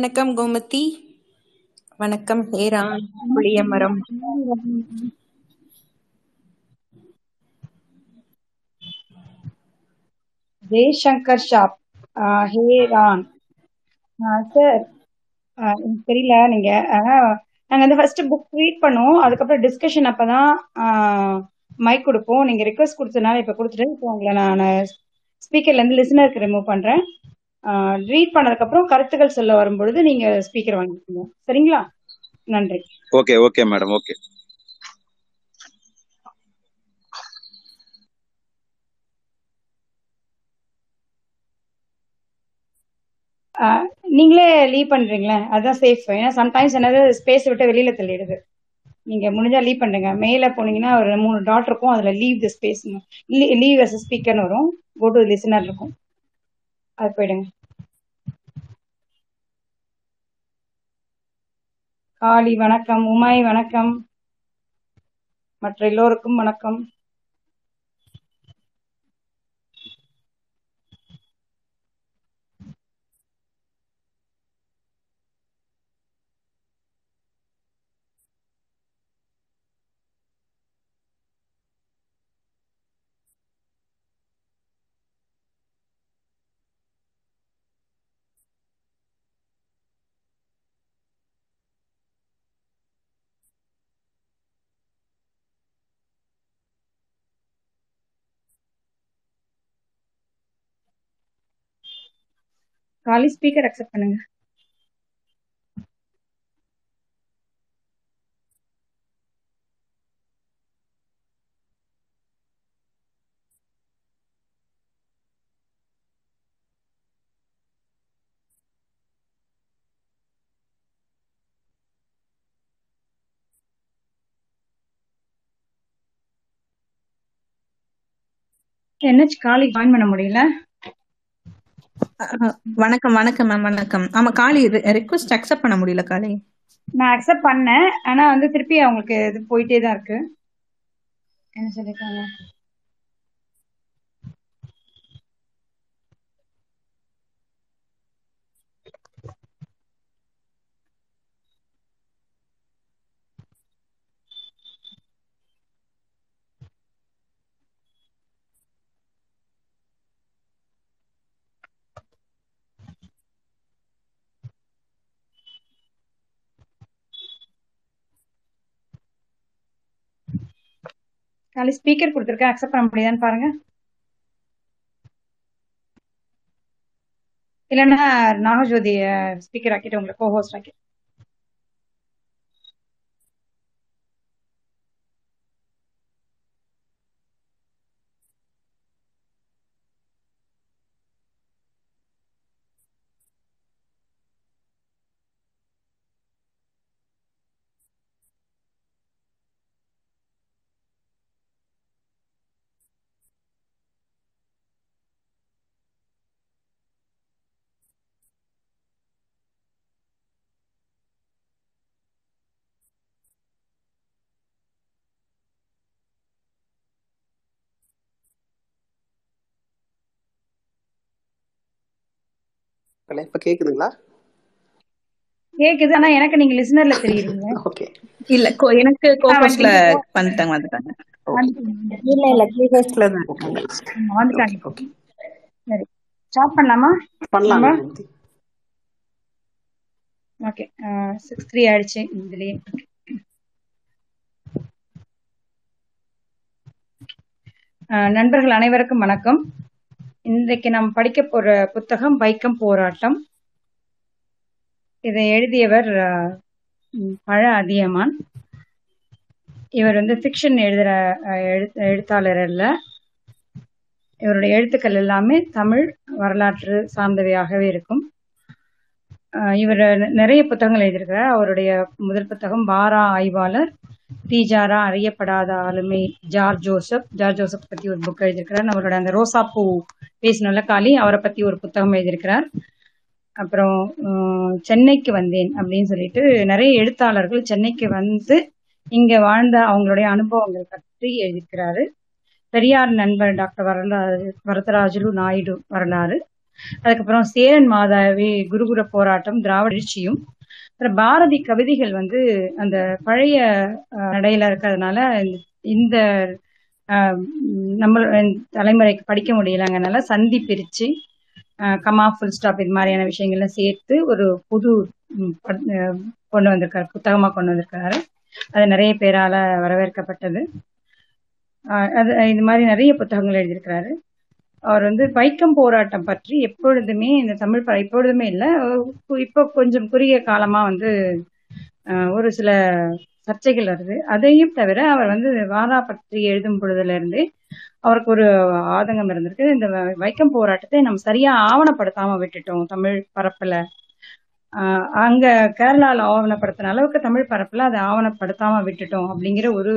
வணக்கம் கோமதி. வணக்கம் ஹேரா புளியமரம். ஜெய்சங்கர் ஷாப். ஹேரான். சார் எனக்கு தெரியல நீங்க. ஆனா நாங்க வந்து ஃபர்ஸ்ட் புக் ரீட் பண்ணுவோம் அதுக்கப்புறம் டிஸ்கஷன் அப்பதான் மைக் கொடுப்போம். நீங்க ரிக்வஸ்ட் கொடுத்ததுனால இப்ப கொடுத்துட்டு இப்போ உங்களை நான் ஸ்பீக்கர்ல இருந்து லிசனருக்கு ரிமூவ் பண்றேன். ரீட் பண்ணதுக்கு அப்புறம் கருத்துக்கள் சொல்ல வரும்பொழுது நீங்க ஸ்பீக்கர் வாங்கிக்கோங்க. சரிங்களா? நன்றி. Okay okay madam okay. நீங்களே லீவ் பண்றீங்களே அதுதான் சேஃப் ஏன்னா சம்டைம்ஸ் என்னது ஸ்பேஸ் விட்டு வெளியில தள்ளிடுது. நீங்க முடிஞ்சா லீவ் பண்ணுங்க. மேல போனீங்கன்னா ஒரு மூணு டாட் இருக்கும் அதுல leave the space leave as ஸ்பீக்கர்னு வரும். கோ டு லிசனர் இருக்கும். அது போயிடுங்க காளி வணக்கம். உமாய் வணக்கம். மற்ற எல்லோருக்கும் வணக்கம். காலி ஸ்பீக்கர் அக்செப்ட் பண்ணுங்க. என்னாச்சு காலி ஜாயின் பண்ண முடியல. வணக்கம் வணக்கம் மேம் வணக்கம். ஆமா காளி ரெக்வஸ்ட் அக்செப்ட் பண்ண முடியல காளி. நான் அக்செப்ட் பண்ணேன். ஆனா வந்து திருப்பி அவங்களுக்கு இது போயிட்டே தான் இருக்கு. என்ன சொல்லிருக்காங்க? காலி ஸ்பீக்கர் கொடுத்துருக்கேன். அக்செப்ட் பண்ண முடியுதான்னு பாருங்க. இல்லைன்னா நாகஜோதி ஸ்பீக்கர் ஆக்கிட்டு உங்களுக்கு கோ ஹோஸ்ட் ஆக்கி இப்ப கேக்குதுங்களா? கேக்குது ஆனா எனக்கு நீங்க லிசனர்ல தெரியுறீங்க. ஓகே. இல்ல கோ- எனக்கு கோகோஸ்ல வந்துட்டீங்க. வந்துட்டாங்க இல்ல இல்ல தான் ஆமா, வந்துட்டாங்க. ஓகே சரி. ஸ்டார்ட் பண்ணலாமா? பண்ணலாம். ஓகே சிக்ஸ் த்ரீ ஆயிடுச்சு இதுலயே. நண்பர்கள் அனைவருக்கும் வணக்கம். இன்றைக்கு நாம் படிக்க போற புத்தகம் வைக்கம் போராட்டம். இதை எழுதியவர் பழ அதியமான். இவர் வந்து ஃபிக்ஷன் எழுதுற அஹ், எழுத்தாளர் அல்ல. இவருடைய எழுத்துக்கள் எல்லாமே தமிழ் வரலாற்று சார்ந்தவையாகவே இருக்கும். இவர் நிறைய புத்தகங்கள் எழுதியிருக்கிறார் அவருடைய முதல் புத்தகம் பாரா ஆய்வாளர். தீஜாரா அறியப்படாத ஆளுமை ஜார்ஜ் ஜோசப். ஜார் ஜோசப் பத்தி ஒரு புக் எழுதியிருக்கிறார். அவரோட அந்த ரோசா பூ பேசினல காலி அவரை பத்தி ஒரு புத்தகம் எழுதியிருக்கிறார். அப்புறம் சென்னைக்கு வந்தேன் அப்படின்னு சொல்லிட்டு நிறைய எழுத்தாளர்கள் சென்னைக்கு வந்து இங்க வாழ்ந்த அவங்களுடைய அனுபவங்கள் பற்றி எழுதியிருக்கிறாரு. பெரியார் நண்பர் டாக்டர் வரலாறு வரதராஜுலு நாயுடு வரலாறு. அதுக்கப்புறம் சேரன் மாதாவி குருகுர போராட்டம் திராவிட எழுச்சியும். அப்புறம் பாரதி கவிதைகள் வந்து அந்த பழைய அஹ், நடையில இருக்கிறதுனால இந்த- நம்ம தலைமுறைக்கு படிக்க முடியலங்கனால சந்தி பிரிச்சு கமா ஃபுல் ஸ்டாப் இது மாதிரியான விஷயங்கள்லாம் சேர்த்து ஒரு புது ப- கொண்டு வந்திருக்காரு புத்தகமா கொண்டு வந்திருக்காரு. அது நிறைய பேரால வரவேற்கப்பட்டது. அது இது மாதிரி நிறைய புத்தகங்கள் எழுதியிருக்கிறாரு. அவர் வந்து வைக்கம் போராட்டம் பற்றி எப்பொழுதுமே இந்த தமிழ் ப- எப்பொழுதுமே இல்லை இப்போ கொஞ்சம் குறுகிய காலமா வந்து ஒரு சில சர்ச்சைகள் வருது. அதையும் தவிர அவர் வந்து வாரா பற்றி எழுதும் பொழுதுல இருந்து அவருக்கு ஒரு ஆதங்கம் இருந்திருக்கு. இந்த வைக்கம் போராட்டத்தை நம்ம சரியா ஆவணப்படுத்தாம விட்டுட்டோம் தமிழ் பரப்புல. ஆஹ் அங்க கேரளால ஆவணப்படுத்தின அளவுக்கு தமிழ் பரப்புல அதை ஆவணப்படுத்தாம விட்டுட்டோம் அப்படிங்கிற ஒரு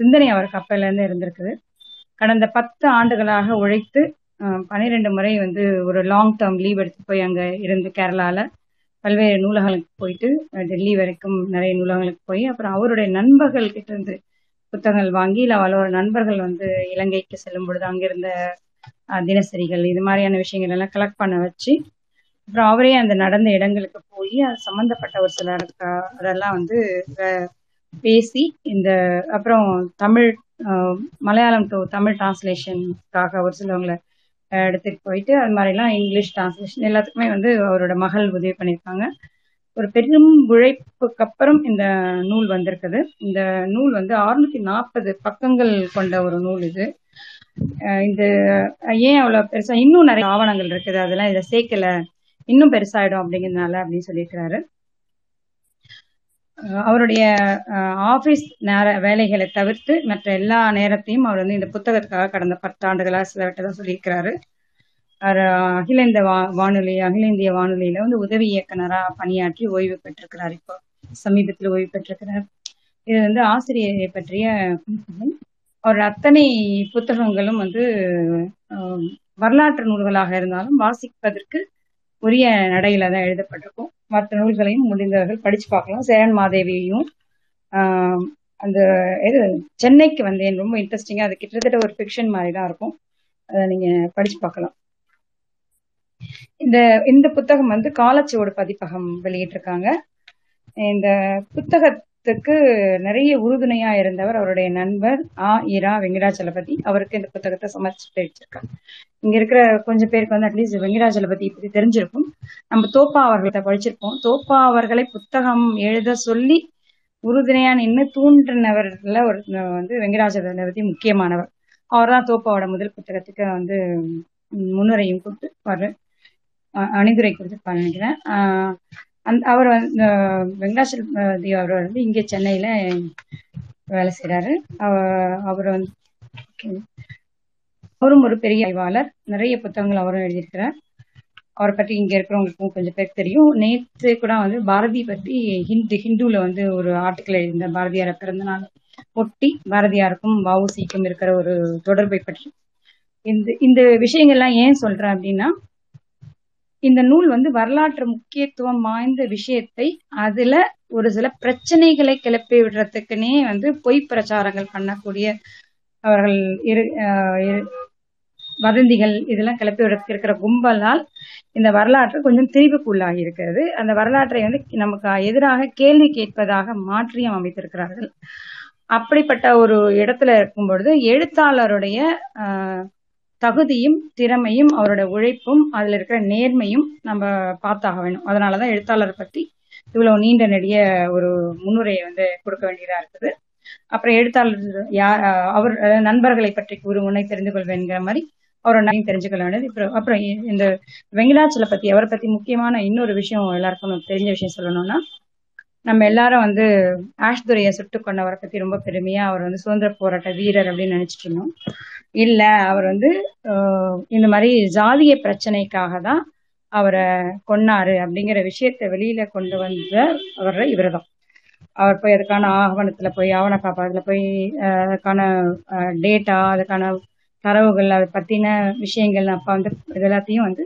சிந்தனை அவருக்கு அப்பையில இருந்து இருந்திருக்குது. கடந்த பத்து ஆண்டுகளாக உழைத்து பன்னிரெண்டு முறை வந்து ஒரு லாங் டேர்ம் லீவ் எடுத்து போய் அங்க இருந்து கேரளால பல்வேறு நூலகங்களுக்கு போயிட்டு டெல்லி வரைக்கும் நிறைய நூலகங்களுக்கு போய் அப்புறம் அவருடைய நண்பர்கள் கிட்ட இருந்து புத்தகங்கள் வாங்கி இல்ல அவரோட நண்பர்கள் வந்து இலங்கைக்கு செல்லும் பொழுது அங்கிருந்த தினசரிகள் இது மாதிரியான விஷயங்கள் எல்லாம் கலெக்ட் பண்ண வச்சு அப்புறம் அவரே அந்த நடந்த இடங்களுக்கு போய் அது சம்பந்தப்பட்ட ஒரு சில அதெல்லாம் வந்து பேசி இந்த அப்புறம் தமிழ் மலையாளம் டு தமிழ் டிரான்ஸ்லேஷனுக்காக ஒரு சிலவங்களை எடுத்துட்டு போயிட்டு அது மாதிரிலாம் இங்கிலீஷ் டிரான்ஸ்லேஷன் எல்லாத்துக்குமே வந்து அவரோட மகள் உதவி பண்ணியிருக்காங்க. ஒரு பெரும் உழைப்புக்கு அப்புறம் இந்த நூல் வந்திருக்குது. இந்த நூல் வந்து 640 நாற்பது பக்கங்கள் கொண்ட ஒரு நூல் இது. இந்த ஏன் அவ்வளவு பெருசா இன்னும் நிறைய ஆவணங்கள் இருக்குது. அதெல்லாம் இதை சேர்க்கல. இன்னும் பெருசாயிடும் அப்படிங்கிறதுனால அப்படின்னு சொல்லியிருக்கிறாரு. அவருடைய ஆபீஸ் நேர வேலைகளை தவிர்த்து மற்ற எல்லா நேரத்தையும் அவர் வந்து இந்த புத்தகத்துக்காக கடந்த பத்தாண்டுகளாக செலவிட்டதாக சொல்லியிருக்கிறாரு. அவர் அகில இந்திய வா வானொலி அகில இந்திய வானொலியில வந்து உதவி இயக்குனரா பணியாற்றி ஓய்வு பெற்றிருக்கிறார். இப்போ சமீபத்தில் ஓய்வு பெற்றிருக்கிறார். இது வந்து ஆசிரியரை பற்றிய குறிப்புகள் அவர் அத்தனை புத்தகங்களும் வந்து வரலாற்று நூல்களாக இருந்தாலும் வாசிப்பதற்கு உரிய நடையில தான் எழுதப்பட்டிருக்கும். மற்ற நூல்களையும் முடிந்தவர்கள் படிச்சு பார்க்கலாம். சேரன் மாதேவியையும் அந்த இது சென்னைக்கு வந்தேன். ரொம்ப இன்ட்ரெஸ்டிங்கா அது கிட்டத்தட்ட ஒரு ஃபிக்ஷன் மாதிரி தான் இருக்கும். அதை நீங்க படிச்சு பார்க்கலாம். இந்த இந்த புத்தகம் வந்து காலச்சுவடு பதிப்பகம் வெளியிட்டிருக்காங்க. இந்த புத்தக புத்தகத்துக்கு நிறைய உறுதுணையா இருந்தவர் அவருடைய நண்பர் ஆ இரா வெங்கடாச்சலபதி. அவருக்கு இந்த புத்தகத்தை சமர்ப்பிச்சு வச்சிருக்காங்க இங்க இருக்கிற கொஞ்சம் பேருக்கு வந்து அட்லீஸ்ட் வெங்கடாச்சலபதி பத்தி தெரிஞ்சிருக்கும். நம்ம தோப்பா அவர்களை படிச்சிருப்போம். தோப்பா அவர்களை புத்தகம் எழுத சொல்லி உறுதுணையா நின்று தூண்டினவர்ல ஒரு வந்து வெங்கடாச்சலபதி முக்கியமானவர். அவர் தான் தோப்பாவோட முதல் புத்தகத்துக்கு வந்து முன்னுரையும் கொடுத்து அவர் அ- அணிந்துரை கொடுத்துருப்பாரு நினைக்கிறேன் அந் அந்த அவர் வந்து அஹ், வெங்கடாச்சலபதி அவர் வந்து இங்கே சென்னையில வேலை செய்கிறாரு அவர் வந்து அவரும் ஒரு பெரிய ஆய்வாளர். நிறைய புத்தகங்கள் அவரும் எழுதியிருக்கிறார். அவரை பற்றி இங்க இருக்கிறவங்களுக்கும் கொஞ்சம் பேர் தெரியும். நேற்று கூட வந்து பாரதி பற்றி ஹிந்து ஹிந்துல வந்து ஒரு ஆர்டிக்கல் எழுதியிருந்த பாரதியார பிறந்த நாள் ஒட்டி பாரதியாருக்கும் வஉசிக்கும் இருக்கிற ஒரு தொடர்பை பற்றி. இந்த இந்த விஷயங்கள்லாம் ஏன் சொல்றேன் அப்படின்னா இந்த நூல் வந்து வரலாற்று முக்கியத்துவம் வாய்ந்த விஷயத்தை அதுல ஒரு சில பிரச்சனைகளை கிளப்பி விடுறதுக்குன்னே வந்து பொய் பிரச்சாரங்கள் பண்ணக்கூடிய அவர்கள் இரு வதந்திகள் இதெல்லாம் கிளப்பி விடுறதுக்கு இருக்கிற கும்பலால் இந்த வரலாற்று கொஞ்சம் திரிவுக்குள்ளாகி இருக்கிறது. அந்த வரலாற்றை வந்து நமக்கு எதிராக கேள்வி கேட்பதாக மாற்றியம் அமைத்திருக்கிறார்கள். அப்படிப்பட்ட ஒரு இடத்துல இருக்கும் பொழுது எழுத்தாளருடைய ஆஹ், தகுதியும் திறமையும் அவரோட உழைப்பும் அதுல இருக்கிற நேர்மையும் நம்ம பார்த்தாக வேணும் அதனாலதான் எழுத்தாளர் பத்தி இவ்வளவு நீண்ட நெடிய ஒரு முன்னுரையை வந்து கொடுக்க வேண்டியதா இருக்குது. அப்புறம் எழுத்தாளர் யார் அவர் அஹ், நண்பர்களை பற்றி ஒரு முனை தெரிந்து கொள்வேங்கிற மாதிரி அவரோட நகையும் தெரிஞ்சுக்கொள்ள வேண்டியது. அப்புறம் அப்புறம் இந்த வெங்கடாச்சலை பத்தி அவரை பத்தி முக்கியமான இன்னொரு விஷயம் எல்லாருக்கும் தெரிஞ்ச விஷயம் சொல்லணும்னா நம்ம எல்லாரும் வந்து ஆஷ்துரையை சுட்டு கொண்டவரை பத்தி ரொம்ப பெருமையா அவர் வந்து சுதந்திர போராட்ட வீரர் அப்படின்னு நினைச்சிட்டு இருந்தோம். இல்ல அவர் வந்து இந்த மாதிரி ஜாதிய பிரச்சனைக்காக தான் அவரை கொன்னாரு அப்படிங்கிற விஷயத்த வெளியில கொண்டு வந்த அவர் இவர்தான். அவர் போய் அதுக்கான ஆவணத்துல போய் ஆவண காப்பாதுல போய் அதுக்கான டேட்டா அதுக்கான தரவுகள் அதை பத்தின விஷயங்கள் அப்ப வந்து இது எல்லாத்தையும் வந்து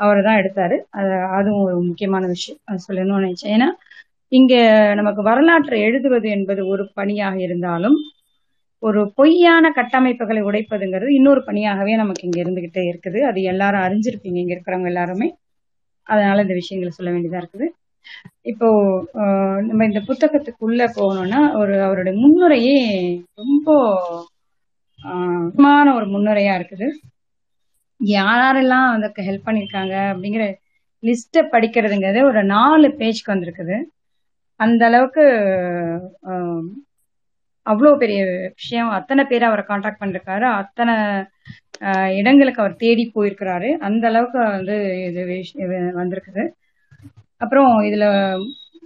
அவர் தான் எடுத்தாரு. அது அதுவும் ஒரு முக்கியமான விஷயம். அது சொல்லணும்னு நினைச்சேன். ஏன்னா இங்க நமக்கு வரலாற்றை எழுதுவது என்பது ஒரு பணியாக இருந்தாலும் ஒரு பொய்யான கட்டமைப்புகளை உடைப்பதுங்கிறது இன்னொரு பணியாகவே நமக்கு இங்க இருந்துகிட்டே இருக்குது. அது எல்லாரும் அறிஞ்சிருப்பீங்க இங்க இருக்கிறவங்க எல்லாருமே. அதனால இந்த விஷயங்களை சொல்ல வேண்டியதா இருக்குது. இப்போ நம்ம இந்த புத்தகத்துக்குள்ள போகணும்னா ஒரு அவருடைய முன்னுரையே ரொம்ப ஆஹ் முக்கியமான ஒரு முன்னுரையா இருக்குது. யாரெல்லாம் அதுக்கு ஹெல்ப் பண்ணியிருக்காங்க அப்படிங்கிற லிஸ்ட்டை படிக்கிறதுங்கிறது ஒரு நாலு பேஜ்க்கு வந்திருக்குது. அந்த அளவுக்கு அவ்வளோ பெரிய விஷயம். அத்தனை பேர் அவரை காண்டாக்ட் பண்ணிருக்காரு. அத்தனை இடங்களுக்கு அவர் தேடி போயிருக்கிறாரு. அந்த அளவுக்கு வந்து இது வந்திருக்குது. அப்புறம் இதுல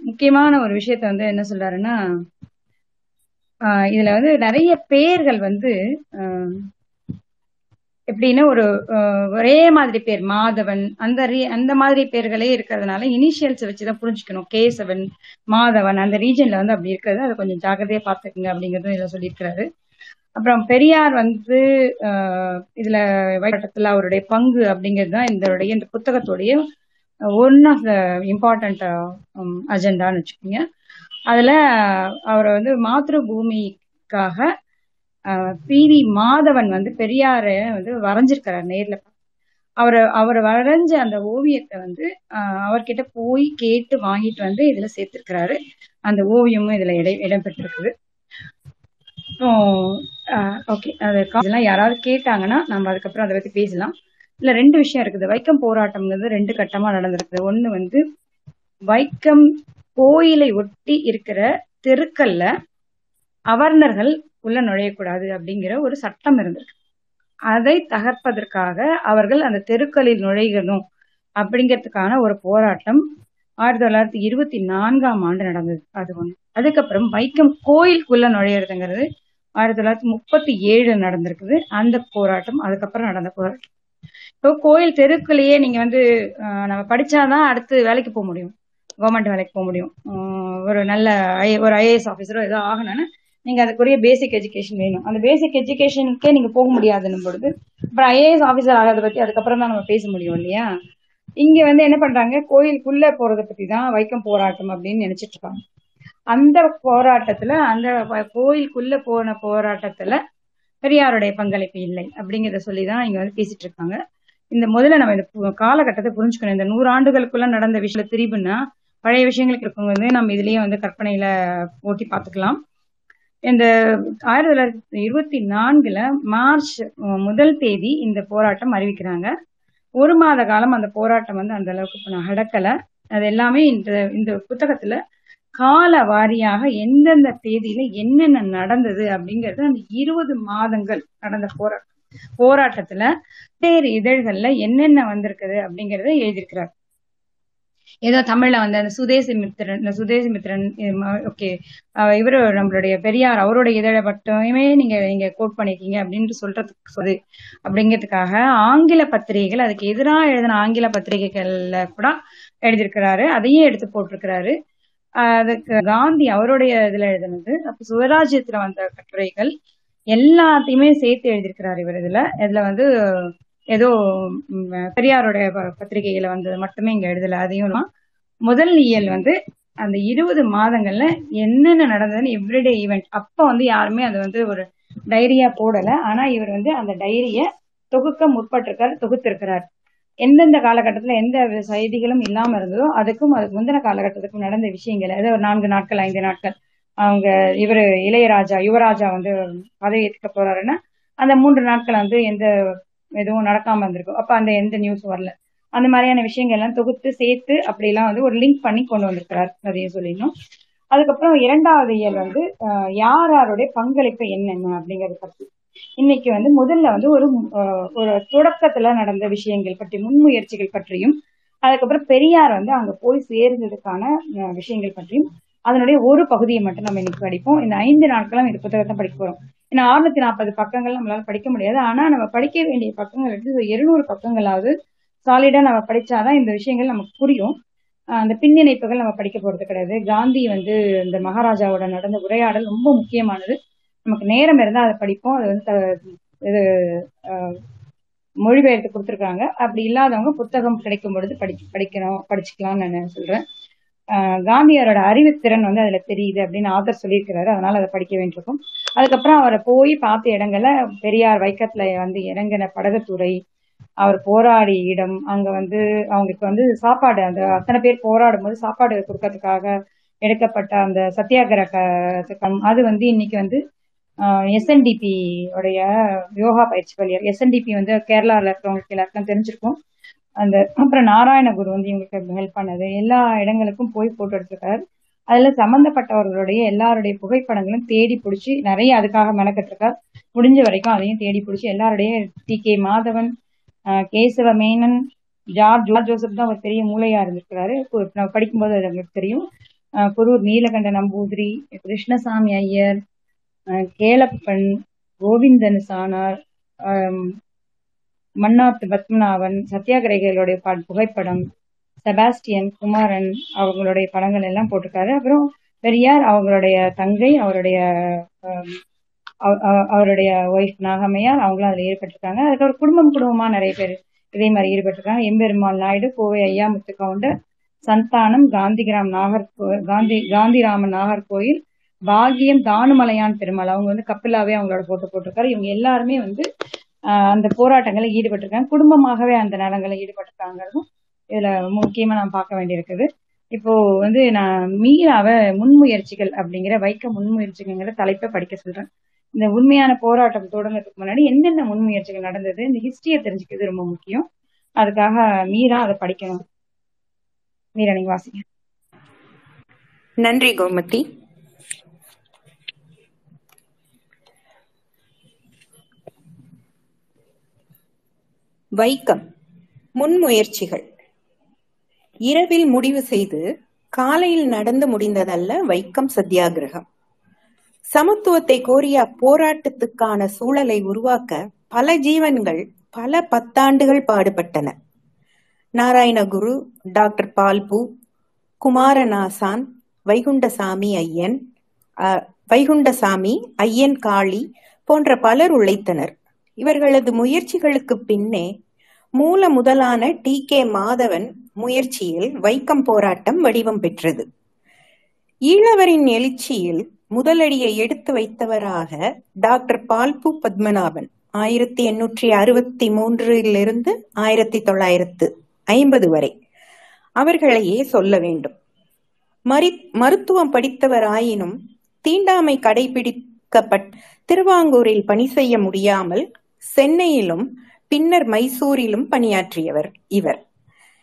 முக்கியமான ஒரு விஷயத்த வந்து என்ன சொல்றாருன்னா இதுல வந்து நிறைய பேர்கள் வந்து எப்படின்னா ஒரு ஒரே மாதிரி பேர் மாதவன் அந்த அந்த மாதிரி பேர்களே இருக்கிறதுனால இனிஷியல்ஸ் வச்சுதான் புரிஞ்சுக்கணும். கேசவன் மாதவன் அந்த ரீஜன்ல வந்து அப்படி இருக்கிறது. அதை கொஞ்சம் ஜாக்கிரதையா பார்த்துக்குங்க அப்படிங்கறதும் இதுல சொல்லியிருக்கிறாரு. அப்புறம் பெரியார் வந்து இதுல வட்டத்துல அவருடைய பங்கு அப்படிங்கிறது தான் இதோடைய இந்த புத்தகத்துடைய ஒன் ஆஃப் த இம்பார்ட்டன்ட் அஜெண்டான்னு வச்சுக்கோங்க. அதுல அவரை வந்து மாத்ரு பூமிக்காக பிவி மாதவன் வந்து பெரியார வந்து வரைஞ்சிருக்கிறார் நேர்ல. அவர் அவர் வரைஞ்ச அந்த ஓவியத்தை வந்து ஆஹ், அவர்கிட்ட போய் கேட்டு வாங்கிட்டு வந்து இதுல சேர்த்திருக்கிறாரு. அந்த ஓவியமும் இதுல இடம் இடம்பெற்றிருக்குது. ஓகே அது இதெல்லாம் யாராவது கேட்டாங்கன்னா நம்ம அதுக்கப்புறம் அதை பத்தி பேசலாம். இல்ல ரெண்டு விஷயம் இருக்குது. வைக்கம் போராட்டம்ங்கிறது ரெண்டு கட்டமா நடந்திருக்குது. ஒண்ணு வந்து வைக்கம் கோயிலை ஒட்டி இருக்கிற தெருக்கல்ல அவர்ணர்கள் உள்ள நுழையக்கூடாது அப்படிங்கிற ஒரு சட்டம் இருந்திருக்கு. அதை தகர்ப்பதற்காக அவர்கள் அந்த தெருக்களில் நுழையணும் அப்படிங்கிறதுக்கான ஒரு போராட்டம் ஆயிரத்தி தொள்ளாயிரத்தி இருபத்தி நான்காம் ஆண்டு நடந்தது. அது ஒன்று அதுக்கப்புறம் வைக்கம் கோயிலுக்குள்ள நுழையிறதுங்கிறது ஆயிரத்தி தொள்ளாயிரத்தி முப்பத்தி ஏழு நடந்திருக்குது. அந்த போராட்டம் அதுக்கப்புறம் நடந்த போராட்டம். இப்போ கோயில் தெருக்குள்ளேயே நீங்க வந்து நம்ம படிச்சாதான் அடுத்து வேலைக்கு போக முடியும். கவர்மெண்ட் வேலைக்கு போக முடியும். ஒரு நல்ல ஐ- ஒரு ஐஏஎஸ் ஆஃபீஸரோ ஏதோ ஆகணும்னா நீங்க அதுக்குரிய பேசிக் எஜுகேஷன் வேணும். அந்த பேசிக் எஜுகேஷனுக்கே நீங்க போக முடியாதுன்னும் பொழுது அப்புறம் ஐஏஎஸ் ஆஃபீஸர் ஆகிறத பத்தி அதுக்கப்புறம் தான் நம்ம பேச முடியும் இல்லையா? இங்க வந்து என்ன பண்றாங்க? கோயிலுக்குள்ள போறதை பத்தி தான் வைக்கம் போராட்டம் அப்படின்னு நினைச்சிட்டு இருக்காங்க. அந்த போராட்டத்துல அந்த கோயிலுக்குள்ள போன போராட்டத்துல பெரியாருடைய பங்களிப்பு இல்லை அப்படிங்கறத சொல்லிதான் இங்க வந்து பேசிட்டு இருக்காங்க. இந்த முதல்ல நம்ம இந்த பு- காலகட்டத்தை புரிஞ்சுக்கணும். இந்த நூறு ஆண்டுகளுக்குள்ள நடந்த விஷயத்துல திரிபுன்னா பழைய விஷயங்களுக்கு இருக்கும் வந்து நம்ம இதுலயே வந்து கற்பனையில ஓட்டி பார்த்துக்கலாம். இந்த ஆயிரத்தி தொள்ளாயிரத்தி இருபத்தி நான்குல மார்ச் முதல் தேதி இந்த போராட்டம் அறிவிக்கிறாங்க. ஒரு மாத காலம் அந்த போராட்டம் வந்து அந்த அளவுக்கு நான் அடக்கல அது எல்லாமே இந்த இந்த புத்தகத்துல கால வாரியாக எந்தெந்த தேதியில என்னென்ன நடந்தது அப்படிங்கறது அந்த இருபது மாதங்கள் நடந்த போராட்டம் போராட்டத்துல வேறு இதழ்கள்ல என்னென்ன வந்திருக்குது அப்படிங்கறத எழுதியிருக்கிறார். ஏதோ தமிழ்ல வந்து அந்த சுதேசி மித்திரன் இந்த சுதேசி மித்திரன் ஓகே. இவரு நம்மளுடைய பெரியார் அவருடைய இதழை மட்டுமே நீங்க நீங்க கோட் பண்ணிருக்கீங்க அப்படின்னு சொல்றதுக்கு சொல்லு அப்படிங்கிறதுக்காக ஆங்கில பத்திரிகைகள் அதுக்கு எதிராக எழுதின ஆங்கில பத்திரிகைகள்ல கூட எழுதியிருக்கிறாரு. அதையும் எடுத்து போட்டிருக்கிறாரு. அதுக்கு காந்தி அவருடைய இதுல எழுதினது. அப்ப சுவராஜ்யத்துல வந்த கட்டுரைகள் எல்லாத்தையுமே சேர்த்து எழுதியிருக்கிறார் இவர் இதுல. இதுல வந்து ஏதோ பெரியாரோட பெரியாருடைய ப- பத்திரிகையில வந்தது மட்டுமே இங்க எழுதல அதையும் முதல் இயல் வந்து அந்த இருபது மாதங்கள்ல என்னென்ன நடந்ததுன்னு எவ்ரிடே ஈவெண்ட் அப்ப வந்து யாருமே அது வந்து ஒரு டைரியா போடல. ஆனா இவர் வந்து அந்த டைரிய தொகுக்க முற்பட்டிருக்கார் தொகுத்திருக்கிறார். எந்தெந்த காலகட்டத்துல எந்த செய்திகளும் இல்லாம இருந்ததோ அதுக்கும் அதுக்கு முந்தின காலகட்டத்துக்கும் நடந்த விஷயங்கள் அதாவது ஒரு நான்கு நாட்கள் ஐந்து நாட்கள் அவங்க இவரு இளையராஜா யுவராஜா வந்து பதவி ஏற்க போறாருன்னா அந்த மூன்று நாட்கள் வந்து எந்த எதுவும் நடக்காம இருந்திருக்கும். அப்ப அந்த எந்த நியூஸ் வரல. அந்த மாதிரியான விஷயங்கள் எல்லாம் தொகுத்து சேர்த்து அப்படிலாம் வந்து ஒரு லிங்க் பண்ணி கொண்டு வந்திருக்கிறார். அதையும் சொல்லிடணும். அதுக்கப்புறம் இரண்டாவது இயல் வந்து யார் யாருடைய பங்களிப்பு என்னென்ன அப்படிங்கறத பத்தி. இன்னைக்கு வந்து முதல்ல வந்து ஒரு ஒரு தொடக்கத்துல நடந்த விஷயங்கள் பற்றி முன்முயற்சிகள் பற்றியும் அதுக்கப்புறம் பெரியார் வந்து அங்க போய் சேர்ந்ததுக்கான விஷயங்கள் பற்றியும் அதனுடைய ஒரு பகுதியை மட்டும் நம்ம இன்னைக்கு படிப்போம். இந்த ஐந்து நாட்களும் இந்த புத்தகத்தை படிக்க போறோம். ஏன்னா அறுநூத்தி நாற்பது பக்கங்கள் நம்மளால படிக்க முடியாது. ஆனா நம்ம படிக்க வேண்டிய பக்கங்கள் எடுத்து இருநூறு பக்கங்களாவது சாலிடா நம்ம படிச்சாதான் இந்த விஷயங்கள் நமக்கு புரியும். அந்த பின்னிணைப்புகள் நம்ம படிக்க போறது கிடையாது. காந்தி வந்து இந்த மகாராஜாவோட நடந்த உரையாடல் ரொம்ப முக்கியமானது. நமக்கு நேரம் இருந்தால் அதை படிப்போம். அது வந்து த- இது ஆஹ், மொழிபெயர்த்து கொடுத்துருக்காங்க. அப்படி இல்லாதவங்க புத்தகம் கிடைக்கும் பொழுது படி படிக்கணும் படிச்சுக்கலாம்னு நான் சொல்றேன். காந்தியாரோட அறிவுத்திறன் வந்து அதுல தெரியுது அப்படின்னு ஆதர் சொல்லியிருக்கிறாரு. அதனால அதை படிக்க வேண்டியிருக்கும். அதுக்கப்புறம் அவரை போய் பார்த்த இடங்கள்ல பெரியார் வைக்கத்துல வந்து இறங்கின படகுத்துறை அவர் போராடிய இடம் அங்க வந்து அவங்களுக்கு வந்து சாப்பாடு அந்த அத்தனை பேர் போராடும் போது சாப்பாடு கொடுக்கறதுக்காக எடுக்கப்பட்ட அந்த சத்தியாகிரக அது வந்து இன்னைக்கு வந்து எஸ்என்டிபி உடைய யோகா பயிற்சி பள்ளியர். எஸ்என்டிபி வந்து கேரளாவில் இருக்கிறவங்களுக்கு எல்லாருக்கும் தெரிஞ்சிருக்கும். அந்த அப்புறம் நாராயணகுரு வந்து இவங்களுக்கு ஹெல்ப் பண்ணது. எல்லா இடங்களுக்கும் போய் போட்டோ எடுத்திருக்காரு. அதுல சம்பந்தப்பட்டவர்களுடைய எல்லாருடைய புகைப்படங்களும் தேடி பிடிச்சி நிறைய அதுக்காக மெனக்கட்டிருக்கார். முடிஞ்ச வரைக்கும் அதையும் தேடி பிடிச்சி எல்லாருடைய டி கே மாதவன் கேசவ மேனன் ஜார்ஜ் ஜோசப் தான் ஒரு பெரிய மூளையா இருந்திருக்கிறாரு. படிக்கும்போது அது நம்மளுக்கு தெரியும். குரூர் நீலகண்ட நம்பூதிரி கிருஷ்ணசாமி ஐயர் கேலப்பன் கேளப்பன் கோவிந்தன் சானார் மன்னாத்து பத்மநாபன் சத்தியாகிரகிகளுடைய ப- புகைப்படம் செபாஸ்டியன் குமாரன் அவங்களுடைய படங்கள் எல்லாம் போட்டிருக்காரு. அப்புறம் பெரியார் அவங்களுடைய தங்கை அவருடைய அவருடைய ஒய்ஃப் நாகமையார் அவங்களும் அதுல ஈடுபட்டிருக்காங்க. அதுக்கப்புறம் குடும்பம் குடும்பமா நிறைய பேர் இதே மாதிரி ஈடுபட்டிருக்காங்க. எம்பெருமாள் நாயுடு கோவை ஐயா முத்துக்கவுண்டர் சந்தானம் காந்திகிராம் நாகர் காந்தி காந்திராமன் நாகர்கோயில் பாகியம் தானுமலையான் பெருமாள். அவங்க வந்து கப்பிலாவே அவங்களோட போட்டோ போட்டிருக்காரு. இவங்க எல்லாருமே வந்து அந்த போராட்டங்களில் ஈடுபட்டிருக்காங்க. குடும்பமாகவே அந்த நலங்களில் ஈடுபட்டிருக்காங்கிறதும் இதுல முக்கியமா நான் பார்க்க வேண்டியிருக்குது. இப்போ வந்து நான் மீராவை முன்முயற்சிகள் அப்படிங்கிற வைக்க முன்முயற்சிகள்ங்கிற தலைப்பை படிக்க சொல்றேன். இந்த உண்மையான போராட்டம் தொடங்குறதுக்கு முன்னாடி என்னென்ன முன்முயற்சிகள் நடந்தது இந்த ஹிஸ்டரியை தெரிஞ்சுக்கிறது ரொம்ப முக்கியம். அதுக்காக மீரா அதை படிக்கணும். மீரா நீங்க வாசிங்க. நன்றி கோமதி. வைக்கம் முன்முயற்சிகள். இரவில் முடிவு செய்து காலையில் நடந்து முடிந்ததல்ல வைக்கம் சத்தியாகிரகம். சமத்துவத்தை கோரிய போராட்டத்துக்கான சூழலை உருவாக்க பல ஜீவன்கள் பல பத்தாண்டுகள் பாடுபட்டன. நாராயணகுரு டாக்டர் பால்பு குமாரநாசான் வைகுண்டசாமி ஐயன் வைகுண்டசாமி ஐயன் காளி போன்ற பலர் உழைத்தனர். இவர்களது முயற்சிகளுக்கு பின்னே மூல முதலான டி. கே. மாதவன் முயற்சியில் வைக்கம் போராட்டம் வடிவம் பெற்றது. ஈழவரின் எழுச்சியில் முதலடியை எடுத்து வைத்தவராக டாக்டர் பால்பு பத்மநாபன் ஆயிரத்தி எண்ணூற்றி அறுபத்தி மூன்றிலிருந்து ஆயிரத்தி தொள்ளாயிரத்து ஐம்பது வரை. அவர்களையே சொல்ல வேண்டும். மரி மருத்துவம் படித்தவராயினும் தீண்டாமை கடைபிடிக்கப்பட் திருவாங்கூரில் பணி செய்ய முடியாமல் சென்னையிலும் பின்னர் மைசூரிலும் பணியாற்றியவர் இவர்.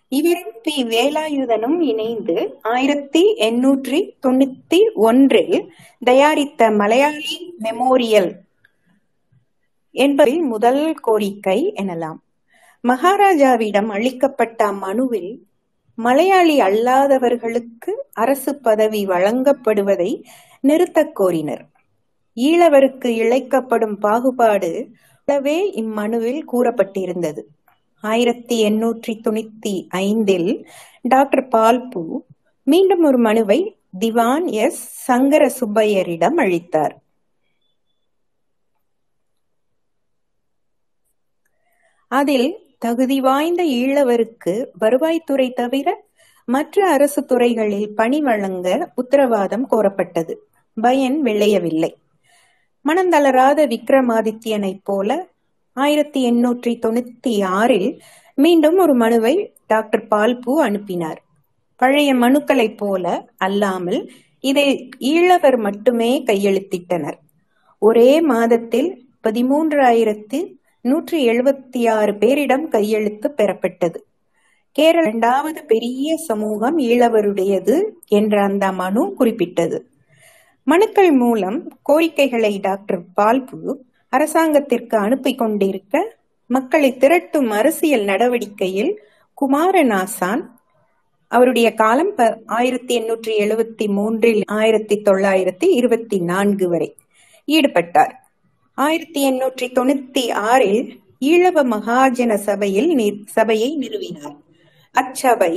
இவரும் பி. வேலாயுதனும் இணைந்து ஆயிரத்தி எண்ணூற்றி தொண்ணூத்தி ஒன்றில் தயாரித்த மலையாளி மெமோரியல் என்பதில் முதல் கோரிக்கை எனலாம். மகாராஜாவிடம் அளிக்கப்பட்ட மனுவில் மலையாளி அல்லாதவர்களுக்கு அரசு பதவி வழங்கப்படுவதை நிறுத்தக் கோரினர். ஈழவருக்கு இழைக்கப்படும் பாகுபாடு போலவே இம்மனுவில் கூறப்பட்டிருந்தது. ஆயிரத்தி எண்ணூற்றி தொண்ணூத்தி ஐந்தில் டாக்டர் பால்பு மீண்டும் ஒரு மனுவை திவான் எஸ். சங்கர சுப்பையரிடம் அளித்தார். அதில் தகுதி வாய்ந்த ஈழவருக்கு வருவாய்த்துறை தவிர மற்ற அரசு துறைகளில் பணி வழங்க உத்தரவாதம் கோரப்பட்டது. பயன் விளையவில்லை. மனந்தளராத விக்ரமாதித்யனைப் போல ஆயிரத்தி எண்ணூற்றி தொண்ணூத்தி ஆறில் மீண்டும் ஒரு மனுவை டாக்டர் பால்பு அனுப்பினார். பழைய மனுக்களைப் போல அல்லாமல் இதை ஈழவர் மட்டுமே கையெழுத்திட்டனர். ஒரே மாதத்தில் பதிமூன்றாயிரத்து நூற்றி எழுபத்தி ஆறு பேரிடம் கையெழுத்து பெறப்பட்டது. கேரள இரண்டாவது பெரிய சமூகம் ஈழவருடையது என்ற அந்த மனு குறிப்பிட்டது. மனுக்கள் மூலம் கோரிக்கைகளை டாக்டர் பால்பு அரசாங்கத்திற்கு அனுப்பி கொண்டிருக்க மக்களை திரட்டும் அரசியல் நடவடிக்கையில் குமாரநாசான் அவருடைய காலம் ஆயிரத்தி எண்ணூற்றி எழுபத்தி மூன்றில் ஆயிரத்தி தொள்ளாயிரத்தி இருபத்தி நான்கு வரை ஈடுபட்டார். ஆயிரத்தி எண்ணூற்றி தொண்ணூத்தி ஆறில் ஈழவ மகாஜன சபையில் சபையை நிறுவினார். அச்சபை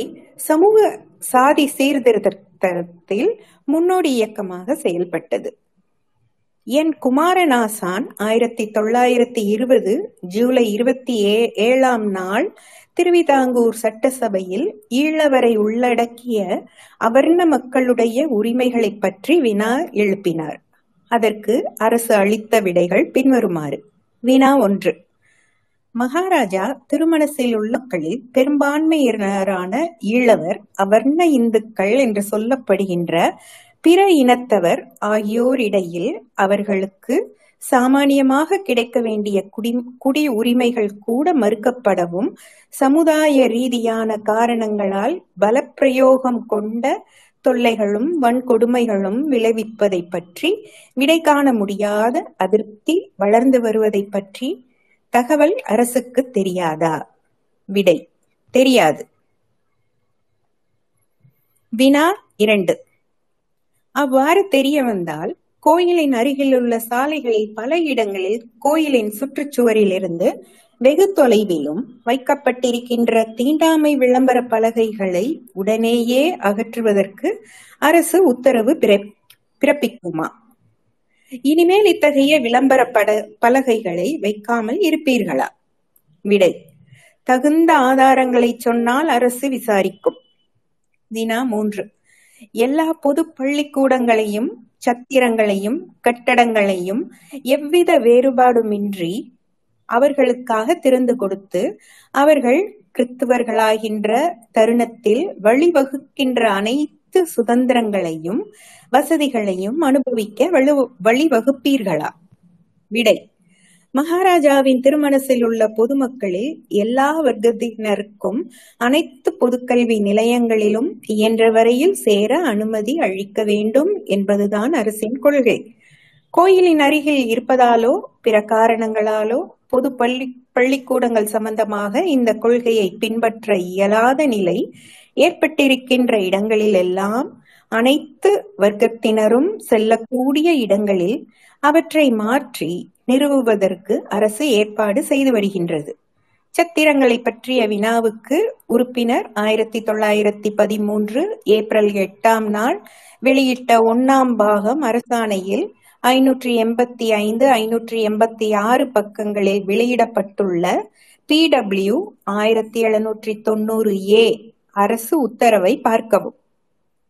சமூக சாதி சீர்திருத்தத்தில் முன்னோடி இயக்கமாக செயல்பட்டது. என் குமாரநாசான் ஆயிரத்தி தொள்ளாயிரத்தி இருபது ஜூலை இருபத்தி ஏ ஏழாம் நாள் திருவிதாங்கூர் சட்டசபையில் ஈழவரை உள்ளடக்கிய அவர்ண மக்களுடைய உரிமைகளைப் பற்றி வினா எழுப்பினார். அதற்கு அரசு அளித்த விடைகள் பின்வருமாறு. வினா ஒன்று. மகாராஜா திருமணத்தில் பெரும்பான்மையினரான ஈழவர் அவர்ண இந்துக்கள் என்று சொல்லப்படுகின்ற பிற இனத்தவர் ஆகியோரிடையில் அவர்களுக்கு சாமானியமாக கிடைக்க வேண்டிய குடி குடி உரிமைகள் கூட மறுக்கப்படவும் சமுதாய ரீதியான காரணங்களால் பலப்பிரயோகம் கொண்ட தொல்லைகளும் வன்கொடுமைகளும் விளைவிப்பதை பற்றி விடை காண முடியாத அதிருப்தி வளர்ந்து வருவதை பற்றி தகவல் அரசுக்கு தெரியாதா? விடை தெரியாது. வினா இரண்டு. அவ்வாறு தெரிய வந்தால் கோயிலின் அருகிலுள்ள சாலைகளில் பல இடங்களில் கோயிலின் சுற்றுச்சுவரில் இருந்து வெகு தொலைவிலும் வைக்கப்பட்டிருக்கின்ற தீண்டாமை விளம்பர பலகைகளை உடனேயே அகற்றுவதற்கு அரசு உத்தரவு பிறப்பிக்குமா? இனிமேல் இத்தகைய விளம்பர பட பலகைகளை வைக்காமல் இருப்பீர்களா? விடை தகுந்த ஆதாரங்களை சொன்னால் அரசு விசாரிக்கும். தினா மூன்று எல்லா பொது பள்ளிக்கூடங்களையும் சத்திரங்களையும் கட்டடங்களையும் எவ்வித வேறுபாடுமின்றி அவர்களுக்காக திறந்து கொடுத்து அவர்கள் கிறிஸ்துவர்களாகின்ற தருணத்தில் வழிவகுக்கின்ற அனைத்து சுதந்திரங்களையும் வசதிகளையும் அனுபவிக்க வலு வழிவகுப்பீர்களா? விடை. மகாராஜாவின் திருமணத்தில் உள்ள பொதுமக்களில் எல்லா வர்க்கத்தினருக்கும் அனைத்து பொதுக்கல்வி நிலையங்களிலும் இயன்ற வரையில் சேர அனுமதி அளிக்க வேண்டும் என்பதுதான் அரசின் கொள்கை. கோயிலின் அருகில் இருப்பதாலோ பிற காரணங்களாலோ பொது பள்ளி பள்ளிக்கூடங்கள் சம்பந்தமாக இந்த கொள்கையை பின்பற்ற இயலாத நிலை ஏற்பட்டிருக்கின்ற இடங்களில் எல்லாம் அனைத்து வர்க்கத்தினரும் செல்லக்கூடிய இடங்களில் அவற்றை மாற்றி நிறுவுவதற்கு அரசு ஏற்பாடு செய்து வருகின்றது. சத்திரங்களை பற்றிய வினாவுக்கு உறுப்பினர் ஆயிரத்தி தொள்ளாயிரத்தி பதிமூன்று ஏப்ரல் எட்டாம் நாள் வெளியிட்ட ஒன்னாம் பாகம் அரசாணையில் ஐநூற்றி எண்பத்தி ஐந்து ஐநூற்றி எண்பத்தி ஆறு பக்கங்களில் வெளியிடப்பட்டுள்ள பி டபிள்யூ ஆயிரத்தி எழுநூற்றி தொண்ணூறு ஏ அரசு உத்தரவை பார்க்கவும்.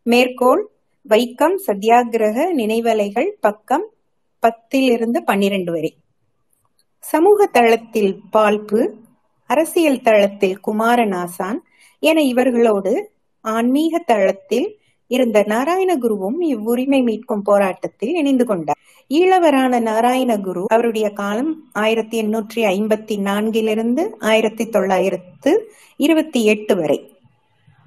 மேற்கோள் வைக்கம் சத்தியாகிரக நினைவலைகள் பக்கம் பத்திலிருந்து பன்னிரண்டு வரை. சமூக தளத்தில் பால்பு அரசியல் தளத்தில் குமாரநாசான் என இவர்களோடு ஆன்மீக தளத்தில் இருந்த நாராயணகுருவும் இவ்வுரிமை மீட்கும் போராட்டத்தில் இணைந்து கொண்டார். ஈழவரான நாராயணகுரு அவருடைய காலம் ஆயிரத்தி எண்ணூற்றி ஐம்பத்தி நான்கிலிருந்து ஆயிரத்தி தொள்ளாயிரத்து இருபத்தி எட்டு வரை.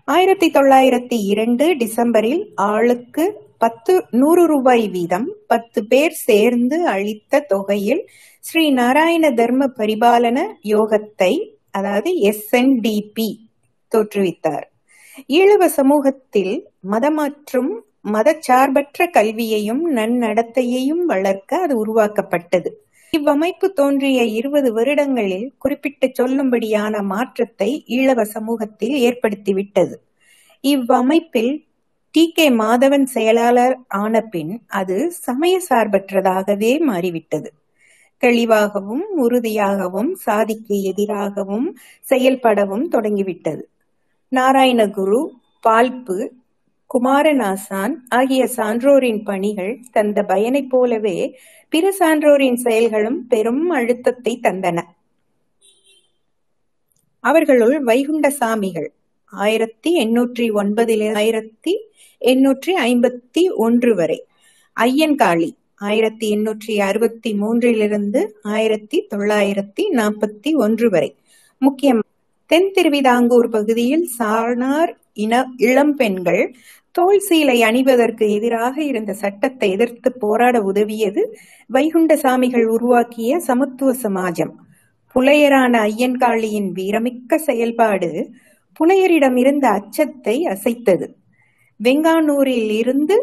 ஆயிரத்தி தொள்ளாயிரத்தி இரண்டு டிசம்பரில் ஆளுக்கு பத்து நூறு ரூபாய் வீதம் பத்து பேர் சேர்ந்து அளித்த தொகையில் ஸ்ரீ நாராயண தர்ம பரிபாலன யோகத்தை அதாவது எஸ்என்டிபி தோற்றுவித்தார். ஈழவ சமூகத்தில் மதமாற்றும் மதச்சார்பற்ற கல்வியையும் நன்னடத்தையையும் வளர்க்க அது உருவாக்கப்பட்டது. இவ்வமைப்பு தோன்றிய இருபது வருடங்களில் குறிப்பிட்டு சொல்லும்படியான மாற்றத்தை ஈழவ சமூகத்தில் ஏற்படுத்திவிட்டது. இவ்வமைப்பில் டி. கே. மாதவன் செயலாளர் ஆன பின் அது சமய சார்பற்றதாகவே மாறிவிட்டது. தெளிவாகவும் உறுதியாகவும் சாதிக்கு எதிராகவும் செயல்படவும் தொடங்கிவிட்டது. நாராயணகுரு பால்பு குமாரநாசான் ஆகிய சான்றோரின் பணிகள் தந்த பயனைப் போலவே பிற சான்றோரின் செயல்களும் பெரும் அழுத்தத்தை தந்தன. அவர்களுள் வைகுண்ட சாமிகள் ஆயிரத்தி எண்ணூற்றி ஒன்பதில் ஆயிரத்தி எண்ணூற்றி ஐம்பத்தி ஒன்று வரை. ஐயன்காளி ஆயிரத்தி எண்ணூற்றி அறுபத்தி மூன்றிலிருந்து ஆயிரத்தி தொள்ளாயிரத்தி நாற்பத்தி ஒன்று வரை. முக்கியம் தென் திருவிதாங்கூர் பகுதியில் சாணார் இன இளம் பெண்கள் தோல் சீலை அணிவதற்கு எதிராக இருந்த சட்டத்தை எதிர்த்து போராட உதவியது வைகுண்ட சாமிகள் உருவாக்கிய சமத்துவ சமாஜம். புலையரான ஐயன்காளியின் வீரமிக்க செயல்பாடு புனையரிடம் இருந்த அச்சத்தை அசைத்தது. வெங்கானூரில் இருந்து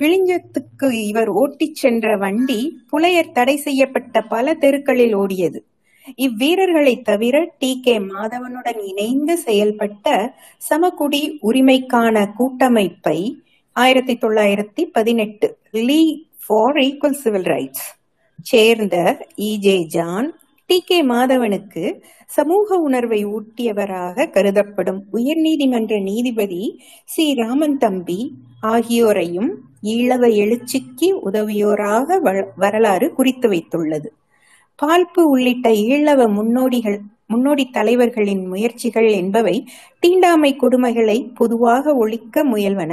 விழிஞ்சத்துக்கு இவர் ஓட்டிச் சென்ற வண்டி புலையர் தடை செய்யப்பட்ட பல தெருக்களில் ஓடியது. இவ்வீரர்களை தவிர டி. கே. மாதவனுடன் இணைந்து செயல்பட்ட சமகுடி உரிமைக்கான கூட்டமைப்பை ஆயிரத்தி தொள்ளாயிரத்தி பதினெட்டு league for equal civil rights சேர்ந்த E J John T. K. மாதவனுக்கு சமூக உணர்வை ஊட்டியவராக கருதப்படும் உயர்நீதிமன்ற நீதிபதி சி. ராமன் தம்பி ஆகியோரையும் ஈழவ எழுச்சிக்கு உதவியோராக வ- வரலாறு குறித்து வைத்துள்ளது. பால்பு உள்ளிட்ட ஈழவ முன்னோடிகள் முன்னோடி தலைவர்களின் முயற்சிகள் என்பவை தீண்டாமை கொடுமைகளை பொதுவாக ஒழிக்க முயல்வன.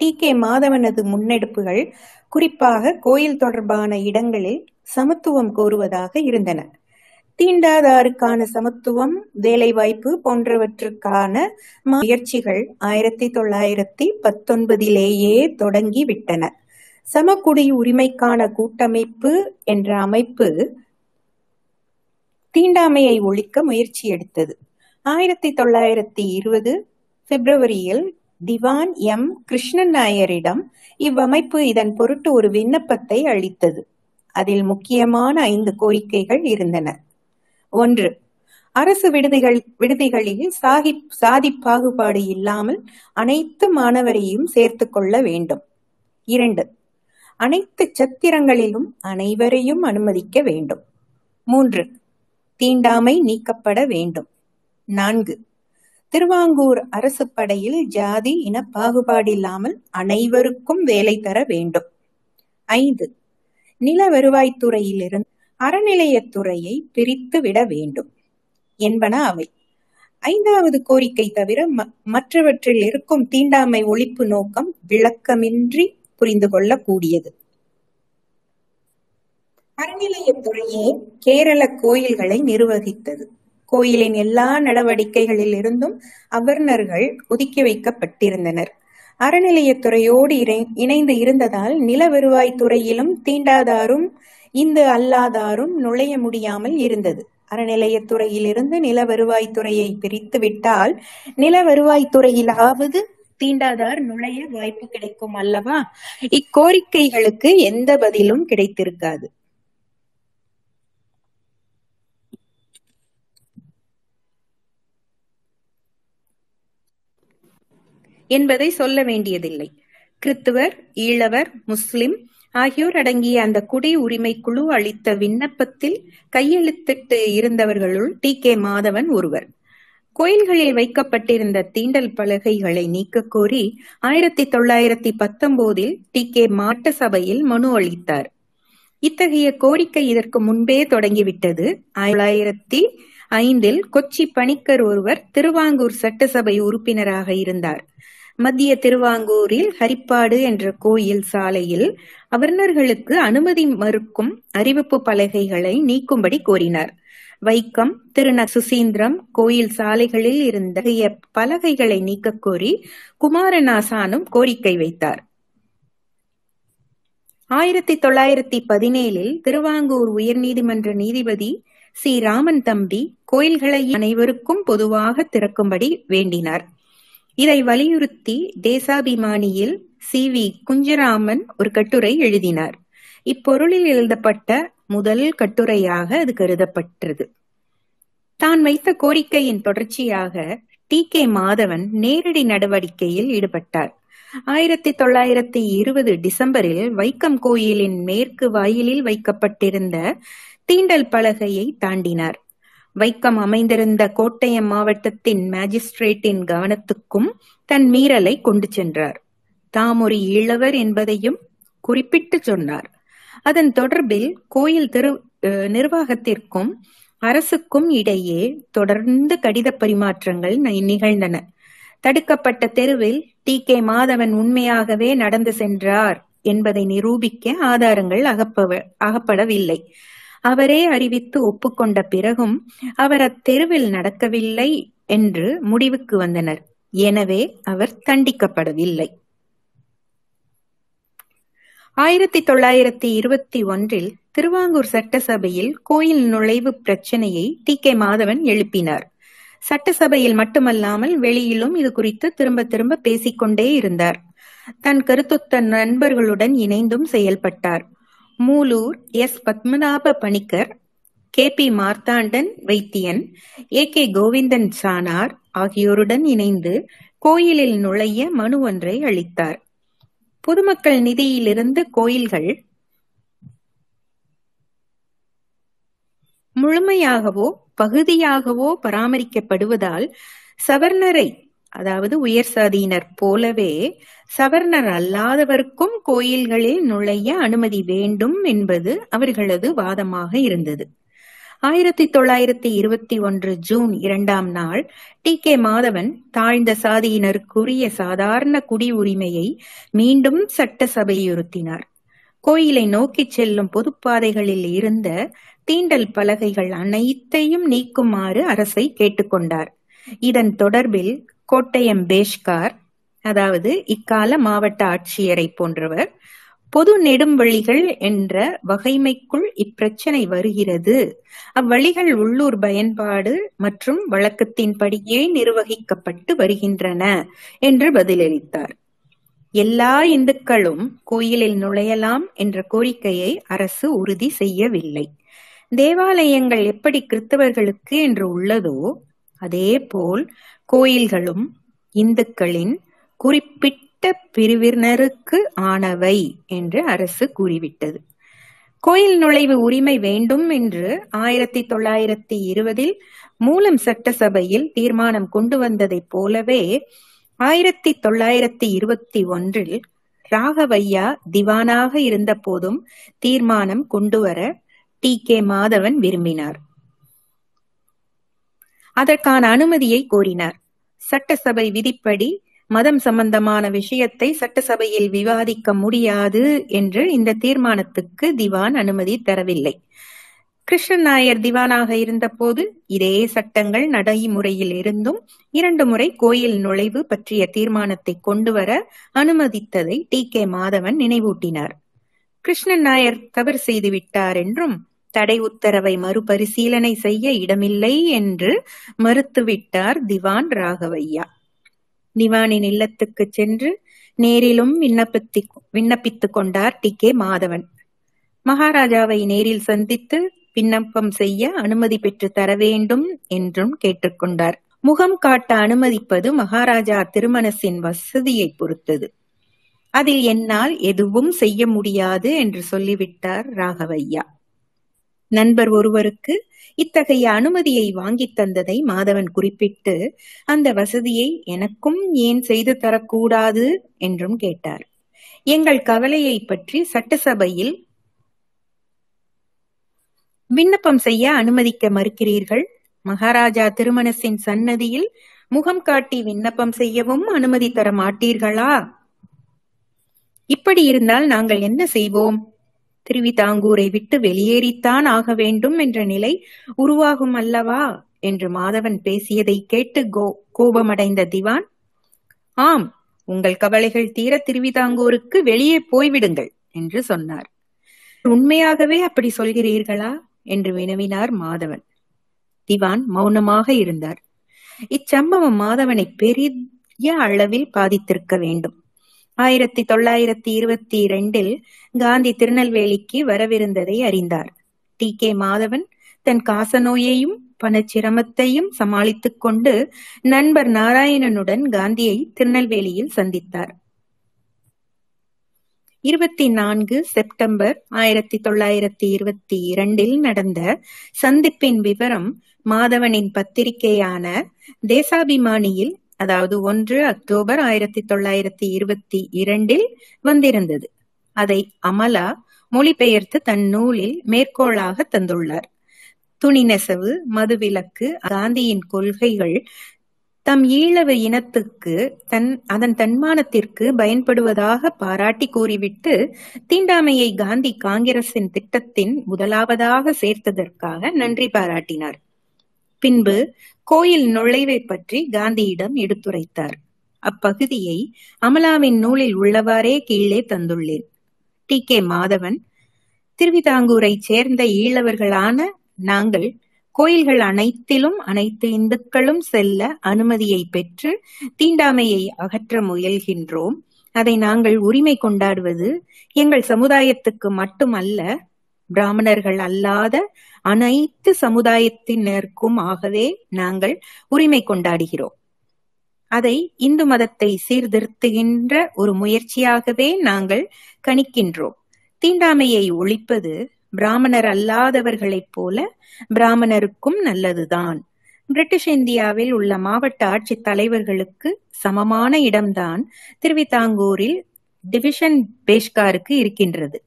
டி. கே. மாதவனது முன்னெடுப்புகள் குறிப்பாக கோயில் தொடர்பான இடங்களில் சமத்துவம் கோருவதாக இருந்தன. தீண்டாதாருக்கான சமத்துவம் வேலைவாய்ப்பு போன்றவற்றுக்கான முயற்சிகள் ஆயிரத்தி தொள்ளாயிரத்தி பத்தொன்பதிலேயே தொடங்கி விட்டன சமக்குடி உரிமைக்கான கூட்டமைப்பு என்ற அமைப்பு தீண்டாமையை ஒழிக்க முயற்சி எடுத்தது. ஆயிரத்தி தொள்ளாயிரத்தி இருபது பிப்ரவரியில் திவான் எம். கிருஷ்ணன் நாயரிடம் இவ்வமைப்பு இதன் பொருட்டு ஒரு விண்ணப்பத்தை அளித்தது. அதில் முக்கியமான ஐந்து கோரிக்கைகள் இருந்தன. ஒன்று அரசு விடுதிகள் விடுதிகளில் சாகி சாதி பாகுபாடு இல்லாமல் அனைத்து மாணவரையும் சேர்த்து கொள்ள வேண்டும். இரண்டு அனைத்து சத்திரங்களிலும் அனைவரையும் அனுமதிக்க வேண்டும். மூன்று தீண்டாமை நீக்கப்பட வேண்டும். நான்கு. திருவாங்கூர் அரசு படையில் ஜாதி இன பாகுபாடில்லாமல் அனைவருக்கும் வேலை தர வேண்டும். ஐந்து. நில வருவாய்த்துறையிலிருந்து அறநிலையத்துறையை பிரித்து விட வேண்டும் என்பன அவை. ஐந்தாவது கோரிக்கை தவிர ம- மற்றவற்றில் இருக்கும் தீண்டாமை ஒழிப்பு நோக்கம் விளக்கமின்றி புரிந்து கொள்ளக்கூடியது. அறநிலையத்துறையே கேரள கோயில்களை நிர்வகித்தது. கோயிலின் எல்லா நடவடிக்கைகளில் இருந்தும் அவ்வர்ணர்கள் ஒதுக்கி வைக்கப்பட்டிருந்தனர். அறநிலையத்துறையோடு இணைந்து இருந்ததால் நில வருவாய் துறையிலும் தீண்டாதாரும் இந்து அல்லாதாரும் நுழைய முடியாமல் இருந்தது. அறநிலையத்துறையிலிருந்து நில வருவாய்த்துறையை பிரித்து விட்டால் நில வருவாய்த்துறையிலாவது தீண்டாதார் நுழைய வாய்ப்பு கிடைக்கும் அல்லவா? இக்கோரிக்கைகளுக்கு எந்த பதிலும் கிடைத்திருக்காது. என்பதை சொல்ல வேண்டியதில்லை. கிறித்துவர் ஈழவர் முஸ்லிம் ஆகியோர் அடங்கிய அந்த குடி உரிமை குழு அளித்த விண்ணப்பத்தில் கையெழுத்திட்டு இருந்தவர்களுள் டி. கே. மாதவன் ஒருவர். கோயில்களில் வைக்கப்பட்டிருந்த தீண்டல் பலகைகளை நீக்க கோரி ஆயிரத்தி தொள்ளாயிரத்தி பத்தொன்பதில் டி. கே. மாட்ட சபையில் மனு அளித்தார். இத்தகைய கோரிக்கை இதற்கு முன்பே தொடங்கிவிட்டது. தொள்ளாயிரத்தி ஐந்தில் கொச்சி பணிக்கர் ஒருவர் திருவாங்கூர் சட்டசபை உறுப்பினராக இருந்தார். மத்திய திருவாங்கூரில் ஹரிப்பாடு என்ற கோயில் சாலையில் அபர்ணர்களுக்கு அனுமதி மறுக்கும் அறிவிப்பு பலகைகளை நீக்கும்படி கோரினார். வைக்கம் திருந சுசீந்திரம் கோயில் சாலைகளில் இருந்த பலகைகளை நீக்கக் கோரி குமாரநாசானும் கோரிக்கை வைத்தார். ஆயிரத்தி தொள்ளாயிரத்தி பதினேழில் திருவாங்கூர் உயர்நீதிமன்ற நீதிபதி சி. ராமன் தம்பி கோயில்களை அனைவருக்கும் பொதுவாக திறக்கும்படி வேண்டினார். இதை வலியுறுத்தி தேசாபிமானியில் சி. வி. குஞ்சராமன் ஒரு கட்டுரை எழுதினார். இப்பொருளில் எழுதப்பட்ட முதல் கட்டுரையாக அது கருதப்பட்டது. தான் வைத்த கோரிக்கையின் தொடர்ச்சியாக டி. கே. மாதவன் நேரடி நடவடிக்கையில் ஈடுபட்டார். ஆயிரத்தி தொள்ளாயிரத்தி இருபது டிசம்பரில் வைக்கம் கோயிலின் மேற்கு வாயிலில் வைக்கப்பட்டிருந்த தீண்டல் பலகையை தாண்டினார். வைக்கம் அமைந்திருந்த கோட்டயம் மாவட்டத்தின் மேஜிஸ்ட்ரேட்டின் கவனத்துக்கும் தன் மீறலை கொண்டு சென்றார். தாம் ஒரு ஈழவர் என்பதையும் குறிப்பிட்டு சொன்னார். அதன் தொடர்பில் கோயில் திரு நிர்வாகத்திற்கும் அரசுக்கும் இடையே தொடர்ந்து கடித பரிமாற்றங்கள் நிகழ்ந்தன. தடுக்கப்பட்ட தெருவில் டி. கே. மாதவன் உண்மையாகவே நடந்து சென்றார் என்பதை நிரூபிக்க ஆதாரங்கள் அகப்பவ அகப்படவில்லை. அவரே அறிவித்து ஒப்புக்கொண்ட பிறகும் அவர் அத்தெருவில் நடக்கவில்லை என்று முடிவுக்கு வந்தனர். எனவே அவர் தண்டிக்கப்படவில்லை. ஆயிரத்தி தொள்ளாயிரத்தி இருபத்தி ஒன்றில் திருவாங்கூர் சட்டசபையில் கோயில் நுழைவு பிரச்சனையை டி. கே. மாதவன் எழுப்பினார். சட்டசபையில் மட்டுமல்லாமல் வெளியிலும் இது குறித்து திரும்ப திரும்ப பேசிக்கொண்டே இருந்தார். தன் கருத்தொத்த நண்பர்களுடன் இணைந்தும் செயல்பட்டார். Mooloor S. Padmanabha Panicker K. P. Marthandan Vaidyan A. K. Govindan சானார் ஆகியோருடன் இணைந்து கோயிலில் நுழைய மனு ஒன்றை அளித்தார். பொதுமக்கள் நிதியிலிருந்து கோயில்கள் முழுமையாகவோ பகுதியாகவோ பராமரிக்கப்படுவதால் சவர்ணரை அதாவது உயர் சாதியினர் போலவே சவர்ணர் அல்லாதவர்க்கும் கோயில்களில் நுழைய அனுமதி வேண்டும் என்பது அவர்களது வாதமாக இருந்தது. ஆயிரத்தி தொள்ளாயிரத்தி இருபத்தி ஒன்று ஜூன் இரண்டாம் நாள் டி. கே. மாதவன் தாழ்ந்த சாதியினருக்குரிய சாதாரண குடி உரிமையை மீண்டும் சட்டசபையுறுத்தினார். கோயிலை நோக்கிச் செல்லும் பொதுப்பாதைகளில் இருந்த தீண்டல் பலகைகள் அனைத்தையும் நீக்குமாறு அரசை கேட்டுக்கொண்டார். இதன் தொடர்பில் கோட்டயம் பேஷ்கார் அதாவது இக்கால மாவட்ட ஆட்சியரை போன்றவர் பொது நெடும்வழிகள் என்ற வகைமைக்குள் இப்பிரச்சனை வருகிறது. அவ்வழிகள் உள்ளூர் பயன்பாடு மற்றும் வழக்கத்தின்படியே நிர்வகிக்கப்பட்டு வருகின்றன என்று பதிலளித்தார். எல்லா இந்துக்களும் கோயிலில் நுழையலாம் என்ற கோரிக்கையை அரசு உறுதி செய்யவில்லை. தேவாலயங்கள் எப்படி கிறிஸ்தவர்களுக்கு என்று உள்ளதோ அதேபோல் கோயில்களும் இந்துக்களின் குறிப்பிட்ட பிரிவினருக்கு ஆனவை என்று அரசு கூறிவிட்டது. கோயில் நுழைவு உரிமை வேண்டும் என்று ஆயிரத்தி தொள்ளாயிரத்தி இருபதில் மூலம் சட்டசபையில் தீர்மானம் கொண்டு வந்ததைப் போலவே ஆயிரத்தி தொள்ளாயிரத்தி இருபத்தி ஒன்றில் ராகவையா திவானாக இருந்த போதும் தீர்மானம் கொண்டுவர டி கே மாதவன் விரும்பினார். அதற்கான அனுமதியை கோரினார். சட்டசபை விதிப்படி மதம் சம்பந்தமான விஷயத்தை சட்டசபையில் விவாதிக்க முடியாது என்று இந்த தீர்மானத்துக்கு திவான் அனுமதி தரவில்லை. கிருஷ்ணன் நாயர் திவானாக இருந்தபோது இதே சட்டங்கள் நடைமுறையில் இருந்தும் இரண்டு முறை கோயில் நுழைவு பற்றிய தீர்மானத்தை கொண்டுவர அனுமதித்ததை டி கே மாதவன் நினைவூட்டினார். கிருஷ்ணன் நாயர் தவறு செய்து விட்டார் என்றும் தடை உத்தரவை மறுபரிசீலனை செய்ய இடமில்லை என்று மறுத்துவிட்டார் திவான் ராகவையா. திவானின் இல்லத்துக்கு சென்று நேரிலும் விண்ணப்பித்து விண்ணப்பித்துக் கொண்டார் டி. கே. மாதவன். மகாராஜாவை நேரில் சந்தித்து விண்ணப்பம் செய்ய அனுமதி பெற்று தர வேண்டும் என்றும் கேட்டுக்கொண்டார் முகம் காட்ட அனுமதிப்பது மகாராஜா திருமணத்தின் வசதியை பொறுத்தது. அதில் என்னால் எதுவும் செய்ய முடியாது என்று சொல்லிவிட்டார் ராகவையா. நண்பர் ஒருவருக்கு இத்தகைய அனுமதியை வாங்கித் தந்ததை மாதவன் குறிப்பிட்டு அந்த வசதியை எனக்கும் ஏன் செய்து தரக்கூடாது? என்றும் கேட்டார். எங்கள் கவலையை பற்றி சட்டசபையில் விண்ணப்பம் செய்ய அனுமதிக்க மறுக்கிறீர்கள்? மகாராஜா திருமணத்தின் சன்னதியில் முகம் காட்டி விண்ணப்பம் செய்யவும் அனுமதி தர மாட்டீர்களா? இப்படி இருந்தால் நாங்கள் என்ன செய்வோம்? திருவிதாங்கூரை விட்டு வெளியேறித்தான் ஆக வேண்டும் என்ற நிலை உருவாகும் அல்லவா? என்று மாதவன் பேசியதை கேட்டு கோ கோபமடைந்த திவான் ஆம் உங்கள் கவலைகள் தீர திருவிதாங்கூருக்கு வெளியே போய்விடுங்கள் என்று சொன்னார். உண்மையாகவே அப்படி சொல்கிறீர்களா? என்று வினவினார் மாதவன். திவான் மௌனமாக இருந்தார். இச்சம்பவம் மாதவனை பெரிய அளவில் பாதித்திருக்க வேண்டும். ஆயிரத்தி தொள்ளாயிரத்தி இருபத்தி இரண்டில் காந்தி திருநெல்வேலிக்கு வரவிருந்ததை அறிந்தார். டி. கே. மாதவன் தன் காசநோயையும் பணச்சிரமத்தையும் சமாளித்துக் கொண்டு நண்பர் நாராயணனுடன் காந்தியை திருநெல்வேலியில் சந்தித்தார். இருபத்தி நான்கு செப்டம்பர் ஆயிரத்தி தொள்ளாயிரத்தி இருபத்தி இரண்டில் நடந்த சந்திப்பின் விவரம் மாதவனின் பத்திரிகையான தேசாபிமானியில் அதாவது ஒன்று அக்டோபர் ஆயிரத்தி தொள்ளாயிரத்தி இருபத்தி இரண்டில் வந்திருந்தது. அதை அமலா மொழிபெயர்த்து தன் நூலில் மேற்கோளாக தந்துள்ளார். துணி நெசவு மதுவிலக்கு காந்தியின் கொள்கைகள் தம் ஈழவ இனத்துக்கு தன் அதன் தன்மானத்திற்கு பயன்படுவதாக பாராட்டி கூறிவிட்டு தீண்டாமையை காந்தி காங்கிரசின் திட்டத்தின் முதலாவதாக சேர்த்ததற்காக நன்றி பாராட்டினார். பின்பு கோயில் நுழைவை பற்றி காந்தியிடம் எடுத்துரைத்தார். அப்பகுதியை அமலாவின் நூலில் உள்ளவாறே கீழே தந்துள்ளேன். டி. கே. மாதவன் திருவிதாங்கூரைச் சேர்ந்த ஈழவர்களான நாங்கள் கோயில்கள் அனைத்திலும் அனைத்து இந்துக்களும் செல்ல அனுமதியை பெற்று தீண்டாமையை அகற்ற முயல்கின்றோம். அதை நாங்கள் உரிமை கொண்டாடுவது எங்கள் சமுதாயத்துக்கு மட்டுமல்ல பிராமணர்கள் அல்லாத அனைத்து சமுதாயத்தினருக்கும் ஆகவே நாங்கள் உரிமை கொண்டாடுகிறோம். அதை இந்து மதத்தை சீர்திருத்துகின்ற ஒரு முயற்சியாகவே நாங்கள் கணிக்கின்றோம். தீண்டாமையை ஒழிப்பது பிராமணர் அல்லாதவர்களைப் போல பிராமணருக்கும் நல்லதுதான். பிரிட்டிஷ் இந்தியாவில் உள்ள மாவட்ட ஆட்சித் தலைவர்களுக்கு சமமான இடம்தான் திருவிதாங்கூரில் டிவிஷன் பேஷ்காருக்கு இருக்கின்றது.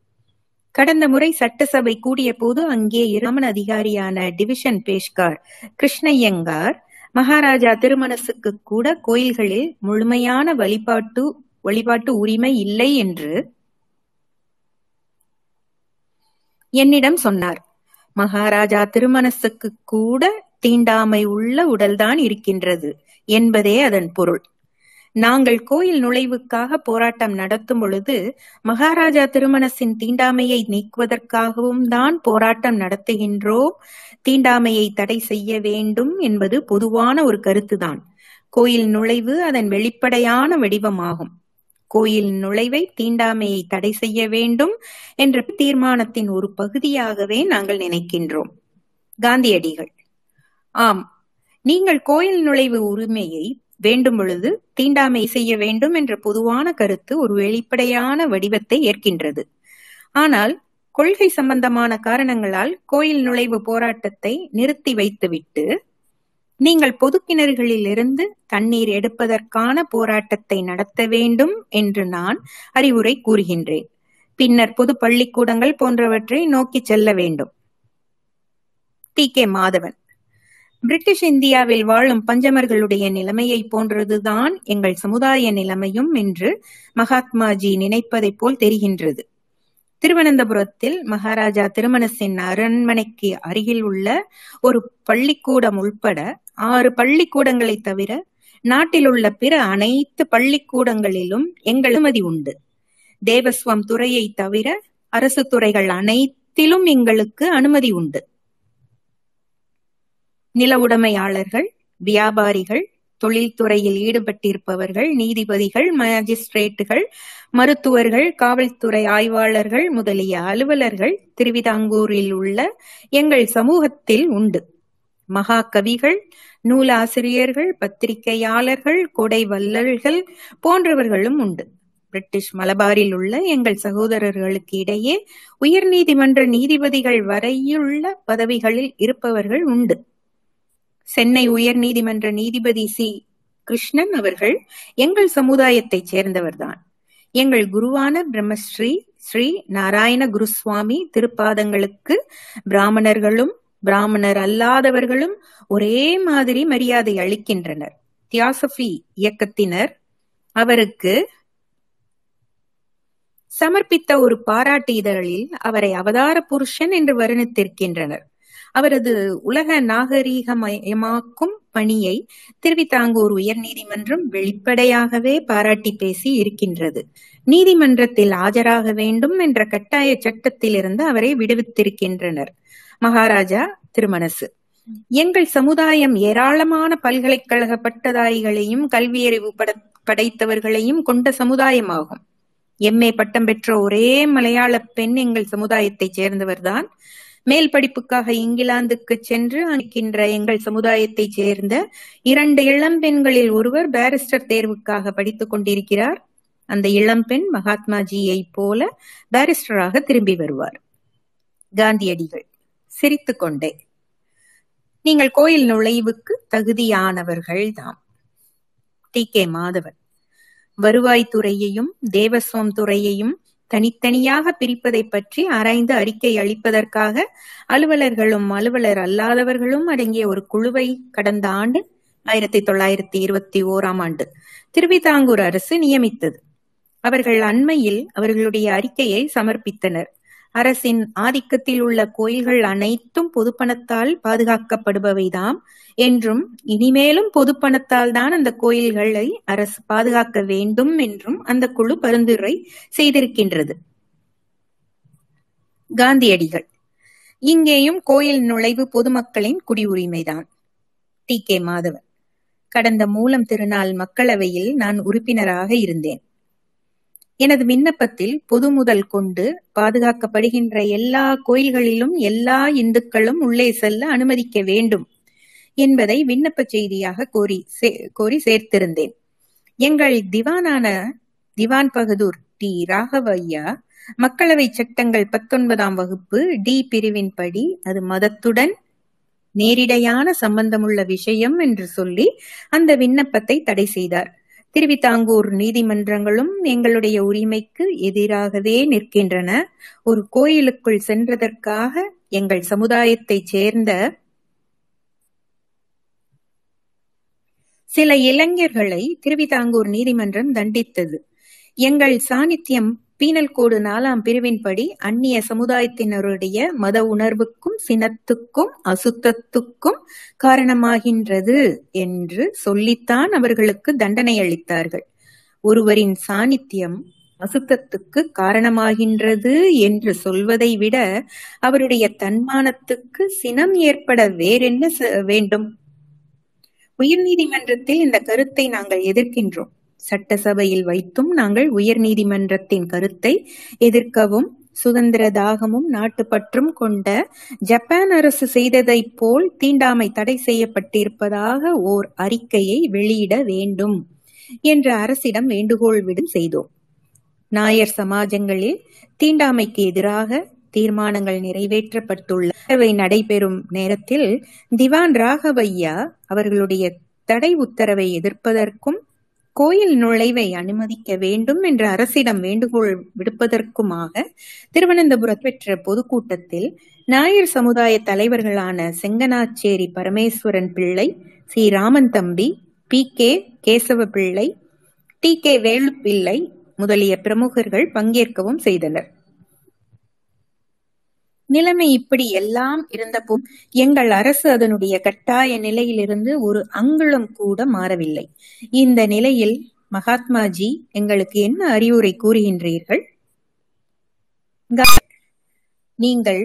கடந்த முறை சட்டசபை கூடிய போது அங்கே இராமன் அதிகாரியான டிவிஷன் பேஷ்கார் கிருஷ்ணய்யங்கார் மகாராஜா திருமணசுக்கு கூட கோயில்களில் முழுமையான வழிபாட்டு வழிபாட்டு உரிமை இல்லை என்று என்னிடம் சொன்னார். மகாராஜா திருமணசுக்கு கூட தீண்டாமை உள்ள உடல்தான் இருக்கின்றது என்பதே அதன் பொருள். நாங்கள் கோயில் நுழைவுக்காக போராட்டம் நடத்தும் பொழுது மகாராஜா திருமணசின் தீண்டாமையை நீக்குவதற்காகவும் தான் போராட்டம் நடத்துகின்றோம். தீண்டாமையை தடை செய்ய வேண்டும் என்பது பொதுவான ஒரு கருத்துதான். கோயில் நுழைவு அதன் வெளிப்படையான வடிவமாகும். கோயில் நுழைவை தீண்டாமையை தடை செய்ய வேண்டும் என்ற தீர்மானத்தின் ஒரு பகுதியாகவே நாங்கள் நினைக்கின்றோம். காந்தியடிகள். ஆம் நீங்கள் கோயில் நுழைவு உரிமையை வேண்டும் பொழுது தீண்டாமை செய்ய வேண்டும் என்ற பொதுவான கருத்து ஒரு வெளிப்படையான வடிவத்தை ஏற்கின்றது. ஆனால் கொள்கை சம்பந்தமான காரணங்களால் கோயில் நுழைவு போராட்டத்தை நிறுத்தி வைத்துவிட்டு நீங்கள் பொது கிணறுகளிலிருந்து தண்ணீர் எடுப்பதற்கான போராட்டத்தை நடத்த வேண்டும் என்று நான் அறிவுரை கூறுகின்றேன். பின்னர் பொது பள்ளிக்கூடங்கள் போன்றவற்றை நோக்கி செல்ல வேண்டும். D K Madhavan. பிரிட்டிஷ் இந்தியாவில் வாழும் பஞ்சமர்களுடைய நிலைமையை போன்றதுதான் எங்கள் சமுதாய நிலைமையும் என்று மகாத்மாஜி நினைப்பதைப் போல் தெரிகின்றது. திருவனந்தபுரத்தில் மகாராஜா திருமணசின் அரண்மனைக்கு அருகில் உள்ள ஒரு பள்ளிக்கூடம் உள்பட ஆறு பள்ளிக்கூடங்களை தவிர நாட்டில் உள்ள பிற அனைத்து பள்ளிக்கூடங்களிலும் எங்கள் அனுமதி உண்டு. தேவஸ்வம் துறையை தவிர அரசு துறைகள் அனைத்திலும் எங்களுக்கு அனுமதி உண்டு. நில உடைமையாளர்கள் வியாபாரிகள் தொழில்துறையில் ஈடுபட்டிருப்பவர்கள் நீதிபதிகள் மாஜிஸ்ட்ரேட்டுகள் மருத்துவர்கள் காவல்துறை ஆய்வாளர்கள் முதலிய அலுவலர்கள் திருவிதாங்கூரில் உள்ள எங்கள் சமூகத்தில் உண்டு. மகாகவிகள் நூலாசிரியர்கள் பத்திரிகையாளர்கள் கொடை வல்லல்கள் போன்றவர்களும் உண்டு. பிரிட்டிஷ் மலபாரில் உள்ள எங்கள் சகோதரர்களுக்கு இடையே உயர் நீதிமன்ற நீதிபதிகள் வரையுள்ள பதவிகளில் இருப்பவர்கள் உண்டு. சென்னை உயர் நீதிமன்ற நீதிபதி சி. கிருஷ்ணன் அவர்கள் எங்கள் சமுதாயத்தைச் சேர்ந்தவர்தான். எங்கள் குருவான பிரம்மஸ்ரீ ஸ்ரீ நாராயண குருசுவாமி திருப்பாதங்களுக்கு பிராமணர்களும் பிராமணர் அல்லாதவர்களும் ஒரே மாதிரி மரியாதை அளிக்கின்றனர். தியாசபி இயக்கத்தினர். அவருக்கு சமர்ப்பித்த ஒரு பாராட்டு இதழில் அவரை அவதார புருஷன் என்று வருணித்திருக்கின்றனர். அவரது உலக நாகரீகமயமாக்கும் பணியை திருவிதாங்கூர் உயர் நீதிமன்றம் வெளிப்படையாகவே பாராட்டி பேசி இருக்கின்றது. நீதிமன்றத்தில் ஆஜராக வேண்டும் என்ற கட்டாய சட்டத்திலிருந்து அவரை விடுவித்திருக்கின்றனர். மகாராஜா திருமணசு எங்கள் சமுதாயம் ஏராளமான பல்கலைக்கழக பட்டதாரிகளையும் கல்வியறிவு படைத்தவர்களையும் கொண்ட சமுதாயமாகும். எம்ஏ பட்டம் பெற்ற ஒரே மலையாள பெண் எங்கள் சமுதாயத்தைச் சேர்ந்தவர்தான். மேல் படிப்புக்காக இங்கிலாந்துக்கு சென்று அனுக்கின்ற எங்கள் சமுதாயத்தைச் சேர்ந்த இரண்டு இளம்பெண்களில் ஒருவர் பாரிஸ்டர் தேர்வுக்காக படித்துக் கொண்டிருக்கிறார். அந்த இளம்பெண் மகாத்மாஜியை போல பாரிஸ்டராக திரும்பி வருவார். காந்தியடிகள் சிரித்துக்கொண்டே நீங்கள் கோயில் நுழைவுக்கு தகுதியானவர்கள் தாம் டி. கே. மாதவன் வருவாய்த்துறையையும் தேவஸ்வம் துறையையும் தனித்தனியாக பிரிப்பதை பற்றி ஆராய்ந்து அறிக்கை அளிப்பதற்காக அலுவலர்களும் அலுவலர் அல்லாதவர்களும் அடங்கிய ஒரு குழுவை கடந்த ஆண்டு ஆயிரத்தி தொள்ளாயிரத்தி இருபத்தி ஓராம் ஆண்டு திருவிதாங்கூர் அரசு நியமித்தது. அவர்கள் அண்மையில் அவர்களுடைய அறிக்கையை சமர்ப்பித்தனர். அரசின் ஆதிக்கத்தில் உள்ள கோயில்கள் அனைத்தும் பொதுப்பணத்தால் பாதுகாக்கப்படுபவைதாம். என்றும் இனிமேலும் பொதுப்பணத்தால் தான் அந்த கோயில்களை அரசு பாதுகாக்க வேண்டும் என்றும் அந்த குழு பரிந்துரை செய்திருக்கின்றது. காந்தியடிகள். இங்கேயும் கோயில் நுழைவு பொதுமக்களின் குடியுரிமைதான். D K Madhavan. கடந்த மூலம் திருநாள் மக்களவையில் நான் உறுப்பினராக இருந்தேன். எனது விண்ணப்பத்தில் பொது முதல் கொண்டு பாதுகாக்கப்படுகின்ற எல்லா கோயில்களிலும் எல்லா இந்துக்களும் உள்ளே செல்ல அனுமதிக்க வேண்டும் என்பதை விண்ணப்ப செய்தியாக கோரி கோரி சேர்த்திருந்தேன். எங்கள் திவானான திவான் பகதூர் டி. ராகவையா மக்களவை சட்டங்கள் பத்தொன்பதாம் வகுப்பு டி. பிரிவின்படி அது மதத்துடன் நேரிடையான சம்பந்தமுள்ள விஷயம் என்று சொல்லி அந்த விண்ணப்பத்தை தடை செய்தார். திருவிதாங்கூர் நீதிமன்றங்களும் எங்களுடைய உரிமைக்கு எதிராகவே நிற்கின்றன. ஒரு கோயிலுக்குள் சென்றதற்காக எங்கள் சமுதாயத்தைச் சேர்ந்த சில இளைஞர்களை திருவிதாங்கூர் நீதிமன்றம் தண்டித்தது. எங்கள் சாநித்தியம் பீனல் கோடு நாலாம் பிரிவின்படி அந்நிய சமுதாயத்தினருடைய மத உணர்வுக்கும் சினத்துக்கும் அசுத்தத்துக்கும் காரணமாகின்றது என்று சொல்லித்தான் அவர்களுக்கு தண்டனை அளித்தார்கள். ஒருவரின் சாநித்தியம் அசுத்தத்துக்கு காரணமாகின்றது என்று சொல்வதை விட அவருடைய தன்மானத்துக்கு சினம் ஏற்பட வேறென்ன வேண்டும்? உயர்நீதிமன்றத்தில் இந்த கருத்தை நாங்கள் எதிர்க்கின்றோம். சட்டசபையில் வைத்தும் நாங்கள் உயர்நீதிமன்றத்தின் கருத்தை எதிர்க்கவும் சுதந்திர தாகமும் நாட்டுப்பற்றும் கொண்ட ஜப்பான் அரசு செய்ததைப் போல் தீண்டாமை தடை செய்யப்பட்டிருப்பதாக ஓர் அறிக்கையை வெளியிட வேண்டும் என்று அரசிடம் வேண்டுகோள் விடும் செய்தோம். நாயர் சமாஜங்களில் தீண்டாமைக்கு எதிராக தீர்மானங்கள் நிறைவேற்றப்பட்டுள்ள நடைபெறும் நேரத்தில் திவான் ராகவையா அவர்களுடைய தடை உத்தரவை எதிர்ப்பதற்கும் கோயில் நுழைவை அனுமதிக்க வேண்டும் என்ற அரசிடம் வேண்டுகோள் விடுப்பதற்குமாக திருவனந்தபுரம் பெற்ற பொதுக்கூட்டத்தில் நாயர் சமுதாய தலைவர்களான செங்கனாச்சேரி பரமேஸ்வரன் பிள்ளை சி. ராமன் தம்பி பி. கே. கேசவ பிள்ளை டி. கே. வேலுப்பிள்ளை முதலிய பிரமுகர்கள் பங்கேற்கவும் செய்தனர். நிலைமை இப்படி எல்லாம் இருந்தபோது எங்கள் அரசு அதனுடைய கட்டாய நிலையிலிருந்து ஒரு அங்குளம் கூட மாறவில்லை. இந்த நிலையில் மகாத்மாஜி எங்களுக்கு என்ன அறிவுரை கூறுகின்றீர்கள்? நீங்கள்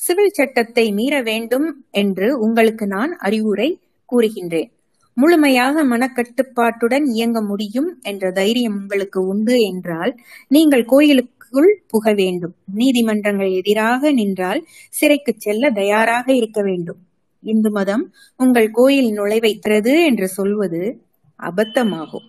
சிவில் சட்டத்தை மீற வேண்டும் என்று உங்களுக்கு நான் அறிவுரை கூறுகின்றேன். முழுமையாக மனக்கட்டுப்பாட்டுடன் இயங்க முடியும் என்ற தைரியம் உங்களுக்கு உண்டு என்றால் நீங்கள் கோயிலுக்கு சிறைக்குள் புக வேண்டும். நீதிமன்றங்கள் எதிராக நின்றால் சிறைக்கு செல்ல தயாராக இருக்க வேண்டும். இந்து மதம் உங்கள் கோயில் நுழைவைத்தது என்று சொல்வது அபத்தமாகும்.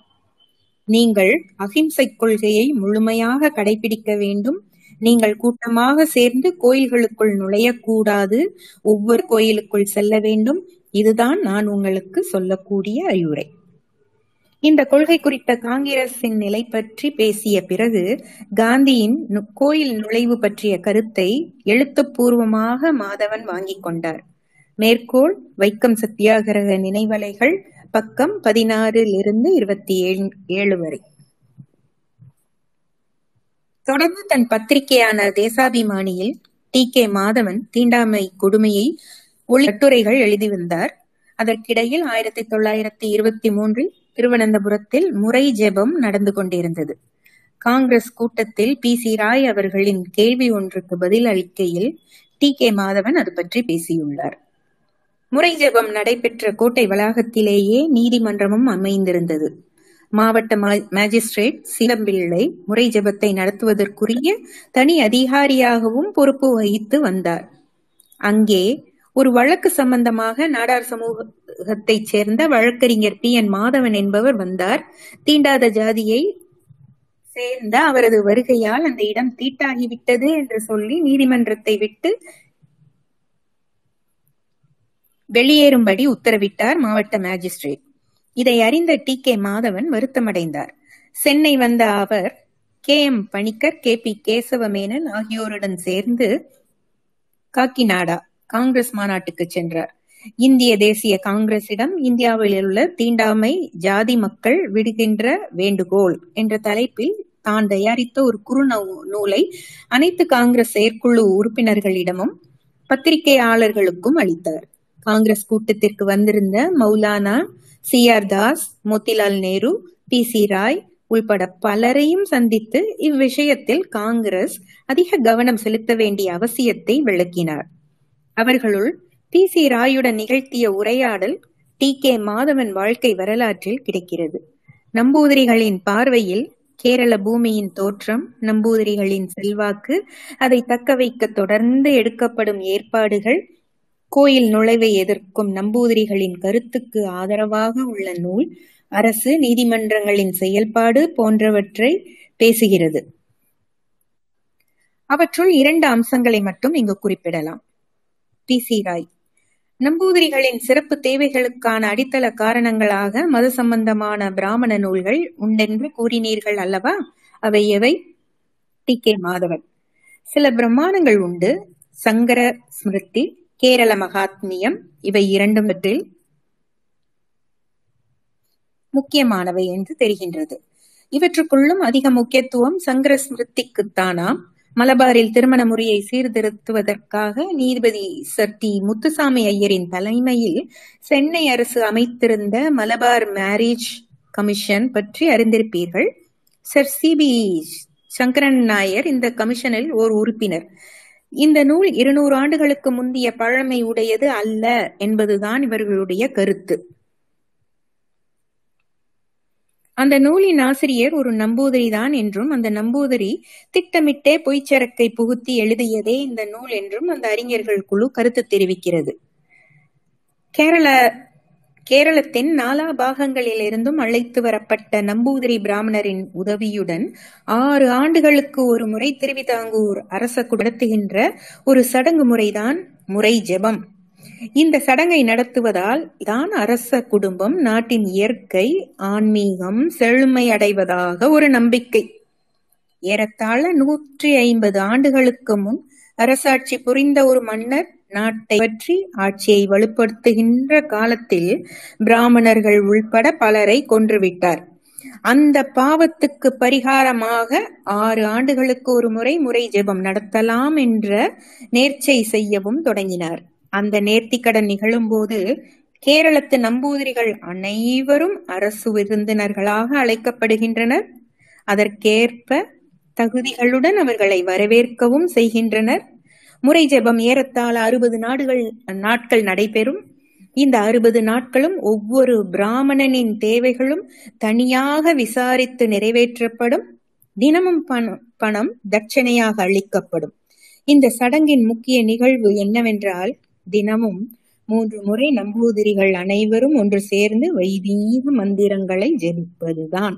நீங்கள் அகிம்சை கொள்கையை முழுமையாக கடைபிடிக்க வேண்டும். நீங்கள் கூட்டமாக சேர்ந்து கோயில்களுக்குள் நுழையக்கூடாது. ஒவ்வொரு கோயிலுக்குள் செல்ல வேண்டும். இதுதான் நான் உங்களுக்கு சொல்லக்கூடிய அறிவுரை. இந்த கொள்கை குறித்த காங்கிரசின் நிலை பற்றி பேசிய பிறகு காந்தியின் கோயில் நுழைவு பற்றிய கருத்தை எழுத்துப்பூர்வமாக மாதவன் வாங்கிக் கொண்டார். மேற்கோள் வைக்கம் சத்தியாகிரக நினைவலைகள் பக்கம் பதினாறிலிருந்து இருபத்தி ஏழு வரை. தொடர்ந்து தன் பத்திரிகையான தேசாபிமானியில் டி. கே. மாதவன் தீண்டாமை கொடுமையை ஒளி கட்டுரைகள் எழுதி வந்தார். அதற்கிடையில் ஆயிரத்தி தொள்ளாயிரத்தி இருபத்தி மூன்றில் திருவனந்தபுரத்தில் முறை ஜெபம் நடந்து கொண்டிருந்தது. காங்கிரஸ் கூட்டத்தில் பி. சி. ராய் அவர்களின் கேள்வி ஒன்றுக்கு பதில் அளிக்கையில் டி. கே. மாதவன் அது பற்றி பேசியுள்ளார். முறை ஜெபம் நடைபெற்ற கோட்டை வளாகத்திலேயே நீதிமன்றமும் அமைந்திருந்தது. மாவட்ட மேஜிஸ்ட்ரேட் சீலம்பிள்ளை முறை ஜெபத்தை நடத்துவதற்குரிய தனி அதிகாரியாகவும் பொறுப்பு வகித்து வந்தார். அங்கே ஒரு வழக்கு சம்பந்தமாக நாடார் சமூகத்தைச் சேர்ந்த வழக்கறிஞர் பி. என். மாதவன் என்பவர் வந்தார். தீண்டாத ஜாதியை சேர்ந்த அவரது வருகையால் அந்த இடம் தீட்டாகிவிட்டது என்று சொல்லி நீதிமன்றத்தை விட்டு வெளியேறும்படி உத்தரவிட்டார் மாவட்ட மேஜிஸ்ட்ரேட். இதை அறிந்த டி. கே. மாதவன் வருத்தமடைந்தார். சென்னை வந்த அவர் K. M. Panicker K. P. Kesava Menon ஆகியோருடன் சேர்ந்து காக்கிநாடா காங்கிரஸ் மாநாட்டுக்கு சென்றார். இந்திய தேசிய காங்கிரசிடம் இந்தியாவில் உள்ள தீண்டாமை ஜாதி மக்கள் விடுகின்ற வேண்டுகோள் என்ற தலைப்பில் தான் தயாரித்த ஒரு குறு நூலை அனைத்து காங்கிரஸ் செயற்குழு உறுப்பினர்களிடமும் பத்திரிகையாளர்களுக்கும் அளித்தார். காங்கிரஸ் கூட்டத்திற்கு வந்திருந்த Maulana C. R. Das Motilal Nehru B. C. Roy உள்பட பலரையும் சந்தித்து இவ்விஷயத்தில் காங்கிரஸ் அதிக கவனம் செலுத்த வேண்டிய அவசியத்தை விளக்கினார். அவர்களுள் பி சி. ராயுடன் நிகழ்த்திய உரையாடல் டி. கே. மாதவன் வாழ்க்கை வரலாற்றில் கிடைக்கிறது. நம்பூதிரிகளின் பார்வையில் கேரள பூமியின் தோற்றம் நம்பூதிரிகளின் செல்வாக்கு அதை தக்க வைக்க தொடர்ந்து எடுக்கப்படும் ஏற்பாடுகள் கோயில் நுழைவை எதிர்க்கும் நம்பூதிரிகளின் கருத்துக்கு ஆதரவாக உள்ள நூல் அரசு நீதிமன்றங்களின் செயல்பாடு போன்றவற்றை பேசுகிறது. அவற்றுள் இரண்டு அம்சங்களை மட்டும் இங்கு குறிப்பிடலாம். பி சி ராய் நம்பூதிரிகளின் சிறப்பு தேவைகளுக்கான அடித்தள காரணங்களாக மது சம்பந்தமான பிராமண நூல்கள் உண்டென்று கூறினீர்கள் அல்லவா? அவை எவை? டி. கே. மாதவன். சில பிரமாணங்கள் உண்டு. சங்கர ஸ்மிருதி கேரள மகாத்மியம் இவை இரண்டும் பற்றில் முக்கியமானவை என்று தெரிகின்றது. இவற்றுக்குள்ளும் அதிக முக்கியத்துவம் சங்கர ஸ்மிருதிக்குத்தானாம். மலபாரில் திருமண முறையை சீர்திருத்துவதற்காக நீதிபதி சர் டி முத்துசாமி ஐயரின் தலைமையில் சென்னை அரசு அமைத்திருந்த மலபார் மேரேஜ் கமிஷன் பற்றி அறிந்திருப்பீர்கள். Sir C P Sankaran Nair இந்த கமிஷனில் ஓர் உறுப்பினர். இந்த நூல் இருநூறு ஆண்டுகளுக்கு முந்தைய பழமை உடையது அல்ல என்பதுதான் இவர்களுடைய கருத்து. அந்த நூலின் ஆசிரியர் ஒரு நம்பூதிரிதான் என்றும் அந்த நம்பூதிரி திட்டமிட்டே பொய்ச்சரக்கை புகுத்தி எழுதியதே இந்த நூல் என்றும் அந்த அறிஞர்கள் குழு கருத்து தெரிவிக்கிறது. கேரள கேரளத்தின் நாலா பாகங்களிலிருந்தும் அழைத்து வரப்பட்ட நம்பூதிரி பிராமணரின் உதவியுடன் ஆறு ஆண்டுகளுக்கு ஒரு முறை திருவிதாங்கூர் அரச நடத்துகின்ற ஒரு சடங்கு முறைதான் முறை ஜெபம். இந்த சடங்கை நடத்துவதால் தான் அரச குடும்பம் நாட்டின் இயற்கை ஆன்மீகம் செழுமை அடைவதாக ஒரு நம்பிக்கை. ஏறத்தாழ நூற்றி ஐம்பது ஆண்டுகளுக்கு முன் அரசாட்சி புரிந்த ஒரு மன்னர் நாட்டை பற்றி ஆட்சியை வலுப்படுத்துகின்ற காலத்தில் பிராமணர்கள் உள்பட பலரை கொன்றுவிட்டார். அந்த பாவத்துக்கு பரிகாரமாக ஆறு ஆண்டுகளுக்கு ஒரு முறை முறை ஜெபம் நடத்தலாம் என்ற நேர்ச்சை செய்யவும் தொடங்கினார். அந்த நேர்த்திக்கடன் நிகழும்போது கேரளத்து நம்பூதிரிகள் அனைவரும் அரசு விருந்தினர்களாக அழைக்கப்படுகின்றனர். அதற்கேற்ப தகுதிகளுடன் அவர்களை வரவேற்கவும் செய்கின்றனர். முறை ஜெபம் ஏறத்தாழ அறுபது நாடுகள் நாட்கள் நடைபெறும். இந்த அறுபது நாட்களும் ஒவ்வொரு பிராமணனின் தேவைகளும் தனியாக விசாரித்து நிறைவேற்றப்படும். தினமும் பணம் பணம் தட்சணையாக அளிக்கப்படும். இந்த சடங்கின் முக்கிய நிகழ்வு என்னவென்றால் தினமும் மூன்று முறை நம்பூதிரிகள் அனைவரும் ஒன்று சேர்ந்து வைதீக மந்திரங்களை ஜெபிப்பதுதான்.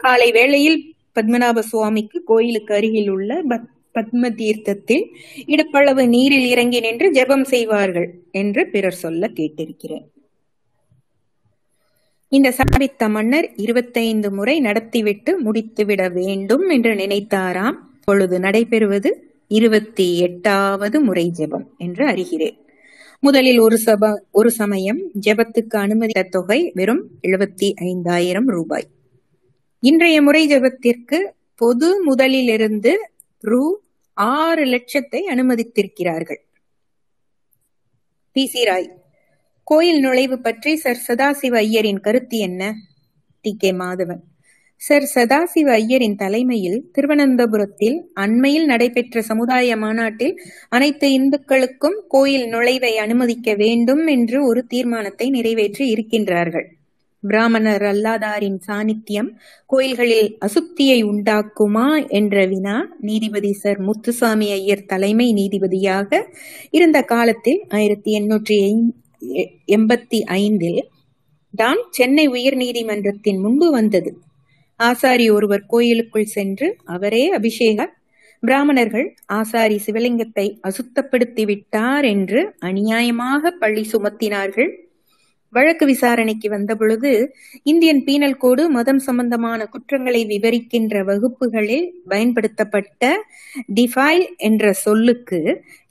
காலை வேளையில் பத்மநாப சுவாமிக்கு கோயிலுக்கு அருகில் உள்ள பத்ம தீர்த்தத்தில் இடப்பளவு நீரில் இறங்கி நின்று ஜெபம் செய்வார்கள் என்று பிறர் சொல்ல கேட்டிருக்கிறேன் இந்த சமரித்த மன்னர் இருபத்தைந்து முறை நடத்திவிட்டு முடித்துவிட வேண்டும் என்று நினைத்தாராம். பொழுது நடைபெறுவது இருபத்தி எட்டாவது முறை ஜெபம் என்று அறிகிறேன். முதலில் ஒரு சப ஒரு சமயம் ஜெபத்துக்கு அனுமதித்த தொகை வெறும் எழுபத்தி ஐந்தாயிரம் ரூபாய். இன்றைய முறை ஜெபத்திற்கு பொது முதலிலிருந்து ரூ ஆறு லட்சத்தை அனுமதித்திருக்கிறார்கள். பி சி ராய் கோயில் நுழைவு பற்றி சர் சதாசிவ ஐயரின் கருத்து என்ன? T. K. Madhavan. Sir Sadasiva ஐயரின் தலைமையில் திருவனந்தபுரத்தில் அண்மையில் நடைபெற்ற சமுதாய மாநாட்டில் அனைத்து இந்துக்களுக்கும் கோயில் நுழைவை அனுமதிக்க வேண்டும் என்று ஒரு தீர்மானத்தை நிறைவேற்றி இருக்கின்றார்கள். பிராமணர் அல்லாதாரின் சாநித்தியம் கோயில்களில் அசுத்தியை உண்டாக்குமா என்ற வினா நீதிபதி சர் முத்துசாமி ஐயர் தலைமை நீதிபதியாக இருந்த காலத்தில் ஆயிரத்தி எண்ணூற்றி எண்பத்தி ஐந்தில் தான் சென்னை உயர் நீதிமன்றத்தின் முன்பு வந்தது. ஆசாரி ஒருவர் கோயிலுக்குள் சென்று அவரே அபிஷேக பிராமணர்கள் ஆசாரி சிவலிங்கத்தை அசுத்தப்படுத்தி விட்டார் என்று அநியாயமாக பழி சுமத்தினார்கள். வழக்கு விசாரணைக்கு வந்தபொழுது இந்தியன் பீனல் கோடு மதம் சம்பந்தமான குற்றங்களை விவரிக்கின்ற வகுப்புகளில் பயன்படுத்தப்பட்ட டிஃபைல் என்ற சொல்லுக்கு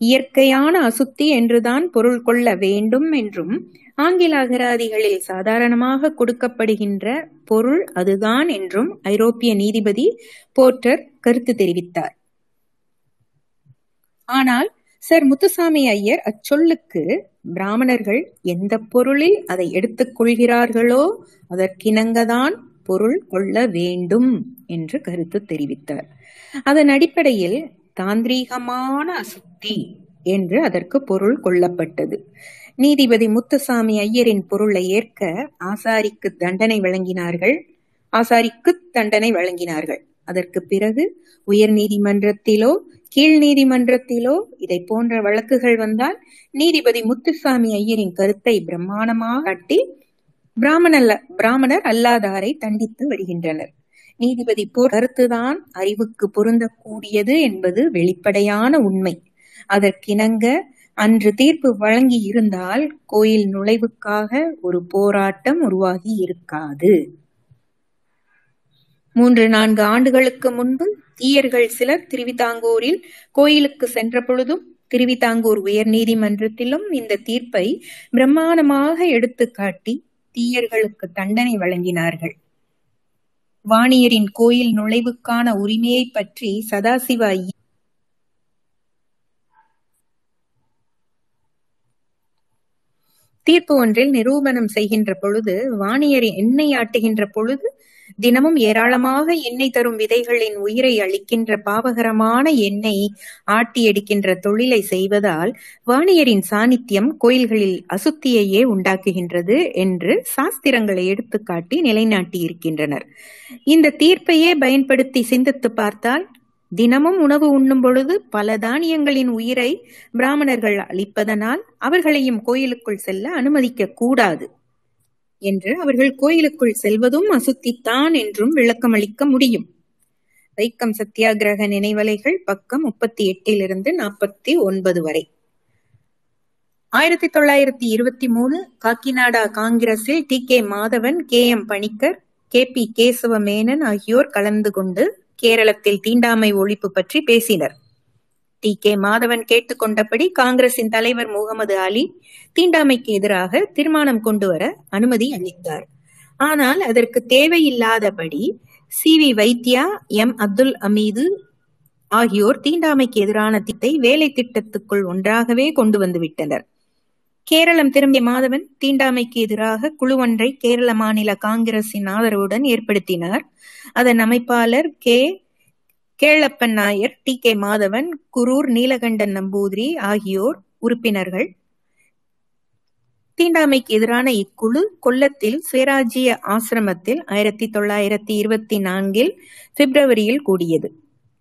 இயற்கையான அசுத்தி என்றுதான் பொருள் கொள்ள வேண்டும் என்றும் ஆங்கில அகராதிகளில் சாதாரணமாக கொடுக்கப்படுகின்ற பொருள் அதுதான் என்றும் ஐரோப்பிய நீதிபதி போர்ட்டர் கருத்து தெரிவித்தார். ஆனால் சர் முத்துசாமி ஐயர் அச்சொல்லுக்கு பிராமணர்கள் எந்த பொருளில் அதை எடுத்துக் கொள்கிறார்களோ அதற்கிணங்கதான் பொருள் கொள்ள வேண்டும் என்று கருத்து தெரிவித்தார். அதன் அடிப்படையில் தாந்திரீகமான அசுத்தி என்று அதற்கு பொருள் கொள்ளப்பட்டது. நீதிபதி முத்துசாமி ஐயரின் பொருளை ஏற்க ஆசாரிக்கு தண்டனை வழங்கினார்கள். ஆசாரிக்கு தண்டனை வழங்கினார்கள். அதற்கு பிறகு உயர் நீதிமன்றத்திலோ கீழ் நீதிமன்றத்திலோ இதை போன்ற வழக்குகள் வந்தால் நீதிபதி முத்துசாமி ஐயரின் கருத்தை பிரம்மாண்டமாக காட்டி பிராமணல்ல பிராமணர் அல்லாதாரை தண்டித்து வருகின்றனர். நீதிபதி போர் கருத்துதான் அறிவுக்கு பொருந்தக்கூடியது என்பது வெளிப்படையான உண்மை. அதற்கிணங்க அன்று தீர்ப்பு வழங்கி இருந்தால் கோயில் நுழைவுக்காக ஒரு போராட்டம் உருவாகி இருக்காது மூன்று நான்கு ஆண்டுகளுக்கு முன்பு தீயர்கள் சிலர் திருவிதாங்கூரில் கோயிலுக்கு சென்ற பொழுதும் திருவிதாங்கூர் உயர் நீதிமன்றத்திலும் இந்த தீர்ப்பை பிரம்மாண்டமாக எடுத்துக்காட்டி தீயர்களுக்கு தண்டனை வழங்கினார்கள். வாணியரின் கோயில் நுழைவுக்கான உரிமையை பற்றி சதாசிவ தீர்ப்பு ஒன்றில் நிரூபணம் செய்கின்ற பொழுது வாணியர் எண்ணெய் ஆட்டுகின்ற பொழுது தினமும் ஏராளமாக எண்ணெய் தரும் விதைகளின் உயிரை அளிக்கின்ற பாவகரமான எண்ணெய் ஆட்டி எடுக்கின்ற தொழிலை செய்வதால் வாணியரின் சாநித்தியம் கோயில்களில் அசுத்தியையே உண்டாக்குகின்றது என்று சாஸ்திரங்களை எடுத்துக்காட்டி நிலைநாட்டி இருக்கின்றனர் இந்த தீர்ப்பையே பயன்படுத்தி சிந்தித்து பார்த்தால் தினமும் உணவு உண்ணும் பொழுது பல தானியங்களின் உயிரை பிராமணர்கள் அளிப்பதனால் அவர்களையும் கோயிலுக்குள் செல்ல அனுமதிக்க கூடாது என்று அவர்கள் கோயிலுக்குள் செல்வதும் அசுத்தித்தான் என்றும் விளக்கமளிக்க முடியும். வைக்கம் சத்தியாகிரக நினைவலைகள் பக்கம் முப்பத்தி எட்டிலிருந்து நாற்பத்தி ஒன்பது வரை. ஆயிரத்தி தொள்ளாயிரத்தி இருபத்தி மூணு காக்கிநாடா காங்கிரஸில் T K Madhavan K M Panicker K P Kesava Menon ஆகியோர் கலந்து கொண்டு கேரளத்தில் தீண்டாமை ஒழிப்பு பற்றி பேசினர். டி. கே. மாதவன் கேட்டுக்கொண்டபடி காங்கிரசின் தலைவர் முகமது அலி தீண்டாமைக்கு எதிராக தீர்மானம் கொண்டு வர அனுமதி அளித்தார். ஆனால் அதற்கு தேவையில்லாதபடி C. V. Vaidya M. Abdul Hameed ஆகியோர் தீண்டாமைக்கு எதிரான திட்டத்தை வேலை திட்டத்துக்குள் ஒன்றாகவே கொண்டு வந்துவிட்டனர் கேரளம் திரும்பிய மாதவன் தீண்டாமைக்கு எதிராக குழு ஒன்றை கேரள மாநில காங்கிரசின் ஆதரவுடன் ஏற்படுத்தினார். அதன் அமைப்பாளர் K. Kelappan Nair T. K. Madhavan Kurur Neelakantan Namboothiri ஆகியோர் உறுப்பினர்கள். தீண்டாமைக்கு எதிரான இக்குழு கொல்லத்தில் சுயராஜ்ய ஆசிரமத்தில் ஆயிரத்தி தொள்ளாயிரத்தி இருபத்தி நான்கில் பிப்ரவரியில் கூடியது.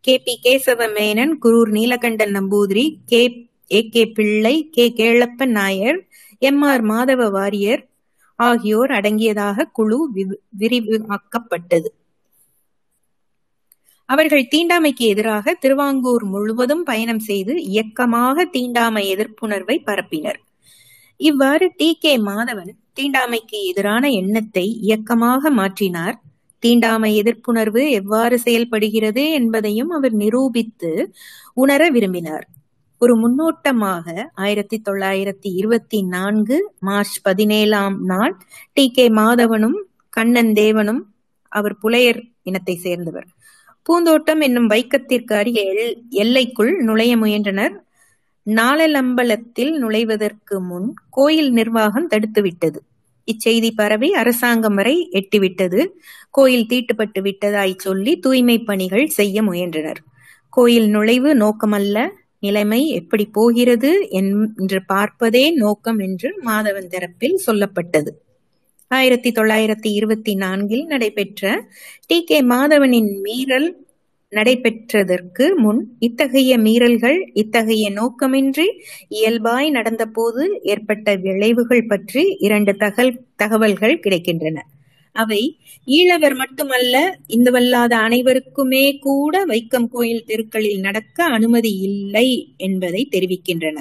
K. P. Kesava Menon Kurur Neelakantan Namboothiri K. A. K. Pillai K. Kelappan Nair M. R. Madhava Warrier ஆகியோர் அடங்கியதாக குழு விரிவாக்கப்பட்டது. அவர்கள் தீண்டாமைக்கு எதிராக திருவாங்கூர் முழுவதும் பயணம் செய்து இயக்கமாக தீண்டாமை எதிர்ப்புணர்வை பரப்பினர். இவ்வாறு டி. கே. மாதவன் தீண்டாமைக்கு எதிரான எண்ணத்தை இயக்கமாக மாற்றினார். தீண்டாமை எதிர்ப்புணர்வு எவ்வாறு செயல்படுகிறது என்பதையும் அவர் நிரூபித்து உணர விரும்பினார். ஒரு முன்னோட்டமாக ஆயிரத்தி தொள்ளாயிரத்தி இருபத்தி நான்கு மார்ச் பதினேழாம் நாள் டி கே மாதவனும் கண்ணன் தேவனும் அவர் புலையர் இனத்தை சேர்ந்தவர். பூந்தோட்டம் என்னும் வைக்கத்திற்கு அருகே எல்லைக்குள் நுழைய முயன்றனர். நாளலம்பலத்தில் நுழைவதற்கு முன் கோயில் நிர்வாகம் தடுத்துவிட்டது. இச்செய்தி பரவி அரசாங்கம் வரை எட்டிவிட்டது. கோயில் தீட்டுப்பட்டு விட்டதாய் சொல்லி தூய்மை பணிகள் செய்ய முயன்றனர். கோயில் நுழைவு நோக்கமல்ல. நிலைமை எப்படி போகிறது என்று பார்ப்பதே நோக்கம் என்று மாதவன் தரப்பில் சொல்லப்பட்டது. ஆயிரத்தி தொள்ளாயிரத்தி இருபத்தி நான்கில் நடைபெற்ற டி. கே. மாதவனின் மீறல் நடைபெற்றதற்கு முன் இத்தகைய மீறல்கள் இத்தகைய நோக்கமின்றி இயல்பாய் நடந்தபோது ஏற்பட்ட விளைவுகள் பற்றி இரண்டு தகவல் தகவல்கள் கிடைக்கின்றன. அவை ஈழவர் மட்டுமல்ல இந்துவல்லாத அனைவருக்குமே கூட வைக்கம் கோயில் தெருக்களில் நடக்க அனுமதி இல்லை என்பதை தெரிவிக்கின்றன.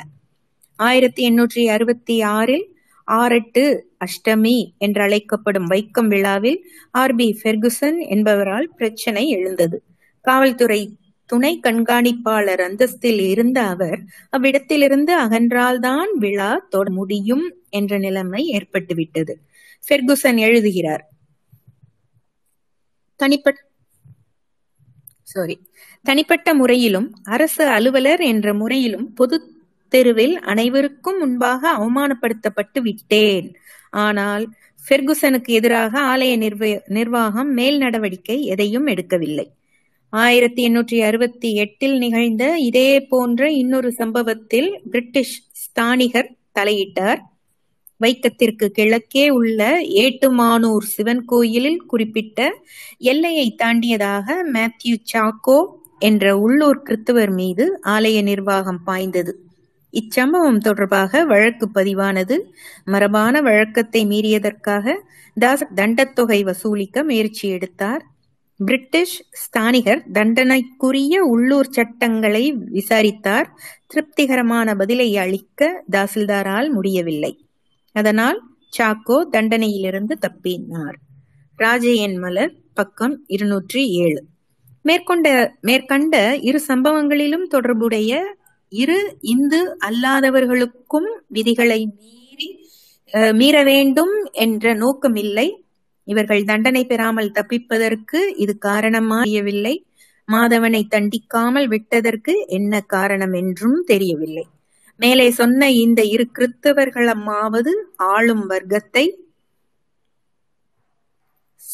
ஆயிரத்தி எண்ணூற்றி அறுபத்தி ஆறில் ஆரெட்டு அஷ்டமி என்றழைக்கப்படும் வைக்கம் விழாவில் ஆர் பி ஃபெர்குசன் என்பவரால் பிரச்சனை எழுந்தது. காவல்துறை துணை கண்காணிப்பாளர் அந்தஸ்தில் இருந்த அவர் அவ்விடத்திலிருந்து அகன்றால்தான் விழா தொட முடியும் என்ற நிலைமை ஏற்பட்டுவிட்டது. ஃபெர்குசன் எழுதுகிறார் தனிப்பட்ட சாரி தனிப்பட்ட முறையிலும் அரசு அலுவலர் என்ற முறையிலும் பொது தெருவில் அனைவருக்கும் முன்பாக அவமானப்படுத்தப்பட்டு விட்டேன். ஆனால் ஃபெர்குசனுக்கு எதிராக ஆலய நிர்வாகம் மேல் நடவடிக்கை எதையும் எடுக்கவில்லை. ஆயிரத்தி எண்ணூற்றி அறுபத்தி எட்டில் நிகழ்ந்த இதே போன்ற இன்னொரு சம்பவத்தில் பிரிட்டிஷ் ஸ்தானிகர் தலையிட்டார். வைக்கத்திற்கு கிழக்கே உள்ள ஏட்டுமானூர் சிவன் கோயிலில் குறிப்பிட்ட எல்லையை தாண்டியதாக மேத்யூ சாக்கோ என்ற உள்ளூர் கிறித்துவர் மீது ஆலய நிர்வாகம் பாய்ந்தது. இச்சம்பவம் தொடர்பாக வழக்கு பதிவானது மரபான வழக்கத்தை மீறியதற்காக தாஸ் தண்டத்தொகை வசூலிக்க முயற்சி எடுத்தார். பிரிட்டிஷ் ஸ்தானிகர் தண்டனைக்குரிய உள்ளூர் சட்டங்களை விசாரித்தார். திருப்திகரமான பதிலை அளிக்க தாசில்தாரால் முடியவில்லை. அதனால் சாக்கோ தண்டனையிலிருந்து தப்பினார். ராஜையன் மலர் பக்கம் இருநூற்றி ஏழு மேற்கொண்ட மேற்கண்ட இரு சம்பவங்களிலும் தொடர்புடைய இரு இந்து அல்லாதவர்களுக்கும் விதிகளை மீறி மீற வேண்டும் என்ற நோக்கமில்லை. இவர்கள் தண்டனை பெறாமல் தப்பிப்பதற்கு இது காரணமாயவில்லை மாதவனை தண்டிக்காமல் விட்டதற்கு என்ன காரணம் என்றும் தெரியவில்லை. மேலே சொன்ன இந்த இரு கிறிஸ்தவர்களமாவது ஆளும் வர்க்கத்தை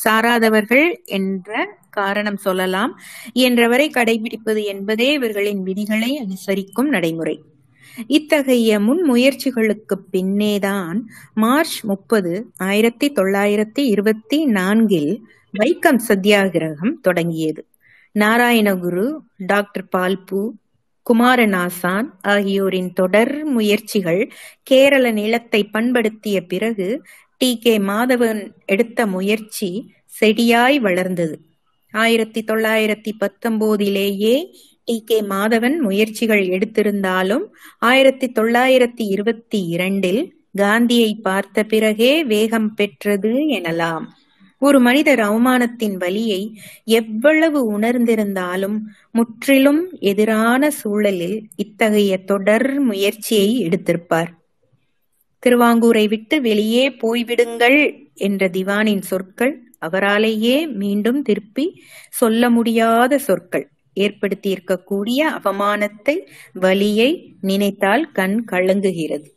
சாராதவர்கள் என்ற காரணம் சொல்லலாம். என்றவரை கடைபிடிப்பது என்பதே இவர்களின் விதிகளை அனுசரிக்கும் நடைமுறை. இத்தகைய முன்முயற்சிகளுக்கு பின்னேதான் மார்ச் முப்பது ஆயிரத்தி தொள்ளாயிரத்தி இருபத்தி நான்கில் வைக்கம் சத்தியாகிரகம் தொடங்கியது. நாராயணகுரு டாக்டர் பால்பு குமாரநாசான் ஆகியோரின் தொடர் முயற்சிகள் கேரள நிலத்தை பண்படுத்திய பிறகு டி. கே. மாதவன் எடுத்த முயற்சி செடியாய் வளர்ந்தது. ஆயிரத்தி தொள்ளாயிரத்தி பத்தொன்பதிலேயே டி. கே. மாதவன் முயற்சிகள் எடுத்திருந்தாலும் ஆயிரத்தி தொள்ளாயிரத்தி இருபத்தி இரண்டில் காந்தியை பார்த்த பிறகே வேகம் பெற்றது எனலாம். ஒரு மனிதர் அவமானத்தின் வலியை எவ்வளவு உணர்ந்திருந்தாலும் முற்றிலும் எதிரான சூழலில் இத்தகைய தொடர் முயற்சியை எடுத்திருப்பார். திருவாங்கூரை விட்டு வெளியே போய்விடுங்கள் என்ற திவானின் சொற்கள் அவராலேயே மீண்டும் திருப்பி சொல்ல முடியாத சொற்கள். ஏற்படுத்தியிருக்கக்கூடிய அவமானத்தை வலியை நினைத்தால் கண் கலங்குகிறது.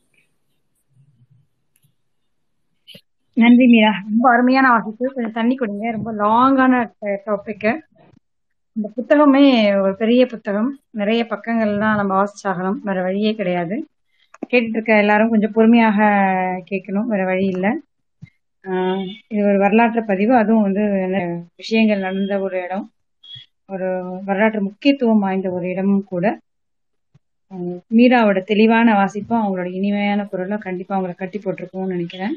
நன்றி மீரா. ரொம்ப அருமையான வாசிப்பு. கொஞ்சம் தண்ணி கொடுங்க ரொம்ப லாங்கான டாபிக் இந்த புத்தகமே ஒரு பெரிய புத்தகம். நிறைய பக்கங்கள்லாம் நம்ம வாசிச்சாகலாம் வேற வழியே கிடையாது. கேட்டுட்டு இருக்க எல்லாரும் கொஞ்சம் பொறுமையாக கேட்கணும். வேற வழி இல்லை. இது ஒரு வரலாற்று பதிவு. அதுவும் வந்து விஷயங்கள் நடந்த ஒரு இடம். ஒரு வரலாற்று முக்கியத்துவம் வாய்ந்த ஒரு இடமும் கூட. மீராவோட தெளிவான வாசிப்பும் அவங்களோட இனிமையான குரலும் கண்டிப்பா அவங்களை கட்டி போட்டிருக்கோம்னு நினைக்கிறேன்.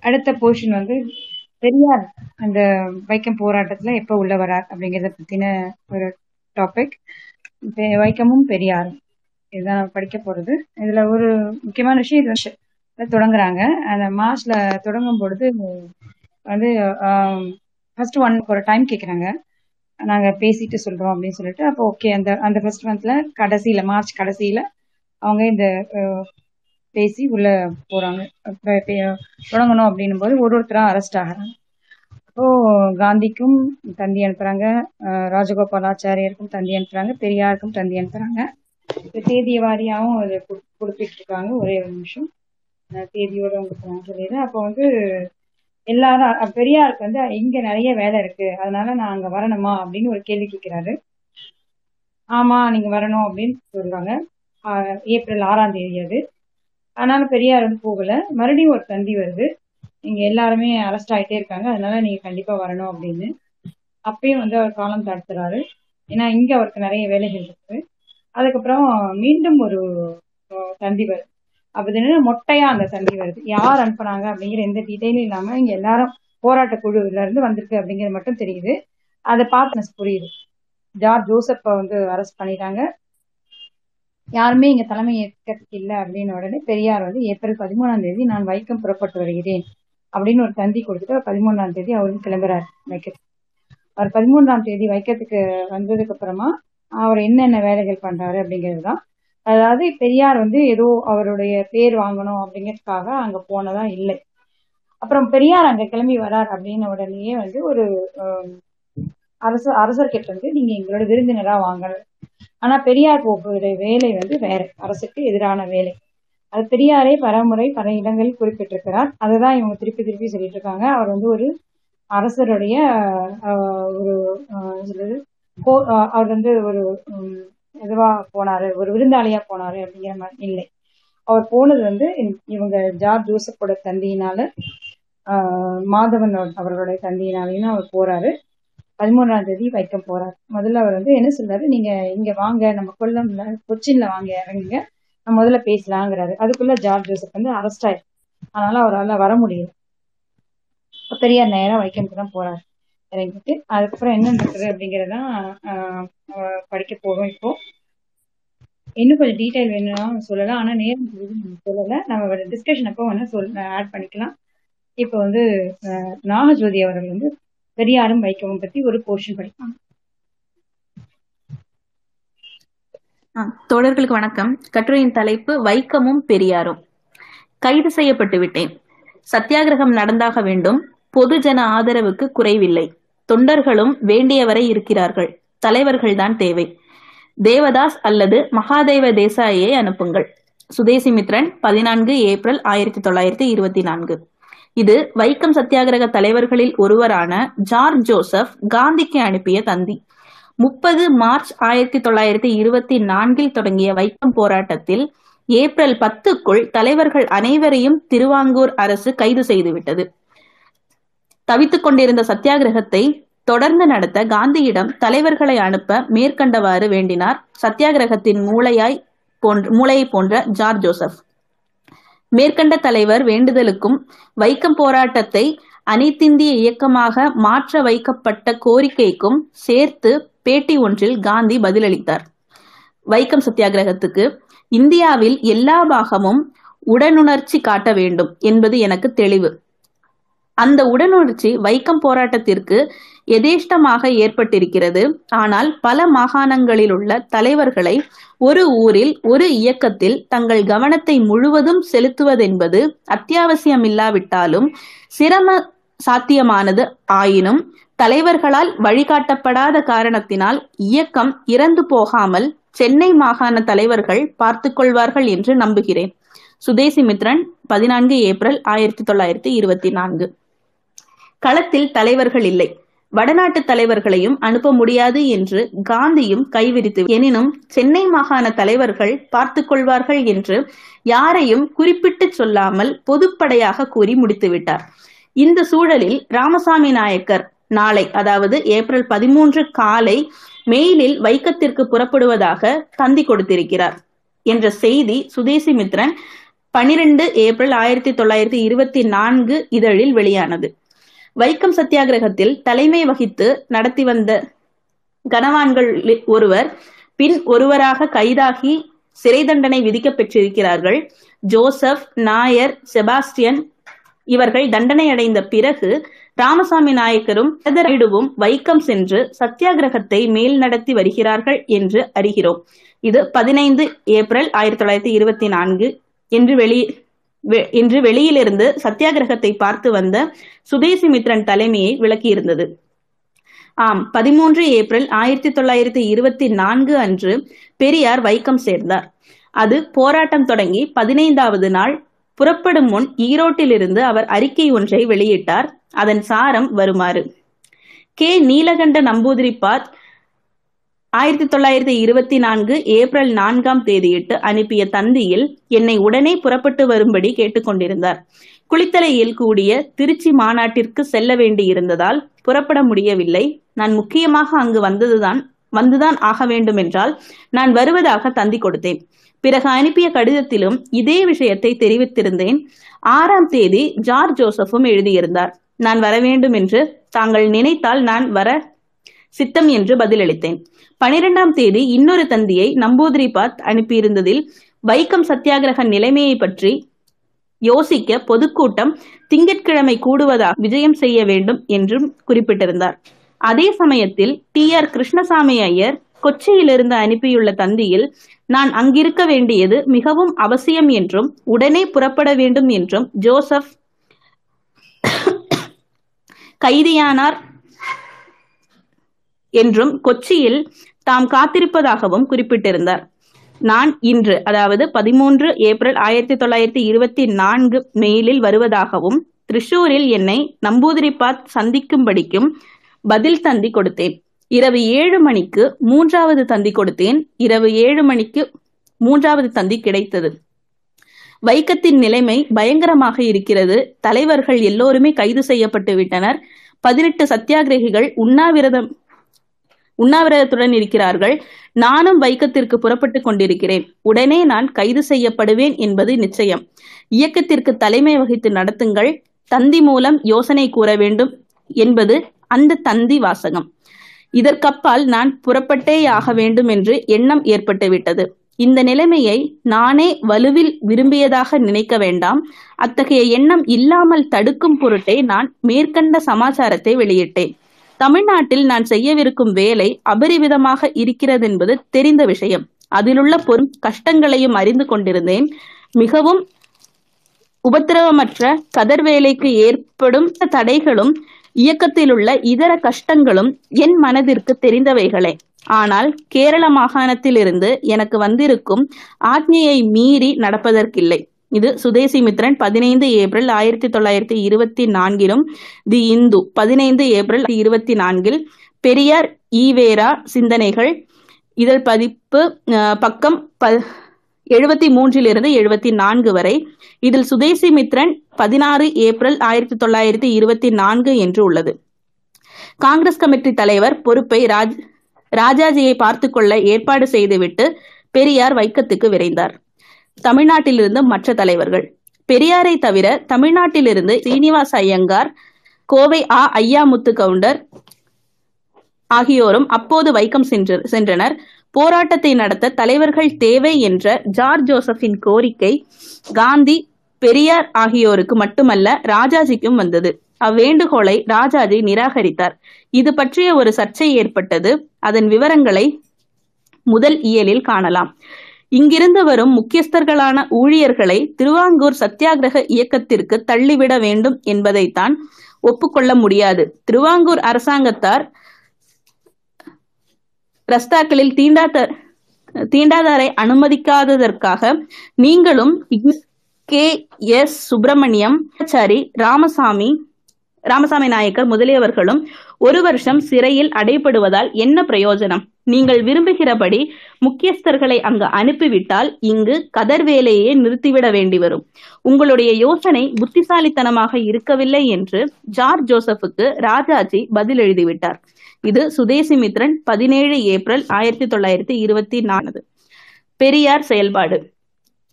அடுத்த போர்ஷன் வந்து பெரியார் அந்த வைக்கம் போராட்டத்துல எப்ப உள்ள வரார் அப்படிங்கறத பத்தின ஒரு டாபிக் வைக்கமும் பெரியாரும். இதுதான் படிக்க போறது. இதுல ஒரு முக்கியமான விஷயம் இது தொடங்குறாங்க. அந்த மார்ச்ல தொடங்கும் பொழுது வந்து ஃபர்ஸ்ட் ஒன் ஒரு டைம் கேட்குறாங்க நாங்க பேசிட்டு சொல்றோம் அப்படின்னு சொல்லிட்டு அப்போ ஓகே அந்த அந்த ஃபர்ஸ்ட் மந்த்ல கடைசியில மார்ச் கடைசியில அவங்க இந்த பேசி உள்ள போறாங்க. தொடங்கணும் அப்படின்னும் போது ஒரு ஒருத்தரா அரெஸ்ட் ஆகிறாங்க. அப்போ காந்திக்கும் தந்தி அனுப்புறாங்க. ராஜகோபாலாச்சாரியருக்கும் தந்தி அனுப்புறாங்க. பெரியாருக்கும் தந்தி அனுப்புறாங்க. தேதிய வாரியாவும் அதை கொடுத்துட்டு இருக்காங்க ஒரே ஒரு நிமிஷம். தேதியோட உங்களுக்கு நான் சொல்லிடுறேன் அப்போ வந்து எல்லாரும் பெரியாருக்கு வந்து இங்க நிறைய வேலை இருக்கு. அதனால நான் அங்க வரணுமா அப்படின்னு ஒரு கேள்வி கேட்கிறாரு ஆமா நீங்க வரணும் அப்படின்னு சொல்றாங்க. ஏப்ரல் ஆறாம் தேதி அது. அதனால பெரியாரும் போகல. மறுபடியும் ஒரு தந்தி வருது. இங்க எல்லாருமே அரெஸ்ட் ஆயிட்டே இருக்காங்க. அதனால நீங்க கண்டிப்பா வரணும் அப்படின்னு. அப்பயும் வந்து அவர் காலம் தாழ்த்துறாரு. ஏன்னா இங்க அவருக்கு நிறைய வேலைகள் இருக்கு. அதுக்கப்புறம் மீண்டும் ஒரு தந்தி வருது. அப்படின்னு என்ன மொட்டையா அந்த தந்தி வருது. யார் அனுப்புனாங்க அப்படிங்கிற எந்த டீட்டெயிலும் இல்லாம இங்க எல்லாரும் போராட்ட குழுல இருந்து வந்திருக்கு அப்படிங்கிறது மட்டும் தெரியுது. அதை பார்த்து புரியுது. ஜார்ஜ் ஜோசப்ப வந்து அரெஸ்ட் பண்ணிட்டாங்க. யாருமே இங்க தலைமை ஏற்கிறதுக்கு இல்லை அப்படின்னு உடனே பெரியார் வந்து ஏப்ரல் பதிமூணாம் தேதி நான் வைக்கம் புறப்பட்டு வருகிறேன் அப்படின்னு ஒரு தந்தி கொடுத்துட்டு பதிமூணாம் தேதி அவரும் கிளம்புறாரு வைக்கத்துக்கு அவர் பதிமூன்றாம் தேதி வைக்கத்துக்கு வந்ததுக்கு அப்புறமா அவர் என்னென்ன வேலைகள் பண்றாரு அப்படிங்கிறது தான் அதாவது பெரியார் வந்து ஏதோ அவருடைய பேர் வாங்கணும் அப்படிங்கிறதுக்காக அங்க போனதா இல்லை. அப்புறம் பெரியார் அங்க கிளம்பி வரார் அப்படின்ன உடனேயே வந்து ஒரு அரசு அரசர்கிட்ட வந்து நீங்க எங்களோட விருந்தினரா வாங்க ஆனா பெரியார் போகிற வேலை வந்து வேற அரசுக்கு எதிரான வேலை. அது பெரியாரே பலமுறை பல இடங்களில் குறிப்பிட்டிருக்கிறார். அதுதான் இவங்க திருப்பி திருப்பி சொல்லிட்டு இருக்காங்க அவர் வந்து ஒரு அரசருடைய ஒரு அவர் வந்து ஒரு இதுவா போனாரு? ஒரு விருந்தாளியா போனாரு அப்படிங்கிற மாதிரி இல்லை. அவர் போனது வந்து இவங்க ஜார்ஜ் ஜோசப்போட தந்தியினால மாதவன் அவர்களுடைய தந்தியினாலையும் அவர் போறாரு. பதிமூணாம் தேதி வைக்க போறாரு. முதல்ல அவர் வந்து என்ன சொல்றாரு? நீங்க இங்க வாங்க நம்ம கொல்லம்ல கொச்சின்ல வாங்க இறங்குங்க. நம்ம முதல்ல பேசலாங்கிறாரு. அதுக்குள்ள ஜார்ஜ் ஜோசப் வந்து அரெஸ்ட் ஆயிரு. அதனால அவரால் வர முடியல. பெரியார் நேரம் வைக்கமுக்கு தான் போறாரு. இறங்கிட்டு அதுக்கப்புறம் என்ன நடக்குது அப்படிங்கறதான் படிக்க போறோம் இப்போ. இன்னும் கொஞ்சம் டீட்டெயில் வேணும்னா சொல்லலாம். ஆனா நேரம் சொல்லலை சொல்லல. நம்ம டிஸ்கஷன் அப்போ வேணா சொல் ஆட் பண்ணிக்கலாம். இப்போ வந்து நாகஜோதி அவர்கள் வந்து பெரியாரும் வைக்கவும் பத்தி ஒரு போர்ஷன் படிப்பாங்க தோழர்களுக்கு வணக்கம். கட்டுரையின் தலைப்பு வைக்கமும் பெரியாரும். கைது செய்யப்பட்டு விட்டேன். சத்தியாகிரகம் நடந்தாக வேண்டும். பொதுஜன ஆதரவுக்கு குறைவில்லை. தொண்டர்களும் வேண்டியவரை இருக்கிறார்கள். தலைவர்கள்தான் தேவை. தேவதாஸ் அல்லது மகாதேவ தேசாயை அனுப்புங்கள். சுதேசி மித்ரன் பதினான்கு ஏப்ரல் ஆயிரத்தி தொள்ளாயிரத்தி இருபத்தி நான்கு. இது வைக்கம் சத்தியாகிரக தலைவர்களில் ஒருவரான ஜார்ஜ் ஜோசப் காந்திக்கு அனுப்பிய தந்தி. முப்பது மார்ச் ஆயிரத்தி தொள்ளாயிரத்தி இருபத்தி நான்கில் தொடங்கிய வைக்கம் போராட்டத்தில் ஏப்ரல் பத்துக்குள் தலைவர்கள் அனைவரையும் திருவாங்கூர் அரசு கைது செய்துவிட்டது. தவித்துக் கொண்டிருந்த சத்தியாகிரகத்தை தொடர்ந்து நடத்த காந்தியிடம் தலைவர்களை அனுப்ப மேற்கண்டவாறு வேண்டினார் சத்தியாகிரகத்தின் மூளையாய் போன்ற மூளையை போன்ற ஜார்ஜ் ஜோசப். மேற்கண்ட தலைவர் வேண்டுதலுக்கும் வைக்கம் போராட்டத்தை அனைத்திந்திய இயக்கமாக மாற்ற வைக்கப்பட்ட கோரிக்கைக்கும் சேர்த்து பேட்டி ஒன்றில் காந்தி பதிலளித்தார். வைக்கம் சத்தியாகிரகத்துக்கு இந்தியாவில் எல்லா பாகமும் உடனுணர்ச்சி காட்ட வேண்டும் என்பது எனக்கு தெளிவு. அந்த உடனுணர்ச்சி வைக்கம் போராட்டத்திற்கு எதேஷ்டமாக ஏற்பட்டிருக்கிறது. ஆனால் பல மாகாணங்களில் உள்ள தலைவர்களை ஒரு ஊரில் ஒரு இயக்கத்தில் தங்கள் கவனத்தை முழுவதும் செலுத்துவதென்பது அத்தியாவசியமில்லாவிட்டாலும் சிரம சாத்தியமானது ஆயினும் தலைவர்களால் வழிகாட்டப்படாத காரணத்தினால் இயக்கம் இறந்து போகாமல் சென்னை மாகாண தலைவர்கள் பார்த்துக் கொள்வார்கள் என்று நம்புகிறேன். சுதேசி மித்ரன் பதினான்கு ஏப்ரல் ஆயிரத்தி தொள்ளாயிரத்தி இருபத்தி நான்கு. களத்தில் தலைவர்கள் இல்லை. வடநாட்டு தலைவர்களையும் அனுப்ப முடியாது என்று காந்தியும் கைவிரித்து எனினும் சென்னை மாகாண தலைவர்கள் பார்த்துக் கொள்வார்கள் என்று யாரையும் குறிப்பிட்டு சொல்லாமல் பொதுப்படையாக கூறி முடித்துவிட்டார். இந்த சூழலில் ராமசாமி நாயக்கர் நாளை அதாவது ஏப்ரல் பதிமூன்று காலை மெயிலில் வைக்கத்திற்கு புறப்படுவதாக தந்தி கொடுத்திருக்கிறார் என்ற செய்தி சுதேசி மித்ரன் பனிரெண்டு ஏப்ரல் ஆயிரத்தி தொள்ளாயிரத்தி இருபத்தி நான்கு இதழில் வெளியானது. வைக்கம் சத்தியாகிரகத்தில் தலைமை வகித்து நடத்தி வந்த கனவான்கள் ஒருவர் பின் ஒருவராக கைதாகி சிறை தண்டனை விதிக்க பெற்றிருக்கிறார்கள். ஜோசப் நாயர் செபாஸ்டியன் இவர்கள் தண்டனை அடைந்த பிறகு ராமசாமி நாயக்கரும் நாயுடுவும் வைக்கம் சென்று சத்தியாகிரகத்தை மேல் நடத்தி வருகிறார்கள் என்று அறிகிறோம். இது பதினைந்து ஏப்ரல் ஆயிரத்தி தொள்ளாயிரத்தி இருபத்தி நான்கு என்று வெளி இன்று வெளியிலிருந்து சத்தியாகிரகத்தை பார்த்து வந்த சுதேசி மித்ரன் தலைமையை விளக்கியிருந்தது. ஆம் பதிமூன்று ஏப்ரல் ஆயிரத்தி தொள்ளாயிரத்தி இருபத்தி நான்கு அன்று பெரியார் வைக்கம் சேர்ந்தார். அது போராட்டம் தொடங்கி பதினைந்தாவது நாள் புறப்படும் முன் ஈரோட்டிலிருந்து அவர் அறிக்கை ஒன்றை வெளியிட்டார். அதன் சாரம் வருமாறு. கே. நீலகண்ட நம்பூதிரிபாத் ஆயிரத்தி தொள்ளாயிரத்தி இருபத்தி நான்கு ஏப்ரல் நான்காம் தேதியிட்டு அனுப்பிய தந்தியில் என்னை உடனே புறப்பட்டு வரும்படி கேட்டுக்கொண்டிருந்தார். குளித்தலையில் கூடிய திருச்சி மாநாட்டிற்கு செல்ல வேண்டியிருந்ததால் புறப்பட முடியவில்லை. நான் முக்கியமாக அங்கு வந்ததுதான் வந்துதான் ஆக வேண்டும் என்றால் நான் வருவதாக தந்தி கொடுத்தேன். பிறகு அனுப்பிய கடிதத்திலும் இதே விஷயத்தை தெரிவித்திருந்தேன். ஆறாம் தேதி ஜார்ஜ் ஜோசப்பும் எழுதியிருந்தார் நான் வர வேண்டும் என்று தாங்கள் நினைத்தால் நான் வர சித்தம் என்று பதிலளித்தேன். பனிரெண்டாம் தேதி இன்னொரு தந்தியை நம்பூதிரிபாத் அனுப்பியிருந்ததில் வைக்கம் சத்தியாகிரக நிலைமையை பற்றி யோசிக்க பொதுக்கூட்டம் திங்கட்கிழமை கூடுவதாக விஜயம் செய்ய வேண்டும் என்றும் குறிப்பிட்டிருந்தார். அதே சமயத்தில் டி ஆர் கிருஷ்ணசாமி ஐயர் கொச்சியிலிருந்து அனுப்பியுள்ள தந்தியில் நான் அங்கிருக்க வேண்டியது மிகவும் அவசியம் என்றும் உடனே புறப்பட வேண்டும் என்றும் ஜோசப் கைதியானார் என்றும் கொச்சியில் தாம் காத்திருப்பதாகவும் குறிப்பிட்டிருந்தார். நான் இன்று அதாவது பதிமூன்று ஏப்ரல் ஆயிரத்தி தொள்ளாயிரத்தி இருபத்தி நான்கு மெயிலில் வருவதாகவும் திரிஷூரில் என்னை நம்பூதிரிபாத் சந்திக்கும்படிக்கும் பதில் தந்தி கொடுத்தேன். இரவு ஏழு மணிக்கு மூன்றாவது தந்தி கொடுத்தேன். இரவு ஏழு மணிக்கு மூன்றாவது தந்தி கிடைத்தது. வைக்கத்தின் நிலைமை பயங்கரமாக இருக்கிறது. தலைவர்கள் எல்லோருமே கைது செய்யப்பட்டு விட்டனர் பதினெட்டு சத்தியாகிரகிகள் உண்ணாவிரதம் உண்ணாவிரதத்துடன் இருக்கிறார்கள். நானும் வைக்கத்திற்கு புறப்பட்டு கொண்டிருக்கிறேன். உடனே நான் கைது செய்யப்படுவேன் என்பது நிச்சயம். இயக்கத்திற்கு தலைமை வகித்து நடத்துங்கள். தந்தி மூலம் யோசனை கூற வேண்டும் என்பது அந்த தந்தி வாசகம். இதற்கப்பால் நான் புறப்பட்டேயாக வேண்டும் என்று எண்ணம் ஏற்பட்டுவிட்டது. இந்த நிலைமையை நானே வலுவில் விரும்பியதாக நினைக்க வேண்டாம். அத்தகைய எண்ணம் இல்லாமல் தடுக்கும் பொருட்டே நான் மேற்கண்ட சமாச்சாரத்தை வெளியிட்டேன். தமிழ்நாட்டில் நான் செய்யவிருக்கும் வேலை அபரிவிதமாக இருக்கிறதென்பது தெரிந்த விஷயம். அதிலுள்ள பொறும் கஷ்டங்களையும் அறிந்து கொண்டிருந்தேன். மிகவும் உபத்திரவமற்ற கதர் வேலைக்கு ஏற்படும் தடைகளும் இயக்கத்திலுள்ள இதர கஷ்டங்களும் என் மனதிற்கு தெரிந்தவைகளே. ஆனால் கேரள மாகாணத்திலிருந்து எனக்கு வந்திருக்கும் ஆக்ஞையை மீறி நடப்பதற்கில்லை. இது சுதேசி மித்ரன் பதினைந்து ஏப்ரல் ஆயிரத்தி தொள்ளாயிரத்தி இருபத்தி நான்கிலும் தி இந்து பதினைந்து ஏப்ரல் இருபத்தி நான்கில் பெரியார் ஈவேரா சிந்தனைகள் இதழ் பதிப்பு பக்கம் ப எழுபத்தி மூன்றிலிருந்து எழுபத்தி நான்கு வரை. இதில் சுதேசி மித்ரன் பதினாறு ஏப்ரல் ஆயிரத்தி தொள்ளாயிரத்தி இருபத்தி நான்கு என்று உள்ளது. காங்கிரஸ் கமிட்டி தலைவர் பொறுப்பை ராஜ் ராஜாஜியை பார்த்து கொள்ள ஏற்பாடு செய்துவிட்டு பெரியார் வைக்கத்துக்கு விரைந்தார். தமிழ்நாட்டிலிருந்து மற்ற தலைவர்கள். பெரியாரை தவிர தமிழ்நாட்டிலிருந்து சீனிவாஸ் ஐயங்கார் கோவை ஆ. ஐயாமுத்து கவுண்டர் ஆகியோரும் அப்போது வைக்கம் சென்றனர். போராட்டத்தை நடத்த தலைவர்கள் தேவை என்ற ஜார்ஜ் ஜோசப்பின் கோரிக்கை காந்தி பெரியார் ஆகியோருக்கு மட்டுமல்ல ராஜாஜிக்கும் வந்தது. அவ்வேண்டுகோளை ராஜாஜி நிராகரித்தார். இது பற்றிய ஒரு சர்ச்சை ஏற்பட்டது. அதன் விவரங்களை முதல் இயலில் காணலாம். இங்கிருந்து வரும் முக்கியஸ்தர்களான ஊழியர்களை திருவாங்கூர் சத்தியாகிரக இயக்கத்திற்கு தள்ளிவிட வேண்டும் என்பதைத்தான் ஒப்புக்கொள்ள முடியாது. திருவாங்கூர் அரசாங்கத்தார் ரஸ்தாக்களில் தீண்டாத தீண்டாதாரை அனுமதிக்காததற்காக நீங்களும் கே எஸ் சுப்பிரமணியம் ஆச்சாரி ராமசாமி ராமசாமி நாயக்கர் முதலியவர்களும் ஒரு வருஷம் சிறையில் அடைபடுவதால் என்ன பிரயோஜனம்? நீங்கள் விரும்புகிறபடி முக்கியஸ்தர்களை அங்கு அனுப்பிவிட்டால் இங்கு கதர் வேலையே நிறுத்திவிட வேண்டி வரும். உங்களுடைய யோசனை புத்திசாலித்தனமாக இருக்கவில்லை என்று ஜார்ஜ் ஜோசப்புக்கு ராஜாஜி பதில் எழுதிவிட்டார். இது சுதேசி மித்ரன் பதினேழு ஏப்ரல் ஆயிரத்தி தொள்ளாயிரத்தி இருபத்தி நான்கு. பெரியார் செயல்பாடு.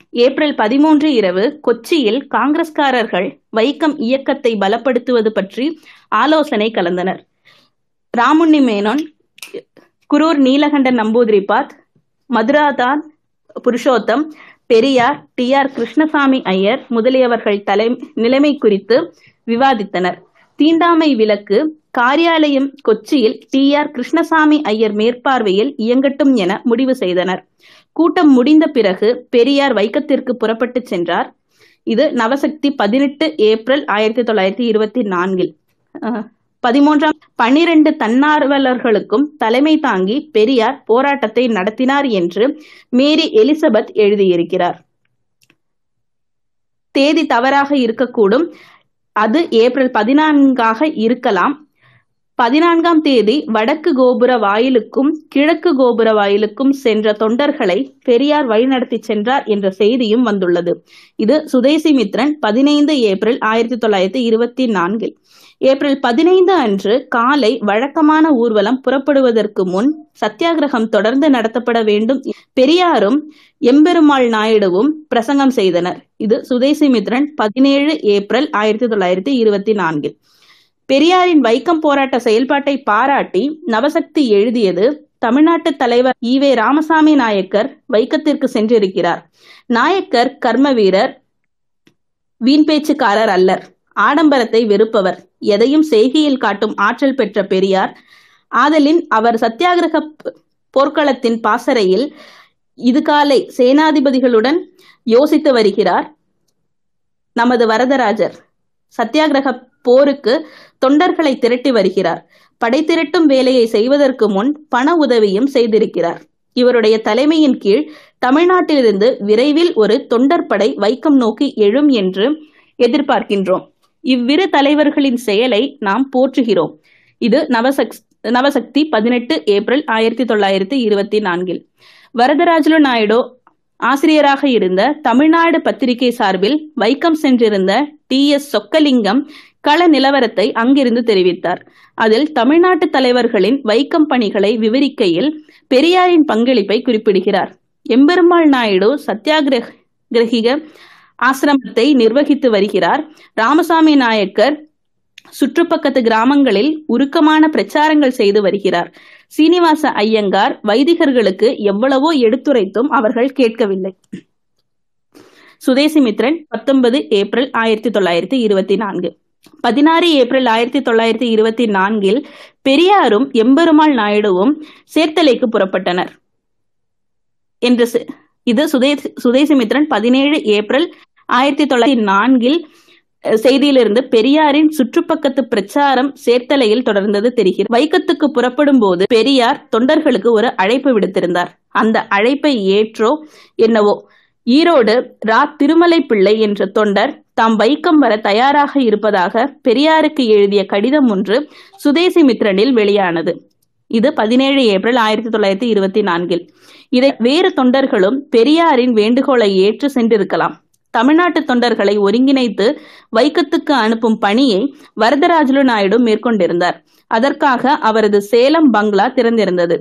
ஏப்ரல் பதிமூன்று இரவு கொச்சியில் காங்கிரஸ்காரர்கள் வைக்கம் இயக்கத்தை பலப்படுத்துவது பற்றி ஆலோசனை கலந்தனர். ராமுண்ணி மேனோன் குரூர் நீலகண்டன் நம்பூதிரிபாத் மதுராதான் புருஷோத்தம் பெரியார் டி ஆர் கிருஷ்ணசாமி ஐயர் முதலியவர்கள் தலை நிலைமை குறித்து விவாதித்தனர். தீண்டாமை விலக்கு காரியாலயம் கொச்சியில் டி ஆர் கிருஷ்ணசாமி ஐயர் மேற்பார்வையில் இயங்கட்டும் என முடிவு செய்தனர். கூட்டம் முடிந்த பிறகு பெரியார் வைக்கத்திற்கு புறப்பட்டு சென்றார். இது நவசக்தி பதினெட்டு ஏப்ரல் ஆயிரத்தி தொள்ளாயிரத்தி இருபத்தி நான்கில். அஹ், பதிமூன்றாம் பன்னிரண்டு தன்னார்வலர்களுக்கும் தலைமை தாங்கி பெரியார் போராட்டத்தை நடத்தினார் என்று மேரி எலிசபெத் எழுதியிருக்கிறார். தேதி தவறாக இருக்கக்கூடும். அது ஏப்ரல் பதினான்காக இருக்கலாம். பதினான்காம் தேதி வடக்கு கோபுர வாயிலுக்கும் கிழக்கு கோபுர வாயிலுக்கும் சென்ற தொண்டர்களை பெரியார் வழிநடத்தி சென்றார் என்ற செய்தியும் வந்துள்ளது. இது சுதேசி மித்ரன் பதினைந்து ஏப்ரல் ஆயிரத்தி தொள்ளாயிரத்தி இருபத்தி நான்கில். ஏப்ரல் பதினைந்து அன்று காலை வழக்கமான ஊர்வலம் புறப்படுவதற்கு முன் சத்தியாகிரகம் தொடர்ந்து நடத்தப்பட வேண்டும். பெரியாரும் எம்பெருமாள் நாயுடுவும் பிரசங்கம் செய்தனர். இது சுதேசி மித்ரன் பதினேழு ஏப்ரல் ஆயிரத்தி தொள்ளாயிரத்தி இருபத்தி நான்கில். பெரியாரின் வைக்கம் போராட்ட செயல்பாட்டை பாராட்டி நவசக்தி எழுதியது தமிழ்நாட்டு தலைவர் ஈவே ராமசாமி நாயக்கர் வைக்கத்திற்கு சென்றிருக்கிறார். நாயக்கர் கர்ம வீரர் வீண் பேச்சுக்காரர் அல்லர். ஆடம்பரத்தை வெறுப்பவர். எதையும் செய்கையில் காட்டும் ஆற்றல் பெற்ற பெரியார். ஆதலின் அவர் சத்தியாகிரக போர்க்களத்தின் பாசறையில் இதுகாலை சேனாதிபதிகளுடன் யோசித்து வருகிறார். நமது வரதராஜர் சத்தியாகிரக போருக்கு தொண்டர்களை திரட்டி வருகிறார். படை திரட்டும் வேலையை செய்வதற்கு முன் பண உதவியும் செய்திருக்கிறார். இவருடைய தலைமையின் கீழ் தமிழ்நாட்டிலிருந்து விரைவில் ஒரு தொண்டர் படை வைக்கம் நோக்கி எழும் என்று எதிர்பார்க்கின்றோம். இவ்விரு தலைவர்களின் செயலை நாம் போற்றுகிறோம். இது நவசக் நவசக்தி பதினெட்டு ஏப்ரல் ஆயிரத்தி தொள்ளாயிரத்தி இருபத்தி நான்கில். வரதராஜலு நாயுடு ஆசிரியராக இருந்த தமிழ்நாடு பத்திரிகை சார்பில் வைக்கம் சென்றிருந்த டி. எஸ். சொக்கலிங்கம் கள நிலவரத்தை அங்கிருந்து தெரிவித்தார். அதில் தமிழ்நாட்டு தலைவர்களின் வைக்கம் பணிகளை விவரிக்கையில் பெரியாரின் பங்களிப்பை குறிப்பிடுகிறார். எம்பெருமாள் நாயுடு சத்தியாகிரகிக ஆசிரமத்தை நிர்வகித்து வருகிறார். ராமசாமி நாயக்கர் சுற்றுப்பக்கத்து கிராமங்களில் உருக்கமான பிரச்சாரங்கள் செய்து வருகிறார். சீனிவாச ஐயங்கார் வைதிகர்களுக்கு எவ்வளவோ எடுத்துரைத்தும் அவர்கள் கேட்கவில்லை. சுதேசிமித்ரன் பத்தொன்பது ஏப்ரல் ஆயிரத்தி தொள்ளாயிரத்தி இருபத்தி நான்கு. பதினாறு ஏப்ரல் ஆயிரத்தி தொள்ளாயிரத்தி இருபத்தி நான்கில் பெரியாரும் எம்பெருமாள் நாயுடுவும் சேர்த்தலைக்கு புறப்பட்டனர். என்று இது சுதேசி சுதேசிமித்ரன் பதினேழு ஏப்ரல் ஆயிரத்தி தொள்ளாயிரத்தி நான்கில் செய்தியிலிருந்து பெரியாரின் சுற்றுப்பக்கத்து பிரச்சாரம் சேர்த்தலையில் தொடர்ந்தது தெரிகிறது. வைக்கத்துக்கு புறப்படும் போது பெரியார் தொண்டர்களுக்கு ஒரு அழைப்பு விடுத்திருந்தார். அந்த அழைப்பை ஏற்றோ என்னவோ ஈரோடு ரா. திருமலை பிள்ளை என்ற தொண்டர் தாம் வைக்கம் வர தயாராக இருப்பதாக பெரியாருக்கு எழுதிய கடிதம் ஒன்று சுதேசிமித்ரனில் வெளியானது. இது பதினேழு ஏப்ரல் ஆயிரத்தி தொள்ளாயிரத்தி இருபத்தி நான்கில். இதை வேறு தொண்டர்களும் பெரியாரின் வேண்டுகோளை ஏற்று சென்றிருக்கலாம். தமிழ்நாட்டு தொண்டர்களை ஒருங்கிணைத்து வைக்கத்துக்கு அனுப்பும் பணியை வரதராஜலு நாயுடு மேற்கொண்டிருந்தார். அதற்காக அவரது சேலம் பங்களா திறந்திருந்தது.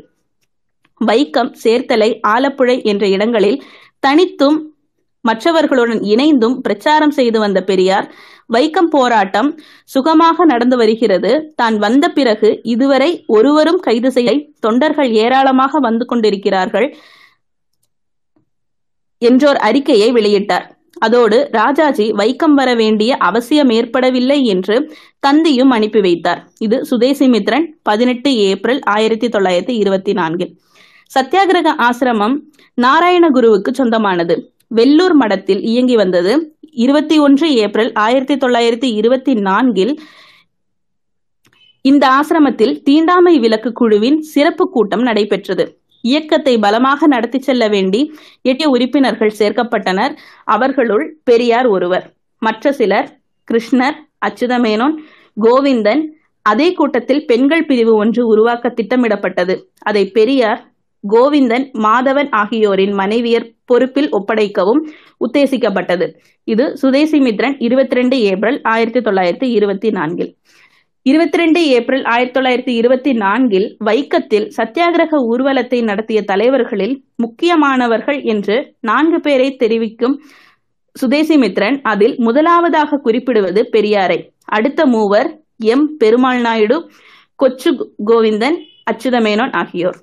வைக்கம் சேர்த்தலை ஆலப்புழை என்ற இடங்களில் தனித்தும் மற்றவர்களுடன் இணைந்தும் பிரச்சாரம் செய்து வந்த பெரியார் வைக்கம் போராட்டம் சுகமாக நடந்து வருகிறது. தான் வந்த பிறகு இதுவரை ஒருவரும் கைது செய்ய தொண்டர்கள் ஏராளமாக வந்து கொண்டிருக்கிறார்கள் என்றோர் அறிக்கையை வெளியிட்டார். அதோடு ராஜாஜி வைக்கம் வர வேண்டிய அவசியம் ஏற்படவில்லை என்று தந்தியும் அனுப்பி வைத்தார். இது சுதேசிமித்ரன் பதினெட்டு ஏப்ரல் ஆயிரத்தி தொள்ளாயிரத்தி இருபத்தி நான்கில் சத்தியாகிரக ஆசிரமம் நாராயணகுருவுக்கு சொந்தமானது. வெள்ளூர் மடத்தில் இயங்கி வந்தது இருபத்தி ஒன்று ஏப்ரல் ஆயிரத்தி தொள்ளாயிரத்தி இருபத்தி நான்கில். இந்த ஆசிரமத்தில் தீண்டாமை விலக்கு குழுவின் சிறப்பு கூட்டம் நடைபெற்றது. இயக்கத்தை பலமாக நடத்தி செல்ல வேண்டி எட்டிய உறுப்பினர்கள் சேர்க்கப்பட்டனர். அவர்களுள் பெரியார் ஒருவர் மற்ற சிலர் கிருஷ்ணர் அச்சுதமேனோன் கோவிந்தன். அதே கூட்டத்தில் பெண்கள் பிரிவு ஒன்று உருவாக்க திட்டமிடப்பட்டது. அதை பெரியார் கோவிந்தன் மாதவன் ஆகியோரின் மனைவியர் பொறுப்பில் ஒப்படைக்கவும் உத்தேசிக்கப்பட்டது. இது சுதேசிமித்ரன் இருபத்தி ரெண்டு ஏப்ரல் ஆயிரத்தி தொள்ளாயிரத்தி இருபத்தி நான்கில். இருபத்தி ரெண்டு ஏப்ரல் ஆயிரத்தி தொள்ளாயிரத்தி இருபத்தி நான்கில் வைக்கத்தில் சத்தியாகிரக ஊர்வலத்தை நடத்திய தலைவர்களில் முக்கியமானவர்கள் என்று நான்கு பேரை தெரிவிக்கும் சுதேசிமித்ரன் அதில் முதலாவதாக குறிப்பிடுவது பெரியாரை. அடுத்த மூவர் எம். பெருமாள் நாயுடு கொச்சு கோவிந்தன் அச்சுதமேனோன் ஆகியோர்.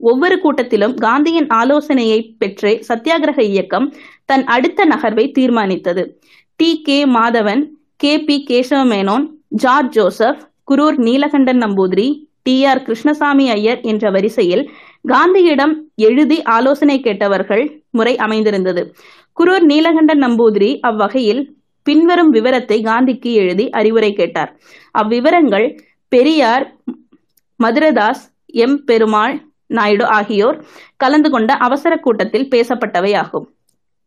ஒவ்வொரு கூட்டத்திலும் காந்தியின் ஆலோசனையை பெற்றே சத்தியாகிரக இயக்கம் தன் அடுத்த நகர்வை தீர்மானித்தது. T. K. Madhavan K. P. Kesava Menon George Joseph Kurur Neelakantan Namboothiri T R Krishnaswamy Iyer என்ற வரிசையில் காந்தியிடம் எழுதி ஆலோசனை கேட்டவர்கள் முறை அமைந்திருந்தது. குரூர் நீலகண்டன் நம்பூதிரி அவ்வகையில் பின்வரும் விவரத்தை காந்திக்கு எழுதி அறிவுரை கேட்டார். அவ்விவரங்கள் பெரியார் மதுரதாஸ் எம். பெருமாள் நாயுடு ஆகியோர் கலந்து கொண்ட அவசர கூட்டத்தில் பேசப்பட்டவை ஆகும்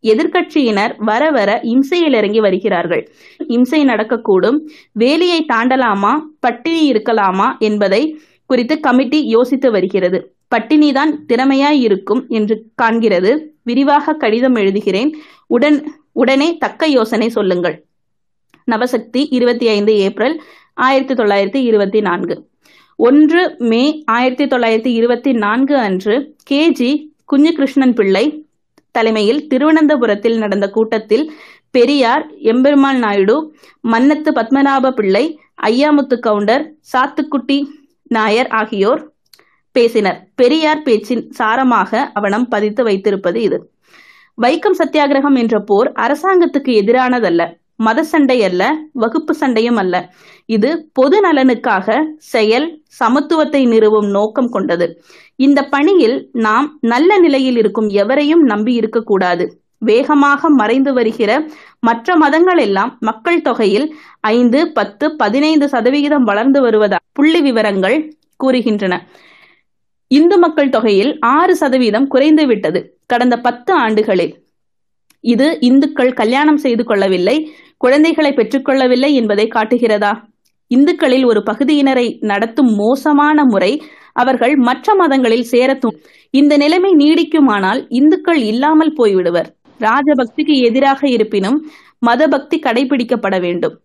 எதிர்க்கட்சியினர் வர வர இம்சையில் இறங்கி வருகிறார்கள். இம்சை நடக்கக்கூடும். வேலியை தாண்டலாமா? பட்டினி இருக்கலாமா? என்பதை குறித்து கமிட்டி யோசித்து வருகிறது. பட்டினிதான் திறமையாய் இருக்கும் என்று காண்கிறது. விரிவாக கடிதம் எழுதுகிறேன். உடன் உடனே தக்க யோசனை சொல்லுங்கள். நவசக்தி இருபத்தி ஐந்து ஏப்ரல் ஆயிரத்தி தொள்ளாயிரத்தி இருபத்தி நான்கு. ஒன்று மே ஆயிரத்தி தொள்ளாயிரத்தி இருபத்தி நான்கு அன்று கேஜி குஞ்சுகிருஷ்ணன் பிள்ளை தலைமையில் திருவனந்தபுரத்தில் நடந்த கூட்டத்தில் பெரியார் எம்பெருமாள் நாயுடு மன்னத்து பத்மநாப பிள்ளை ஐயாமுத்து கவுண்டர் சாத்துக்குட்டி நாயர் ஆகியோர் பேசினர். பெரியார் பேச்சின் சாரமாக அவனம் பதித்து வைத்திருப்பது இது. வைக்கம் சத்தியாகிரகம் என்ற போர் அரசாங்கத்துக்கு எதிரானதல்ல. மத சண்டை அல்ல வகுப்பு சண்டையும் அல்ல. இது பொது நலனுக்காக செயல் சமத்துவத்தை நிறுவும் நோக்கம் கொண்டது. இந்த பணியில் நாம் நல்ல நிலையில் இருக்கும் எவரையும் நம்பி இருக்கக்கூடாது. வேகமாக மறைந்து வருகிற மற்ற மதங்கள் எல்லாம் மக்கள் தொகையில் ஐந்து பத்து பதினைந்து சதவிகிதம் வளர்ந்து வருவதா புள்ளி விவரங்கள் கூறுகின்றன. இந்து மக்கள் தொகையில் ஆறு சதவீதம் குறைந்து விட்டது. கடந்த பத்து ஆண்டுகளில் இது இந்துக்கள் கல்யாணம் செய்து கொள்ளவில்லை குழந்தைகளை பெற்றுக்கொள்ளவில்லை என்பதை காட்டுகிறதா? இந்துக்களில் ஒரு பகுதியினரை நடத்தும் மோசமான முறை அவர்கள் மற்ற மதங்களில் சேரத்தும் இந்த நிலைமை நீடிக்குமானால் இந்துக்கள் இல்லாமல் போய்விடுவர். ராஜபக்திக்கு எதிராக இருப்பினும் மதபக்தி கடைபிடிக்கப்பட வேண்டும்.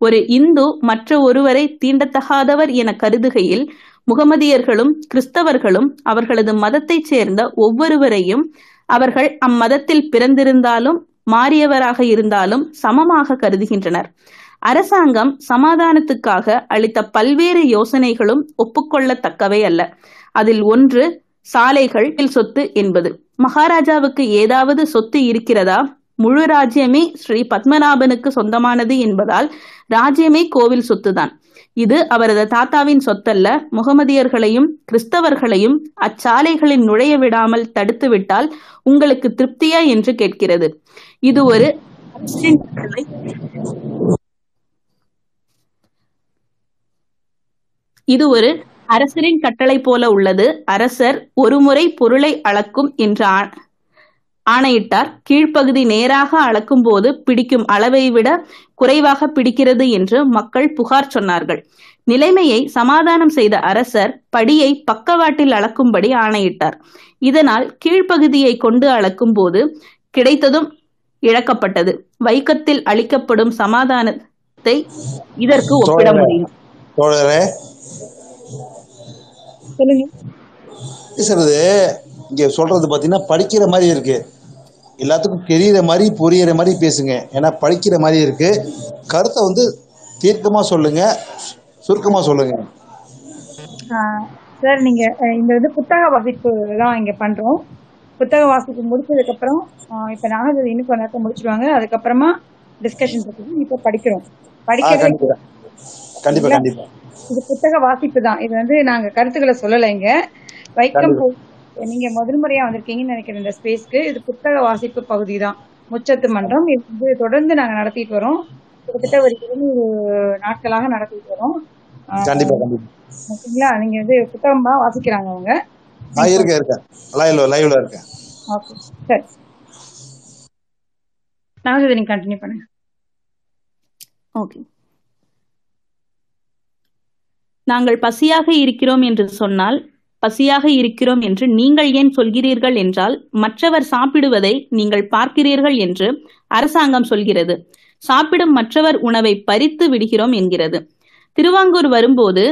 ஒரு இந்து மற்ற ஒருவரை தீண்டத்தகாதவர் என கருதுகையில் முகமதியர்களும் கிறிஸ்தவர்களும் அவர்களது மதத்தைச் சேர்ந்த ஒவ்வொருவரையும் அவர்கள் அம்மதத்தில் பிறந்திருந்தாலும் மாறியவராக இருந்தாலும் சமமாக கருதுகின்றனர். அரசாங்கம் சமாதானத்துக்காக அளித்த பல்வேறு யோசனைகளும் ஒப்புக்கொள்ளத்தக்கவை அல்ல. அதில் ஒன்று சாலைகள் சொத்து என்பது. மகாராஜாவுக்கு ஏதாவது சொத்து இருக்கிறதா? முழு ராஜ்யமே ஸ்ரீ பத்மநாபனுக்கு சொந்தமானது என்பதால் ராஜ்யமே கோவில் சொத்துதான். இது அவரது தாத்தாவின் சொத்தல்ல முகமதியர்களையும் கிறிஸ்தவர்களையும் அச்சாலைகளில் நுழைய விடாமல் தடுத்துவிட்டால் உங்களுக்கு திருப்தியா என்று கேட்கிறது. இது ஒரு இது ஒரு அரசரின் கட்டளை போல உள்ளது. அரசர் ஒருமுறை பொருளை அளக்கும் என்று ஆணையிட்டார். கீழ்ப்பகுதி நேராக அளக்கும் போது பிடிக்கும் அளவை விட குறைவாக பிடிக்கிறது என்று மக்கள் புகார் சொன்னார்கள். நிலைமையை சமாதானம் செய்த அரசர் படியை பக்கவாட்டில் அளக்கும்படி ஆணையிட்டார். இதனால் கீழ்ப்பகுதியை கொண்டு அளக்கும் போது கிடைத்ததும் இழக்கப்பட்டது. வைக்கத்தில் அளிக்கப்படும் சமாதானத்தை இதற்கு ஒப்பிட முடியும். சொல்லுங்க. இங்க சொல்றது பாத்தீங்கன்னா படிக்கிற மாதிரி இருக்கு. எல்லாத்துக்கும் தெரியற மாதிரி புரியுற மாதிரி பேசுங்க. ஏன்னா படிக்கிற மாதிரி இருக்கு. கருத்தை வந்து தீர்க்கமா சொல்லுங்க. சுருக்கமா சொல்லுங்க. சார் நீங்க இந்த இது புத்தக வாசிப்பு தான் இங்க பண்றோம். புத்தக வாசிப்பு முடிச்சதுக்கு அப்புறம் இப்ப நாகஜோதி இன்னும் கொஞ்ச நேரத்தை முடிச்சிருவாங்க. அதுக்கப்புறமா டிஸ்கஷன் இருக்குது இப்ப படிக்கிறோம். படிக்கிறது கண்டிப்பா. கண்டிப்பா இது புத்தக வாசிப்பு தான். இது வந்து நாங்க கருத்துக்களை சொல்லலை இங்க. வைக்கம் நீங்க முதல் முறையா வந்திருக்கீங்கன்னு நினைக்கிறேன் இந்த ஸ்பேஸ்க்கு இது புத்தக வாசிப்பு பகுதி தான் முச்சத்து மன்றம். இது வந்து தொடர்ந்து நாங்க நடத்திட்டு வரோம். கிட்டத்தட்ட ஒரு இருநூறு நாட்களாக நடத்திட்டு வரோம். ஓகேங்களா? நீங்க வந்து புத்தகமா வாசிக்கிறாங்க அவங்க. ஆ இருக்கேன் இருக்கேன். லைவ்ல லைவ்ல இருக்கேன். ஓகே சரி. நீங்க கண்டினியூ பண்ணுங்க. ஓகே. நாங்கள் பசியாக இருக்கிறோம் என்று சொன்னால் பசியாக இருக்கிறோம் என்று நீங்கள் ஏன் சொல்கிறீர்கள் என்றால் மற்றவர் சாப்பிடுவதை நீங்கள் பார்க்கிறீர்கள் என்று அரசாங்கம் சொல்கிறது. சாப்பிடும் மற்றவர் உணவை பறித்து விடுகிறோம் என்கிறது. திருவாங்கூர் வரும்போது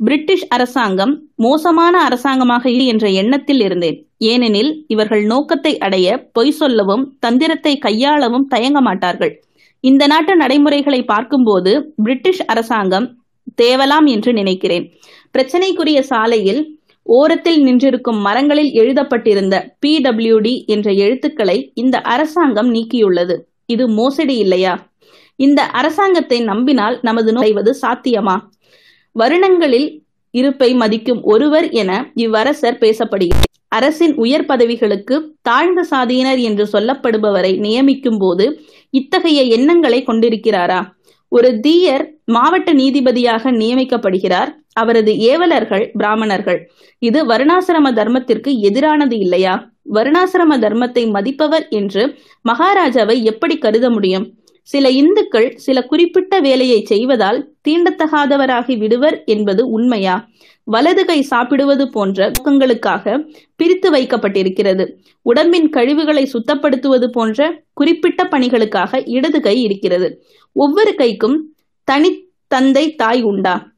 பிரிட்டிஷ் அரசாங்கம் மோசமான அரசாங்கமாக இல்லை என்ற எண்ணத்தில் இருந்தேன். ஏனெனில் இவர்கள் நோக்கத்தை அடைய பொய் சொல்லவும் தந்திரத்தை கையாளவும் தயங்க மாட்டார்கள். இந்த நாட்டு நடைமுறைகளை பார்க்கும்போது பிரிட்டிஷ் அரசாங்கம் தேவலாம் என்று நினைக்கிறேன். பிரச்சனைக்குரிய சாலையில் ஓரத்தில் நின்றிருக்கும் மரங்களில் எழுதப்பட்டிருந்த பிடபிள்யூடி என்ற எழுத்துக்களை இந்த அரசாங்கம் நீக்கியுள்ளது. இது மோசடி இல்லையா? இந்த அரசாங்கத்தை நம்பினால் நமது நுழைவது சாத்தியமா? வருணங்களில் இருப்பை மதிக்கும் ஒருவர் என இவ்வரசர் பேசப்படுகிறார். அரசின் உயர் பதவிகளுக்கு தாழ்ந்த சாதியினர் என்று சொல்லப்படுபவரை நியமிக்கும் போது இத்தகைய எண்ணங்களை கொண்டிருக்கிறாரா? ஒரு தீயர் மாவட்ட நீதிபதியாக நியமிக்கப்படுகிறார். அவரது ஏவலர்கள் பிராமணர்கள். இது வருணாசிரம தர்மத்திற்கு எதிரானது இல்லையா? வருணாசிரம தர்மத்தை மதிப்பவர் என்று மகாராஜாவை எப்படி கருத முடியும்? சில இந்துக்கள் சில குறிப்பிட்ட வேலையை செய்வதால் தீண்டத்தகாதவராகி விடுவர் என்பது உண்மையா? வலது கை சாப்பிடுவது போன்ற நோக்கங்களுக்காக பிரித்து வைக்கப்பட்டிருக்கிறது. உடம்பின் கழிவுகளை சுத்தப்படுத்துவது போன்ற குறிப்பிட்ட பணிகளுக்காக இடது கை இருக்கிறது. ஒவ்வொரு கைக்கும் தனி தந்தை தாய் உண்டா?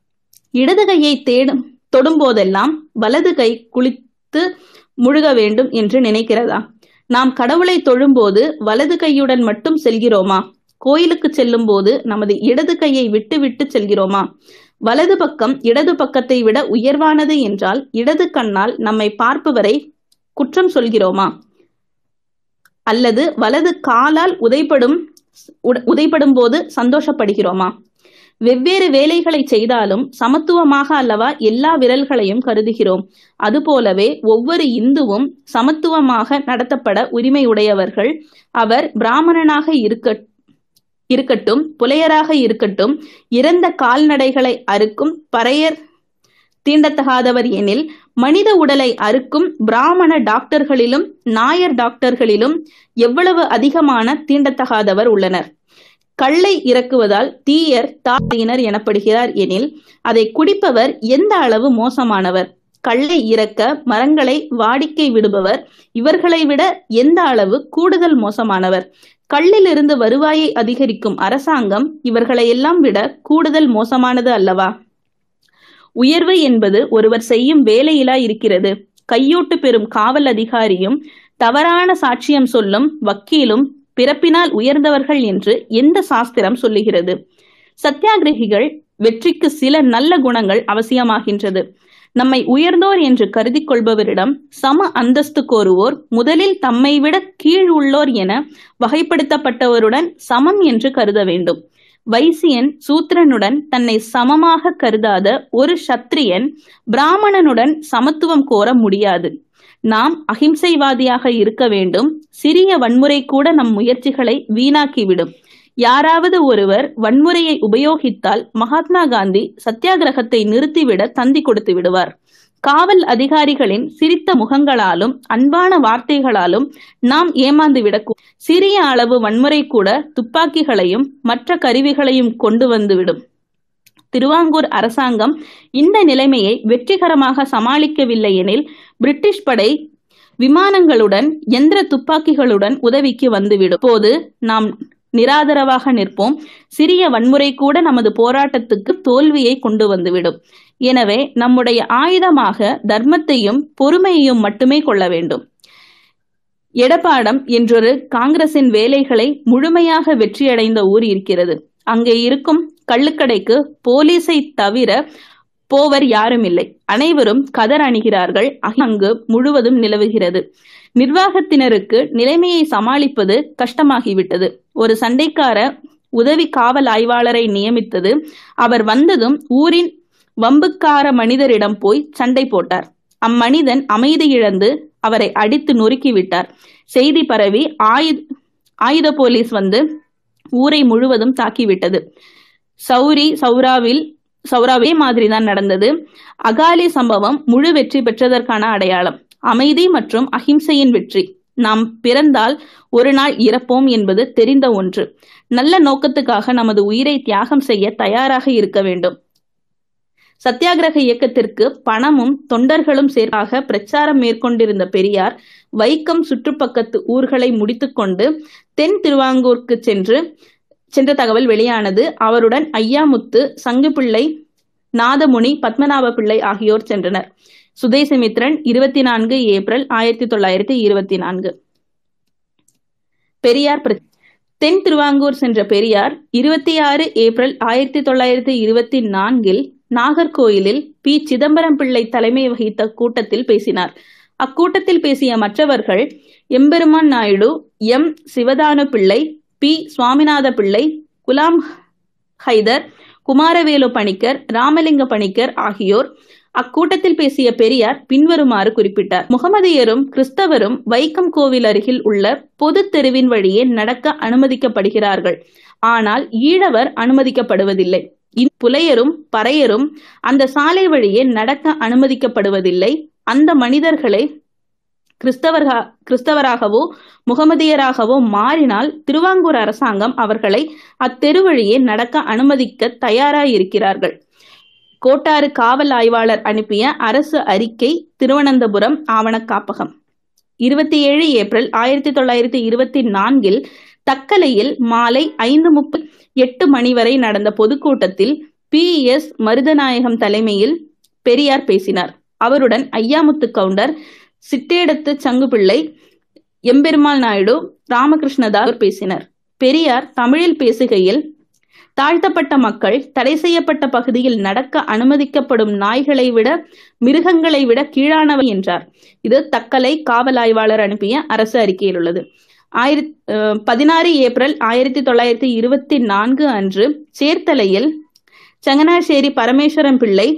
இடது கையை தேடும் தொடும் போதெல்லாம் வலது கை குளித்து முழுக வேண்டும் என்று நினைக்கிறதா? நாம் கடவுளை தொழும்போது வலது கையுடன் மட்டும் செல்கிறோமா? கோயிலுக்கு செல்லும் போது நமது இடது கையை விட்டு விட்டு செல்கிறோமா? வலது பக்கம் இடது பக்கத்தை விட உயர்வானது என்றால் இடது கண்ணால் நம்மை பார்ப்பவரை குற்றம் சொல்கிறோமா? அல்லது வலது காலால் உதைப்படும் உட- உதைப்படும் போது சந்தோஷப்படுகிறோமா? வெவ்வேறு வேலைகளை செய்தாலும் சமத்துவமாக அல்லவா எல்லா விரல்களையும் கருதுகிறோம். அதுபோலவே ஒவ்வொரு இந்துவும் சமத்துவமாக நடத்தப்பட உரிமையுடையவர்கள் அவர் பிராமணனாக இருக்க இருக்கட்டும் புலையராக இருக்கட்டும் இறந்த கால்நடைகளை அறுக்கும் பறையர் தீண்டத்தகாதவர் எனில் மனித உடலை அறுக்கும் பிராமண டாக்டர்களிலும் நாயர் டாக்டர்களிலும் எவ்வளவு அதிகமான தீண்டத்தகாதவர் உள்ளனர்? கல்லை இறக்குவதால் தீயர் தாயினர் எனப்படுகிறார் எனில் அதை குடிப்பவர் எந்த அளவு மோசமானவர்? கல்லை இறக்க மரங்களை வாடிக்கை விடுபவர் இவர்களை விட எந்த அளவு கூடுதல் மோசமானவர்? கள்ளிலிருந்து வருவாயை அதிகரிக்கும் அரசாங்கம் இவர்களையெல்லாம் விட கூடுதல் மோசமானது அல்லவா? உயர்வு என்பது ஒருவர் செய்யும் வேலையிலா இருக்கிறது கையூட்டு பெறும் காவல் அதிகாரியும் தவறான சாட்சியம் சொல்லும் வக்கீலும் பிறப்பினால் உயர்ந்தவர்கள் என்று எந்த சாஸ்திரம் சொல்லுகிறது? சத்தியாகிரகிகள் வெற்றிக்கு சில நல்ல குணங்கள் அவசியமாகின்றது. நம்மை உயர்ந்தோர் என்று கருதி கொள்பவரிடம் சம அந்தஸ்து கோருவோர் முதலில் தம்மை விட கீழ் உள்ளோர் என வகைப்படுத்தப்பட்டவருடன் சமம் என்று கருத வேண்டும். வைசியன் சூத்திரனுடன் தன்னை சமமாக கருதாத ஒரு சத்திரியன் பிராமணனுடன் சமத்துவம் கோர முடியாது. நாம் அகிம்சைவாதியாக இருக்க வேண்டும். சிறிய வன்முறை கூட நம் முயற்சிகளை வீணாக்கிவிடும். யாராவது ஒருவர் வன்முறையை உபயோகித்தால் மகாத்மா காந்தி சத்தியாகிரகத்தை நிறுத்திவிட தந்தி கொடுத்து விடுவார். காவல் அதிகாரிகளின் சிரித்த முகங்களாலும் அன்பான வார்த்தைகளாலும் நாம் ஏமாந்து விடக்கூ சிறிய அளவு வன்முறை கூட துப்பாக்கிகளையும் மற்ற கருவிகளையும் கொண்டு வந்துவிடும் திருவாங்கூர் அரசாங்கம் இந்த நிலைமையை வெற்றிகரமாக சமாளிக்கவில்லை எனில் பிரிட்டிஷ் படை விமானங்களுடன் எந்திர துப்பாக்கிகளுடன் உதவிக்கு வந்துவிடும் போது நாம் நிராதரவாக நிற்போம். சிறிய வன்முறை கூட நமது போராட்டத்துக்கு தோல்வியை கொண்டு வந்துவிடும். எனவே நம்முடைய ஆயுதமாக தர்மத்தையும் பொறுமையையும் மட்டுமே கொள்ள வேண்டும். எடப்பாடம் என்றொரு காங்கிரசின் வேலைகளை முழுமையாக வெற்றியடைந்த ஊர் இருக்கிறது. அங்கே இருக்கும் கள்ளுக்கடைக்கு போலீஸை தவிர போவர் யாரும் இல்லை அனைவரும் கதர் அணிகிறார்கள். அங்கு முழுவதும் நிலவுகிறது. நிர்வாகத்தினருக்கு நிலைமையை சமாளிப்பது கஷ்டமாகிவிட்டது. ஒரு சண்டைக்கார உதவி காவல் ஆய்வாளரை நியமித்தது. அவர் வந்ததும் ஊரின் வம்புக்கார மனிதரிடம் போய் சண்டை போட்டார். அம்மனிதன் அமைதி இழந்து அவரை அடித்து நொறுக்கிவிட்டார் செய்தி பரவி ஆயுத ஆயுத போலீஸ் வந்து ஊரை முழுவதும் தாக்கிவிட்டது. சௌரி சௌராவில் சௌராவே மாதிரி தான் நடந்தது. அகாலி சம்பவம் முழு வெற்றி பெற்றதற்கான அடையாளம். அமைதி மற்றும் அஹிம்சையின் வெற்றி. நாம் பிறந்தால் ஒரு நாள் இறப்போம் என்பது தெரிந்த ஒன்று. நல்ல நோக்கத்துக்காக நமது உயிரை தியாகம் செய்ய தயாராக இருக்க வேண்டும். சத்தியாகிரக இயக்கத்திற்கு பணமும் தொண்டர்களும் சேர்க்காக பிரச்சாரம் மேற்கொண்டிருந்த பெரியார் வைக்கம் சுற்றுப்பக்கத்து ஊர்களை முடித்துக்கொண்டு தென் திருவாங்கூருக்கு சென்று சென்ற தகவல் வெளியானது அவருடன் ஐயாமுத்து சங்குபிள்ளை நாதமுனி பத்மநாப பிள்ளை ஆகியோர் சென்றனர். சுதேசமித்ரன் இருபத்தி நான்கு ஏப்ரல் ஆயிரத்தி தொள்ளாயிரத்தி இருபத்தி நான்கு பெரியார் தென் திருவாங்கூர் சென்ற பெரியார் இருபத்தி ஆறு ஏப்ரல் ஆயிரத்தி தொள்ளாயிரத்தி இருபத்தி நான்கில் நாகர்கோயிலில் பி. சிதம்பரம் பிள்ளை தலைமை வகித்த கூட்டத்தில் பேசினார். அக்கூட்டத்தில் பேசிய மற்றவர்கள் எம்பெருமான் நாயுடு எம். சிவதானு பிள்ளை பி. சுவாமிநாத பிள்ளை குலாம் ஹைதர் குமாரவேலு பணிக்கர் ராமலிங்க பணிக்கர் ஆகியோர் அக்கூட்டத்தில் பேசிய பெரியார் பின்வருமாறு குறிப்பிட்டார். முகமதியரும் கிறிஸ்தவரும் வைக்கம் கோவில் அருகில் உள்ள பொது தெருவின் வழியே நடக்க அனுமதிக்கப்படுகிறார்கள். ஆனால் ஈழவர் அனுமதிக்கப்படுவதில்லை. புலையரும் பறையரும் அந்த சாலை வழியே நடக்க அனுமதிக்கப்படுவதில்லை. அந்த மனிதர்களை கிறிஸ்தவர்க கிறிஸ்தவராகவோ முகமதியராகவோ மாறினால் திருவாங்கூர் அரசாங்கம் அவர்களை அத்தெரு வழியே நடக்க அனுமதிக்க தயாராயிருக்கிறார்கள். கோட்டாறு காவல் ஆய்வாளர் அனுப்பிய அரசு அறிக்கை திருவனந்தபுரம் ஆவண காப்பகம் இருபத்தி ஏழு ஏப்ரல் ஆயிரத்தி தொள்ளாயிரத்தி இருபத்தி நான்கில் தக்கலையில் மாலை ஐந்து முப்பது எட்டு மணி வரை நடந்த பொதுக்கூட்டத்தில் பி. எஸ். மருதநாயகம் தலைமையில் பெரியார் பேசினார். அவருடன் ஐயாமுத்து கவுண்டர் சிட்டேடத்து சங்குபிள்ளை எம்பெருமாள் நாயுடு ராமகிருஷ்ணதாஸ் பேசினர். பெரியார் தமிழில் பேசுகையில் தாழ்த்தப்பட்ட மக்கள் தடை செய்யப்பட்ட பகுதியில் நடக்க அனுமதிக்கப்படும் நாய்களை விட மிருகங்களை விட கீழானவை என்றார். இது தக்கலை காவல் ஆய்வாளர் அனுப்பிய அரசு அறிக்கையில் உள்ளது ஆயிரத்தி பதினாறு ஏப்ரல் ஆயிரத்தி தொள்ளாயிரத்தி இருபத்தி நான்கு அன்று சேர்த்தலையில் சங்கனாச்சேரி பரமேஸ்வரன் பிள்ளை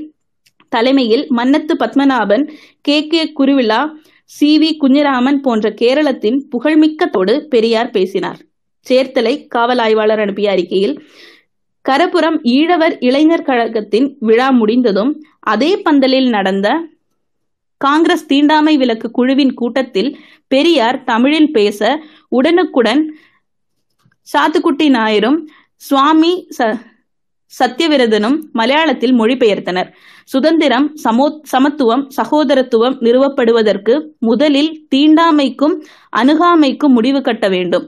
தலைமையில் Mannathu Padmanabhan K. K. Kuruvila C. V. Kunjuraman போன்ற கேரளத்தின் புகழ்மிக்கத்தோடு பெரியார் பேசினார். சேர்த்தலை காவல் ஆய்வாளர் அனுப்பிய அறிக்கையில் கரபுரம் ஈழவர் இளைஞர் கழகத்தின் விழா முடிந்ததும் அதே பந்தலில் நடந்த காங்கிரஸ் தீண்டாமை விலக்கு குழுவின் கூட்டத்தில் பெரியார் தமிழில் பேச உடனுக்குடன் சாத்துக்குட்டி நாயரும் சுவாமி ச சத்தியவிரதனும் மலையாளத்தில் மொழிபெயர்த்தனர். சுதந்திரம் சமோ சமத்துவம் சகோதரத்துவம் நிறுவப்படுவதற்கு முதலில் தீண்டாமைக்கும் அணுகாமைக்கும் முடிவு கட்ட வேண்டும்.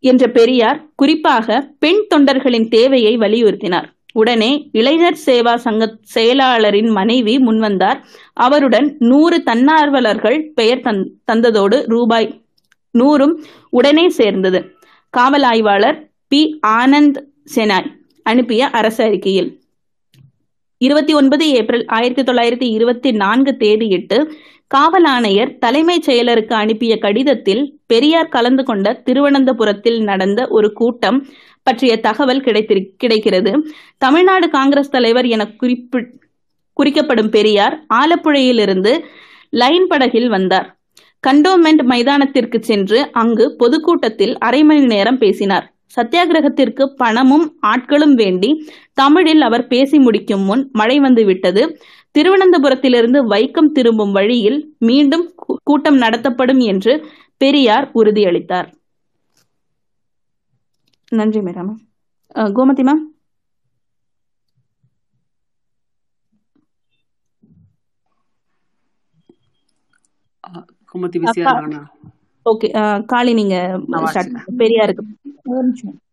என்ற பெரியார் குறிப்பாக பெண் தொண்டர்களின் தேவையை வலியுறுத்தினார். உடனே இளைஞர் சேவா சங்க செயலாளரின் மனைவி முன்வந்தார். அவருடன் நூறு தன்னார்வலர்கள் பெயர் தந்ததோடு ரூபாய் நூறும் உடனே சேர்ந்தது. காவல் ஆய்வாளர் பி. ஆனந்த் செனாய் அனுப்பிய அரசு அறிக்கையில். இருபத்தி ஒன்பது ஏப்ரல் ஆயிரத்தி தொள்ளாயிரத்தி இருபத்தி நான்கு தேதியிட்டு காவல் ஆணையர் தலைமைச் செயலருக்கு அனுப்பிய கடிதத்தில் பெரியார் கலந்து கொண்ட திருவனந்தபுரத்தில் நடந்த ஒரு கூட்டம் பற்றிய தகவல் கிடைத்திரு கிடைக்கிறது. தமிழ்நாடு காங்கிரஸ் தலைவர் என குறிப்பி குறிக்கப்படும் பெரியார் ஆலப்புழையிலிருந்து லைன் படகில் வந்தார். கண்டோன்மெண்ட் மைதானத்திற்கு சென்று அங்கு பொதுக்கூட்டத்தில் அரை மணி நேரம் பேசினார். சத்தியாகிரகத்திற்கு பணமும் ஆட்களும் வேண்டி தமிழில் அவர் பேசி முடிக்கும் முன் மழை வந்து விட்டது திருவனந்தபுரத்திலிருந்து வைக்கம் திரும்பும் வழியில் மீண்டும் கூட்டம் நடத்தப்படும் என்று பெரியார் உறுதியளித்தார். நன்றி madam. Gomathi ma'am? Okay Kali நீங்க. பெரியாருக்கு.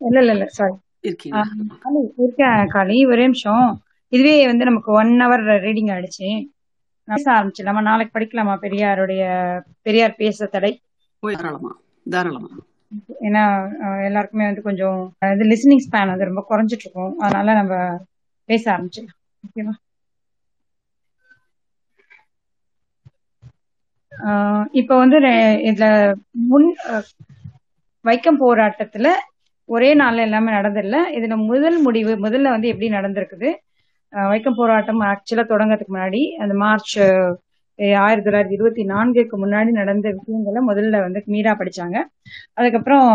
இல்ல இல்ல இல்ல சாரி இருக்கேன் காளி ஒரே நிமிஷம். இதுவே வந்து நமக்கு ஒன் ஹவர் ரீடிங் ஆயிடுச்சு. பேச ஆரம்பிச்சிடலாமா நாளைக்கு படிக்கலாமா பெரியாருடைய பெரியார் பேச தடை? தாராளமா தாராளமா. ஏன்னா எல்லாருக்குமே வந்து கொஞ்சம் இது லிசனிங் ஸ்பேன் வந்து ரொம்ப குறைஞ்சிட்டு இருக்கும் அதனால நம்ம பேச ஆரம்பிச்சிடலாம். ஓகேவா இப்ப வந்து இதுல முன் வைக்கம் போராட்டத்துல ஒரே நாள்ல எல்லாமே நடந்தில்ல இதுல முதல் முடிவு முதல்ல வந்து எப்படி நடந்திருக்குது? வைக்கம் போராட்டம் ஆக்சுவலா தொடங்கிறதுக்கு முன்னாடி அந்த மார்ச் ஆயிரத்தி தொள்ளாயிரத்தி இருபத்தி நான்குக்கு முன்னாடி நடந்த விஷயங்களை முதல்ல வந்து மீரா படிச்சாங்க. அதுக்கப்புறம்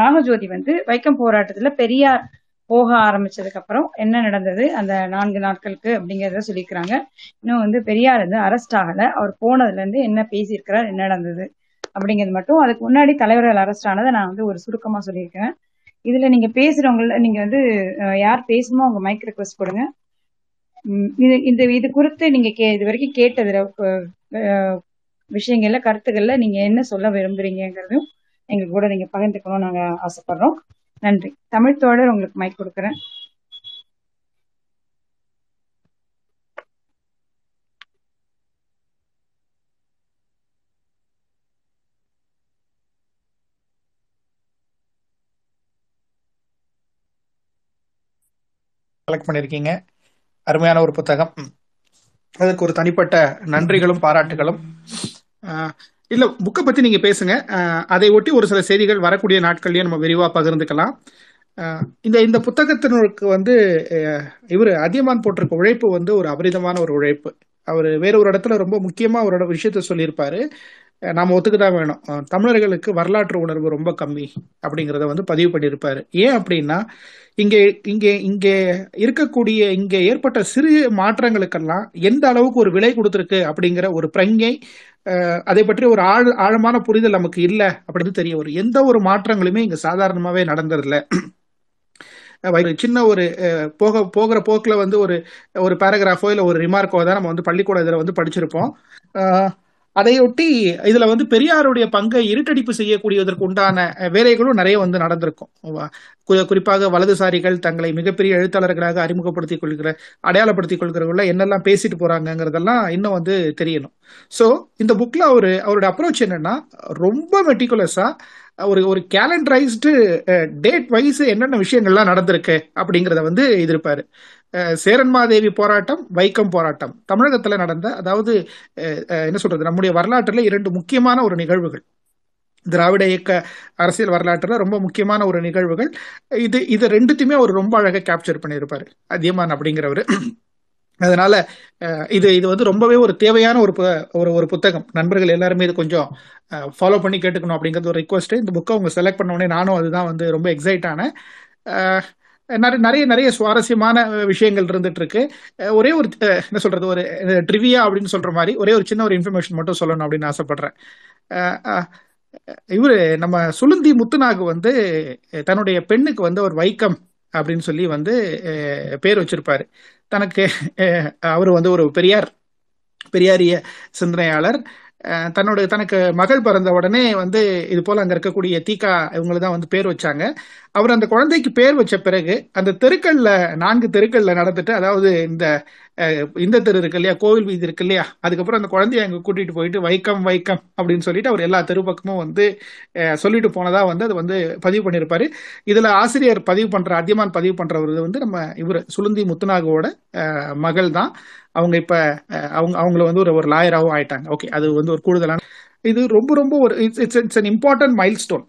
நாகஜோதி வந்து வைக்கம் போராட்டத்துல பெரியார் போக ஆரம்பிச்சதுக்கு அப்புறம் என்ன நடந்தது அந்த நான்கு நாட்களுக்கு அப்படிங்கறத சொல்லியிருக்கிறாங்க இன்னும் வந்து பெரியார் வந்து அரெஸ்ட் ஆகல. அவர் போனதுல இருந்து என்ன பேசியிருக்கிறார் என்ன நடந்தது அப்படிங்கிறது மட்டும் அதுக்கு முன்னாடி தலைவர்கள் அரெஸ்ட் ஆனதை நான் வந்து ஒரு சுருக்கமா சொல்லியிருக்கேன் இதுல நீங்க பேசுறவங்கள நீங்க வந்து யார் பேசணுமோ அவங்க மைக் ரெக்வஸ்ட் கொடுங்க. இது இந்த இது குறித்து நீங்க கே இது வரைக்கும் கேட்டதுல விஷயங்கள்ல கருத்துக்கள்ல நீங்க என்ன சொல்ல விரும்புறீங்கிறதும் எங்க கூட நீங்க பகிர்ந்துக்கணும் நாங்க ஆசைப்படுறோம். நன்றி. தமிழ் தோழர் உங்களுக்கு மைக் கொடுக்குறேன். கலெக்ட் பண்ணியிருக்கீங்க அருமையான ஒரு புத்தகம். அதுக்கு ஒரு தனிப்பட்ட நன்றிகளும் பாராட்டுகளும். இல்ல புக்கை பத்தி நீங்க பேசுங்க. அதை ஒட்டி ஒரு சில செய்திகள் வரக்கூடிய நாட்கள்லயே நம்ம விரிவா பகிர்ந்துக்கலாம். இந்த இந்த புத்தகத்தினருக்கு வந்து இவர் அதியமான் போட்டிருக்க உழைப்பு வந்து ஒரு அபரிதமான ஒரு உழைப்பு. அவர் வேற ஒரு இடத்துல ரொம்ப முக்கியமா ஒரு விஷயத்த சொல்லியிருப்பாரு. நாம ஒத்துக்கதான் வேணும். தமிழர்களுக்கு வரலாற்று உணர்வு ரொம்ப கம்மி அப்படிங்கிறத வந்து பதிவு பண்ணியிருப்பாரு. ஏன் அப்படின்னா இங்கே இங்கே இங்கே இருக்கக்கூடிய இங்கே ஏற்பட்ட சிறு மாற்றங்களுக்கெல்லாம் எந்த அளவுக்கு ஒரு விலை கொடுத்துருக்கு அப்படிங்கிற ஒரு பிரங்கை அதை பற்றி ஒரு ஆழ் ஆழமான புரிதல் நமக்கு இல்லை அப்படின்னு தெரிய வரும். எந்த ஒரு மாற்றங்களுமே இங்க சாதாரணமாவே நடந்ததில்ல. சின்ன ஒரு போக போகிற போக்கில் வந்து ஒரு ஒரு பேராகிராஃபோ இல்லை ஒரு ரிமார்க்கோ தான் நம்ம வந்து பள்ளிக்கூட இதில் வந்து படிச்சிருப்போம். அதையொட்டி இதுல வந்து பெரியாருடைய பங்கை இருட்டடிப்பு செய்யக்கூடியதற்கு உண்டான வேலைகளும் நிறைய வந்து நடந்திருக்கும். கு- குறிப்பாக வலதுசாரிகள் தங்களை மிகப்பெரிய எழுத்தாளர்களாக அறிமுகப்படுத்திக் கொள்கிற அடையாளப்படுத்திக் கொள்கிறவங்கள என்னெல்லாம் பேசிட்டு போறாங்கிறதெல்லாம் இன்னும் வந்து தெரியணும். ஸோ இந்த புக்ல அவரு அவருடைய அப்ரோச் என்னன்னா ரொம்ப மெட்டிகுலஸா ஒரு ஒரு கேலண்டரைஸ்டு டேட் வைஸ் என்னென்ன விஷயங்கள்லாம் நடந்திருக்கு அப்படிங்கிறத வந்து எதிர்ப்பாரு. சேரன்மாதேவி போராட்டம் வைக்கம் போராட்டம். தமிழகத்துல நடந்த அதாவது என்ன சொல்றது நம்முடைய வரலாற்றுல இரண்டு முக்கியமான ஒரு நிகழ்வுகள். திராவிட இயக்க அரசியல் வரலாற்றுல ரொம்ப முக்கியமான ஒரு நிகழ்வுகள். இது இது ரெண்டுத்தையுமே அவர் ரொம்ப அழகா கேப்சர் பண்ணியிருப்பாரு. அதியமான் அப்படிங்கிறவர். அதனால இது இது வந்து ரொம்பவே ஒரு தேவையான ஒரு பு- ஒரு ஒரு புத்தகம். நண்பர்கள் எல்லாருமே இது கொஞ்சம் ஃபாலோ பண்ணி கேட்டுக்கணும் அப்படிங்கிறது ஒரு ரிக்வஸ்ட் இந்த புக்கை அவங்க செலக்ட் பண்ண உடனே நானும் அதுதான் வந்து ரொம்ப எக்ஸைட் ஆனேன். நிறைய நிறைய நிறைய சுவாரஸ்யமான விஷயங்கள் இருந்துட்டு இருக்கு ஒரே ஒரு என்ன சொல்றது? ஒரு ட்ரிவியா அப்படின்னு சொல்ற மாதிரி ஒரே ஒரு சின்ன ஒரு இன்ஃபர்மேஷன் மட்டும் சொல்லணும் அப்படின்னு ஆசைப்படுறேன். இவரு நம்ம சுளுந்தி முத்துநாகு வந்து தன்னுடைய பெண்ணுக்கு வந்து ஒரு வைக்கம் அப்படின்னு சொல்லி வந்து பேர் வச்சிருப்பாரு. தனக்கு அவர் வந்து ஒரு பெரியார் பெரியாரிய சிந்தனையாளர். தன்னோட தனக்கு மகள் பிறந்த உடனே வந்து இது போல அங்க இருக்கக்கூடிய தீகா இவங்களை தான் வந்து பேர் வச்சாங்க. அவர் அந்த குழந்தைக்கு பேர் வச்ச பிறகு அந்த தெருக்கள்ல நான்கு தெருக்கள்ல நடந்துட்டு அதாவது இந்த இந்த தெரு இருக்கு இல்லையா கோவில் வீதி இருக்கு இல்லையா அதுக்கப்புறம் அந்த குழந்தைய அங்க கூட்டிட்டு போயிட்டு வைக்கம் வைக்கம் அப்படின்னு சொல்லிட்டு அவர் எல்லா தெரு பக்கமும் வந்து சொல்லிட்டு போனதா வந்து அது வந்து பதிவு பண்ணியிருப்பாரு இதுல ஆசிரியர் பதிவு பண்ற அதியமான் பதிவு பண்றவர் வந்து நம்ம இவர் சுளுந்தி முத்துநாகோட மகள் தான். அவங்க இப்ப அவங்க அவங்கள வந்து ஒரு ஒரு லாயராகவும் ஆயிட்டாங்க. ஓகே அது வந்து ஒரு கூடுதலான இது ரொம்ப ரொம்ப ஒரு it's it's it's an important milestone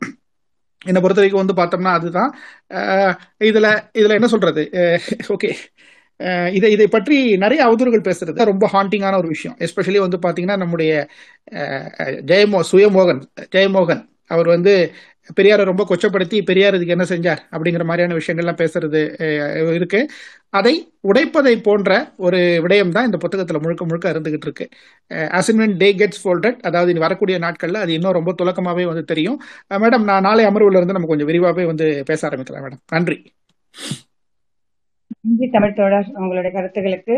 என்னை பொறுத்த வரைக்கும் வந்து பார்த்தோம்னா அதுதான். இதுல இதுல என்ன சொல்றது? ஓகே இதை இதை பற்றி நிறைய அவதூறுகள் பேசுறது ரொம்ப ஹாண்டிங்கான ஒரு விஷயம். எஸ்பெஷலி வந்து பாத்தீங்கன்னா நம்முடைய ஜெயமோ சுயமோகன் ஜெயமோகன் அவர் வந்து பெரியாரை ரொம்ப கொச்சப்படுத்தி பெரியார் இதுக்கு என்ன செஞ்சார்? அப்படிங்கிற மாதிரியான விஷயங்கள்லாம் பேசுறது இருக்கு. அதை உடைப்பதை போன்ற ஒரு விடயம் தான் இந்த புத்தகத்தில் முழுக்க முழுக்க இருந்துகிட்டு இருக்கு. அசைன்மெண்ட் டே கெட்ஸ் ஃபோல்டட் அதாவது இனி வரக்கூடிய நாட்களில் அது இன்னும் ரொம்ப துலக்கமாகவே வந்து தெரியும். மேடம் நான் நாளை அமர்வுல இருந்து நம்ம கொஞ்சம் விரிவாகவே வந்து பேச ஆரம்பிக்கலாம் மேடம். நன்றி. நன்றி தமிழ் தோழர் உங்களுடைய கருத்துக்களுக்கு.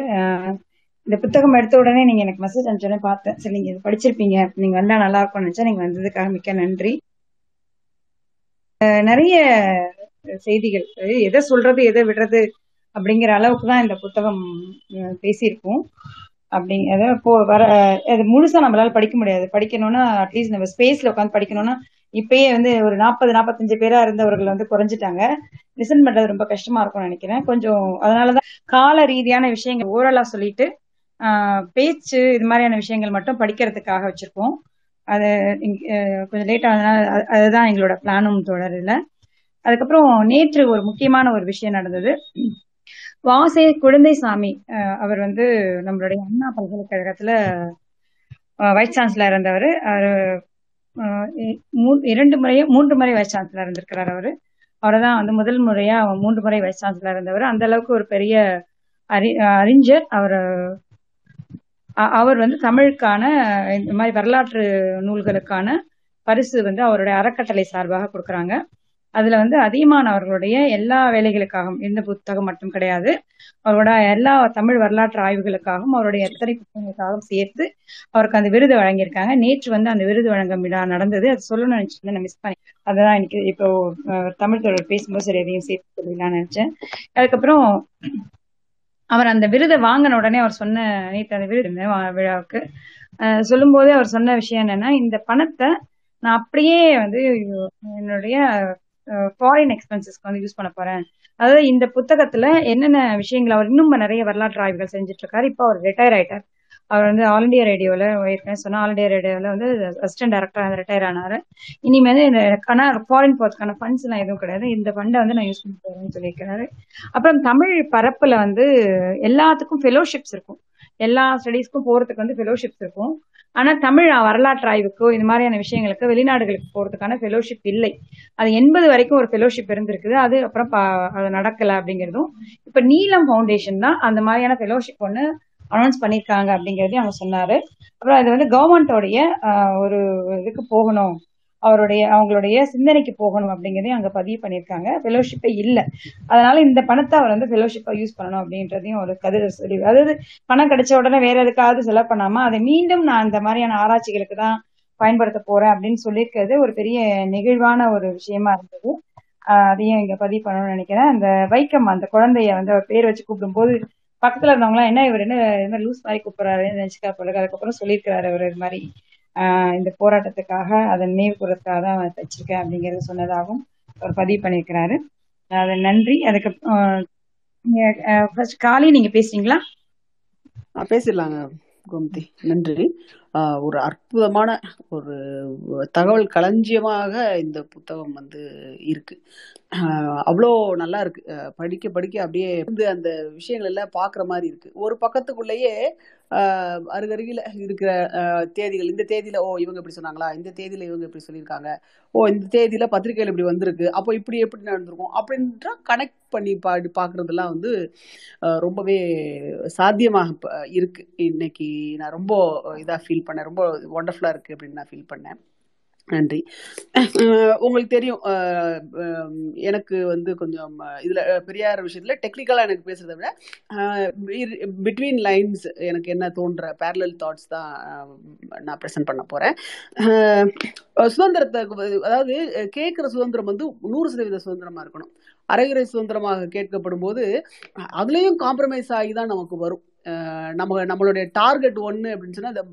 இந்த புத்தகம் எடுத்த உடனே நீங்க எனக்கு மெசேஜ் அனுப்பிச்சோடனே பார்த்தேன். சரி நீங்க இது படிச்சிருப்பீங்க. நீங்க வந்தா நல்லா இருக்கும்னு நினைச்சா நீங்க வந்ததுக்காக மிக்க நன்றி. நிறைய செய்திகள். எதை சொல்றது எதை விடுறது அப்படிங்கிற அளவுக்கு தான் இந்த புத்தகம் பேசியிருக்கும் பேசியிருக்கோம். அப்படி அதாவது இப்போ வர அது முழுசா நம்மளால படிக்க முடியாது. படிக்கணும்னா அட்லீஸ்ட் நம்ம ஸ்பேஸ்ல உட்காந்து படிக்கணும்னா இப்பயே வந்து ஒரு நாற்பது நாற்பத்தஞ்சு பேரா இருந்தவர்கள் வந்து குறைஞ்சிட்டாங்க. லிசன் பண்றது ரொம்ப கஷ்டமா இருக்கும்னு நினைக்கிறேன். கொஞ்சம் அதனாலதான் கால ரீதியான விஷயங்கள் ஓரலா சொல்லிட்டு பேச்சு இது மாதிரியான விஷயங்கள் மட்டும் படிக்கிறதுக்காக வச்சிருக்கோம். அது கொஞ்சம் லேட் ஆனதுனால அது- அதுதான் எங்களோட பிளானும் தொடரல அதுக்கப்புறம் நேற்று ஒரு முக்கியமான ஒரு விஷயம் நடந்தது. வாசே குழந்தைசாமி அஹ், அவர் வந்து நம்மளுடைய அண்ணா பல்கலைக்கழகத்துல வைஸ் சான்சலர் இருந்தவர். அவர் இரண்டு முறையோ மூன்று முறை வைஸ் சான்சலர் இருந்திருக்கிறார் அவரு. அவரை தான் வந்து முதல் முறையா மூன்று முறை வைஸ் சான்சலர் இருந்தவர். அந்த அளவுக்கு ஒரு பெரிய அறி அறிஞர். அவர் அவர் வந்து தமிழுக்கான இந்த மாதிரி வரலாற்று நூல்களுக்கான பரிசு வந்து அவருடைய அறக்கட்டளை சார்பாக கொடுக்குறாங்க. அதுல வந்து அதிகமான அவர்களுடைய எல்லா வேலைகளுக்காகவும் இந்த புத்தகம் மட்டும் கிடையாது அவரோட எல்லா தமிழ் வரலாற்று ஆய்வுகளுக்காகவும் அவருடைய எத்தனை புத்தகங்களுக்காகவும் சேர்த்து அவருக்கு அந்த விருது வழங்கியிருக்காங்க. நேற்று வந்து அந்த விருது வழங்கும் விழா நடந்தது. அது சொல்லணும்னு நினைச்சிருந்தேன் நான் மிஸ் பண்ணி. அதான் எனக்கு இப்போ தமிழ் தொடர் பேசும்போது சரி எதையும் சேர்த்து சொல்லலாம்னு நினைச்சேன். அதுக்கப்புறம் அவர் அந்த விருதை வாங்கின உடனே அவர் சொன்ன நேற்று அந்த விருது விழாவுக்கு சொல்லும் சொல்லும்போதே அவர் சொன்ன விஷயம் என்னன்னா இந்த பணத்தை நான் அப்படியே வந்து என்னுடைய ஃபாரின் எக்ஸ்பென்சஸ்க்கு வந்து யூஸ் பண்ண போறேன். அதாவது இந்த புத்தகத்துல என்னென்ன விஷயங்கள் அவர் இன்னும் நிறைய வரலாற்று ஆய்வுகள் செஞ்சுட்டு இருக்காரு. இப்போ அவர் ரிட்டையர் ஆயிட்டார். அவர் வந்து ஆல் இண்டியா ரேடியோல ஏற்கனவே சொன்ன ஆல் இண்டியா ரேடியோல வந்து அசிஸ்டன்ட் டைரக்டர் ரிட்டையர் ஆனாரு. இனிமேல் எனக்கான ஃபாரின் போர்த்துக்கான ஃபண்ட்ஸ் எல்லாம் எதுவும் கிடையாது. இந்த ஃபண்டை வந்து நான் யூஸ் பண்ண போறேன்னு சொல்லியிருக்கிறாரு. அப்புறம் தமிழ் பரப்புல வந்து எல்லாத்துக்கும் ஃபெலோஷிப்ஸ் இருக்கும். எல்லா ஸ்டடீஸ்க்கும் போறதுக்கு வந்து ஃபெலோஷிப்ஸ் இருக்கும். ஆனா தமிழ் வரலாற்று ஆய்வுக்கோ இந்த மாதிரியான விஷயங்களுக்கு வெளிநாடுகளுக்கு போறதுக்கான ஃபெலோஷிப் இல்லை. அது எண்பது வரைக்கும் ஒரு ஃபெலோஷிப் இருந்திருக்குது. அது அப்புறம் அது நடக்கல அப்படிங்கிறதும். இப்ப நீலம் ஃபவுண்டேஷன் தான் அந்த மாதிரியான ஃபெலோஷிப் ஒன்று அனௌன்ஸ் பண்ணியிருக்காங்க அப்படிங்கிறதையும் அவங்க சொன்னாரு. அப்புறம் இது வந்து கவர்மெண்டோடைய ஒரு இதுக்கு போகணும். அவருடைய அவங்களுடைய சிந்தனைக்கு போகணும் அப்படிங்கிறதையும் அங்க பதிவு பண்ணியிருக்காங்க ஃபெலோஷிப்பே இல்லை. அதனால இந்த பணத்தை அவர் வந்து ஃபெலோஷிப்பா யூஸ் பண்ணணும் அப்படின்றதையும் ஒரு கதிர சொல்லி அதாவது பணம் கிடைச்ச உடனே வேற எதுக்காவது செலவு பண்ணாம அதை மீண்டும் நான் இந்த மாதிரியான ஆராய்ச்சிகளுக்கு தான் பயன்படுத்த போறேன் அப்படின்னு சொல்லியிருக்கிறது ஒரு பெரிய நெகிழ்வான ஒரு விஷயமா இருந்தது. ஆஹ் அதையும் இங்க பதிவு பண்ணணும்னு நினைக்கிறேன். அந்த வைக்கம் அந்த குழந்தைய வந்து அவர் பேர் வச்சு கூப்பிடும்போது பக்கத்துல இருந்தவங்க என்ன இவர் என்ன இது மாதிரி லூஸ் மாதிரி கூப்பிடுறாருன்னு நினைச்சுக்கா போல அதுக்கப்புறம் சொல்லியிருக்கிறாரு அவர் இது மாதிரி. ஆஹ் இந்த போராட்டத்துக்காக அதை நினைவு கூறதுக்காக தான் தச்சிருக்கேன் அப்படிங்கறது சொன்னதாகவும் அவர் பதிவு பண்ணியிருக்கிறாரு. அது நன்றி. அதுக்கு ஃபர்ஸ்ட் காலி நீங்க பேசுறீங்களா? பேசிடலாங்க கோமதி. நன்றி. ஒரு அற்புதமான ஒரு தகவல் களஞ்சியமாக இந்த புத்தகம் வந்து இருக்கு. அவ்வளோ நல்லா இருக்கு. படிக்க படிக்க அப்படியே வந்து அந்த விஷயங்கள் எல்லாம் பார்க்குற மாதிரி இருக்கு. ஒரு பக்கத்துக்குள்ளேயே அருகருகில் இருக்கிற தேதிகள் இந்த தேதியில் ஓ இவங்க இப்படி சொன்னாங்களா? இந்த தேதியில் இவங்க இப்படி சொல்லியிருக்காங்க. ஓ இந்த தேதியில் பத்திரிகையில் இப்படி வந்திருக்கு. அப்போ இப்படி எப்படி நடந்திருக்கும்? அப்படின்ற கனெக்ட் பண்ணி பா பார்க்குறதெல்லாம் வந்து ரொம்பவே சாத்தியமாக ப- இருக்கு. இன்னைக்கு நான் ரொம்ப இதாக ஃபீல் பண்ணேன் ரொம்ப ஒண்டர்ஃபுல்லாக இருக்கு அப்படின்னு நான் ஃபீல் பண்ணேன். நன்றி. உங்களுக்கு தெரியும் எனக்கு வந்து கொஞ்சம் இதில் இதுல அஹ் பெரியார் விஷயத்துல டெக்னிக்கலா எனக்கு பேசுறதை விட பிட்வீன் லைன்ஸ் எனக்கு என்ன தோன்ற பேரலல் தாட்ஸ் தான் நான் ப்ரெசென்ட் பண்ண போறேன். சுதந்திரத்தை அதாவது கேட்குற சுதந்திரம் வந்து நூறு சதவீத சுதந்திரமா இருக்கணும். அரைகுறை சுதந்திரமாக கேட்கப்படும் போது அதுலேயும் காம்ப்ரமைஸ் ஆகி தான் நமக்கு வரும். நம்ம நம்மளுடைய டார்கெட் ஒன்று அப்படின்னு சொன்னால் இந்த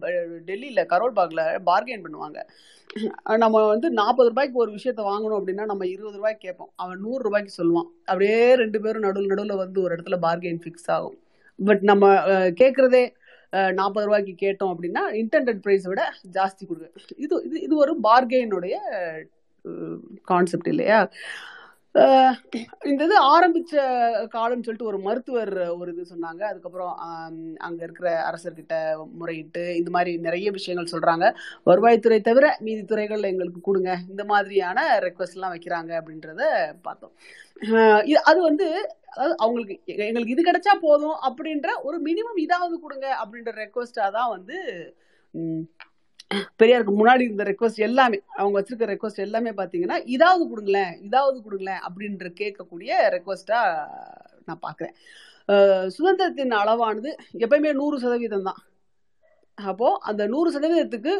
டெல்லியில் கரோல் பாக்ல பார்கெயின் பண்ணுவாங்க. நம்ம வந்து நாற்பது ரூபாய்க்கு ஒரு விஷயத்த வாங்கணும் அப்படின்னா நம்ம இருபது ரூபாய்க்கு கேட்போம். அவன் நூறு ரூபாய்க்கு சொல்லுவான். அப்படியே ரெண்டு பேரும் நடுவில் நடுவில் வந்து ஒரு இடத்துல பார்கெயின் ஃபிக்ஸ் ஆகும். பட் நம்ம கேட்குறதே நாற்பது ரூபாய்க்கு கேட்டோம் அப்படின்னா இன்டென்டட் ப்ரைஸை விட ஜாஸ்தி கொடுக்கு இது இது இது ஒரு பார்கெயினுடைய கான்செப்ட் இல்லையா? இந்த இது ஆரம்பிச்ச காலம்னு சொல்லிட்டு ஒரு மருத்துவர் ஒரு இது சொன்னாங்க. அதுக்கப்புறம் அங்க இருக்கிற அரசர்கிட்ட முறையிட்டு இந்த மாதிரி நிறைய விஷயங்கள் சொல்றாங்க. வருவாய்த்துறை தவிர மீதி துறைகள்ல எங்களுக்கு கொடுங்க. இந்த மாதிரியான ரெக்வஸ்ட் எல்லாம் வைக்கிறாங்க அப்படின்றத பார்த்தோம். இது- அது வந்து அதாவது அவங்களுக்கு எ- எங்களுக்கு இது கிடைச்சா போதும் அப்படின்ற ஒரு மினிமம் இதாவது கொடுங்க அப்படின்ற ரெக்வஸ்டா தான் வந்து பெரியாருக்கு முன்னாடி இருந்த ரெக்வஸ்ட் எல்லாமே அவங்க வச்சிருக்க ரெக்வஸ்ட் எல்லாமே பார்த்தீங்கன்னா இதாவது கொடுங்களேன் இதாவது கொடுங்களேன் அப்படின்ற கேட்கக்கூடிய ரெக்வஸ்ட்டாக நான் பார்க்குறேன் சுதந்திரத்தின் அளவானது எப்பயுமே நூறு சதவீதம் தான் அப்போ அந்த நூறு சதவீதத்துக்கு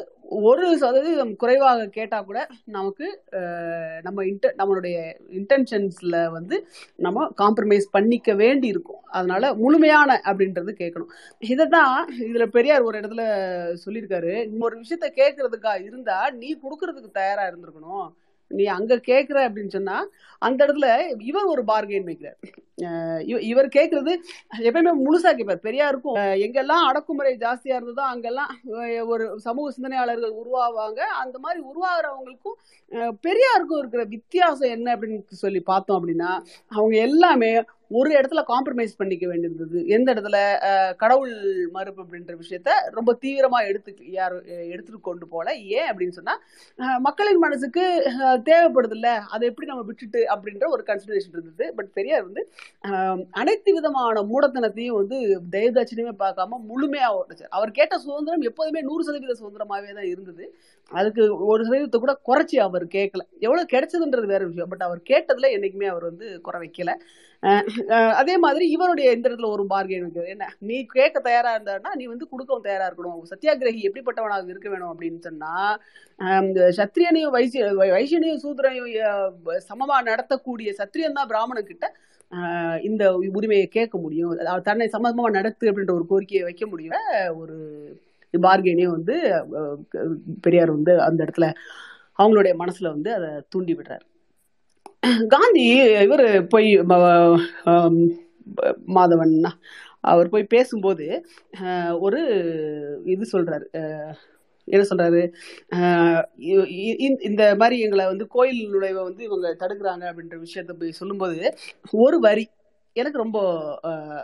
ஒரு சதவீதம் குறைவாக கேட்டா கூட நமக்கு நம்ம இன்ட நம்மளுடைய இன்டென்ஷன்ஸ்ல வந்து நம்ம காம்ப்ரமைஸ் பண்ணிக்க வேண்டி இருக்கும் அதனால முழுமையான அப்படின்றது கேட்கணும். இதைத்தான் இதுல பெரியார் ஒரு இடத்துல சொல்லியிருக்காரு. ஒரு விஷயத்த கேட்கறதுக்கா இருந்தா நீ கொடுக்கறதுக்கு தயாரா இருந்திருக்கணும். நீ அங்க கேக்குற அப்படின்னு சொன்னா அந்த இடத்துல இவர் ஒரு பார்கெயின் வைக்கிறார் இவர் கேக்குறது எப்பயுமே முழுசா கேட்பார் பெரியாருக்கும் எங்கெல்லாம் அடக்குமுறை ஜாஸ்தியா இருந்ததோ அங்கெல்லாம் ஒரு சமூக சிந்தனையாளர்கள் உருவாவாங்க. அந்த மாதிரி உருவாகிறவங்களுக்கும் பெரியாருக்கும் இருக்கிற வித்தியாசம் என்ன அப்படின்னு சொல்லி பார்த்தோம் அப்படின்னா அவங்க எல்லாமே ஒரு இடத்துல காம்ப்ரமைஸ் பண்ணிக்க வேண்டியிருந்தது. எந்த இடத்துல? கடவுள் மறுப்பு அப்படின்ற விஷயத்த ரொம்ப தீவிரமா எடுத்து யார் எடுத்துட்டு கொண்டு போல. ஏன் அப்படின்னு சொன்னா மக்களின் மனசுக்கு தேவைப்படுது இல்ல அதை எப்படி நம்ம விட்டுட்டு அப்படின்ற ஒரு கன்சிடரேஷன் இருந்தது. பட் பெரியார் வந்து அனைத்து விதமான மூடத்தனத்தையும் வந்து தயதாட்சியமே பார்க்காம முழுமையா உடைச்சார். அவர் கேட்ட சுதந்திரம் எப்போதுமே நூறு சதவீத சுதந்திரமாவே தான் இருந்தது. அதுக்கு ஒரு சதவீதத்தை கூட குறைச்சி அவர் கேட்கல. எவ்வளவு கிடைச்சதுன்றது வேற விஷயம். பட் அவர் கேட்டதுல என்னைக்குமே அவர் வந்து குறை வைக்கல. அதே மாதிரி இவருடைய இந்த இடத்துல ஒரு பார்கெயின் இருக்குது என்ன? நீ கேட்க தயாரா இருந்தாருன்னா நீ வந்து கொடுக்கவும் தயாரா இருக்கணும். சத்தியாகிரகி எப்படிப்பட்டவனாக இருக்க வேணும் அப்படின்னு சொன்னா சத்திரியனையும் வைசிய வை- வைசியனையும் சூத்திரனையும் சமமா நடத்தக்கூடிய சத்திரியன் தான் பிராமணன் கிட்ட இந்த உரிமையை கேட்க முடியும். அதாவது தன்னை சமமா நடத்து அப்படின்ற ஒரு கோரிக்கையை வைக்க முடியும் ஒரு பார்கெனையும் வந்து பெரியார் வந்து அந்த இடத்துல அவங்களுடைய மனசுல வந்து அதை தூண்டி விடுறாரு. காந்தி இவர் போய் மாதவன் அவர் போய் பேசும்போது ஒரு இது சொல்றாரு என்ன சொல்றாரு இ- இந்த- மாதிரி எங்களை வந்து கோயில் நுழைவை வந்து இவங்க தடுக்கிறாங்க அப்படின்ற விஷயத்த போய் சொல்லும்போது ஒரு வரி எனக்கு ரொம்ப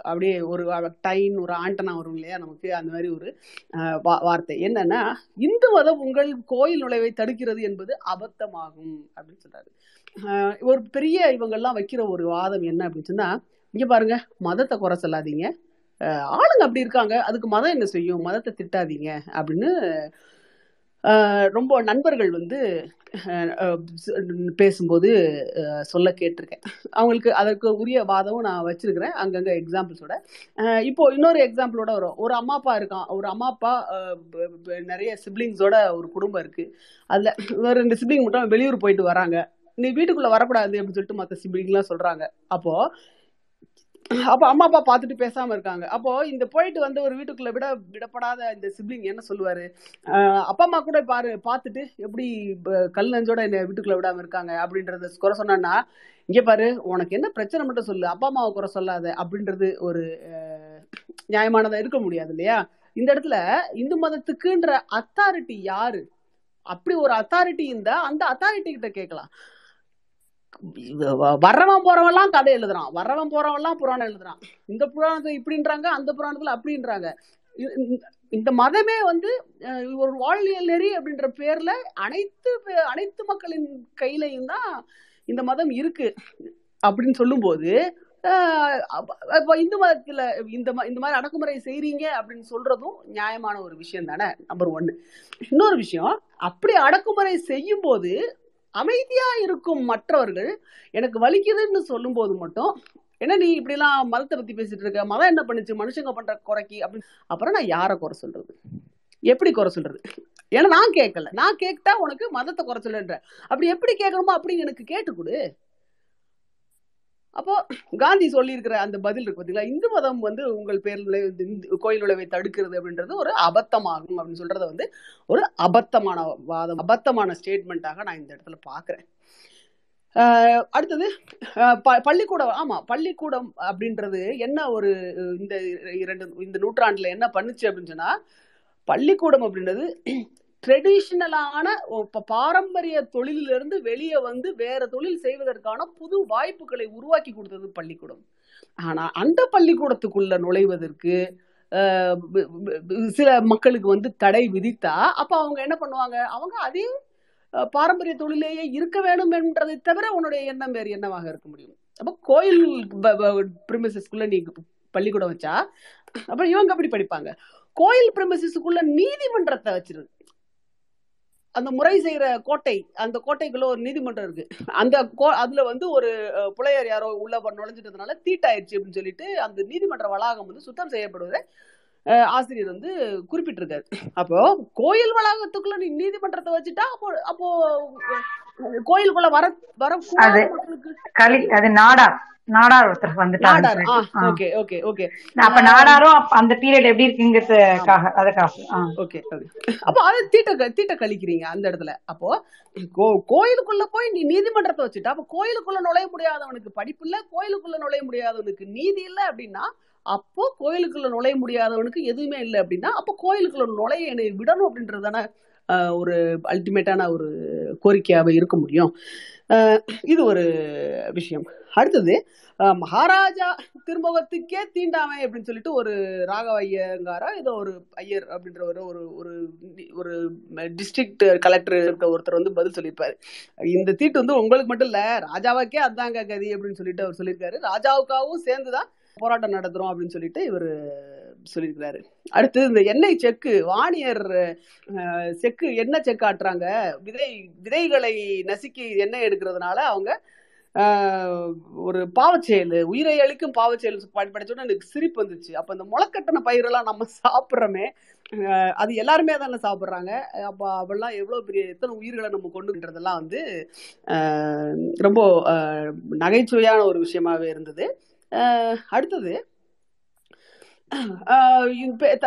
அப்படியே ஒரு டைன் ஒரு ஆண்டனா வரும் இல்லையா நமக்கு அந்த மாதிரி ஒரு வா- வார்த்தை. என்னன்னா இந்து மதம் உங்கள் கோயில் நுழைவை தடுக்கிறது என்பது அபத்தமாகும் அப்படின்னு சொல்றாரு. ஒரு பெரிய இவங்கெல்லாம் வைக்கிற ஒரு வாதம் என்ன அப்படின்னு சொன்னா இங்க பாருங்க மதத்தை குறை சொல்லாதீங்க. ஆளுங்க அப்படி இருக்காங்க அதுக்கு மதம் என்ன செய்யும்? மதத்தை திட்டாதீங்க அப்படின்னு ரொம்ப நண்பர்கள் வந்து பேசும்போது சொல்ல கேட்டிருக்கேன். அவங்களுக்கு அதற்கு உரிய வாதமும் நான் வச்சிருக்கிறேன் அங்கங்கே எக்ஸாம்பிள்ஸோட இப்போ இன்னொரு எக்ஸாம்பிளோட வரும். ஒரு அம்மா அப்பா இருக்கான் ஒரு அம்மா அப்பா நிறைய சிப்ளிங்ஸோட ஒரு குடும்பம் இருக்கு. அதில் ரெண்டு சிப்ளிங் மட்டும் வெளியூர் போயிட்டு வராங்க. நீ வீட்டுக்குள்ள வரக்கூடாது அப்படின்னு சொல்லிட்டு மற்ற சிப்ளிங்லாம் சொல்றாங்க. அப்போ அப்போ அம்மா அப்பா பார்த்துட்டு பேசாமல் இருக்காங்க. அப்போ இந்த போயிட்டு வந்து ஒரு வீட்டுக்குள்ளே விட விடப்படாத இந்த சிப்ளிங் என்ன சொல்லுவாரு? அப்பா அம்மா கூட பாரு பார்த்துட்டு எப்படி கல் நஞ்சோட என்ன வீட்டுக்குள்ளே விடாம இருக்காங்க அப்படின்றத குறை சொன்னான்னா இங்கே பாரு உனக்கு என்ன பிரச்சனை மட்டும் சொல்லு அப்பா அம்மாவை குறை சொல்லாத அப்படின்றது ஒரு நியாயமானதாக நியாயமானதா இருக்க முடியாது இல்லையா? இந்த இடத்துல இந்து மதத்துக்குன்ற அத்தாரிட்டி யாரு? அப்படி ஒரு அத்தாரிட்டி இருந்தா அந்த அத்தாரிட்டி கிட்ட கேட்கலாம். வர்றவன் போறவன்லாம் கதை எழுதுறான். வர்றவன் போறவன்லாம் புராணம் எழுதுறான். இந்த புராணத்தை இப்படின்றாங்க அந்த புராணத்துல அப்படின்றாங்க. இந்த மதமே வந்து ஒரு வாழ்வியல் நெறி அப்படின்ற பேர்ல அனைத்து பே- அனைத்து மக்களின் கையிலையும் தான் இந்த மதம் இருக்கு. அப்படின்னு சொல்லும்போது இப்போ இந்து மதத்துல இந்த இந்த மாதிரி அடக்குமுறை செய்றீங்க அப்படின்னு சொல்றதும் நியாயமான ஒரு விஷயம் தானே நம்பர் ஒன்னு இன்னொரு விஷயம் அப்படி அடக்குமுறை செய்யும் போது அமைதியா இருக்கும் மற்றவர்கள் எனக்கு வலிக்குதுன்னு சொல்லும் போது மட்டும் என்ன நீ இப்படிலாம் மதத்தை பத்தி பேசிட்டு இருக்க? மதம் என்ன பண்ணுச்சு? மனுஷங்க பண்ற குறைக்கு? அப்படின்னு. அப்புறம் நான் யாரை குறை சொல்றது? எப்படி குறை சொல்றது? ஏன்னா நான் கேட்கல. நான் கேட்டா உனக்கு மதத்தை குறை சொல்லுன்ற. அப்படி எப்படி கேட்கணுமோ அப்படின்னு எனக்கு கேட்டுக்கொடு அப்போ காந்தி சொல்லியிருக்கிற அந்த பதில் இருக்கு பார்த்தீங்களா இந்து மதம் வந்து உங்கள் பேர் கோயில் நுழைவை தடுக்கிறது அப்படின்றது ஒரு அபத்தமாகும் அப்படின்னு சொல்றத வந்து ஒரு அபத்தமான வாதம் அபத்தமான ஸ்டேட்மெண்ட்டாக நான் இந்த இடத்துல பார்க்குறேன். அடுத்தது ப- பள்ளிக்கூடம் ஆமா பள்ளிக்கூடம் அப்படின்றது என்ன ஒரு இந்த இரண்டு இந்த நூற்றாண்டுல என்ன பண்ணுச்சு அப்படின்னு சொன்னா பள்ளிக்கூடம் அப்படின்றது ட்ரெடிஷ்னலான பாரம்பரிய தொழிலிருந்து வெளியே வந்து வேற தொழில் செய்வதற்கான புது வாய்ப்புகளை உருவாக்கி கொடுத்தது பள்ளிக்கூடம். ஆனா அந்த பள்ளிக்கூடத்துக்குள்ள நுழைவதற்கு சில மக்களுக்கு வந்து தடை விதித்தா அப்ப அவங்க என்ன பண்ணுவாங்க? அவங்க அதே பாரம்பரிய தொழிலேயே இருக்க வேணும் என்றதை தவிர உன்னுடைய எண்ணம் வேறு என்னவாக இருக்க முடியும்? அப்ப கோயில் பிரிமிசஸ்குள்ள நீ பள்ளிக்கூடம் வச்சா அப்புறம் இவங்க எப்படி படிப்பாங்க. கோயில் பிரிமிசஸ்க்குள்ள நீதிமன்றத்தை வச்சிருக்கு அந்த முறை செய்யற கோட்டை அந்த கோட்டைக்குள்ள ஒரு நீதிமன்றம் இருக்கு. அந்த கோ- அதுல வந்து ஒரு புலையர் யாரோ உள்ள நுழைஞ்சிட்டதுனால தீட்டாயிருச்சு அப்படின்னு சொல்லிட்டு அந்த நீதிமன்ற வளாகம் வந்து சுத்தம் செய்யப்படுவதை ஆசிரியர் வந்து குறிப்பிட்டிருக்காரு. அப்போ கோயில் வளாகத்துக்குள்ள நீ நீதிமன்றத்தை வச்சுட்டா அப்போ அப்போ கோயிலுக்குள்ள வர மக்களுக்கு களி அது நாடார் நாடார் ஒருத்தர் ஆ. Okay okay okay. அப்ப நாடாரும் அந்த பீரியட் எப்படி இருக்குங்கிறதுக்காக அதுக்காக. Okay okay. அப்போ அது தீட்ட தீட்ட கழிக்கிறீங்க அந்த இடத்துல. அப்போ கோ- கோயிலுக்குள்ள போய் நீ நீதிமன்றத்தை வச்சுட்டா அப்போ கோயிலுக்குள்ள நுழைய முடியாதவனுக்கு படிப்பு இல்ல கோயிலுக்குள்ள நுழைய முடியாதவனுக்கு நீதி இல்ல அப்படின்னா அப்போ கோயிலுக்குள்ள நுழைய முடியாதவனுக்கு எதுவுமே இல்லை அப்படின்னா அப்போ கோயிலுக்குள்ள நுழைய என்னை விடணும் அப்படின்றதான ஒரு அல்டிமேட்டான ஒரு கோரிக்கையாக இருக்க முடியும். இது ஒரு விஷயம். அடுத்தது மகாராஜா திருமுகத்துக்கே தீண்டாமை அப்படின்னு சொல்லிட்டு ஒரு ராகவ ஐயங்காரா ஏதோ ஒரு ஐயர் அப்படின்ற ஒரு ஒரு ஒரு ஒரு டிஸ்ட்ரிக்ட் கலெக்டர் இருக்க ஒருத்தர் வந்து பதில் சொல்லியிருப்பாரு. இந்த தீட்டு வந்து உங்களுக்கு மட்டும் இல்லை ராஜாவுக்கே அதாங்க கதி அப்படின்னு சொல்லிட்டு அவர் சொல்லியிருக்காரு. ராஜாவுக்காகவும் சேர்ந்துதான் போராட்டம் நடத்துறோம் அப்படின்னு சொல்லிட்டு இவர் சொல்லியிருக்கிறாரு. அடுத்து இந்த எண்ணெய் செக்கு வாணியர் செக்கு எண்ணெய் செக்கு ஆட்டுறாங்க. விதை விதைகளை நசுக்கி எண்ணெய் எடுக்கிறதுனால அவங்க ஒரு பாவச்செயல் உயிரை அளிக்கும் பாவச்செயல் படி- படிச்சோன்னே எனக்கு சிரிப்பு வந்துச்சு. அப்ப இந்த முளைக்கட்டின பயிரெல்லாம் நம்ம சாப்பிட்றோமே. அது எல்லாருமே தானே சாப்பிட்றாங்க. அப்ப அவெல்லாம் எவ்வளவு பெரிய எத்தனை உயிர்களை நம்ம கொண்டுன்றதெல்லாம் வந்து ரொம்ப நகைச்சுவையான ஒரு விஷயமாவே இருந்தது. அடுத்தது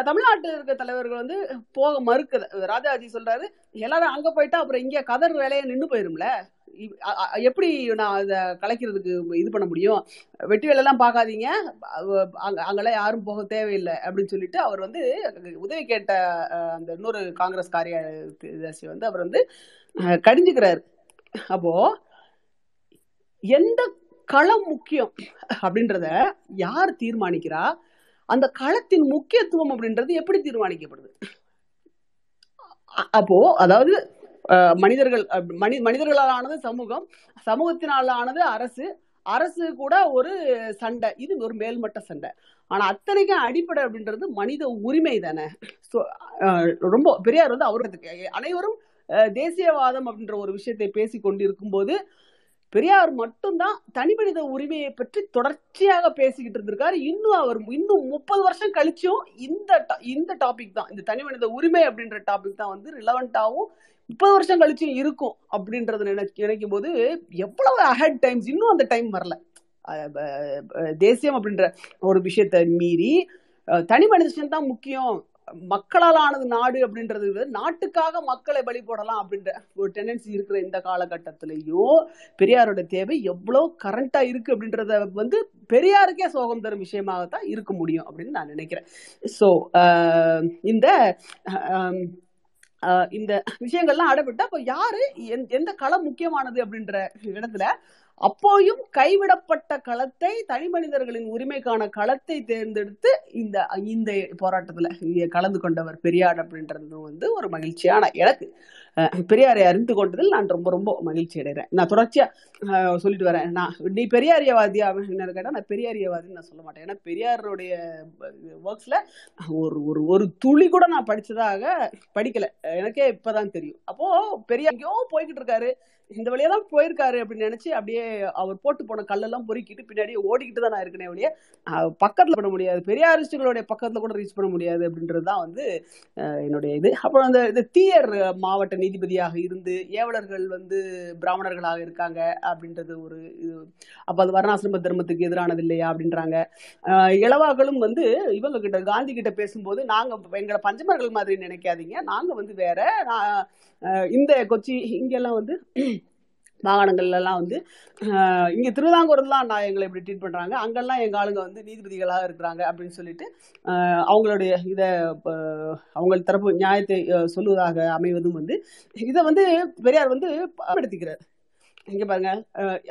தமிழ்நாட்டில் இருக்க தலைவர்கள் வந்து போக மறுக்குது ராஜாஜி சொல்றாரு எல்லாரும் அங்க போயிட்டா அப்புறம் இங்க கதர் வேலையை நின்று போயிரும்ல? எப்படி நான் அதை கலைக்கிறதுக்கு இது பண்ண முடியும்? வெட்டி வேலையெல்லாம் பார்க்காதீங்க அவ- அங்க அங்கெல்லாம் யாரும் போக தேவையில்லை அப்படின்னு சொல்லிட்டு அவர் வந்து உதவி கேட்ட அந்த இன்னொரு காங்கிரஸ் காரியதர்சி வந்து அவர் வந்து கடிஞ்சுக்கிறாரு. அப்போ எந்த களம் முக்கியம் அப்படின்றத யார் தீர்மானிக்கிறா? அந்த களத்தின் முக்கியத்துவம் அப்படின்றது எப்படி தீர்மானிக்கப்படுது? அப்போ அதாவது அஹ், மனிதர்கள் மனி மனிதர்களால் ஆனது சமூகம் சமூகத்தினால் ஆனது அரசு அரசு கூட ஒரு சண்டை. இது ஒரு மேல்மட்ட சண்டை. ஆனா அத்தனைக்கும் அடிப்படை அப்படின்றது மனித உரிமை தானே. அஹ், ரொம்ப பெரியார் வந்து அவருக்கு அனைவரும் அஹ், தேசியவாதம் அப்படின்ற ஒரு விஷயத்தை பேசி கொண்டிருக்கும் போது பெரியார் மட்டும்தான் தனி மனித உரிமையை பற்றி தொடர்ச்சியாக பேசிக்கிட்டு இருந்திருக்காரு. இன்னும் அவர் இன்னும் முப்பது வருஷம் கழிச்சும் இந்த இந்த டாபிக் தான். இந்த தனி மனித உரிமை அப்படின்ற டாபிக் தான் வந்து ரிலவெண்டாவும் முப்பது வருஷம் கழிச்சும் இருக்கும் அப்படின்றத நினை நினைக்கும் போது எவ்வளவு அஹட் டைம்ஸ் இன்னும் அந்த டைம் வரல. தேசியம் அப்படின்ற ஒரு விஷயத்தை மீறி தனி மனுஷன் தான் முக்கியம். மக்களால் ஆனது நாடு அப்படின்றது நாட்டுக்காக மக்களை பலி போடலாம் அப்படின்ற ஒரு டெண்டன்சி இருக்கிற இந்த காலகட்டத்திலையும் பெரியாரோட தேவை எவ்வளோ கரண்டா இருக்கு அப்படின்றத வந்து பெரியாருக்கே சோகம் தரும் விஷயமாகத்தான் இருக்க முடியும் அப்படின்னு நான் நினைக்கிறேன். ஸோ இந்த இந்த விஷயங்கள்லாம் அடைபட்டு அப்போ யாரு எந்த களம் முக்கியமானது அப்படின்ற இடத்துல அப்போயும் கைவிடப்பட்ட களத்தை தனி மனிதர்களின் உரிமைக்கான களத்தை தேர்ந்தெடுத்து இந்த இந்த போராட்டத்துல கலந்து கொண்டவர் பெரியார் அப்படின்றது வந்து ஒரு மகிழ்ச்சியான எனக்கு பெரியாரை அறிந்து கொண்டதில் நான் ரொம்ப ரொம்ப மகிழ்ச்சி அடைகிறேன். நான் தொடர்ச்சியா சொல்லிட்டு வரேன். நான் நீ பெரியாரியவாதியா அப்படின்னு கேட்டா நான் பெரியாரியவாதின்னு நான் சொல்ல மாட்டேன். ஏன்னா பெரியாருடைய ஒர்க்ஸ்ல ஒரு ஒரு ஒரு துளி கூட நான் படிச்சதாக படிக்கல. எனக்கே இப்பதான் தெரியும். அப்போ பெரியார் போய்கிட்டு இருக்காரு. இந்த வழியா தான் போயிருக்காரு அப்படின்னு நினைச்சு அப்படியே அவர் போட்டு போன கல்லெல்லாம் பொறுக்கிட்டு பின்னாடியே ஓடிக்கிட்டு தான் நான் இருக்கனே ஒழிய பக்கத்துல பண்ண முடியாது. பெரிய பெரியாரிஸ்டுகளுடைய பக்கத்துல கூட ரீச் பண்ண முடியாது அப்படின்றது தான் வந்து என்னுடைய இது. அப்புறம் அந்த இந்த தீயர் மாவட்ட நீதிபதியாக இருந்து ஏவலர்கள் வந்து பிராமணர்களாக இருக்காங்க அப்படின்றது ஒரு இது. அப்ப அது வர்ணாசிரம தர்மத்துக்கு எதிரானது இல்லையா அப்படின்றாங்க. இளவாக்களும் வந்து இவங்க கிட்ட காந்தி கிட்ட பேசும்போது நாங்க எங்களை பஞ்சமர்கள் மாதிரி நினைக்காதீங்க. நாங்க வந்து வேற நான், இந்த கொச்சி இங்கெல்லாம் வந்து மாகாணங்கள்லாம் வந்து இங்கே இங்க திருவிதாங்கூர்லாம் நான் எங்களை இப்படி ட்ரீட் பண்றாங்க. அங்கெல்லாம் எங்க ஆளுங்க வந்து நீதிபதிகளாக இருக்கிறாங்க அப்படின்னு சொல்லிட்டு அவங்களுடைய இத அவங்க தரப்பு நியாயத்தை சொல்லுவதாக அமைவதும் வந்து இதை வந்து பெரியார் வந்து பயன்படுத்திக்கிறார் இங்க பாருங்க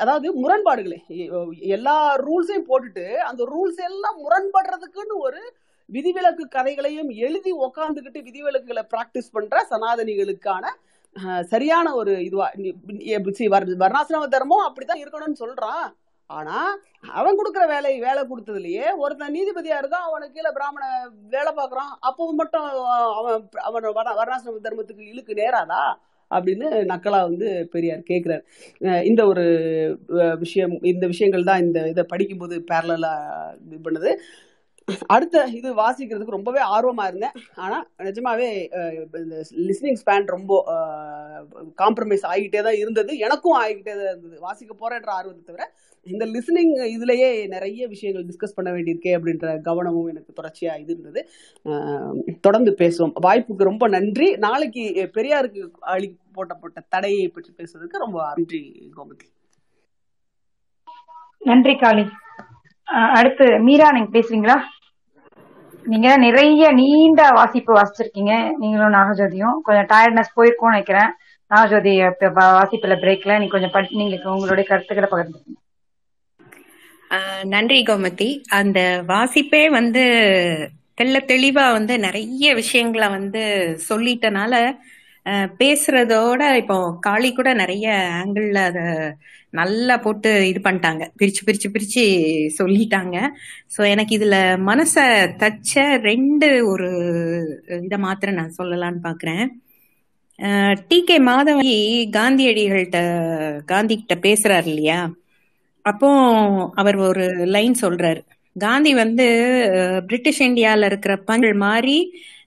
அதாவது முரண்பாடுகளே. எல்லா ரூல்ஸையும் போட்டுட்டு அந்த ரூல்ஸ் எல்லாம் முரண்படுறதுக்குன்னு ஒரு விதிவிலக்கு கதைகளையும் எழுதி உக்காந்துக்கிட்டு விதிவிலக்குகளை பிராக்டிஸ் பண்ற சனாதனிகளுக்கான சரியான ஒரு இதுவா வர்ணாசிரம தர்மம் அப்படித்தான் இருக்கணும்னு சொல்றான். ஆனா அவன் கொடுக்குற வேலை வேலை கொடுத்ததுலயே ஒருத்தன் நீதிபதியா இருக்கான் அவனுக்கு கீழே பிராமண வேலை பார்க்கறான். அப்பவும் மட்டும் அவன் அவன் வர்ண- வர்ணாசிரம தர்மத்துக்கு இழுக்கு நேராதா? அப்படின்னு நக்கலா வந்து பெரியார் கேட்கிறார் இந்த ஒரு விஷயம் இந்த விஷயங்கள் தான் இந்த இதை படிக்கும்போது பேரலா இது பண்ணுது. அடுத்த இது வாசிக்கிறதுக்கு ரொம்பவே ஆர்வமா இருந்தேன். ஆனா நிஜமாவே இந்த லிஸ்னிங் ஸ்பேன் ரொம்ப காம்ப்ரமைஸ் ஆகிட்டே தான் இருந்தது. எனக்கும் ஆகிட்டே தான் இருந்தது. வாசிக்க போறேன்ற ஆர்வத்தை தவிர இந்த லிஸ்னிங் இதுலயே நிறைய விஷயங்கள் டிஸ்கஸ் பண்ண வேண்டியிருக்கே அப்படின்ற கவனமும் எனக்கு தொடர்ச்சியா இது இருந்தது. தொடர்ந்து பேசுவோம். வாய்ப்புக்கு ரொம்ப நன்றி. நாளைக்கு பெரியாருக்கு அழி போட்டப்பட்ட தடையை பற்றி பேசுறதுக்கு ரொம்ப நன்றி கோமதி. நன்றி காளி. அடுத்து மீரா நீங்க பேசுறீங்களா? நீங்க நிறைய நீண்ட வாசிப்பு வாசிச்சிருக்கீங்க. நீங்களும் நாகஜோதியும். கொஞ்சம் டயர்ட்னஸ் போயிருக்கும்னு நினைக்கிறேன். நாகஜோதி வாசிப்புல பிரேக்ல நீங்க கொஞ்சம் படி நீங்க உங்களுடைய கருத்துக்களை பகிர்ந்துக்கீங்க. ஆஹ் நன்றி கோமதி. அந்த வாசிப்பே வந்து தெள்ள தெளிவா வந்து நிறைய விஷயங்களை வந்து சொல்லிட்டனால பேசுறதோட இப்போ காளி கூட நிறைய ஆங்கிள் அத நல்லா போட்டு இது பண்ணிட்டாங்க. பிரிச்சு பிரிச்சு பிரிச்சு சொல்லிட்டாங்க. சோ எனக்கு இதுல மனச தச்ச ரெண்டு ஒரு இதை மாத்திரம் நான் சொல்லலாம்னு பாக்குறேன். டி கே மாதவி காந்தியடிகள்கிட்ட காந்தி கிட்ட பேசுறாரு இல்லையா? அப்போ அவர் ஒரு லைன் சொல்றாரு. காந்தி வந்து பிரிட்டிஷ் இந்தியால இருக்கிற பஞ்சள் மாதிரி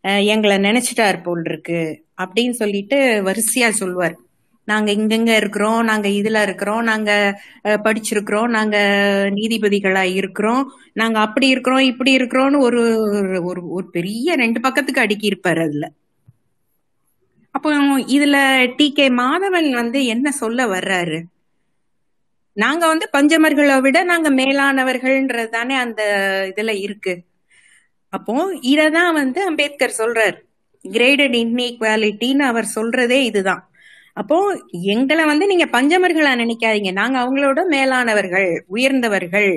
எங்களை நினைச்சிட்டார் போல் இருக்கு அப்படின்னு சொல்லிட்டு வரிசையா சொல்லுவார் நாங்க இங்கங்க இருக்கிறோம் நாங்க இதுல இருக்கிறோம் நாங்க படிச்சிருக்கிறோம் நாங்க நீதிபதிகளா இருக்கிறோம் நாங்க அப்படி இருக்கிறோம் இப்படி இருக்கிறோம்னு ஒரு ஒரு ஒரு பெரிய ரெண்டு பக்கத்துக்கு அடுக்கி இருப்பாரு அதுல. அப்போ இதுல டி. கே. மாதவன் வந்து என்ன சொல்ல வர்றாரு? நாங்க வந்து பஞ்சமர்களை விட நாங்க மேலானவர்கள்ன்றது தானே அந்த இதுல இருக்கு. அப்போ இததான் வந்து அம்பேத்கர் சொல்றார். கிரேடட் இன்இக்வாலிட்டின்னு அவர் சொல்றதே இதுதான். அப்போ எங்களை வந்து நீங்க பஞ்சமர்களா நினைக்காதீங்க. நாங்க அவங்களோட மேலானவர்கள் உயர்ந்தவர்கள்.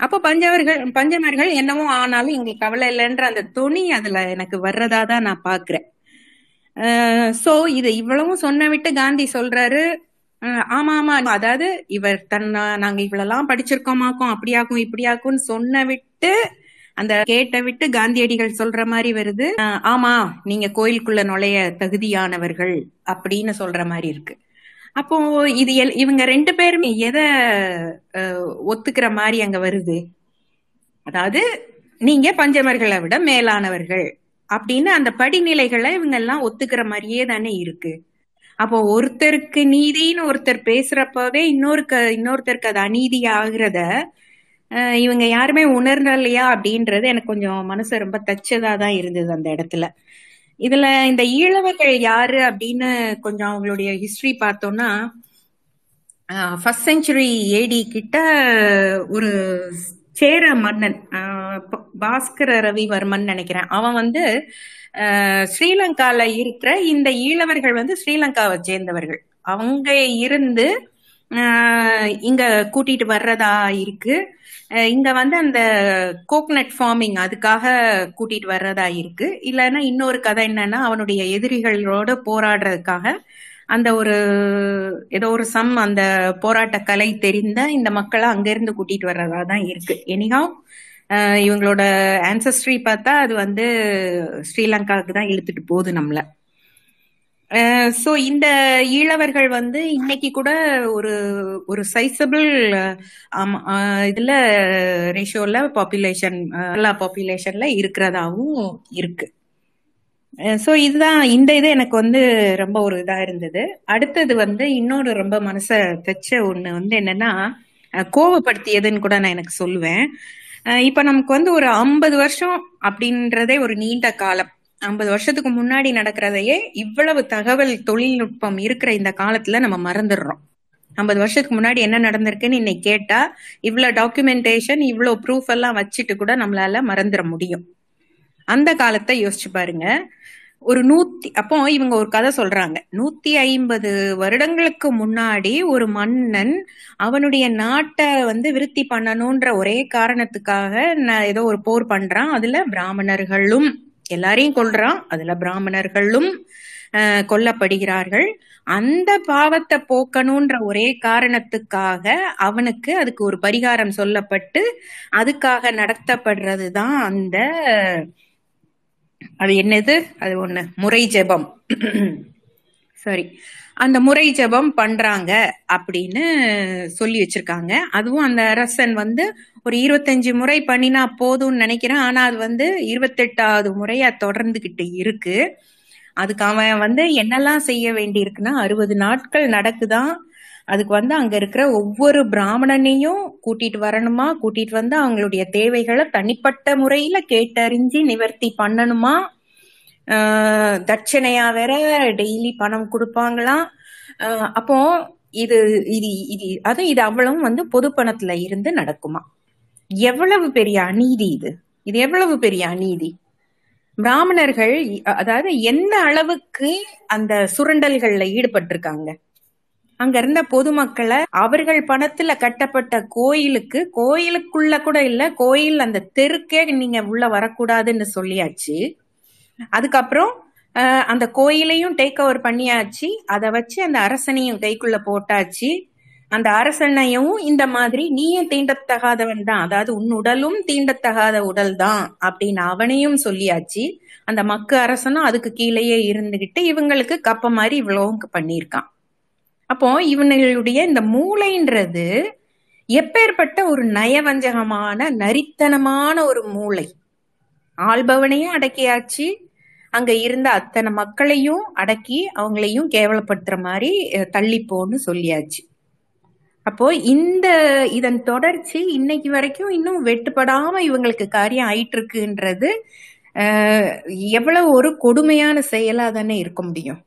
அப்போ பஞ்சவர்கள் பஞ்சமர்கள் என்னவோ ஆனாலும் எங்களுக்கு கவலை இல்லைன்ற அந்த துணி அதுல எனக்கு வர்றதா தான் நான் பாக்குறேன் சோ இது இவ்வளவும் சொன்ன விட்டு காந்தி சொல்றாரு. ஆமா ஆமா. அதாவது இவர் தன்னை நாங்க இவ்வளவுலாம் படிச்சிருக்கோமாக்கும் அப்படியாக்கும் இப்படியாக்கும்னு சொன்ன விட்டு அந்த கேட்ட விட்டு காந்தியடிகள் சொல்ற மாதிரி வருது. ஆமா நீங்க கோயிலுக்குள்ள நுழைய தகுதியானவர்கள் அப்படின்னு சொல்ற மாதிரி இருக்கு. அப்போ இது எல்- இவங்க ரெண்டு பேருமே எதை அஹ், ஒத்துக்கிற மாதிரி அங்க வருது? அதாவது நீங்க பஞ்சமர்களை விட மேலானவர்கள் அப்படின்னு அந்த படிநிலைகளை இவங்க எல்லாம் ஒத்துக்கிற மாதிரியே தானே இருக்கு. அப்போ ஒருத்தருக்கு நீதின்னு ஒருத்தர் பேசுறப்பவே இன்னொருக்கு இன்னொருத்தருக்கு அது அநீதி ஆகுறத இவங்க யாருமே உணரலையா அப்படின்றது எனக்கு கொஞ்சம் மனசு ரொம்ப தச்சதா தான் இருந்தது அந்த இடத்துல. இதுல இந்த ஈழவர்கள் யாரு அப்படின்னு கொஞ்சம் அவங்களுடைய ஹிஸ்டரி பார்த்தோம்னா ஃபர்ஸ்ட் செஞ்சுரி ஏடி கிட்ட ஒரு சேர மன்னன் பாஸ்கர ரவிவர்மன் நினைக்கிறேன். அவன் வந்து ஸ்ரீலங்கால இருக்கிற இந்த ஈழவர்கள் வந்து ஸ்ரீலங்காவை சேர்ந்தவர்கள். அவங்க இருந்து இங்க கூட்டிட்டு வர்றதா இருக்கு. இங்க வந்து அந்த கோக்னட் ஃபார்மிங் அதுக்காக கூட்டிட்டு வர்றதா இருக்கு. இல்லைன்னா இன்னொரு கதை என்னன்னா அவனுடைய எதிரிகளோட போராடுறதுக்காக அந்த ஒரு ஏதோ ஒரு சம் அந்த போராட்ட கலை தெரிந்த இந்த மக்களை அங்கிருந்து கூட்டிட்டு வர்றதா தான் இருக்கு. எனிஹாவ் இவங்களோட ஆன்சஸ்ட்ரி பார்த்தா அது வந்து ஸ்ரீலங்காவுக்கு தான் இழுத்துட்டு போகுது நம்மளை. ஸோ இந்த ஈழவர்கள் வந்து இன்னைக்கு கூட ஒரு ஒரு சைசபிள் இதுல ரேஷியோல பாப்புலேஷன் எல்லா பாப்புலேஷன்ல இருக்கிறதாவும் இருக்கு. ஸோ இதுதான் இந்த இது எனக்கு வந்து ரொம்ப ஒரு இதா இருந்தது. அடுத்தது வந்து இன்னொரு ரொம்ப மனசை தைச்ச ஒண்ணு வந்து என்னன்னா கோவப்படுத்தியதுன்னு கூட நான் எனக்கு சொல்லுவேன். இப்போ இப்ப நமக்கு வந்து ஒரு ஐம்பது வருஷம் அப்படின்றதே ஒரு நீண்ட காலம். ஐம்பது வருஷத்துக்கு முன்னாடி நடக்கிறதையே இவ்வளவு தகவல் தொழில்நுட்பம் இருக்கிற இந்த காலத்துல நம்ம மறந்துடுறோம். ஐம்பது வருஷத்துக்கு முன்னாடி என்ன நடந்திருக்குன்னு இன்னைக்கு கேட்டா இவ்வளவு டாக்குமெண்டேஷன் இவ்வளவு ப்ரூஃப் எல்லாம் வச்சுட்டு கூட நம்மளால மறந்துட முடியும். அந்த காலத்தை யோசிச்சு பாருங்க. ஒரு நூத்தி அப்போ இவங்க ஒரு கதை சொல்றாங்க. நூத்தி ஐம்பது வருடங்களுக்கு முன்னாடி ஒரு மன்னன் அவனுடைய நாட்டை வந்து விருத்தி பண்ணணும்ன்ற ஒரே காரணத்துக்காக நான் ஏதோ ஒரு போர் பண்றான். அதுல பிராமணர்களும் எல்லாரையும் கொல்றான். அதுல பிராமணர்களும் கொல்லப்படுகிறார்கள். அந்த பாவத்தை போக்கணும்ன்ற ஒரே காரணத்துக்காக அவனுக்கு அதுக்கு ஒரு பரிகாரம் சொல்லப்பட்டு அதுக்காக நடத்தப்படுறதுதான் அந்த அது என்னது? அது ஒண்ணு. முறை ஜெபம். சரி அந்த முறை ஜெபம் பண்றாங்க அப்படின்னு சொல்லி வச்சிருக்காங்க. அதுவும் அந்த அரசன் வந்து ஒரு இருபத்தஞ்சு முறை பண்ணினா போதும்னு நினைக்கிறேன். ஆனா அது வந்து இருபத்தெட்டாவது முறையா தொடர்ந்துகிட்டு இருக்கு. அதுக்கு அவன் வந்து என்னெல்லாம் செய்ய வேண்டி இருக்குன்னா அறுபது நாட்கள் நடக்குதான் அதுக்கு வந்து அங்க இருக்கிற ஒவ்வொரு பிராமணனையும் கூட்டிட்டு வரணுமா? கூட்டிட்டு வந்து அவங்களுடைய தேவைகளை தனிப்பட்ட முறையில கேட்டறிஞ்சு நிவர்த்தி பண்ணணுமா? தட்சணையா வேற டெய்லி பணம் கொடுப்பாங்களாம் அப்போ இது இது இது அதுவும் இது அவ்வளவும் வந்து பொது பணத்துல இருந்து நடக்குமா? எவ்வளவு பெரிய அநீதி இது? இது எவ்வளவு பெரிய அநீதி? பிராமணர்கள் அதாவது எந்த அளவுக்கு அந்த சுரண்டல்கள்ல ஈடுபட்டிருக்காங்க? அங்க இருந்த பொதுமக்களை அவர்கள் பணத்துல கட்டப்பட்ட கோயிலுக்கு கோயிலுக்குள்ள கூட இல்ல கோயில் அந்த தெருக்கே நீங்க உள்ள வரக்கூடாதுன்னு சொல்லியாச்சு. அதுக்கப்புறம் அந்த கோயிலையும் டேக் ஓவர் பண்ணியாச்சு. அதை வச்சு அந்த அரசனையும் கைக்குள்ள போட்டாச்சு. அந்த அரசனையும் இந்த மாதிரி நீயும் தீண்டத்தகாதவன் தான். அதாவது உன் உடலும் தீண்டத்தகாத உடல் தான். அப்படின்னு அவனையும் சொல்லியாச்சு. அந்த மக்கு அரசனும் அதுக்கு கீழேயே இருந்துகிட்டு இவங்களுக்கு கப்ப மாதிரி இவ்வளவும் பண்ணியிருக்கான். அப்போ இவனுடைய இந்த மூளைன்றது எப்பேற்பட்ட ஒரு நயவஞ்சகமான நரித்தனமான ஒரு மூளை. ஆள்பவனையும் அடக்கியாச்சு. அங்க இருந்த அத்தனை மக்களையும் அடக்கி அவங்களையும் கேவலப்படுத்துற மாதிரி தள்ளிப்போன்னு சொல்லியாச்சு. அப்போ இந்த இதன் தொடர்ச்சி இன்னைக்கு வரைக்கும் இன்னும் வெட்டுப்படாம இவங்களுக்கு காரியம் ஆயிட்டு இருக்குன்றது எவ்வளவு ஒரு கொடுமையான செயலா தானே இருக்க முடியும்.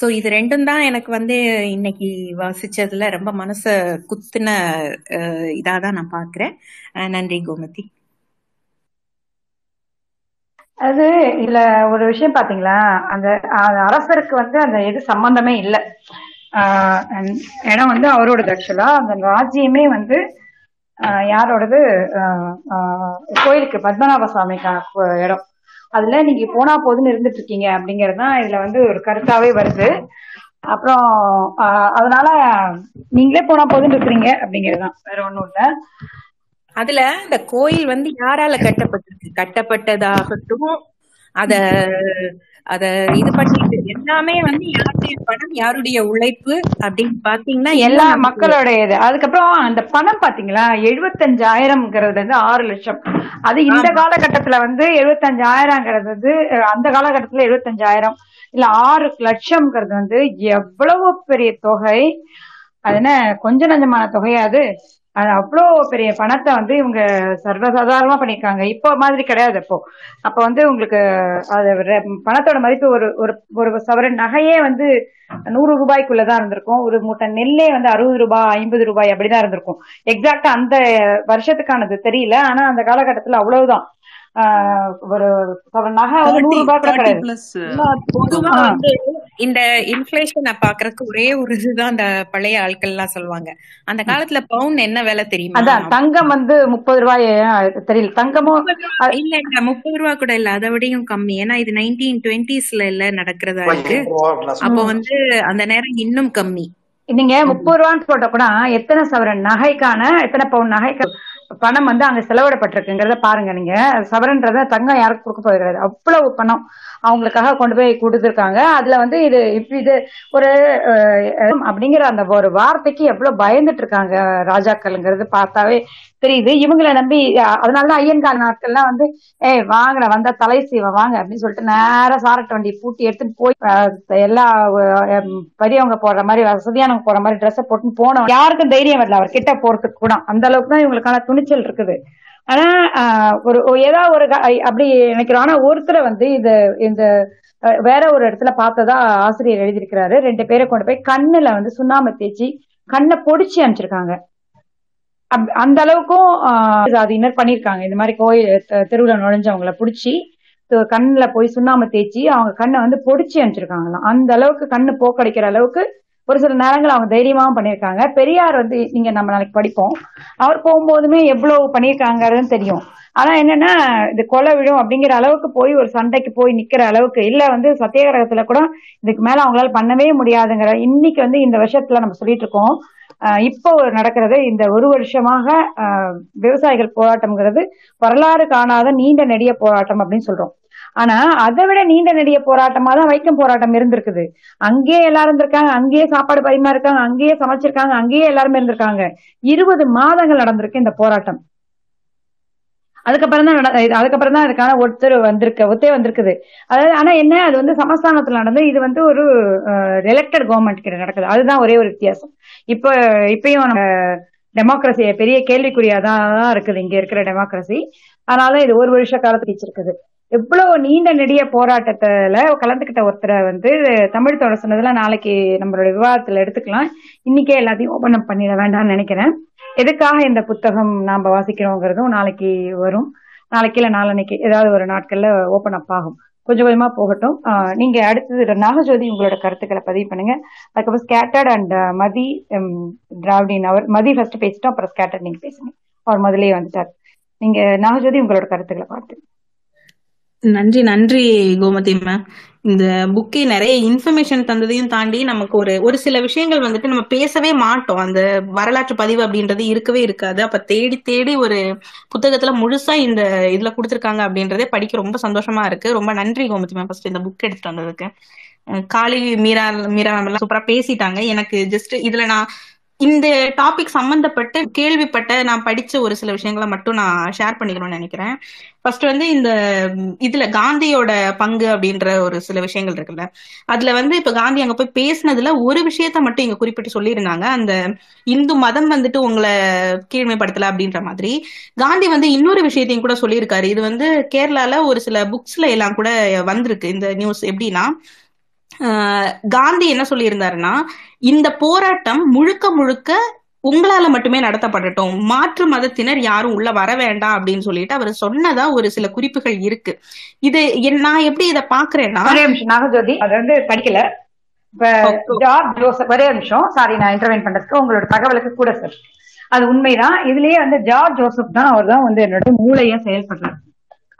சோ இது ரெண்டும் தான் எனக்கு வந்து இன்னைக்கு வாசிச்சதுல ரொம்ப மனச குத்துன இதாக இதாதான் நான் பாக்குறேன் நன்றி கோமதி. அது இதுல ஒரு விஷயம் பாத்தீங்களா? அந்த அரசருக்கு வந்து அந்த இது சம்பந்தமே இல்ல. ஆஹ் வந்து அவரோடது ஆக்சுவலா அந்த ராஜ்யமே வந்து யாரோடது? கோயிலுக்கு பத்மநாப சுவாமி கா- இடம். அதுல நீங்க போனா போதுன்னு இருந்துட்டு இருக்கீங்க அப்படிங்கறது தான் இதுல வந்து ஒரு கருத்தாவே வருது. அப்புறம் அதனால நீங்களே போனா போதுன்னு இருக்கிறீங்க அப்படிங்கறதுதான். வேற ஒண்ணும் இல்ல. அதுல இந்த கோயில் வந்து யாரால கட்டப்பட்டிருக்கு? கட்டப்பட்டதாகட்டும் அத அத இது பண்ணிட்டு எல்லாமே வந்து யாருடைய பணம் யாருடைய உழைப்பு அப்படின்னு பாத்தீங்கன்னா எல்லா மக்களுடைய இது அதுக்கப்புறம் அந்த பணம் பாத்தீங்களா? எழுபத்தஞ்சாயிரம்ங்கிறது வந்து ஆறு லட்சம். அது இந்த காலகட்டத்துல வந்து எழுபத்தஞ்சாயிரங்கிறது வந்து அந்த காலகட்டத்துல எழுபத்தஞ்சாயிரம் இல்ல ஆறு லட்சம்ங்கிறது வந்து எவ்வளவு பெரிய தொகை? அது என்ன கொஞ்ச நஞ்சமான தொகையாது அது அவ்வளோ பெரிய பணத்தை வந்து இவங்க சர்வசாதாரணமா பண்ணியிருக்காங்க இப்போ மாதிரி கிடையாது அப்போ. அப்ப வந்து உங்களுக்கு அது பணத்தோட மதிப்பு ஒரு ஒரு ஒரு சவரன் நகையே வந்து நூறு ரூபாய்க்குள்ளதான் இருந்திருக்கும். ஒரு மூட்டை நெல்லே வந்து அறுபது ரூபாய் ஐம்பது ரூபாய் அப்படிதான் இருந்திருக்கும். எக்ஸாக்டா அந்த வருஷத்துக்கானது தெரியல. ஆனா அந்த காலகட்டத்துல அவ்வளவுதான். ஒரு நகை நூறு ரூபாய் கிடையாது. இந்த இன்ஃபிளேஷனை பாக்குறதுக்கு ஒரே ஒரு இதுதான் அந்த பழைய ஆட்கள் எல்லாம் சொல்லுவாங்க. அந்த காலத்துல பவுன் என்ன விலை தெரியுமா? அதான் தங்கம் வந்து முப்பது ரூபாய் தெரியல. தங்கமும் இல்ல இல்ல முப்பது ரூபா கூட இல்ல. அதை விடையும் கம்மி. ஏன்னா இது நைன்டீன் டுவெண்ட்டிஸ்ல இல்ல நடக்கிறதா இருக்கு. அப்போ. வந்து அந்த நேரம் இன்னும் கம்மி. நீங்க முப்பது ரூபான்னு போட்ட கூட எத்தனை சவரன்? நகைக்கான எத்தனை பவுன் நகைக்கு பணம் வந்து அங்க செலவிடப்பட்டிருக்குங்கிறத பாருங்க நீங்க. சவரன்றத தங்கம் யாருக்கும் கொடுக்க போகிறது அவ்வளவு பணம். அவங்களுக்காக கொண்டு போய் கொடுத்துருக்காங்க. அதுல வந்து இது இது ஒரு அஹ், அப்படிங்கிற அந்த ஒரு வார்த்தைக்கு எவ்வளவு பயந்துட்டு இருக்காங்க ராஜாக்கள்ங்கிறது பார்த்தாவே தெரியுது. இவங்களை நம்பி அதனாலதான் ஐயன்கால நாட்கள்லாம் வந்து ஏய் வாங்கடா வந்தா தலை சீவம் வாங்க அப்படின்னு சொல்லிட்டு நேரா சாரட்ட வண்டி பூட்டி எடுத்துட்டு போய் எல்லா பெரியவங்க போடுற மாதிரி வசதியானவங்க போற மாதிரி ட்ரெஸ்ஸை போட்டு போனோம் யாருக்கும் தைரியம் வரல அவர் கிட்ட போறதுக்கு கூட. அந்த அளவுக்கு தான் இவங்களுக்கான துணிச்சல் இருக்குது. ஆனா ஆஹ், ஒரு ஏதாவது ஒரு அப்படி நினைக்கிறோம். ஆனா ஒருத்தரை வந்து இது இந்த வேற ஒரு இடத்துல பார்த்ததா ஆசிரியர் எழுதியிருக்கிறாரு. ரெண்டு பேரை கொண்டு போய் கண்ணுல வந்து சுண்ணாம்பு தேய்ச்சி கண்ணை பொடிச்சு அனுப்பிச்சிருக்காங்க. அப்- அந்த அளவுக்கும் ஆஹ், ஜாதியினர் பண்ணிருக்காங்க இந்த மாதிரி கோயில் தெருவுல நுழைஞ்சவங்கள புடிச்சு கண்ணில் கண்ணுல போய் சுண்ணாம்பு தேய்ச்சி அவங்க கண்ணை வந்து பொடிச்சு அனுப்பிச்சிருக்காங்களாம். அந்த அளவுக்கு கண்ணு போக்கடிக்கிற அளவுக்கு ஒரு சில நேரங்கள் அவங்க தைரியமாவும் பண்ணியிருக்காங்க. பெரியார் வந்து நீங்க நம்ம நாளைக்கு படிப்போம். அவர் போகும்போதுமே எவ்வளவு பண்ணியிருக்காங்கன்னு தெரியும். ஆனா என்னன்னா இது கொலை விழும் அப்படிங்கிற அளவுக்கு போய் ஒரு சண்டைக்கு போய் நிக்கிற அளவுக்கு இல்ல வந்து சத்தியாகிரகத்துல கூட இதுக்கு மேல அவங்களால பண்ணவே முடியாதுங்கிற இன்னைக்கு வந்து இந்த வருஷத்துல நம்ம சொல்லிட்டு இருக்கோம். இப்போ நடக்கிறது இந்த ஒரு வருஷமாக விவசாயிகள் போராட்டம்ங்கிறது வரலாறு காணாத நீண்ட நெடிய போராட்டம் அப்படின்னு சொல்றோம். ஆனா அதை விட நீண்ட நெடிய போராட்டமா தான் வைக்கம் போராட்டம் இருந்திருக்குது. அங்கேயே எல்லாரும் இருந்திருக்காங்க அங்கேயே சாப்பாடு பரிமாறிருக்காங்க அங்கேயே சமைச்சிருக்காங்க அங்கேயே எல்லாருமே இருந்திருக்காங்க. இருபது மாதங்கள் நடந்திருக்கு இந்த போராட்டம். அதுக்கப்புறம் தான் நட- அதுக்கப்புறம் தான் அதுக்கான ஒருத்தர் வந்திருக்கு ஒத்தே வந்திருக்குது. அதாவது ஆனா என்ன அது வந்து சமஸ்தானத்துல நடந்து இது வந்து ஒரு எலெக்டட் கவர்மெண்ட் கிட்ட நடக்குது. அதுதான் ஒரே ஒரு வித்தியாசம். இப்ப இப்பயும் நம்ம டெமோக்ரஸி பெரிய கேள்விக்குறியாதான் இருக்குது இங்க இருக்கிற டெமோக்ரஸி அதனால இது ஒரு வருஷ காலத்துக்கு வச்சிருக்குது. எவ்வளவு நீண்ட நெடிய போராட்டத்துல கலந்துகிட்ட ஒருத்தரை வந்து தமிழ் தொடர் சொன்னதுல நாளைக்கு நம்மளோட விவாதத்துல எடுத்துக்கலாம். இன்னைக்கே எல்லாத்தையும் ஓபன் அப் பண்ணிட வேண்டாம்னு நினைக்கிறேன். எதுக்காக இந்த புத்தகம் நாம வாசிக்கிறோங்கிறதும் நாளைக்கு வரும். நாளைக்கு இல்ல நாளன்னைக்கு ஏதாவது ஒரு நாட்கள்ல ஓபன் அப் ஆகும். கொஞ்சம் கொஞ்சமா போகட்டும். நீங்க அடுத்தது நாகஜோதி உங்களோட கருத்துக்களை பதிவு பண்ணுங்க. அதுக்கப்புறம் ஸ்கேட்டர்ட் அண்ட் மதி திராவிடின் அவர் மதி ஃபர்ஸ்ட் பேசிட்டோம் அப்புறம் ஸ்கேட்டர்ட் நீங்க பேசுங்க. அவர் முதலே வந்துட்டார். நீங்க நாகஜோதி உங்களோட கருத்துக்களை பார்த்து. நன்றி நன்றி கோமதி மேம் இந்த புக்கே நிறைய இன்ஃபர்மேஷன் தந்ததையும் தாண்டி நமக்கு ஒரு ஒரு சில விஷயங்கள் வந்துட்டு நம்ம பேசவே மாட்டோம். அந்த வரலாற்று பதிவு அப்படின்றது இருக்கவே இருக்காது. அப்ப தேடி தேடி ஒரு புத்தகத்துல முழுசா இந்த இதுல கொடுத்துருக்காங்க அப்படின்றதே படிக்க ரொம்ப சந்தோஷமா இருக்கு. ரொம்ப நன்றி கோமதி மேம் ஃபர்ஸ்ட் இந்த புக் எடுத்துட்டு வந்ததுக்கு. காளி மீரா மீரா மேம் எல்லாம் சூப்பரா பேசிட்டாங்க. எனக்கு ஜஸ்ட் இதுல நான் இந்த டாபிக் சம்பந்தப்பட்டு கேள்விப்பட்ட நான் படிச்ச ஒரு சில விஷயங்களை மட்டும் நான் ஷேர் பண்ணிக்கணும்னு நினைக்கிறேன். ஃபர்ஸ்ட் வந்து இந்த இதுல காந்தியோட பங்கு அப்படின்ற ஒரு சில விஷயங்கள் இருக்குல்ல. அதுல வந்து இப்ப காந்தி அங்க போய் பேசினதுல ஒரு விஷயத்த மட்டும் இங்க குறிப்பிட்டு சொல்லியிருந்தாங்க. அந்த இந்து மதம் வந்துட்டு உங்களை கீழ்மைப்படுத்தல அப்படின்ற மாதிரி. காந்தி வந்து இன்னொரு விஷயத்தையும் கூட சொல்லியிருக்காரு. இது வந்து கேரளால ஒரு சில புக்ஸ்ல எல்லாம் கூட வந்திருக்கு. இந்த நியூஸ் எப்படின்னா காந்தி என்ன சொல்லியிருந்தாருன்னா இந்த போராட்டம் முழுக்க முழுக்க உங்களால மட்டுமே நடத்தப்படட்டும். மாற்று மதத்தினர் யாரும் உள்ள வர வேண்டாம் அப்படின்னு சொல்லிட்டு அவர் சொன்னதா ஒரு சில குறிப்புகள் இருக்கு. இது நான் எப்படி இதை பாக்குறேன்னா நாகஜோதி அது வந்து படிக்கல. ஒரே நிமிஷம். சாரி நான் இன்டர்வென் பண்றதுக்கு உங்களோட தகவலுக்கு கூட சார் அது உண்மைதான். இதுலயே வந்து ஜார்ஜ் ஜோசப் தான் அவர் தான் வந்து என்னோட மூளையா செயல்படுறாரு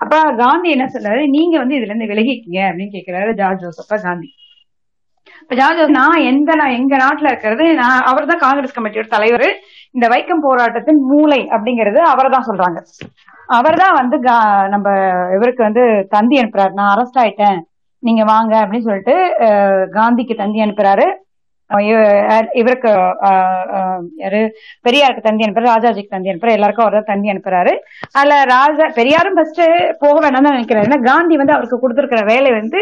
அப்ப காந்தி என்ன சொல்றாரு? நீங்க வந்து இதுல இருந்து விலகிக்கீங்க அப்படின்னு கேக்குறாரு ஜார்ஜ் ஜோசப்ப காந்தி. இப்ப ஜார்ஜ் ஜோசப் நான் எந்த நான் எங்க நாட்டுல இருக்கிறது நான் அவர் தான் காங்கிரஸ் கமிட்டியோட தலைவர். இந்த வைக்கம் போராட்டத்தின் மூளை அப்படிங்கறது அவர்தான் சொல்றாங்க. அவர் தான் வந்து கா- நம்ம இவருக்கு வந்து தந்தி அனுப்புறாரு. நான் அரெஸ்ட் ஆயிட்டேன். நீங்க வாங்க அப்படின்னு சொல்லிட்டு காந்திக்கு தந்தி அனுப்புறாரு. இவருக்கு யாரு? பெரியாருக்கு தந்தி அனுப்புறாரு ராஜாஜிக்கு தந்தி அனுப்புறாரு எல்லாருக்கும் அவர் தான் தந்தி அனுப்புறாரு. அதுல ராஜா பெரியாரும் ஃபர்ஸ்ட் போக வேண்டாம் தான் நினைக்கிறாரு. ஏன்னா காந்தி வந்து அவருக்கு கொடுத்துருக்கிற வேலை வந்து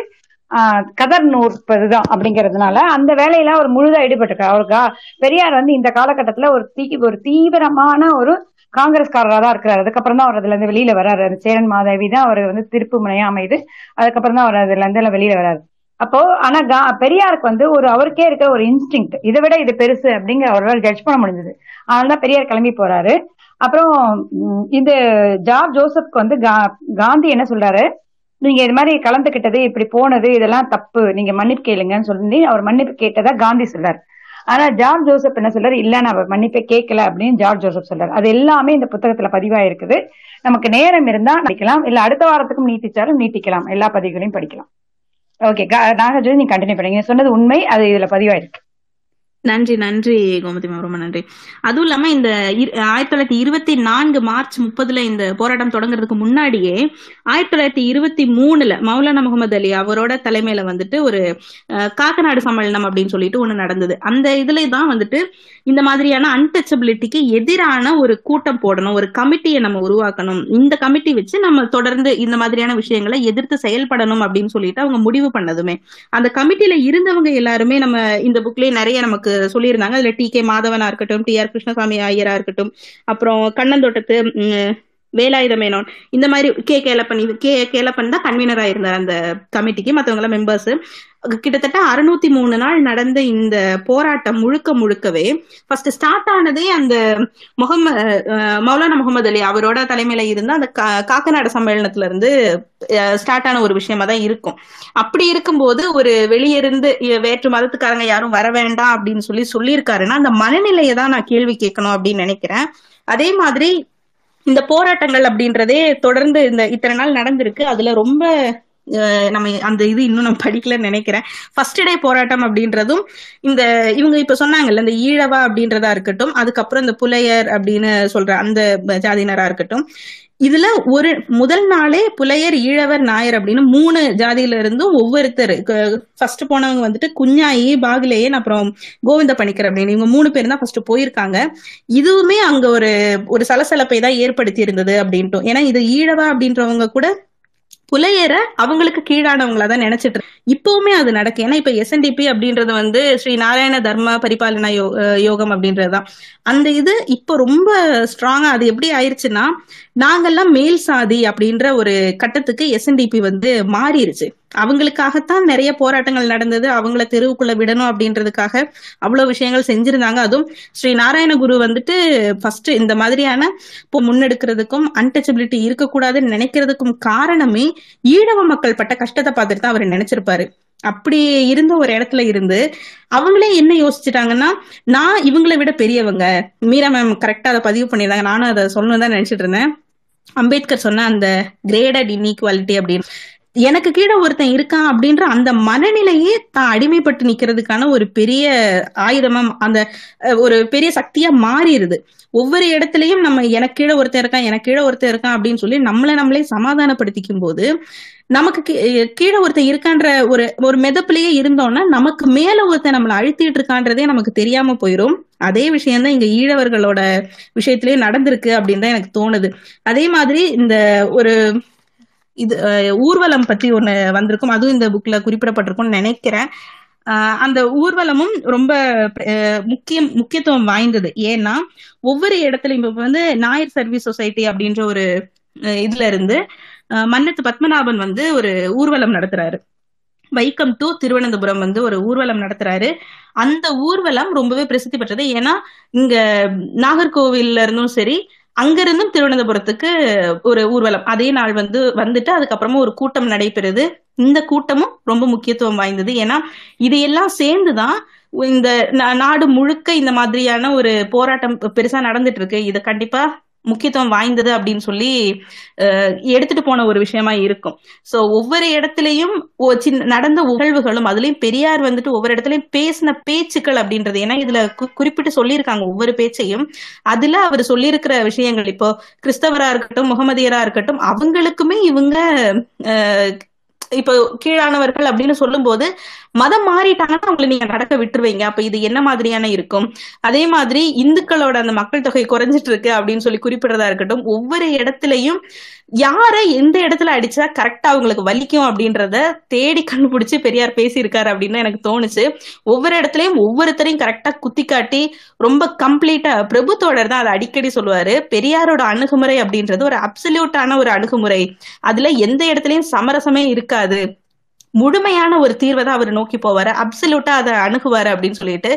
கதர் நூற்பதுதான் அப்படிங்கறதுனால அந்த வேலையில அவர் முழுதா ஈடுபட்டிருக்காரு. அவருக்கா கா- பெரியார் வந்து இந்த காலகட்டத்துல ஒரு தீ ஒரு தீவிரமான ஒரு காங்கிரஸ்காரரா தான் இருக்கிறாரு. அதுக்கப்புறம் தான் அவர் அதுல இருந்து வெளியில வராரு சேரன் மாதவி தான் அவர் வந்து திருப்பு முனையா அமைது. அதுக்கப்புறம் தான் அவர் அதுல இருந்து வெளியில வராரு அப்போ ஆனா கா- பெரியாருக்கு வந்து ஒரு அவருக்கே இருக்கிற ஒரு இன்ஸ்டிங் இதை விட இது பெருசு அப்படிங்கிற அவரால் ஜட்ஜ் பண்ண முடிஞ்சது. அதனாலதான் பெரியார் கிளம்பி போறாரு. அப்புறம் இது இந்த ஜார்ஜ் ஜோசப்க்கு வந்து கா- காந்தி என்ன சொல்றாரு? நீங்க இது மாதிரி கலந்துக்கிட்டது இப்படி போனது இதெல்லாம் தப்பு நீங்க மன்னிப்பு கேளுங்கன்னு சொல்லி அவர் மன்னிப்பு கேட்டதா காந்தி சொல்றாரு. ஆனா ஜார்ஜ் ஜோசப் என்ன சொல்றாரு? இல்ல நான் அவர் மன்னிப்பே கேட்கல அப்படின்னு ஜார்ஜ் ஜோசப் சொல்றாரு. அது எல்லாமே இந்த புத்தகத்துல பதிவாயிருக்குது. நமக்கு நேரம் இருந்தா படிக்கலாம் இல்ல அடுத்த வாரத்துக்கும் நீட்டிச்சாலும் நீட்டிக்கலாம். எல்லா பதிவுகளையும் படிக்கலாம். ஓகே நாகார்ஜுன் நீங்க கண்டினியூ பண்ணுங்க. சொன்னது உண்மை அது இதுல பதிவாயிருக்கு. நன்றி நன்றி கோமதி மேம். ரொம்ப நன்றி. அதுவும் இல்லாம இந்த ஆயிரத்தி தொள்ளாயிரத்தி இருபத்தி நான்கு மார்ச் முப்பதுல இந்த போராட்டம் தொடங்குறதுக்கு முன்னாடியே ஆயிரத்தி தொள்ளாயிரத்தி இருபத்தி மூணுல மௌலானா முகமது அலி அவரோட தலைமையில வந்துட்டு ஒரு அஹ், காக்கநாடு சம்மேளனம் அப்படின்னு சொல்லிட்டு ஒண்ணு நடந்தது. அந்த இதுல தான் வந்துட்டு இந்த மாதிரியான அன்டச்சபிலிட்டிக்கு எதிரான ஒரு கூட்டம் போடணும் ஒரு கமிட்டியை நம்ம உருவாக்கணும். இந்த கமிட்டி வச்சு நம்ம தொடர்ந்து இந்த மாதிரியான விஷயங்களை எதிர்த்து செயல்படணும் அப்படின்னு சொல்லிட்டு அவங்க முடிவு பண்ணதுமே. அந்த கமிட்டியில இருந்தவங்க எல்லாருமே நம்ம இந்த புக்லயே நிறைய நமக்கு சொல்லியிருந்தாங்க. அதுல டி கே மாதவனா இருக்கட்டும் டி ஆர் கிருஷ்ணசாமி ஐயரா இருக்கட்டும். அப்புறம் கண்ணந்தோட்டத்து வேலாயுத மேனோன். இந்த மாதிரி கே கேலப்பன் கே கேலப்பன் தான் கன்வீனரா இருந்தார் அந்த கமிட்டிக்கு மத்தவங்க மெம்பர்ஸ் கிட்டத்தட்ட அறுநூத்தி மூணு நாள் நடந்த இந்த போராட்டம் முழுக்க முழுக்கவே ஃபர்ஸ்ட் ஸ்டார்ட் ஆனதே அந்த முகமது மௌலானா முகமது அலி அவரோட தலைமையில இருந்த அந்த கா- காக்கநாடு சம்மேளனத்துல இருந்து ஸ்டார்ட் ஆன ஒரு விஷயமா தான் இருக்கும். அப்படி இருக்கும்போது ஒரு வெளியிருந்து வேற்று மதத்துக்காரங்க யாரும் வர வேண்டாம் அப்படின்னு சொல்லி சொல்லியிருக்காருன்னா அந்த மனநிலையை தான் நான் கேள்வி கேட்கணும் அப்படின்னு நினைக்கிறேன். அதே மாதிரி இந்த போராட்டங்கள் அப்படின்றதே தொடர்ந்து இந்த இத்தனை நாள் நடந்திருக்கு. அதுல ரொம்ப நம்ம அந்த இது இன்னும் நம்ம படிக்கலன்னு நினைக்கிறேன். ஃபர்ஸ்ட் டே போராட்டம் அப்படின்றதும் இந்த இவங்க இப்ப சொன்னாங்கல்ல இந்த ஈழவா அப்படின்றதா இருக்கட்டும் அதுக்கப்புறம் இந்த புலையர் அப்படின்னு சொல்ற அந்த ஜாதியினரா இருக்கட்டும் இதுல ஒரு முதல் நாளே புலையர் ஈழவர் நாயர் அப்படின்னு மூணு ஜாதியில இருந்தும் ஒவ்வொருத்தர் ஃபர்ஸ்ட் போனவங்க வந்துட்டு குஞ்ஞாயி பாகுலேயன் அப்புறம் கோவிந்த பணிக்கர் அப்படின்னு இவங்க மூணு பேர் தான் ஃபர்ஸ்ட் போயிருக்காங்க. இதுவுமே அங்க ஒரு ஒரு சலசலப்பை தான் ஏற்படுத்தி இருந்தது அப்படின்ட்டு ஏன்னா இது ஈழவா அப்படின்றவங்க கூட புலையர அவங்களுக்கு கீழானவங்களா தான் நினைச்சிட்டு இப்பவுமே அது நடக்கு ஏன்னா இப்ப எஸ்என்டிபி அப்படின்றது வந்து ஸ்ரீ நாராயண தர்ம பரிபாலனா யோ- யோகம் அப்படின்றதுதான் அந்த இது இப்போ ரொம்ப ஸ்ட்ராங்கா அது எப்படி ஆயிருச்சுன்னா நாங்கெல்லாம் மேல் சாதி அப்படின்ற ஒரு கட்டத்துக்கு எஸ்என்டிபி வந்து மாறிடுச்சு அவங்களுக்காகத்தான் நிறைய போராட்டங்கள் நடந்தது. அவங்கள தெருவுக்குள்ள விடணும் அப்படின்றதுக்காக அவ்வளவு விஷயங்கள் செஞ்சிருந்தாங்க. அதுவும் ஸ்ரீ நாராயணகுரு வந்துட்டு ஃபர்ஸ்ட் இந்த மாதிரியான இப்போ முன்னெடுக்கிறதுக்கும் அன்டச்சபிலிட்டி இருக்கக்கூடாதுன்னு நினைக்கிறதுக்கும் காரணமே ஈழவ மக்கள் பட்ட கஷ்டத்தை பார்த்துட்டு தான் அவர் நினைச்சிருப்பாரு. அப்படி இருந்த ஒரு இடத்துல இருந்து அவங்களே என்ன யோசிச்சுட்டாங்கன்னா நான் இவங்களை விட பெரியவங்க. மீரா மேம் கரெக்டா அதை பதிவு பண்ணியிருந்தாங்க. நானும் அதை சொல்லணும் தான் நினைச்சிட்டு இருந்தேன். அம்பேத்கர் சொன்ன அந்த கிரேடட் இன்இக்வாலிட்டி அப்படின்னு. எனக்கு கீழே ஒருத்தன் இருக்கான் அப்படின்ற அந்த மனநிலையே தான் அடிமைப்பட்டு நிக்கிறதுக்கான ஒரு பெரிய ஆயுதமா அந்த ஒரு பெரிய சக்தியா மாறிடுது. ஒவ்வொரு இடத்துலயும் நம்ம எனக்கு கீழே ஒருத்தன் இருக்கான் எனக்கு கீழே ஒருத்தன் இருக்கான் அப்படின்னு சொல்லி நம்மள நம்மளே சமாதானப்படுத்திக்கும் போது நமக்கு கீ- கீழே ஒருத்தன் இருக்கான்ற ஒரு ஒரு மெதப்புலயே இருந்தோம்னா நமக்கு மேல ஒருத்தன் நம்மளை அழுத்திட்டு இருக்கான்றதே நமக்கு தெரியாம போயிரும். அதே விஷயம்தான் இங்க ஈழவர்களோட விஷயத்திலயே நடந்திருக்கு அப்படின்னு தான் எனக்கு தோணுது. அதே மாதிரி இந்த ஒரு இது அஹ், ஊர்வலம் பத்தி ஒண்ணு வந்திருக்கும். அதுவும் இந்த புக்ல குறிப்பிடப்பட்டிருக்கும்னு நினைக்கிறேன். அந்த ஊர்வலமும் ரொம்ப அஹ், முக்கியம் முக்கியத்துவம் வாய்ந்தது. ஏன்னா ஒவ்வொரு இடத்துலயும் இப்ப வந்து நாயர் சர்வீஸ் சொசைட்டி அப்படின்ற ஒரு இதுல இருந்து அஹ், மன்னத்து பத்மநாபன் வந்து ஒரு ஊர்வலம் நடத்துறாரு. வைக்கம் டு திருவனந்தபுரம் வந்து ஒரு ஊர்வலம் நடத்துறாரு. அந்த ஊர்வலம் ரொம்பவே பிரசித்தி பெற்றது. ஏன்னா இங்க நாகர்கோவில்ல இருந்தும் சரி அங்கிருந்தும் திருவனந்தபுரத்துக்கு ஒரு ஊர்வலம். அதே நாள் வந்து வந்துட்டு அதுக்கப்புறமா ஒரு கூட்டம் நடைபெறுது. இந்த கூட்டமும் ரொம்ப முக்கியத்துவம் வாய்ந்தது. ஏன்னா இது எல்லாம் சேர்ந்துதான் இந்த நா- நாடு முழுக்க இந்த மாதிரியான ஒரு போராட்டம் பெருசா நடந்துட்டு இருக்கு. இதை கண்டிப்பா முக்கியத்துவம் வாய்ந்தது அப்படின்னு சொல்லி அஹ், எடுத்துட்டு போன ஒரு விஷயமா இருக்கும். சோ ஒவ்வொரு இடத்துலயும் சின்ன நடந்த உகழ்வுகளும் அதுலயும் பெரியார் வந்துட்டு ஒவ்வொரு இடத்துலயும் பேசின பேச்சுக்கள் அப்படின்றது. ஏன்னா இதுல குறிப்பிட்டு சொல்லியிருக்காங்க ஒவ்வொரு பேச்சையும். அதுல அவர் சொல்லியிருக்கிற விஷயங்கள் இப்போ கிறிஸ்தவரா இருக்கட்டும் முகமதியரா இருக்கட்டும் அவங்களுக்குமே இவங்க இப்போ கீழானவர்கள் அப்படின்னு சொல்லும்போது மதம் மாறிட்டாங்கன்னா அவங்களை நீங்க நடக்க விட்டுருவீங்க. அப்ப இது என்ன மாதிரியான இருக்கும்? அதே மாதிரி இந்துக்களோட அந்த மக்கள் தொகை குறைஞ்சிட்டு இருக்கு அப்படின்னு சொல்லி குறிப்பிடுறதா இருக்கட்டும் ஒவ்வொரு இடத்துலயும் யாரை எந்த இடத்துல அடிச்சா கரெக்டா அவங்களுக்கு வலிக்கும் அப்படின்றத தேடி கண்டுபிடிச்சு பெரியார் பேசியிருக்காரு அப்படின்னு எனக்கு தோணுச்சு. ஒவ்வொரு இடத்துலயும் ஒவ்வொருத்தரையும் கரெக்டா குத்தி காட்டி ரொம்ப கம்ப்ளீட்டா பிரபு தோழர் தான் அதை அடிக்கடி சொல்லுவாரு. பெரியாரோட அணுகுமுறை அப்படின்றது ஒரு அப்சல்யூட்டான ஒரு அணுகுமுறை. அதுல எந்த இடத்துலயும் சமரசமே இருக்காது. முழுமையான ஒரு தீர்வை தான் அவர் நோக்கி போவாரு. அப்சல்யூட்டா அதை அணுகுவாரு அப்படின்னு சொல்லிட்டு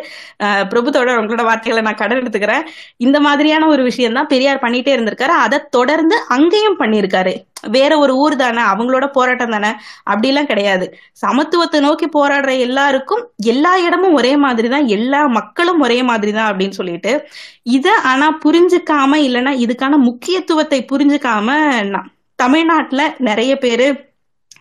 அஹ், பிரபுத்தோட உங்களோட வார்த்தைகளை நான் கடன் எடுத்துக்கிறேன். இந்த மாதிரியான ஒரு விஷயம் தான் பெரியார் பண்ணிட்டே இருந்திருக்காரு. அதை தொடர்ந்து அங்கேயும் பண்ணியிருக்காரு. வேற ஒரு ஊர் தானே அவங்களோட போராட்டம் தானே அப்படிலாம் கிடையாது. சமத்துவத்தை நோக்கி போராடுற எல்லாருக்கும் எல்லா இடமும் ஒரே மாதிரி தான் எல்லா மக்களும் ஒரே மாதிரி தான் அப்படின்னு சொல்லிட்டு இதை ஆனா புரிஞ்சுக்காம இல்லைன்னா இதுக்கான முக்கியத்துவத்தை புரிஞ்சுக்காம தமிழ்நாட்டுல நிறைய பேரு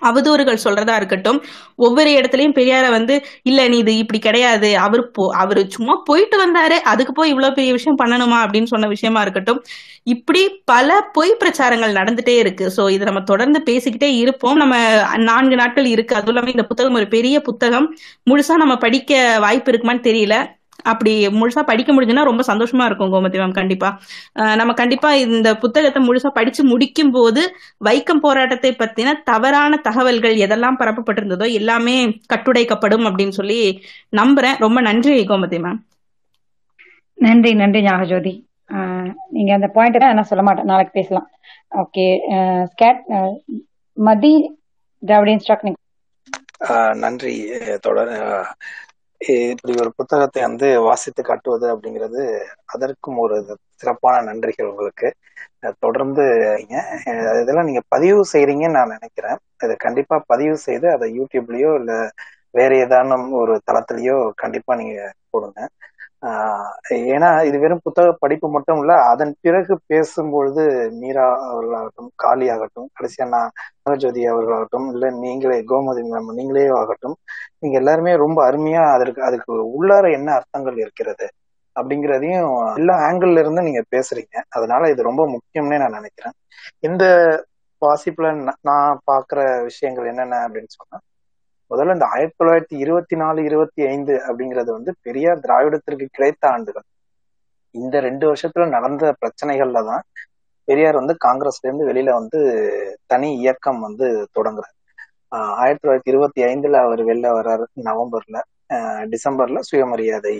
அவதூறுகள் சொல்றதா இருக்கட்டும் ஒவ்வொரு இடத்துலயும் பெரியார வந்து இல்ல நீ இது இப்படி கிடையாது. அவர் போ அவரு சும்மா போயிட்டு வந்தாரு. அதுக்கு போய் இவ்வளவு பெரிய விஷயம் பண்ணணுமா? அப்படின்னு சொன்ன விஷயமா இருக்கட்டும். இப்படி பல பொய் பிரச்சாரங்கள் நடந்துட்டே இருக்கு. சோ இது நம்ம தொடர்ந்து பேசிக்கிட்டே இருப்போம். நம்ம நான்கு நாட்கள் இருக்கு. அதுவும் இல்லாம இந்த புத்தகம் ஒரு பெரிய புத்தகம். முழுசா நம்ம படிக்க வாய்ப்பு இருக்குமான்னு தெரியல. அப்படி முழுசா படிக்க முடிஞ்சுன்னா ரொம்ப சந்தோஷமா இருக்கும் கோமதி மேம் கண்டிப்பா. நம்ம கண்டிப்பா இந்த புத்தகத்தை முழுசா படிச்சு முடிக்கும் போது வைக்கம் போராட்டத்தை பத்தின தவறான தகவல்கள் எதெல்லாம் பரப்பப்பட்டிருந்ததோ எல்லாமே கட்டுடைக்கப்படும் அப்படின்னு சொல்லி நம்புறேன். ரொம்ப நன்றி கோமதி மேம் நன்றி நன்றி ஞாகஜோதி ஆஹ் நீங்க அந்த பாயிண்ட் நான் சொல்ல மாட்டேன். நாளைக்கு பேசலாம். ஓகே ஸ்கேட் மதி திராவிடியன் ஸ்டாக் நன்றி தொடர் இப்படி ஒரு புத்தகத்தை வந்து வாசித்து காட்டுவது அப்படிங்கிறது அதற்கும் ஒரு சிறப்பான நன்றிகள் உங்களுக்கு. தொடர்ந்து இதெல்லாம் நீங்க பதிவு செய்றீங்கன்னு நான் நினைக்கிறேன். இதை கண்டிப்பா பதிவு செய்து அதை யூடியூப்லயோ இல்ல வேற ஏதானும் ஒரு தளத்திலயோ கண்டிப்பா நீங்க போடுங்க. ஏன்னா இது வெறும் புத்தக படிப்பு மட்டும் இல்ல அதன் பிறகு பேசும்பொழுது மீரா அவர்களாகட்டும் காளி ஆகட்டும் கடைசியா நான் நாகஜோதி அவர்களாகட்டும் இல்ல நீங்களே கோமதி மேம் நீங்களே ஆகட்டும் நீங்க எல்லாருமே ரொம்ப அருமையா அதற்கு அதுக்கு உள்ளார என்ன அர்த்தங்கள் இருக்கிறது அப்படிங்கிறதையும் எல்லா ஆங்கிள் இருந்து நீங்க பேசுறீங்க. அதனால இது ரொம்ப முக்கியம்னே நான் நினைக்கிறேன். இந்த வாசிப்புல நான் பாக்குற விஷயங்கள் என்னென்ன அப்படின்னு சொன்னா முதல்ல இந்த ஆயிரத்தி தொள்ளாயிரத்தி இருபத்தி நாலு இருபத்தி ஐந்து அப்படிங்கிறது வந்து பெரியார் திராவிடத்திற்கு கிடைத்த ஆண்டுகள். இந்த ரெண்டு வருஷத்துல நடந்த பிரச்சனைகள்ல தான் பெரியார் வந்து காங்கிரஸ்ல இருந்து வெளியில வந்து தனி இயக்கம் வந்து தொடங்குறாரு. ஆயிரத்தி தொள்ளாயிரத்தி இருபத்தி ஐந்துல அவர் வெளில வர்றாரு நவம்பர்ல டிசம்பர்ல சுயமரியாதை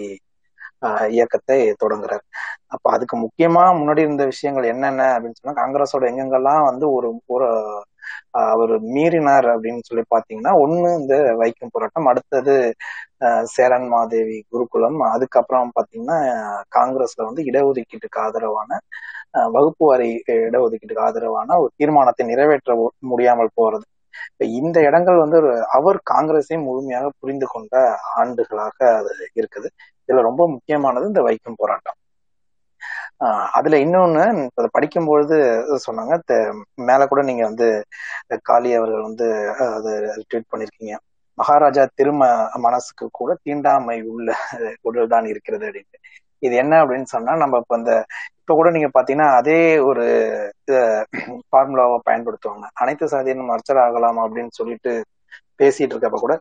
ஆஹ் இயக்கத்தை தொடங்குறாரு. அப்ப அதுக்கு முக்கியமா முன்னாடி இருந்த விஷயங்கள் என்னென்ன அப்படின்னு சொன்னா காங்கிரஸோட எங்கெங்கெல்லாம் வந்து ஒரு ஒரு அவர் மீறினார் அப்படின்னு சொல்லி பாத்தீங்கன்னா ஒண்ணு இந்த வைக்கம் போராட்டம் அடுத்தது சேரன் மாதேவி குருகுலம் அதுக்கப்புறம் பாத்தீங்கன்னா காங்கிரஸ்ல வந்து இடஒதுக்கீட்டுக்கு ஆதரவான வகுப்பு வாரி இடஒதுக்கீட்டுக்கு ஆதரவான ஒரு தீர்மானத்தை நிறைவேற்ற முடியாமல் போறது. இந்த இடங்கள் வந்து ஒரு அவர் காங்கிரஸை முழுமையாக புரிந்து கொண்ட ஆண்டுகளாக அது இருக்குது. இதுல ரொம்ப முக்கியமானது இந்த வைக்கம் போராட்டம். அதுல இன்னொன்னு அதை படிக்கும்பொழுது சொன்னாங்க தெ- மேல கூட நீங்க வந்து காளி அவர்கள் வந்து அது ட்வீட் பண்ணிருக்கீங்க. மகாராஜா திரும மனசுக்கு கூட தீண்டாமை உள்ள உடல் தான் இருக்கிறது அப்படின்ட்டு. இது என்ன அப்படின்னு சொன்னா நம்ம இப்ப இந்த இப்ப கூட நீங்க பாத்தீங்கன்னா அதே ஒரு ஃபார்முலாவை பயன்படுத்துவாங்க. அனைத்து சாதியினும் அர்ச்சர் ஆகலாம் அப்படின்னு சொல்லிட்டு பேசிட்டு இருக்கப்ப கூட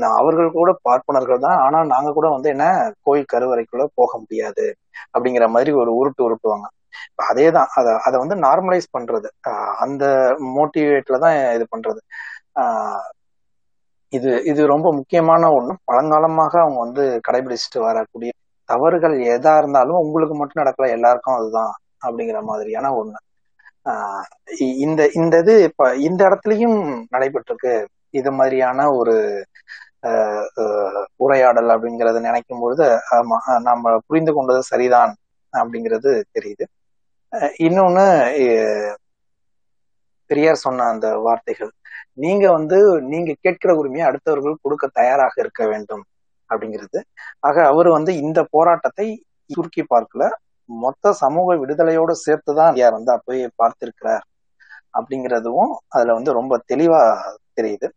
அவர்கள் கூட பார்ப்பனர்கள் தான். ஆனா நாங்க கூட வந்து என்ன கோயில் கருவறைக்குள்ள போக முடியாது. அப்படிங்கிற மாதிரி ஒரு உருட்டு உருட்டுவாங்க. அதே தான். அதை அதை வந்து நார்மலைஸ் பண்றது. அந்த மோட்டிவேட்ல தான் இது பண்றது. ஆஹ் இது இது ரொம்ப முக்கியமான ஒண்ணு. பழங்காலமாக அவங்க வந்து கடைபிடிச்சிட்டு வரக்கூடிய தவறுகள் எதா இருந்தாலும் உங்களுக்கு மட்டும் நடக்கல எல்லாருக்கும் அதுதான் அப்படிங்கிற மாதிரியான ஒண்ணு. ஆஹ் இ- இந்த இந்த இது இப்ப இந்த இடத்துலயும் நடைபெற்றிருக்கு. இது மாதிரியான ஒரு ஆஹ் உரையாடல் அப்படிங்கறத நினைக்கும் பொழுது ஆமா ஆஹ் நம்ம புரிந்து கொண்டது சரிதான் அப்படிங்கிறது தெரியுது. இன்னொன்னு பெரியார் சொன்ன அந்த வார்த்தைகள் நீங்க வந்து நீங்க கேட்கிற உரிமையை அடுத்தவர்கள் கொடுக்க தயாராக இருக்க வேண்டும் அப்படிங்கிறது. ஆக அவர் வந்து இந்த போராட்டத்தை சுருக்கி பார்க்கல. மொத்த சமூக விடுதலையோட சேர்த்துதான் யார் வந்து அப்பயே பார்த்திருக்கிறார் அப்படிங்கிறதும் அதுல வந்து ரொம்ப தெளிவா தெரியுது.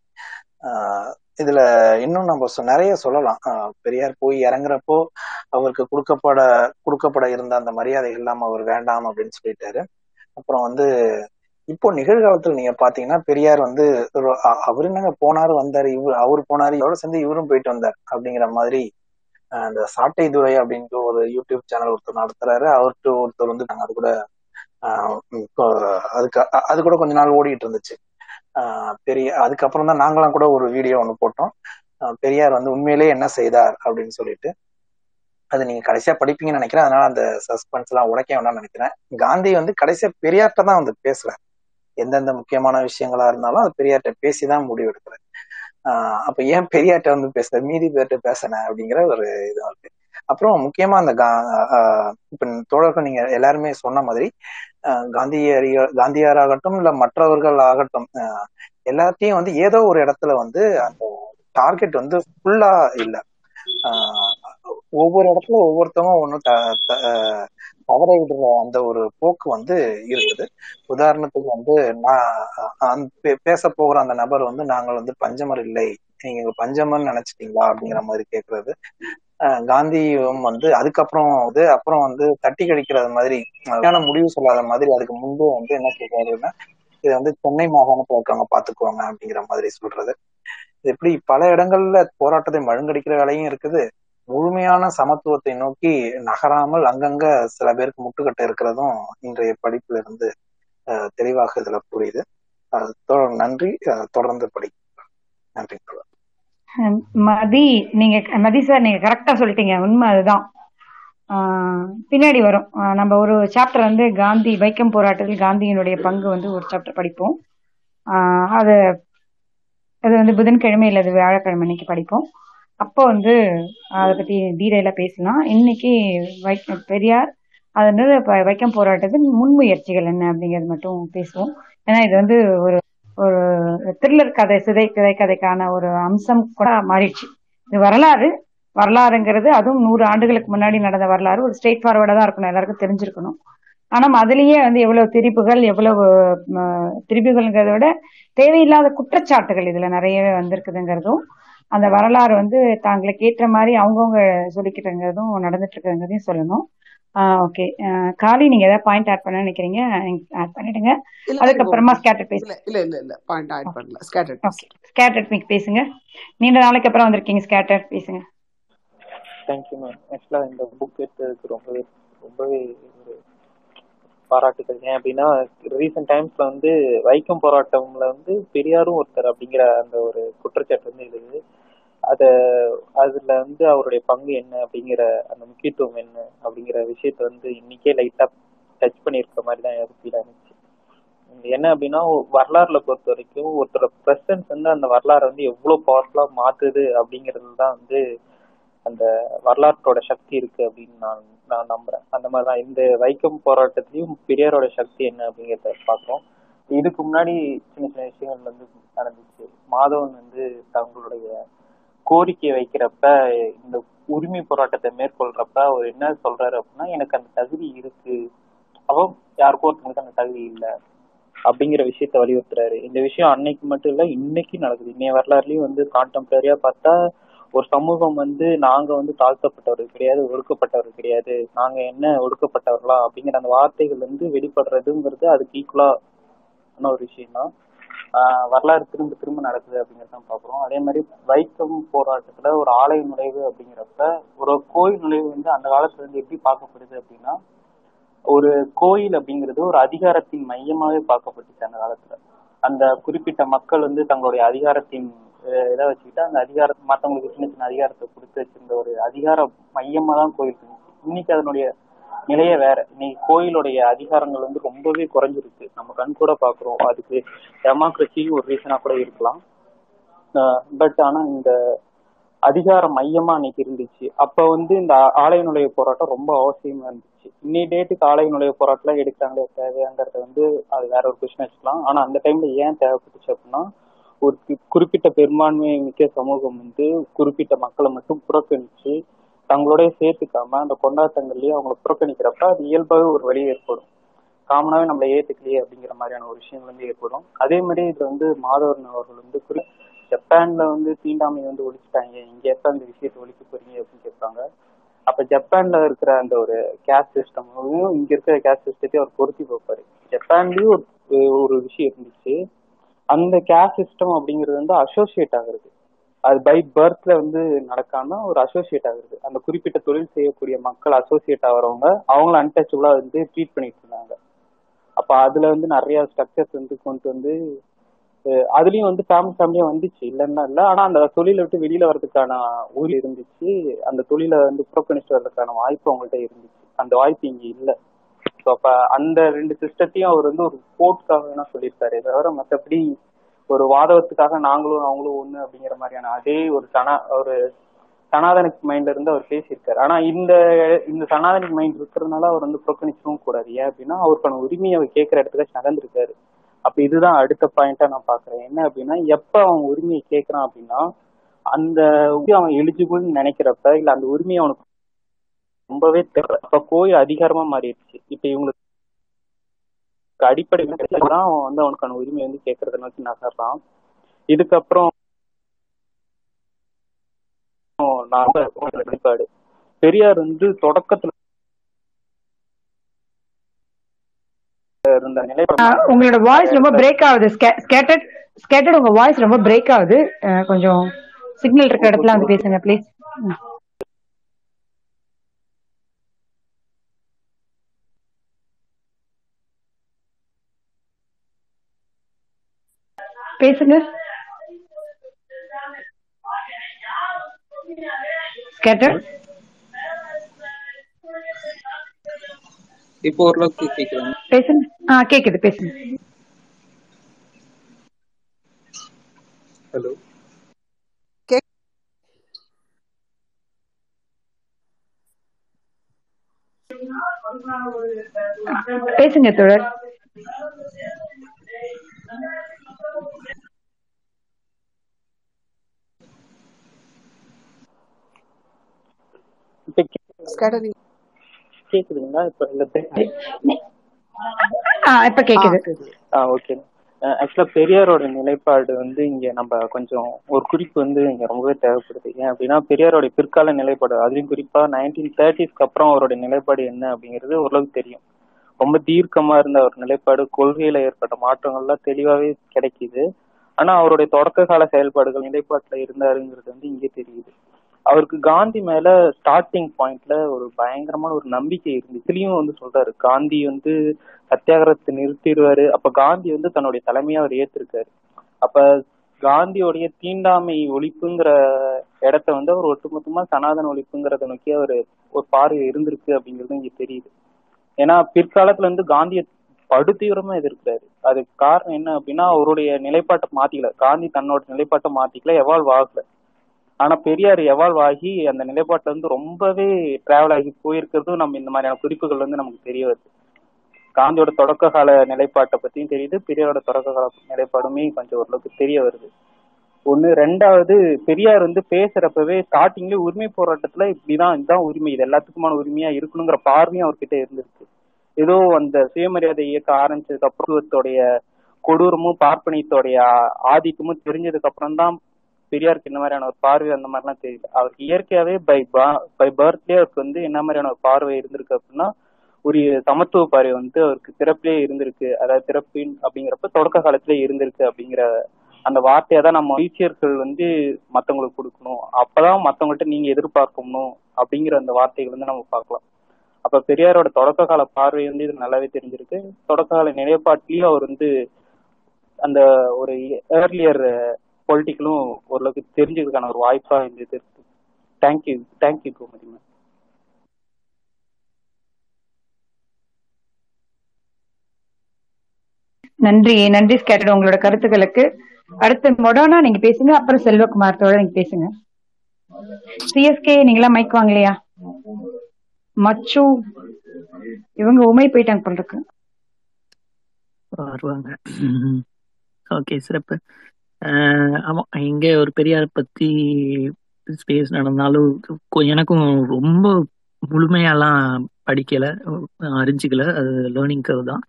இதுல இன்னும் நம்ம சொ- நிறைய சொல்லலாம். பெரியார் போய் இறங்குறப்போ அவருக்கு கொடுக்கப்பட கொடுக்கப்பட இருந்த அந்த மரியாதை எல்லாம் அவர் வேண்டாம் அப்படின்னு சொல்லிட்டாரு. அப்புறம் வந்து இப்போ நிகழ்காலத்துல நீங்க பாத்தீங்கன்னா பெரியார் வந்து அவரு என்னங்க போனாரு வந்தாரு இவரு அவர் போனாரு இவரோட சேர்ந்து இவரும் போயிட்டு வந்தார் அப்படிங்கிற மாதிரி அந்த சாட்டை துறை அப்படின்ட்டு ஒரு யூடியூப் சேனல் ஒருத்தர் நடத்துறாரு. அவர்கிட்ட ஒருத்தர் வந்து நாங்க அது கூட இப்போ அதுக்கு அது கூட கொஞ்ச நாள் ஓடிட்டு இருந்துச்சு. பெரிய அதுக்கப்புறம் தான் நாங்களாம் கூட ஒரு வீடியோ ஒன்று போட்டோம். பெரியார் வந்து உண்மையிலேயே என்ன செய்தார் அப்படின்னு சொல்லிட்டு அது நீங்க கடைசியா படிப்பீங்கன்னு நினைக்கிறேன். அதனால அந்த சஸ்பென்ஸ் எல்லாம் உடைக்க வேண்டாம்னு நினைக்கிறேன். காந்தி வந்து கடைசியா பெரியார்ட்ட தான் வந்து பேசுறாரு. எந்தெந்த முக்கியமான விஷயங்களா இருந்தாலும் அது பெரியார்ட்ட பேசிதான் முடிவெடுக்கிறேன் ஆஹ் அப்ப ஏன் பெரியார்ட்ட வந்து பேசுற மீதி பேர்ட்ட பேசின அப்படிங்கிற ஒரு இது இருக்கு. அப்புறம் முக்கியமா அந்த கா- ஆஹ் இப்ப தோழர்கள் நீங்க எல்லாருமே சொன்ன மாதிரி ஆஹ் காந்தியார் காந்தியாராகட்டும் இல்ல மற்றவர்கள் ஆகட்டும் எல்லாத்தையும் வந்து ஏதோ ஒரு இடத்துல வந்து அந்த டார்கெட் வந்து ஃபுல்லா இல்ல. ஆஹ் ஒவ்வொரு இடத்துல ஒவ்வொருத்தவங்க ஒன்றும் தவற விடுற அந்த ஒரு போக்கு வந்து இருக்குது. உதாரணத்துக்கு வந்து நான் பே- பேச போகிற அந்த நபர் வந்து நாங்கள் வந்து பஞ்சமர் இல்லை. நீங்க பஞ்சமர்னு நினைச்சிட்டீங்களா? அப்படிங்கிற மாதிரி கேக்குறது. காந்தியும் வந்து அதுக்கப்புறம் வந்து அப்புறம் வந்து தட்டி கழிக்கிறது மாதிரி சரியான முடிவு சொல்லாத மாதிரி அதுக்கு முன்பு வந்து என்ன சொல்றாருன்னா இது வந்து சென்னை மாகாணத்துல இருக்கவங்க பாத்துக்குவாங்க அப்படிங்கிற மாதிரி சொல்றது. இது இப்படி பல இடங்கள்ல போராட்டத்தை மழுங்கடிக்கிற வேலையும் இருக்குது. முழுமையான சமத்துவத்தை நோக்கி நகராமல் அங்கங்க சில பேருக்கு முட்டுக்கட்டை இருக்கிறதும் இன்றைய படிப்புல இருந்து அஹ், தெளிவாக இதுல புரியுது. நன்றி. தொடர்ந்து படி நன்றி. மதி நீங்க மதி சார் நீங்க கரெக்டா சொல்லிட்டீங்க. உண்மை அதுதான். பின்னாடி வரும். நம்ம ஒரு சாப்டர் வந்து காந்தி வைக்கம் போராட்டத்தில் காந்தியினுடைய பங்கு வந்து ஒரு சாப்டர் படிப்போம். அது அது வந்து புதன்கிழமை இல்லது வியாழக்கிழமை அன்னைக்கு படிப்போம். அப்போ வந்து அதை பத்தி டீடைலா பேசலாம் இன்னைக்கு வைக்க பெரியார் அதனால வைக்கம் போராட்டத்தின் முன்முயற்சிகள் என்ன அப்படிங்கிறது மட்டும் பேசுவோம். ஏன்னா இது வந்து ஒரு ஒரு த்ரில்லர் கதை சிதை கதை கதைக்கான ஒரு அம்சம் கூட மாறிடுச்சு. இது வரலாறு. வரலாறுங்கிறது அதுவும் நூறு ஆண்டுகளுக்கு முன்னாடி நடந்த வரலாறு. ஒரு ஸ்ட்ரெயிட் ஃபார்வர்டா தான் இருக்கணும். எல்லாருக்கும் தெரிஞ்சிருக்கணும். ஆனா அதுலயே வந்து எவ்வளவு திரிப்புகள் எவ்வளவு திரிப்புகள்ங்கிறத விட தேவையில்லாத குற்றச்சாட்டுகள் இதுல நிறையவே வந்திருக்குதுங்கிறதும் அந்த வரலாறு வந்து தாங்களுக்கு ஏற்ற மாதிரி அவங்கவுங்க சொல்லிக்கிட்டுங்கிறதும் நடந்துட்டு இருக்குங்கிறதையும் சொல்லணும். ஓகே காலி நீங்க ஏதாவது பாயிண்ட் ஆட் பண்ண நினைக்கிறீங்க ஆட் பண்ணிடுங்க. அதுக்கப்புறமா ஸ்கேட்டர் பேசு இல்ல இல்ல இல்ல இல்ல. பாயிண்ட் ஆட் பண்ணல. ஸ்கேட்டர் ஓகே ஸ்கேட்டர் மிக் பேசுங்க. நீண்ட நாளைக்கு அப்புறம் வந்திருக்கீங்க ஸ்கேட்டர் பேசுங்க. தேங்க்யூ மேம் ஆக்சுவலாக இந்த புக் எடுத்ததுக்கு ரொம்பவே ரொம்பவே ஒரு பாராட்டுகள். ஏன் அப்படின்னா ரீசெண்ட் டைம்ஸ்ல வந்து வைக்கம் போராட்டம்ல வந்து பெரியாரும் ஒருத்தர் அப்படிங்கிற அந்த ஒரு குற்றச்சாட்டு வந்து இருக்குது அத அதுல வந்து அவருடைய பங்கு என்ன அப்படிங்கிற அந்த முக்கியத்துவம் என்ன அப்படிங்கிற விஷயத்த வந்து இன்னைக்கே லைட்டா டச் பண்ணியிருக்க மாதிரி தான் எனக்கு ஃபீல் ஆனிச்சு. என்ன அப்படின்னா வரலாறுல பொறுத்த வரைக்கும் ஒருத்தரோட பிரசன்ஸ் வந்து அந்த வரலாறை வந்து எவ்வளவு பவர்ஃபுல்லா மாத்துது அப்படிங்கிறது தான் வந்து அந்த வரலாற்றோட சக்தி இருக்கு அப்படின்னு நான் நான் நம்புறேன். அந்த மாதிரிதான் இந்த வைக்கம் போராட்டத்திலயும் பெரியாரோட சக்தி என்ன அப்படிங்கிறத பார்க்கிறோம். இதுக்கு முன்னாடி சின்ன சின்ன விஷயங்கள் வந்து நடந்துச்சு. மாதவன் வந்து தங்களுடைய கோரிக்கை வைக்கிறப்ப இந்த உரிமை போராட்டத்தை மேற்கொள்றப்ப அவர் என்ன சொல்றாரு அப்படின்னா எனக்கு அந்த தகுதி இருக்கு. அவ யாருக்கோ ஒருத்தங்களுக்கு அந்த தகுதி இல்லை அப்படிங்கிற விஷயத்த வலியுறுத்துறாரு. இந்த விஷயம் அன்னைக்கு மட்டும் இல்ல இன்னைக்கு நடக்குது. இன்னைய வரலாறுலயும் வந்து கான்டெம்பரரியா பார்த்தா ஒரு சமூகம் வந்து நாங்க வந்து தாழ்த்தப்பட்டவர்கள் கிடையாது ஒடுக்கப்பட்டவர்கள் கிடையாது. நாங்க என்ன ஒடுக்கப்பட்டவர்களா அப்படிங்கிற அந்த வார்த்தைகள் வந்து வெளிப்படுறதுங்கிறது அதுக்கு ஈக்குவலா ஒரு விஷயம் தான் வரலாறு திரும்ப திரும்ப நடக்குது அப்படிங்கறத பாக்குறோம் அதே மாதிரி வைக்கம் போராட்டத்துல ஒரு ஆலய நுழைவு அப்படிங்கிறப்ப ஒரு கோயில் நுழைவு வந்து அந்த காலத்துல இருந்து எப்படி பார்க்கப்படுது அப்படின்னா ஒரு கோயில் அப்படிங்கிறது ஒரு அதிகாரத்தின் மையமாவே பார்க்கப்பட்டுச்சு அந்த காலத்துல. அந்த குறிப்பிட்ட மக்கள் வந்து தங்களுடைய அதிகாரத்தின் இதை வச்சுக்கிட்டு அந்த அதிகாரத்தை மற்றவங்களுக்கு சின்ன சின்ன அதிகாரத்தை கொடுத்து வச்சிருந்த ஒரு அதிகார மையமா தான் கோயில் இருந்துச்சு. இன்னைக்கு அதனுடைய நிலையே வேற. இன்னைக்கு கோயிலுடைய அதிகாரங்கள் வந்து ரொம்பவே குறைஞ்சிருக்கு. நம்ம கண் கூட பாக்குறோம். அதுக்கு டெமோக்ரஸி ஒரு ரீசனா கூட இருக்கலாம். பட் ஆனா இந்த அதிகார மையமா அன்னைக்கு இருந்துச்சு. அப்ப வந்து இந்த ஆலய நுழைவு போராட்டம் ரொம்ப அவசியமா இருந்துச்சு. இன்னி டேட்டுக்கு ஆலய நுழைவு போராட்டம் எடுத்தாங்களே தேவையாங்கிறத வந்து அது வேற ஒரு கொஸ்டின் வச்சுக்கலாம். ஆனா அந்த டைம்ல ஏன் தேவைப்பட்டுச்சு அப்படின்னா ஒரு குறிப்பிட்ட பெரும்பான்மை மிக்க சமூகம் வந்து குறிப்பிட்ட மக்களை மட்டும் புறக்கணிச்சு தங்களோடய சேர்த்துக்காம அந்த கொண்டாட்டங்கள்லயே அவங்கள புறக்கணிக்கிறப்ப அது இயல்பாகவே ஒரு வழி ஏற்படும். காமனாவே நம்மள ஏத்துக்கலையே அப்படிங்கிற மாதிரியான ஒரு விஷயங்கள் வந்து ஏற்படும். அதே மாதிரி இது வந்து மாதவரன் அவர்கள் வந்து குறி ஜப்பான்ல வந்து தீண்டாமை வந்து ஒழிச்சிட்டாங்க. இங்க எப்ப அந்த விஷயத்தை ஒழிக்க போறீங்க அப்படின்னு கேட்பாங்க. அப்ப ஜப்பான்ல இருக்கிற அந்த ஒரு கேஸ்ட் சிஸ்டமும் இங்க இருக்கிற கேஸ்ட் சிஸ்டத்தையும் அவர் பொருத்தி பார்ப்பாரு. ஜப்பான்லயும் ஒரு ஒரு விஷயம் இருந்துச்சு. அந்த கேஸ்ட் சிஸ்டம் அப்படிங்கிறது வந்து அசோசியேட் ஆகுறது. அது பை பர்த்ல வந்து நடக்காம ஒரு அசோசியேட் ஆகுது அந்த குறிப்பிட்ட தொழில் செய்யக்கூடிய மக்கள் அசோசியேட் ஆகிறவங்க அவங்கள அன்டச்சபிளா வந்து ட்ரீட் பண்ணிட்டு இருந்தாங்க. அப்ப அதுல வந்து நிறைய ஸ்ட்ரக்சர்ஸ் வந்து கொண்டு வந்து அதுலயும் வந்து ஃபேமிலி ஃபேமிலியா வந்துச்சு. இல்லைன்னா இல்ல ஆனா அந்த தொழிலை விட்டு வெளியில வர்றதுக்கான ஊர் இருந்துச்சு. அந்த தொழிலை வந்து புறக்கணிச்சு வர்றதுக்கான வாய்ப்பு அவங்கள்ட்ட இருந்துச்சு. அந்த வாய்ப்பு இங்க இல்ல. ஸோ அப்ப அந்த ரெண்டு சிஸ்டத்தையும் அவர் வந்து ஒரு ஸ்போர்ட்ஸ்க்காக வேணா சொல்லியிருக்காரு. தவிர மற்றபடி ஒரு வாதவத்துக்காக நாங்களும் அவங்களும் ஒண்ணு அப்படிங்கிற மாதிரியான அதே ஒரு சனா ஒரு சனாதனிக் மைண்ட்ல இருந்து அவர் பேசியிருக்காரு. ஆனா இந்த இந்த சனாதனிக் மைண்ட் இருக்கிறதுனால அவர் வந்து புறக்கணிக்கவும் கூடாது. ஏன் அப்படின்னா அவருக்கான உரிமையை அவர் கேட்கிற இடத்துக்கு நடந்திருக்காரு அப்ப இதுதான் அடுத்த பாயிண்டா நான் பாக்குறேன் என்ன அப்படின்னா எப்ப அவன் உரிமையை கேட்கறான் அப்படின்னா அந்த உரிமை அவன் எலிஜிபிள்னு நினைக்கிறப்ப இல்ல அந்த உரிமையை அவனுக்கு ரொம்பவே தெரியல அப்ப கோயில் அதிகாரமா மாறிடுச்சு. இப்ப இவங்களுக்கு அடிப்படை தான் அவன் வந்து அவனுக்கான உரிமை வந்து கேட்கறத நோக்கி நகர்றான் இதுக்கப்புறம் வெளிப்பாடு. பெரியார் வந்து தொடக்கத்துல இருந்த நிலைப்பாடு உங்களோட வாய்ஸ் ரொம்ப பிரேக் ஆகுது. ஸ்கேட்டட் ஸ்கேட்டட் உங்க வாய்ஸ் ரொம்ப பிரேக் ஆகுது. கொஞ்சம் சிக்னல் இருக்க இடத்துல வந்து பேசுங்க ப்ளீஸ் பேசுங்க. ஸ்கேட்டட் இப்போ ஓரளவுக்கு கேக்குறாங்க பேசுங்க. ஆ கேக்குது பேசுங்க. ஹலோ பேசுங்க தோழர். கேக்குதுங்களா? இப்ப இல்ல இப்ப கேக்குது. ஓகே ஆக்சுவலா பெரியாரோட நிலைப்பாடு வந்து இங்க நம்ம கொஞ்சம் ஒரு குறிப்பு வந்து இங்க ரொம்பவே தேவைப்படுது. ஏன் அப்படின்னா பெரியாரோட பிற்கால நிலைப்பாடு அதுலயும் குறிப்பா நைன்டீன் தேர்ட்டிஸ்க்கு அப்புறம் அவரோட நிலைப்பாடு என்ன அப்படிங்கிறது ஓரளவுக்கு தெரியும். ரொம்ப தீர்க்கமா இருந்த ஒரு நிலைப்பாடு கொள்கையில ஏற்பட்ட மாற்றங்கள்லாம் தெளிவாவே கிடைக்குது. ஆனா அவருடைய தொடக்க கால செயல்பாடுகள் நிலைப்பாட்டுல இருந்தாருங்கிறது வந்து இங்கே தெரியுது. அவருக்கு காந்தி மேல ஸ்டார்டிங் பாயிண்ட்ல ஒரு பயங்கரமான ஒரு நம்பிக்கை இருந்து இதுலயும் வந்து சொல்றாரு காந்தி வந்து சத்தியாகிரகத்தை நிறுத்திடுவாரு. அப்ப காந்தி வந்து தன்னுடைய தலைமையா அவர் ஏத்திருக்காரு. அப்ப காந்தியோடைய தீண்டாமை ஒழிப்புங்கிற இடத்த வந்து அவர் ஒட்டுமொத்தமா சனாதன ஒழிப்புங்கிறத நோக்கி அவர் ஒரு பார்வை இருந்திருக்கு அப்படிங்கிறது இங்க தெரியுது. ஏன்னா பிற்காலத்துல இருந்து காந்திய படுதீவிரமா எதிர்க்கிறாரு. அதுக்கு காரணம் என்ன அப்படின்னா அவருடைய நிலைப்பாட்டை மாத்திக்கல. காந்தி தன்னோட நிலைப்பாட்டை மாத்திக்கல எவால்வ் ஆகல. ஆனா பெரியார் எவால்வ் ஆகி அந்த நிலைப்பாட்டுல இருந்து ரொம்பவே டிராவல் ஆகி போயிருக்கிறதும் நம்ம இந்த மாதிரியான குறிப்புகள் வந்து நமக்கு தெரிய வருது. காந்தியோட தொடக்க கால நிலைப்பாட்டை பத்தியும் தெரியுது பெரியாரோட தொடக்க கால நிலைப்பாடுமே கொஞ்சம் ஓரளவுக்கு தெரிய வருது. ஒண்ணு ரெண்டாவது பெரியார் வந்து பேசுறப்பவே ஸ்டார்டிங்ல உரிமை போராட்டத்துல இப்படிதான் இதுதான் உரிமை இது எல்லாத்துக்குமான உரிமையா இருக்கணுங்கிற பார்வையும் அவர்கிட்ட இருந்திருக்கு ஏதோ அந்த சுயமரியாதை இயக்க ஆரம்பிச்சதுக்கு அப்புறத்தோடைய கொடூரமும் பார்ப்பனியத்தோடைய ஆதிக்கமும் தெரிஞ்சதுக்கு அப்புறம் தான் பெரியாருக்கு என்ன மாதிரியான ஒரு பார்வை அந்த மாதிரிலாம் தெரியல. அவருக்கு இயற்கையாவே பை பை பர்த்லயே அவருக்கு வந்து என்ன மாதிரியான ஒரு பார்வை இருந்திருக்கு அப்படின்னா ஒரு சமத்துவ பார்வை வந்து அவருக்கு பிறப்பிலே இருந்திருக்கு. அதாவது பிறப்பின் அப்படிங்கிறப்ப தொடக்க காலத்திலே இருந்திருக்கு அப்படிங்கிற அந்த வார்த்தையை தான் நம்ம டீச்சர்கள் வந்து மத்தவங்களுக்கு கொடுக்கணும். அப்பதான் மத்தவங்கள்ட்ட நீங்க எதிர்பார்க்கணும் அப்படிங்கிற அந்த வார்த்தைகள் வந்து நம்ம பார்க்கலாம். அப்ப பெரியாரோட தொடக்க கால பார்வை வந்து இது நல்லாவே தெரிஞ்சிருக்கு. தொடக்க கால நிலைப்பாட்டிலயும் அவர் வந்து அந்த ஒரு ஏர்லியர் பொலிட்டிக்கலும் ஓரளவுக்கு தெரிஞ்சதுக்கான ஒரு வாய்ப்பா இந்த இது இருக்கு. தேங்க்யூ தேங்க்யூ கோமதி மேம் நன்றி. நன்றி ஸ்கேட்டட் உங்களோட கருத்துக்களுக்கு. அடுத்து மொடோனா நீங்க பேசுங்க. அப்புறம் செல்வகுமார் தோழர் நீங்க பேசுங்க. சிஎஸ்கே நீங்களாம் மைக் வாங்கலையா? மச்சு. இவங்க உமை போயிட்டாங்க போல இருக்கு. வருவாங்க. ஓகே சிறப்பு. அஹ் ஆமா இங்க ஒரு பெரியார் பத்தி ஸ்பேஸ் நடந்தாலும் எனக்கும் ரொம்ப முழுமையாலாம் படிக்கல அறிஞ்சிக்கல அது லேர்னிங் கர்வ் தான்.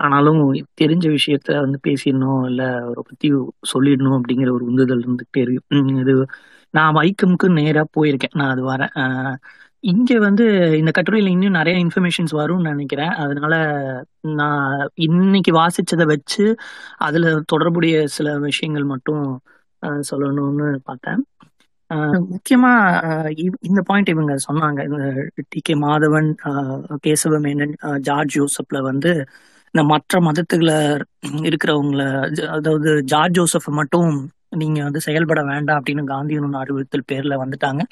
ஆனாலும் தெரிஞ்ச விஷயத்த வந்து பேசிடணும் இல்லை அவரை பத்தி சொல்லிடணும் அப்படிங்கிற ஒரு உந்துதல் இருந்துகிட்டே இருக்கு. இது நான் வைக்கமுக்கு நேரா போயிருக்கேன். நான் அது வரேன். இங்க வந்து இந்த கட்டுரையில இன்னும் நிறைய இன்ஃபர்மேஷன்ஸ் வரும்னு நினைக்கிறேன். அதனால நான் இன்னைக்கு வாசிச்சதை வச்சு அதுல தொடர்புடைய சில விஷயங்கள் மட்டும் சொல்லணும்னு பார்த்தேன். முக்கியமா இந்த பாயிண்ட் இவங்க சொன்னாங்க. இந்த டி கே மாதவன் அஹ், கேசவ மேனன் அஹ், ஜார்ஜ் ஜோசப்ல வந்து இந்த மற்ற மதத்துல இருக்கிறவங்கள அதாவது ஜார்ஜ் ஜோசப் மட்டும் நீங்க வந்து செயல்பட வேண்டாம் அப்படின்னு காந்தியின் அறிவுறுத்தல் பேர்ல வந்துட்டாங்க.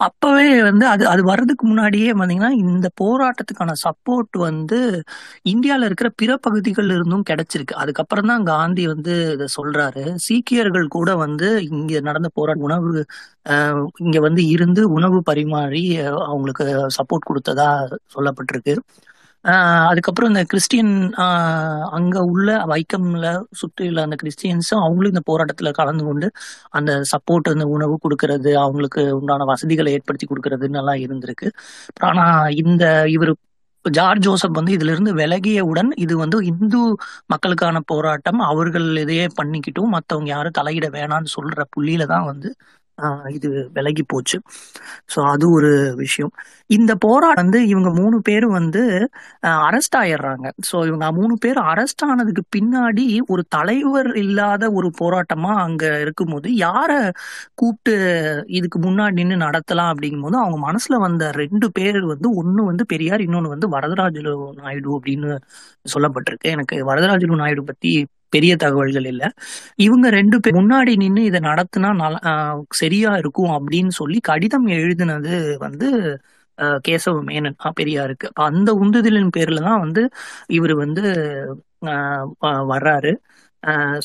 அப்பவே வந்து அது அது வர்றதுக்கு முன்னாடியே பாத்தீங்கன்னா இந்த போராட்டத்துக்கான சப்போர்ட் வந்து இந்தியாவில் இருக்கிற பிற பகுதிகள்ல இருந்தும் கிடைச்சிருக்கு. அதுக்கப்புறம் தான் காந்தி வந்து இதை சொல்றாரு. சீக்கியர்கள் கூட வந்து இங்க நடந்த போராட்ட உணவு இங்க வந்து இருந்து உணவு பரிமாறி அவங்களுக்கு சப்போர்ட் கொடுத்ததா சொல்லப்பட்டிருக்கு. அதுக்கப்புறம் இந்த கிறிஸ்டியன் அங்க உள்ள வைக்கம்ல சுற்றியுள்ள அந்த கிறிஸ்டியன்ஸும் அவங்களும் இந்த போராட்டத்துல கலந்து கொண்டு அந்த சப்போர்ட் அந்த உணவு கொடுக்கறது அவங்களுக்கு உண்டான வசதிகளை ஏற்படுத்தி கொடுக்கறதுன்னு எல்லாம் இருந்திருக்கு. ஆனா இந்த இவர் ஜார்ஜ் ஜோசப் வந்து இதுல இருந்து விலகியவுடன் இது வந்து இந்து மக்களுக்கான போராட்டம் அவர்கள் இதையே பண்ணிக்கிட்டும் மற்றவங்க யாரும் தலையிட வேணாம்னு சொல்ற புள்ளியில தான் வந்து இது விலகி போச்சு. ஸோ அது ஒரு விஷயம். இந்த போராட்டம் வந்து இவங்க மூணு பேரும் வந்து அரெஸ்ட் ஆயிடுறாங்க ஸோ இவங்க மூணு பேர் அரெஸ்ட் ஆனதுக்கு பின்னாடி ஒரு தலைவர் இல்லாத ஒரு போராட்டமா அங்க இருக்கும்போது யார கூப்பிட்டு இதுக்கு முன்னாடி நின்று நடத்தலாம் அப்படிங்கும்போது அவங்க மனசுல வந்த ரெண்டு பேர் வந்து ஒன்னு வந்து பெரியார் இன்னொன்னு வந்து வரதராஜலு நாயுடு அப்படின்னு சொல்லப்பட்டிருக்கு. எனக்கு வரதராஜலு நாயுடு பத்தி பெரிய தகவல்கள் இல்ல. இவங்க ரெண்டு பேர் முன்னாடி நின்று இதை நடத்தினா நல்ல- ஆஹ் சரியா இருக்கும் அப்படின்னு சொல்லி கடிதம் எழுதினது வந்து ஆஹ் கேசவ மேனன் ஆஹ் பெரியாருக்கு. அந்த உந்துதலின் பேர்ல தான் வந்து இவர் வந்து ஆஹ் வர்றாரு.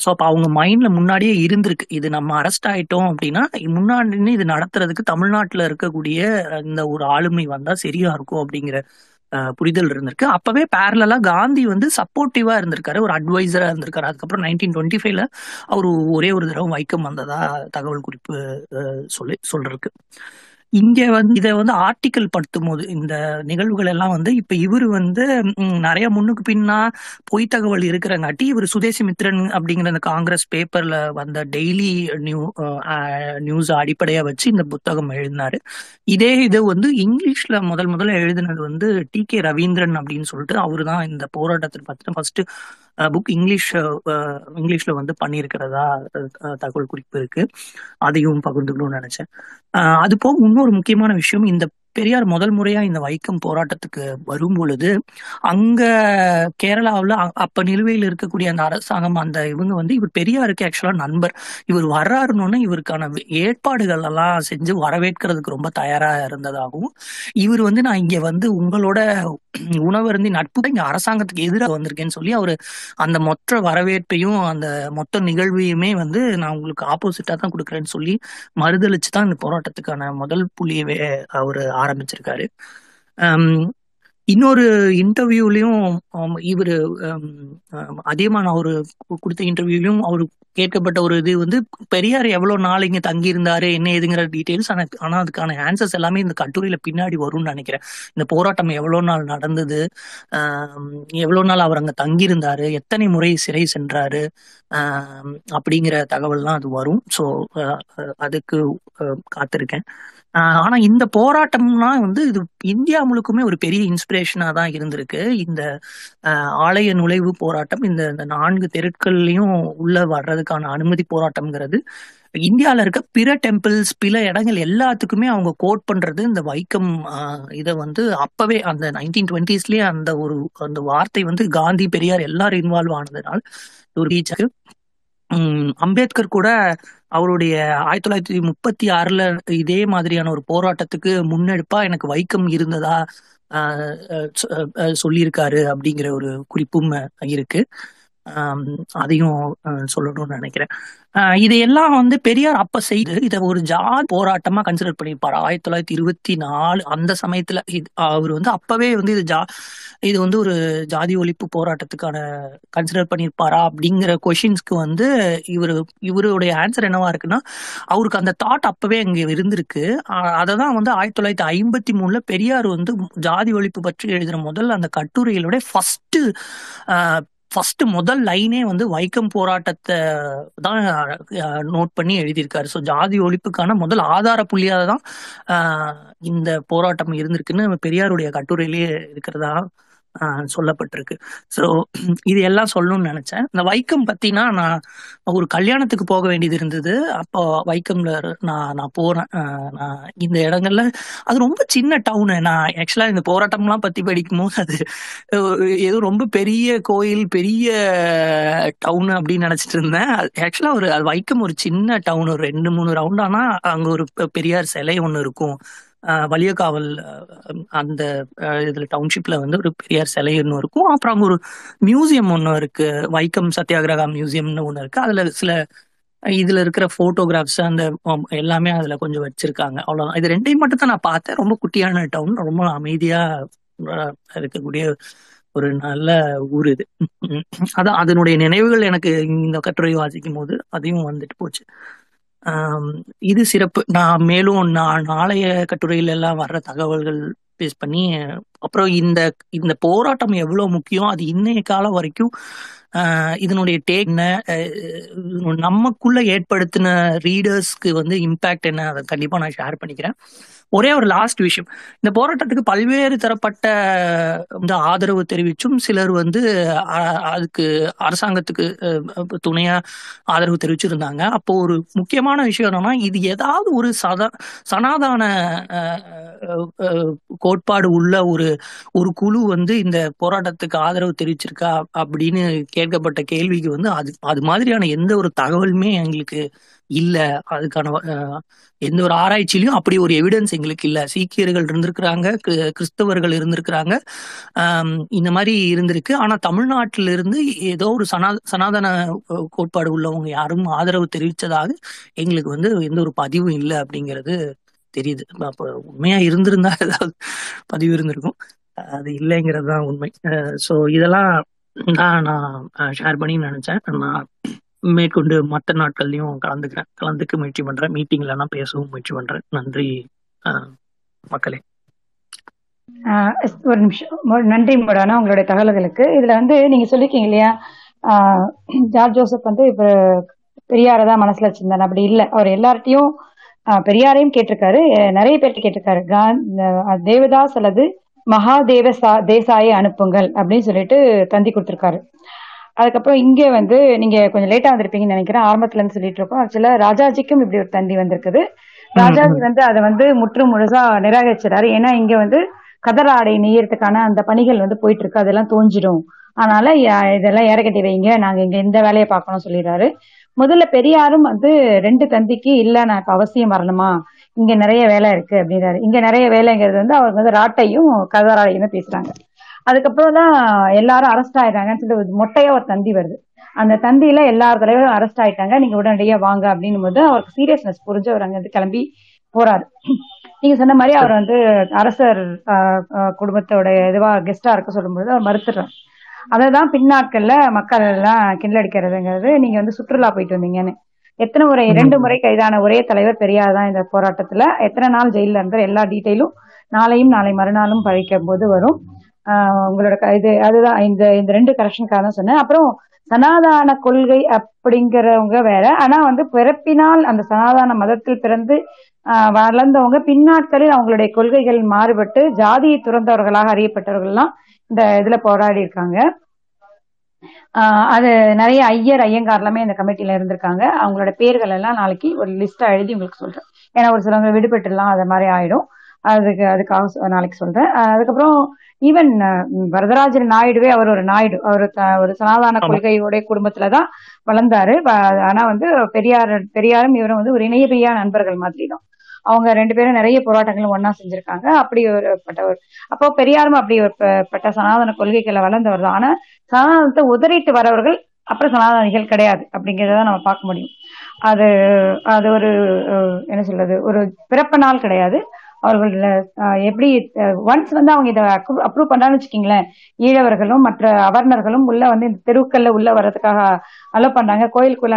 ஸோ அப்போ அவங்க மைண்ட்ல முன்னாடியே இருந்திருக்கு. இது நம்ம அரெஸ்ட் ஆயிட்டோம் அப்படின்னா முன்னாடி நின்னு இது நடத்துறதுக்கு தமிழ்நாட்டில் இருக்கக்கூடிய இந்த ஒரு ஆளுமை வந்தா சரியா இருக்கும் அப்படிங்கிற புரிதல் இருந்திருக்கு. அப்பவே பேரலா காந்தி வந்து சப்போர்ட்டிவா இருந்திருக்காரு. ஒரு அட்வைசரா இருந்திருக்காரு. அதுக்கப்புறம் நைன்டீன் டுவெண்ட்டி ஃபைவ்ல அவர் ஒரே ஒரு தடவை வைக்கம் வந்ததா தகவல் குறிப்பு சொல்லி சொல்றதுக்கு. இங்க வந்து இதை வந்து ஆர்டிக்கல் படுத்தும் போது இந்த நிகழ்வுகள் எல்லாம் வந்து இப்ப இவர் வந்து நிறைய முன்னுக்கு பின்னா பொய் தகவல் இருக்கிறங்காட்டி இவர் சுதேசி மித்ரன் அப்படிங்கிற அந்த காங்கிரஸ் பேப்பர்ல வந்த டெய்லி நியூ நியூஸ் அடிப்படையா வச்சு இந்த புத்தகம் எழுதினாரு. இதே இது வந்து இங்கிலீஷ்ல முதல் முதல்ல எழுதினது வந்து டி கே ரவீந்திரன் அப்படின்னு சொல்லிட்டு அவரு தான் இந்த போராட்டத்தை பத்தின ஃபர்ஸ்ட் புக் இங்கிலீஷ் அஹ், இங்கிலீஷ்ல வந்து பண்ணியிருக்கிறதா தகவல் குறிப்பு இருக்கு. அதையும் பகிர்ந்துக்கணும்னு நினைச்சேன். ஆஹ் அது போக இன்னொரு முக்கியமான விஷயம் இந்த பெரியார் முதல் முறையா இந்த வைக்கம் போராட்டத்துக்கு வரும் பொழுது அங்க கேரளாவில் அப்ப நிலுவையில் இருக்கக்கூடிய அந்த அரசாங்கம் அந்த இவங்க வந்து இவர் பெரியாருக்கு ஆக்சுவலா நண்பர். இவர் வர்றாருன்னு இவருக்கான ஏற்பாடுகள் எல்லாம் செஞ்சு வரவேற்கிறதுக்கு ரொம்ப தயாரா இருந்ததாகவும் இவர் வந்து நான் இங்க வந்து உங்களோட உணவருந்தி நட்பு இங்க அரசாங்கத்துக்கு எதிராக வந்திருக்கேன்னு சொல்லி அவர் அந்த மொத்த வரவேற்பையும் அந்த மொத்த நிகழ்வையுமே வந்து நான் உங்களுக்கு ஆப்போசிட்டா தான் கொடுக்குறேன்னு சொல்லி மறுதளிச்சு தான் இந்த போராட்டத்துக்கான முதல் புள்ளியவே அவரு ஆரம்பிச்சிருக்காரு. இன்னொரு இன்டர்வியூலையும் இவர் அதிகமான அவரு கொடுத்த இன்டர்வியூலயும் அவரு கேட்கப்பட்ட ஒரு இது வந்து பெரியார் எவ்வளவு நாள் இங்க தங்கி இருந்தாரு என்ன ஏதுங்கிற டீட்டெயில்ஸ் ஆனா ஆனா அதுக்கான ஆன்சர்ஸ் எல்லாமே இந்த கட்டுரையில பின்னாடி வரும்னு நினைக்கிறேன். இந்த போராட்டம் எவ்வளவு நாள் நடந்தது? எவ்வளோ எவ்வளவு நாள் அவர் அங்க தங்கி இருந்தாரு எத்தனை முறை சிறை சென்றாரு? அப்படிங்கிற தகவல்லாம் அது வரும். ஸோ அதுக்கு அஹ், காத்திருக்கேன். ஆனா இந்த போராட்டம்னா வந்து இது இந்தியா முழுக்குமே ஒரு பெரிய இன்ஸ்பிரேஷனா தான் இருந்திருக்கு. இந்த ஆலய நுழைவு போராட்டம் இந்த இந்த நான்கு தெருக்கள்லயும் உள்ள வர்றதுக்கான அனுமதி போராட்டம்ங்கிறது இந்தியாவில் இருக்க பிற டெம்பிள்ஸ் பிற இடங்கள் எல்லாத்துக்குமே அவங்க கோட் பண்றது இந்த வைக்கம் இதை வந்து அப்பவே அந்த நைன்டீன் டுவெண்ட்டிஸ்லயே அந்த ஒரு அந்த வார்த்தை வந்து காந்தி பெரியார் எல்லாரும் இன்வால்வ் ஆனதுனால ஒரு ரீச் அம்பேத்கர் கூட அவருடைய ஆயிரத்தி தொள்ளாயிரத்தி முப்பத்தி ஆறுல இதே மாதிரியான ஒரு போராட்டத்துக்கு முன்னெடுப்பா எனக்கு வைக்கம் இருந்ததா அஹ் அஹ் சொல்லியிருக்காரு அப்படிங்கிற ஒரு குறிப்பும் இருக்கு. அதையும் சொல்லணும்னு நினைக்கிறேன். இதையெல்லாம் வந்து பெரியார் அப்ப செய்து இதை ஒரு ஜாதி போராட்டமா கன்சிடர் பண்ணியிருப்பார். ஆயிரத்தி தொள்ளாயிரத்தி இருபத்தி நாலு அந்த சமயத்துல இது அவர் வந்து அப்பவே வந்து இது ஜா இது வந்து ஒரு ஜாதி ஒழிப்பு போராட்டத்துக்கான கன்சிடர் பண்ணியிருப்பாரா அப்படிங்கிற கொஷின்ஸ்க்கு வந்து இவரு இவருடைய ஆன்சர் என்னவா இருக்குன்னா அவருக்கு அந்த தாட் அப்பவே அங்க இருந்திருக்கு. அதை தான் வந்து ஆயிரத்தி தொள்ளாயிரத்தி ஐம்பத்தி மூணுல பெரியார் வந்து ஜாதி ஒழிப்பு பற்றி எழுதுற முதல் அந்த கட்டுரையிலோட ஃபர்ஸ்ட் ஃபர்ஸ்ட் முதல் லைனே வந்து வைக்கம் போராட்டத்தை தான் நோட் பண்ணி எழுதியிருக்காரு. ஸோ ஜாதி ஒழிப்புக்கான முதல் ஆதார புள்ளியாக தான் ஆஹ் இந்த போராட்டம் இருந்திருக்குன்னு பெரியாருடைய கட்டுரையிலேயே இருக்கிறதா சொல்லப்பட்டிருக்கு. ஸோ இது எல்லாம் சொல்லணும்னு நினைச்சேன். இந்த வைக்கம் பத்தினா நான் ஒரு கல்யாணத்துக்கு போக வேண்டியது இருந்தது. அப்போ வைக்கம்ல நான் நான் போறேன். நான் இந்த இடங்கள்ல அது ரொம்ப சின்ன டவுனு நான் ஆக்சுவலா இந்த போராட்டம்லாம் பத்தி படிக்கும்போது அது ஏதோ ரொம்ப பெரிய கோயில் பெரிய டவுன் அப்படின்னு நினைச்சிட்டு இருந்தேன். ஆக்சுவலா ஒரு அது வைக்கம் ஒரு சின்ன டவுன் ஒரு ரெண்டு மூணு ரவுண்ட் ஆனா அங்க ஒரு பெ- பெரியார் சிலை ஒன்று இருக்கும். வலியக்காவல் அந்த இதில் டவுன்ஷிப்பில் டவுன்ஷிப்ல வந்து ஒரு பெரியார் சிலை ஒன்று இருக்கும். அப்புறம் அங்க ஒரு மியூசியம் ஒன்று இருக்கு. வைக்கம் சத்தியாகிரகா மியூசியம்னு ஒன்று இருக்கு. அதுல சில இதுல இருக்கிற ஃபோட்டோகிராஃப்ஸ் அந்த எல்லாமே அதுல கொஞ்சம் வச்சிருக்காங்க. அவ்வளோதான் இது ரெண்டையும் மட்டும் தான் நான் பார்த்தேன். ரொம்ப குட்டியான டவுன் ரொம்ப அமைதியா இருக்கக்கூடிய ஒரு நல்ல ஊர் இது. அதான் அதனுடைய நினைவுகள் எனக்கு இந்த கட்டுரை வாசிக்கும் போது அதையும் வந்துட்டு போச்சு. இது சிறப்பு. நான் மேலும் நான் நாளைய கட்டுரையில எல்லாம் வர்ற தகவல்கள் பேஸ் பண்ணி அப்புறம் இந்த இந்த போராட்டம் எவ்வளவு முக்கியம் அது இன்னைய காலம் வரைக்கும் இதனுடைய டேக் என்ன நமக்குள்ள ஏற்படுத்தின ரீடர்ஸ்க்கு வந்து இம்பேக்ட் என்ன அதை கண்டிப்பா நான் ஷேர் பண்ணிக்கிறேன். ஒரே ஒரு லாஸ்ட் விஷயம். இந்த போராட்டத்துக்கு பல்வேறு தரப்பட்ட இந்த ஆதரவு தெரிவிச்சும் சிலர் வந்து அதுக்கு அரசாங்கத்துக்கு துணையா ஆதரவு தெரிவிச்சிருந்தாங்க. அப்போ ஒரு முக்கியமான விஷயம் என்னன்னா இது ஏதாவது ஒரு சதா சனாதான கோட்பாடு உள்ள ஒரு ஒரு குழு வந்து இந்த போராட்டத்துக்கு ஆதரவு தெரிவிச்சிருக்கா அப்படின்னு கேட்கப்பட்ட கேள்விக்கு வந்து அது அது மாதிரியான எந்த ஒரு தகவலுமே எங்களுக்கு இல்ல. அதுக்கான எந்த ஒரு ஆராய்ச்சியிலையும் அப்படி ஒரு எவிடன்ஸ் எங்களுக்கு இல்ல. சீக்கியர்கள் இருந்திருக்கிறாங்க கிறிஸ்தவர்கள் கிறிஸ்தவர்கள் இருந்திருக்கிறாங்க. இந்த மாதிரி இருந்திருக்கு. ஆனா தமிழ்நாட்டில இருந்து ஏதோ ஒரு சனா சனாதன கோட்பாடு உள்ளவங்க யாரும் ஆதரவு தெரிவித்ததாக எங்களுக்கு வந்து எந்த ஒரு பதிவும் இல்லை அப்படிங்கிறது தெரியுது. அப்ப உண்மையா இருந்திருந்தா ஏதாவது பதிவு இருந்திருக்கும். அது இல்லைங்கிறது தான் உண்மை. ஸோ இதெல்லாம் தான் நான் ஷேர் பண்ணி நினைச்சேன். நான் மேற்கொண்டு மற்ற நாட்கள்லயும் கலந்துக்கிறேன். கலந்துக்க முயற்சி பண்றேன். மீட்டிங்ல எல்லாம் பேசவும் முயற்சி பண்றேன். நன்றி மக்களே. ஆஹ் ஒரு நிமிஷம். நன்றி மேடம் உங்களுடைய தகவல்களுக்கு. இதுல வந்து நீங்க சொல்லிருக்கீங்க இல்லையா? ஆஹ் ஜார்ஜ் ஜோசப் வந்து இப்ப பெரியாரதான் மனசுல வச்சிருந்தாரு. அப்படி இல்ல. அவர் எல்லார்ட்டையும் பெரியாரையும் கேட்டிருக்காரு. நிறைய பேர்ட்ட கேட்டிருக்காரு. தேவதாஸ் அல்லது மகாதேவ சா- தேசாயை அனுப்புங்கள் அப்படின்னு சொல்லிட்டு தந்தி கொடுத்திருக்காரு. அதுக்கப்புறம் இங்க வந்து நீங்க கொஞ்சம் லேட்டா வந்திருப்பீங்கன்னு நினைக்கிறேன். ஆரம்பத்துல இருந்து சொல்லிட்டு இருக்கோம். ஆக்சுவலா ராஜாஜிக்கும் இப்படி ஒரு தந்தி வந்திருக்குது. ராஜாஜி வந்து அதை வந்து முற்று முழுசா நிராகரிச்சிடாரு ஏன்னா இங்க வந்து கதர் ஆடை நெய்யறதுக்கான அந்த பணிகள் வந்து போயிட்டு இருக்கு. அதெல்லாம் தோஞ்சிடும் அதனால இதெல்லாம் இறக்கட்டி வைங்க. நாங்க இங்க இந்த வேலையை பார்க்கணும் சொல்லிடுறாரு. முதல்ல பெரியாரும் வந்து ரெண்டு தந்திக்கு இல்ல நான் இப்ப அவசியம் வரணுமா? இங்க நிறைய வேலை இருக்கு அப்படின்றாரு. இங்க நிறைய வேலைங்கிறது வந்து அவங்க வந்து ராட்டையும் கதராடையும் பேசுறாங்க. அதுக்கப்புறம் தான் எல்லாரும் அரெஸ்ட் ஆயிட்டாங்கன்னு சொல்லி மொட்டையா ஒரு தந்தி வருது. அந்த தந்தியில எல்லா தலைவரும் அரெஸ்ட் ஆயிட்டாங்க. நீங்க உடனடியா வாங்க அப்படின்னும் போது அவருக்கு சீரியஸ்னஸ் புரிஞ்சு அவர் அங்க இருந்து கிளம்பி போறாரு. நீங்க சொன்ன மாதிரி அவர் வந்து அரசர் குடும்பத்தோட இதுவா கெஸ்டா இருக்க சொல்லும்போது அவர் மறுத்துறாரு அததான் பின்னாட்கள்ல மக்கள் எல்லாம் கிண்டடிக்கிறதுங்கிறது நீங்க வந்து சுற்றுலா போயிட்டு வந்தீங்கன்னு. எத்தனை முறை இரண்டு முறை கைதான ஒரே தலைவர் பெரியார் தான் இந்த போராட்டத்துல. எத்தனை நாள் ஜெயில இருந்தார்? எல்லா டீட்டெயிலும் நாளையும் நாளை மறுநாளும் பழிக்கும் போது வரும். உங்களோட க- இது அதுதான் இந்த இந்த ரெண்டு கரெக்ஷனுக்காக தான் சொன்னேன். அப்புறம் சனாதான கொள்கை அப்படிங்கிறவங்க வேற. ஆனா வந்து பிறப்பினால் அந்த சனாதான மதத்தில் பிறந்து வளர்ந்தவங்க பின்னாட்களில் அவங்களுடைய கொள்கைகள் மாறுபட்டு ஜாதியை துறந்தவர்களாக அறியப்பட்டவர்கள்லாம் இந்த இதுல போராடி இருக்காங்க. ஆஹ் அது நிறைய ஐயர் ஐயங்கார் எல்லாமே இந்த கமிட்டியில இருந்திருக்காங்க. அவங்களோட பேர்கள் எல்லாம் நாளைக்கு ஒரு லிஸ்டா எழுதி உங்களுக்கு சொல்றேன். ஏன்னா ஒரு சிலவங்க விடுபட்டுலாம் அது மாதிரி ஆயிடும். அதுக்கு அதுக்காக நாளைக்கு சொல்றேன். அதுக்கப்புறம் ஈவன் வரதராஜன் நாயுடுவே அவர் ஒரு நாயுடு. அவர் ஒரு சனாதான ஆமா. கொள்கையோட குடும்பத்துலதான் வளர்ந்தாரு. ஆனா வந்து பெரியார் பெரியாரும் இவரும் வந்து ஒரு இணையபிரியா நண்பர்கள் மாதிரி தான் அவங்க ரெண்டு பேரும் நிறைய போராட்டங்களும் ஒண்ணா செஞ்சிருக்காங்க. அப்படி ஒரு பட்டவர் அப்போ பெரியாரும் அப்படி ஒரு பட்ட சனாதன கொள்கைகளை வளர்ந்தவர் தான். ஆனா சனாதனத்தை உதறிட்டு வரவர்கள் அப்புறம் சனாதனிகள் கிடையாது அப்படிங்கறத நம்ம பார்க்க முடியும். அது அது ஒரு என்ன சொல்றது ஒரு பிறப்பு நாள் கிடையாது. அவர்கள் எப்படி ஒன்ஸ் வந்து அவங்க இதை அப்ரூவ் பண்ணான்னு வச்சுக்கீங்களேன். ஈழவர்களும் மற்ற அவர்ணர்களும் உள்ள வந்து இந்த தெருவுக்கள்ல உள்ள வர்றதுக்காக அலோ பண்றாங்க. கோயிலுக்குள்ள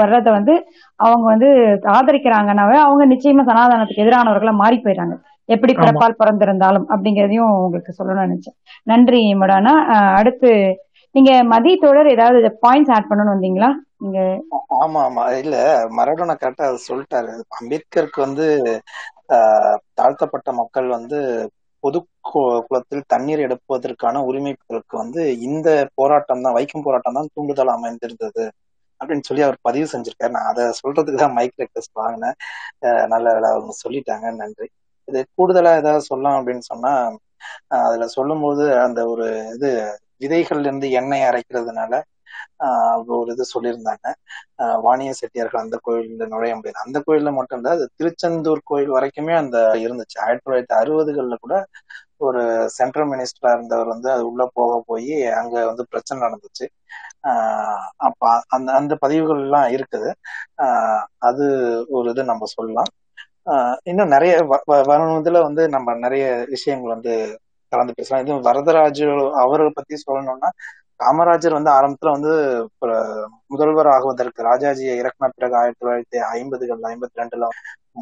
வர்றதை வந்து அவங்க வந்து ஆதரிக்கிறாங்கன்னாவே அவங்க நிச்சயமா சனாதனத்துக்கு எதிரானவர்களா மாறி போயிடுறாங்க. எப்படி பிறப்பால் பிறந்திருந்தாலும் அப்படிங்கறதையும் உங்களுக்கு சொல்லணும்னு நினைச்சேன். நன்றி மடானா. அடுத்து நீங்க மதி தொடர் ஏதாவது பாயிண்ட்ஸ் ஆட் பண்ணணும்னு வந்தீங்களா? நீங்க ஆமா ஆமா. இல்ல மரடோனா கரெக்டா சொல்லிட்டாரு. அம்பேத்கருக்கு வந்து தாழ்த்தப்பட்ட மக்கள் வந்து பொது குளத்தில் தண்ணீர் எடுப்பதற்கான உரிமைகளுக்கு வந்து இந்த போராட்டம் தான் வைக்கும் போராட்டம் தான் தூண்டுதல் அமைந்திருந்தது அப்படின்னு சொல்லி அவர் பதிவு செஞ்சிருக்காரு. நான் அதை சொல்றதுக்கு தான் மைக் ரெக்வஸ்ட் வாங்கினேன். நல்ல வேலை அவங்க சொல்லிட்டாங்க. நன்றி. இது கூடுதலா ஏதாவது சொல்லலாம் அப்படின்னு சொன்னா அதுல சொல்லும்போது அந்த ஒரு இது விதைகள்ல இருந்து எண்ணெய் அரைக்கிறதுனால ஒரு இது சொல்லியிருந்தாங்க. வாணிய செட்டியார்கள் அந்த கோயில்ல நுழைய முடியாது அந்த கோயில்ல மட்டும் இல்ல அது திருச்செந்தூர் கோயில் வரைக்குமே அந்த இருந்துச்சு. ஆயிரத்தி தொள்ளாயிரத்தி அறுபதுகள்ல கூட ஒரு சென்ட்ரல் மினிஸ்டரா இருந்தவர் வந்து அது உள்ள போக போய் அங்க வந்து பிரச்சனை நடந்துச்சு. ஆஹ் அப்ப அந்த அந்த பதிவுகள் எல்லாம் இருக்குது. ஆஹ் அது ஒரு இது நம்ம சொல்லலாம். ஆஹ் இன்னும் நிறைய வ- வ- வரும் இதுல வந்து நம்ம நிறைய விஷயங்கள் வந்து கலந்து பேசலாம். இதுவும் வரதராஜு அவரை பத்தி சொல்லணும்னா காமராஜர் வந்து ஆரம்பத்துல வந்து முதல்வர் ஆகுவதற்கு ராஜாஜியை இறக்குன பிறகு ஆயிரத்தி தொள்ளாயிரத்தி ஐம்பதுகள் ஐம்பத்தி ரெண்டுல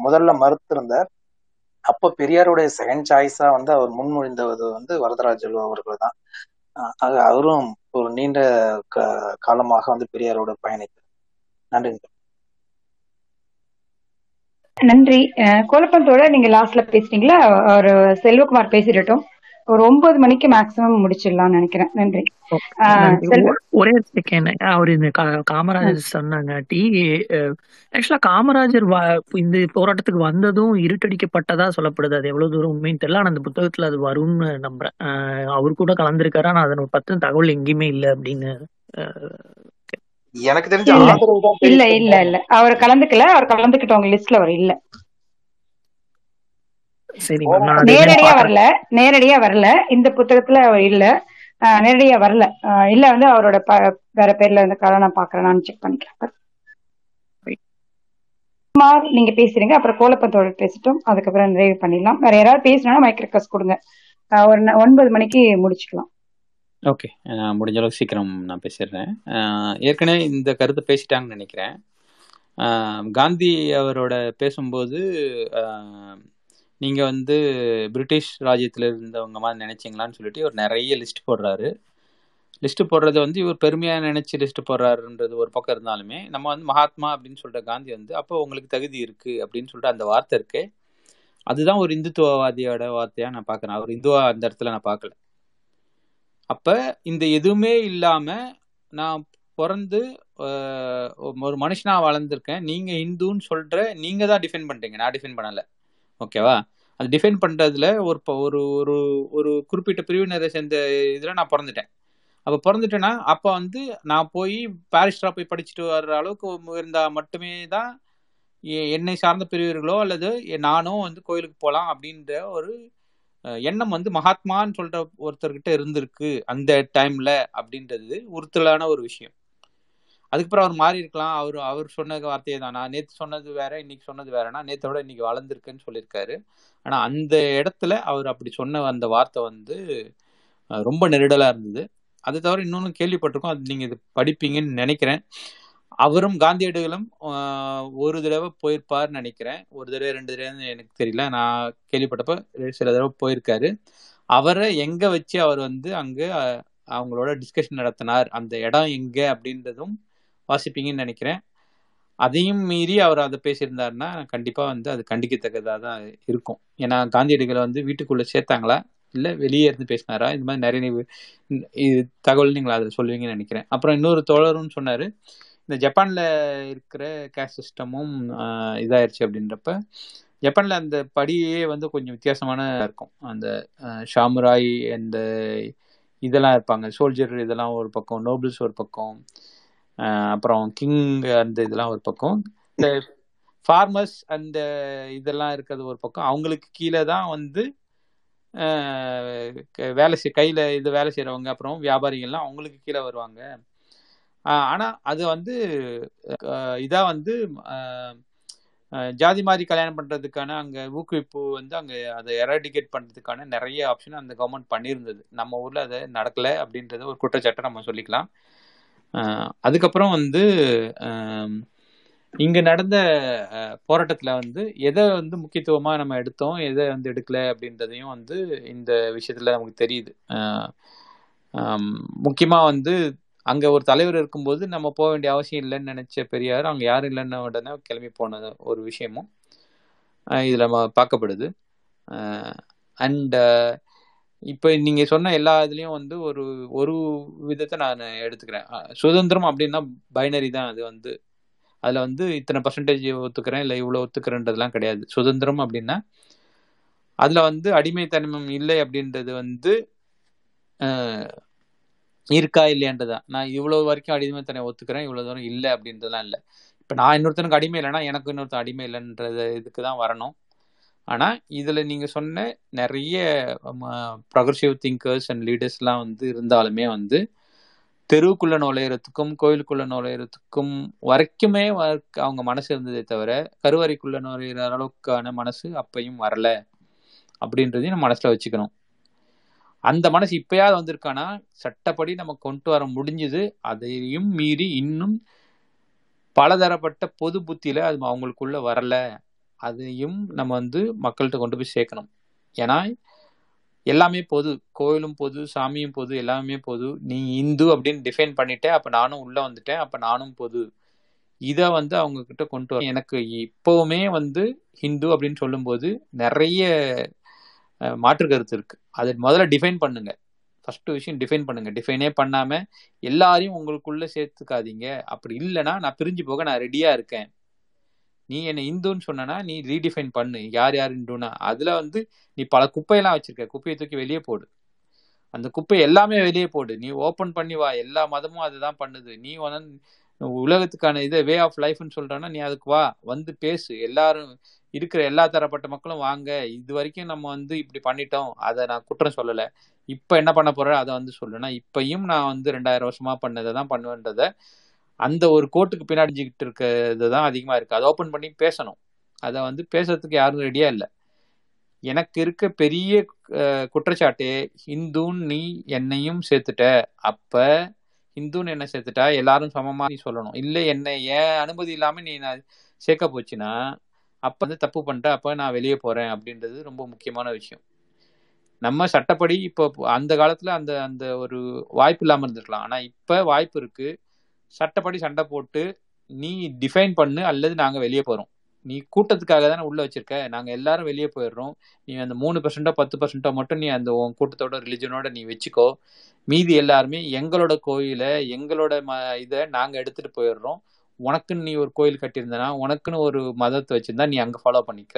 முதல்ல மறுத்திருந்தார். அப்ப பெரியாருடைய செகண்ட் சாய்ஸா வந்து அவர் முன்மொழிந்தது வந்து வரதராஜலு அவர்கள் தான். அவரும் ஒரு நீண்ட க- காலமாக வந்து பெரியாரோட பயணித்தார். நன்றிங்க நன்றி. அஹ் குழப்பத்தோட நீங்க லாஸ்ட்ல பேசுறீங்களா ஒரு செல்வகுமார் பேசிடட்டும். ஒரு ஒன்பது மணிக்கு மேக்சிமம் முடிச்சிடலாம்னு நினைக்கிறேன். நன்றி. ஒரே செகண்ட் அவர் இந்த காமராஜர் சொன்னாங்காட்டி ஆக்சுவலா காமராஜர் இந்த போராட்டத்துக்கு வந்ததும் இருட்டடிக்கப்பட்டதா சொல்லப்படுது. அது எவ்வளவு தூரம் உண்மைன்னு தெரியல. ஆனா அந்த புத்தகத்துல அது வரும்னு நம்புறேன். அவர் கூட கலந்திருக்காரு. ஆனா அதனை பத்தின தகவல் எங்கேயுமே இல்லை அப்படின்னு எனக்கு தெரிஞ்ச இல்ல. இல்ல இல்ல அவர் கலந்துக்கல. அவர் கலந்துக்கிட்டவங்க லிஸ்ட்ல அவர் இல்ல சரி மேம் நான் அதை என்னன்னு நேரடியா வரல நேரடியா வரல. இந்த புத்தகத்துல இல்ல. நேரடியா வரல. இல்ல வந்து அவரோட வேற பேர்ல இருந்த கதை நான் பாக்குறேன். நான் செக் பண்ணிக்கிறேன். குமார் நீங்க பேசுறீங்க. அப்புறம் கோலப்பத்தோட பேசிட்டோம். அதுக்கப்புறம் நிறைவு பண்ணிடலாம். வேற யாராவது பேசணும்னா மைக் ரெக்வஸ்ட் கொடுங்க. ஒரு ஒன்பது மணிக்கு முடிச்சுக்கலாம். ஓகே. முடிஞ்ச அளவுக்கு சீக்கிரம் நான் பேசிடுறேன். ஏற்கனவே இந்த கருத்தை பேசிட்டாங்கன்னு நினைக்கிறேன். காந்தி அவரோட பேசும்போது நீங்கள் நீங்க வந்து பிரிட்டிஷ் ராஜ்யத்துல இருந்தவங்க மாதிரி நினைச்சீங்களான்னு சொல்லிட்டு இவர் நிறைய லிஸ்ட் போடுறாரு. லிஸ்ட் போடுறது வந்து இவர் பெருமையாக நினைச்சு லிஸ்ட் போடுறாருன்றது ஒரு பக்கம் இருந்தாலுமே நம்ம வந்து மகாத்மா அப்படின்னு சொல்ற காந்தி வந்து அப்போ உங்களுக்கு தகுதி இருக்கு அப்படின்னு சொல்லிட்டு அந்த வார்த்தை இருக்கு. அதுதான் ஒரு இந்துத்துவவாதியோட வார்த்தையா நான் பார்க்குறேன். அவர் இந்துவா அந்த இடத்துல நான் பார்க்கல. அப்ப இந்த எதுவுமே இல்லாம நான் பிறந்து ஒரு மனுஷனா வளர்ந்துருக்கேன். நீங்க இந்துன்னு சொல்ற நீங்க தான் டிஃபெண்ட் பண்றீங்க நான் டிஃபெண்ட் பண்ணலை. ஓகேவா? அது டிஃபைன் பண்ணுறதுல ஒரு ஒரு ஒரு ஒரு குறிப்பிட்ட பிரிவினரை சேர்ந்த இதில் நான் பிறந்துட்டேன். அப்போ பிறந்துட்டேன்னா அப்போ வந்து நான் போய் பாரிஸ்டரா போய் படிச்சுட்டு வர்ற அளவுக்கு இருந்தால் மட்டுமே தான் என்னை சார்ந்த பிரிவர்களோ அல்லது நானும் நானோ வந்து கோயிலுக்கு போகலாம் அப்படின்ற ஒரு எண்ணம் வந்து மகாத்மான்னு சொல்கிற ஒருத்தர்கிட்ட இருந்திருக்கு அந்த டைமில் அப்படின்றது உறுத்தலான ஒரு விஷயம். அதுக்கப்புறம் அவர் மாறி இருக்கலாம். அவர் அவர் சொன்ன வார்த்தையே தான். நான் நேற்று சொன்னது வேற இன்னைக்கு சொன்னது வேறனா நேற்றை விட இன்னைக்கு வளர்ந்துருக்குன்னு சொல்லியிருக்காரு. ஆனா அந்த இடத்துல அவர் அப்படி சொன்ன அந்த வார்த்தை வந்து ரொம்ப நெருடலா இருந்தது. அதை தவிர இன்னொன்று கேள்விப்பட்டிருக்கோம். அது நீங்க இது படிப்பீங்கன்னு நினைக்கிறேன். அவரும் காந்தியடிகளும் ஒரு தடவை போயிருப்பார்னு நினைக்கிறேன். ஒரு தடவை ரெண்டு தடவை எனக்கு தெரியல. நான் கேள்விப்பட்டப்ப சில தடவை போயிருக்காரு. அவரை எங்க வச்சு அவர் வந்து அங்கே அவங்களோட டிஸ்கஷன் நடத்தினார்? அந்த இடம் எங்க? அப்படின்றதும் வாசிப்பீங்கன்னு நினைக்கிறேன். அதையும் மீறி அவர் அதை பேசியிருந்தாருன்னா கண்டிப்பாக வந்து அது கண்டிக்கத்தக்கதாக தான் இருக்கும். ஏன்னா காந்தியடிகளை வந்து வீட்டுக்குள்ளே சேர்த்தாங்களா? இல்லை வெளியே இருந்து பேசினாரா? இந்த மாதிரி நிறைய இது தகவல் நீங்கள் அதில் சொல்லுவீங்கன்னு நினைக்கிறேன். அப்புறம் இன்னொரு தோழரும் சொன்னார் இந்த ஜப்பானில் இருக்கிற கேஸ்ட் சிஸ்டமும் இதாயிருச்சு அப்படின்றப்ப ஜப்பானில் அந்த படியே வந்து கொஞ்சம் வித்தியாசமான இருக்கும். அந்த ஷாமுராய் அந்த இதெல்லாம் இருப்பாங்க. சோல்ஜர் இதெல்லாம் ஒரு பக்கம் நோபிள்ஸ் ஒரு பக்கம். அப்புறம் கிங் அந்த இதெல்லாம் ஒரு பக்கம். இந்த ஃபார்மர்ஸ் அந்த இதெல்லாம் இருக்கிறது ஒரு பக்கம். அவங்களுக்கு கீழே தான் வந்து வேலை செய் கையில் இது வேலை செய்கிறவங்க அப்புறம் வியாபாரிகள்லாம் அவங்களுக்கு கீழே வருவாங்க. ஆஹ் ஆனா அது வந்து இதாக வந்து ஜாதி மாதிரி கல்யாணம் பண்றதுக்கான அங்க ஊக்குவிப்பு வந்து அங்க அதை எராடிகேட் பண்றதுக்கான நிறைய ஆப்ஷன் அந்த கவர்மெண்ட் பண்ணியிருந்தது. நம்ம ஊர்ல அதை நடக்கல அப்படின்றத ஒரு குற்றச்சாட்டை நம்ம சொல்லிக்கலாம். அதுக்கப்புறம் வந்து இங்க நடந்த போராட்டத்துல வந்து எதை வந்து முக்கியத்துவமா நம்ம எடுத்தோம் எதை வந்து எடுக்கல அப்படின்றதையும் வந்து இந்த விஷயத்துல நமக்கு தெரியுது. முக்கியமா வந்து அங்க ஒரு தலைவர் இருக்கும்போது நம்ம போக வேண்டிய அவசியம் இல்லைன்னு நினைச்ச பெரியார் அங்க யாரும் இல்லைன்னு உடனே கிளம்பி போன ஒரு விஷயமும் இதுல பார்க்கப்படுது. அண்ட் இப்போ நீங்க சொன்ன எல்லா இதுலயும் வந்து ஒரு ஒரு விதத்தை நான் எடுத்துக்கிறேன். சுதந்திரம் அப்படின்னா பைனரி தான். அது வந்து அதுல வந்து இத்தனை பர்சன்டேஜ் ஒத்துக்கிறேன் இல்லை இவ்வளோ ஒத்துக்கிறேன்றதுலாம் கிடையாது. சுதந்திரம் அப்படின்னா அதுல வந்து அடிமைத்தனம் இல்லை அப்படின்றது வந்து இருக்கா இல்லையான்றதான் நான் இவ்வளவு வரைக்கும் அடிமைத்தனை ஒத்துக்கிறேன் இவ்வளவு தூரம் இல்லை அப்படின்றதுலாம் இல்லை. இப்போ நான் இன்னொருத்தனுக்கு அடிமை இல்லைன்னா எனக்கு இன்னொருத்தன் அடிமை இல்லைன்றது இதுக்கு தான் வரணும். ஆனா இதுல நீங்க சொன்ன நிறைய ப்ரொக்ரஸிவ் திங்கர்ஸ் அண்ட் லீடர்ஸ்லாம் வந்து இருந்தாலுமே வந்து தெருவுக்குள்ள நுழையிறதுக்கும் கோயிலுக்குள்ள நுழையிறதுக்கும் வரைக்குமே வ- அவங்க மனசு இருந்ததே தவிர கருவறைக்குள்ள நுழையிற அளவுக்கான மனசு அப்பையும் வரல. அப்படின்றதையும் நம்ம மனசுல வச்சுக்கணும். அந்த மனசு இப்பயாவது வந்திருக்கானா சட்டப்படி நம்ம கொண்டு வர முடிஞ்சது. அதையும் மீறி இன்னும் பலதரப்பட்ட பொது புத்தியில அது அவங்களுக்குள்ள வரல. அதையும் நம்ம வந்து மக்கள்கிட்ட கொண்டு போய் சேர்க்கணும். ஏன்னா எல்லாமே பொது கோயிலும் பொது சாமியும் பொது எல்லாமே பொது. நீ இந்து அப்படின்னு டிஃபைன் பண்ணிட்டேன் அப்போ நானும் உள்ளே வந்துட்டேன் அப்போ நானும் பொது. இதை வந்து அவங்க கிட்ட கொண்டு வர எனக்கு இப்போவுமே வந்து ஹிந்து அப்படின்னு சொல்லும்போது நிறைய மாற்று கருத்து இருக்கு. அதை முதல்ல டிஃபைன் பண்ணுங்க. ஃபர்ஸ்ட் விஷயம் டிஃபைன் பண்ணுங்க. டிஃபைனே பண்ணாம எல்லாரையும் உங்களுக்குள்ள சேர்த்துக்காதீங்க. அப்படி இல்லைன்னா நான் பிரிஞ்சு போக நான் ரெடியா இருக்கேன். நீ என்ன இந்துன்னு சொன்னா நீ ரீடிஃபைன் பண்ணு. யார் யார் இந்துனா அதுல வந்து நீ பல குப்பையெல்லாம் வச்சிருக்க. குப்பையை தூக்கி வெளியே போடு. அந்த குப்பை எல்லாமே வெளியே போடு. நீ ஓபன் பண்ணி வா. எல்லா மதமும் அதுதான் பண்ணுது. நீ வந்து உலகத்துக்கான இதை வே ஆஃப் லைஃப்னு சொல்றேன்னா நீ அதுக்கு வா. வந்து பேசு. எல்லாரும் இருக்கிற எல்லா தரப்பட்ட மக்களும் வாங்க. இது வரைக்கும் நம்ம வந்து இப்படி பண்ணிட்டோம். அதை நான் குற்றம் சொல்லல. இப்ப என்ன பண்ண போறேன்? அதை வந்து சொல்லுனா இப்பயும் நான் வந்து ரெண்டாயிரம் வருஷமா பண்ணதை தான் பண்ணுவேன்றதை அந்த ஒரு கோட்டுக்கு பின்னாடிஞ்சிக்கிட்டு இருக்கிறது தான் அதிகமாக இருக்குது அதை ஓப்பன் பண்ணி பேசணும். அதை வந்து பேசுறதுக்கு யாரும் ரெடியாக இல்லை. எனக்கு இருக்க பெரிய குற்றச்சாட்டு குற்றச்சாட்டே ஹிந்துன்னு நீ என்னையும் சேர்த்துட்ட. அப்போ ஹிந்துன்னு என்ன சேர்த்துட்டா? எல்லாரும் சமமாக நீ சொல்லணும். இல்லை என்னை ஏன் அனுமதி இல்லாமல் நீ நான் சேர்க்க போச்சுன்னா அப்போ வந்து தப்பு பண்ணிட்டேன் அப்போ நான் வெளியே போகிறேன் அப்படின்றது ரொம்ப முக்கியமான விஷயம். நம்ம சட்டப்படி இப்போ அந்த காலத்தில் அந்த அந்த ஒரு வாய்ப்பு இல்லாமல் இருந்திருக்கலாம். ஆனால் இப்போ வாய்ப்பு இருக்குது சட்டப்படி சண்டை போட்டு நீ டிஃபைன் பண்ணு அல்லது நாங்கள் வெளியே போகிறோம் நீ கூட்டத்துக்காக தானே உள்ள வச்சிருக்க. நாங்க எல்லாரும் வெளியே போயிடுறோம். நீ அந்த மூணு பர்சன்டோ பத்து பர்சன்டோ மட்டும் நீ அந்த உன் கூட்டத்தோட ரிலிஜனோட நீ வச்சுக்கோ. மீதி எல்லாருமே எங்களோட கோயிலை எங்களோட ம இதை நாங்க எடுத்துட்டு போயிடுறோம். உனக்குன்னு நீ ஒரு கோயில் கட்டியிருந்தனா உனக்குன்னு ஒரு மதத்தை வச்சிருந்தா நீ அங்க ஃபாலோ பண்ணிக்க.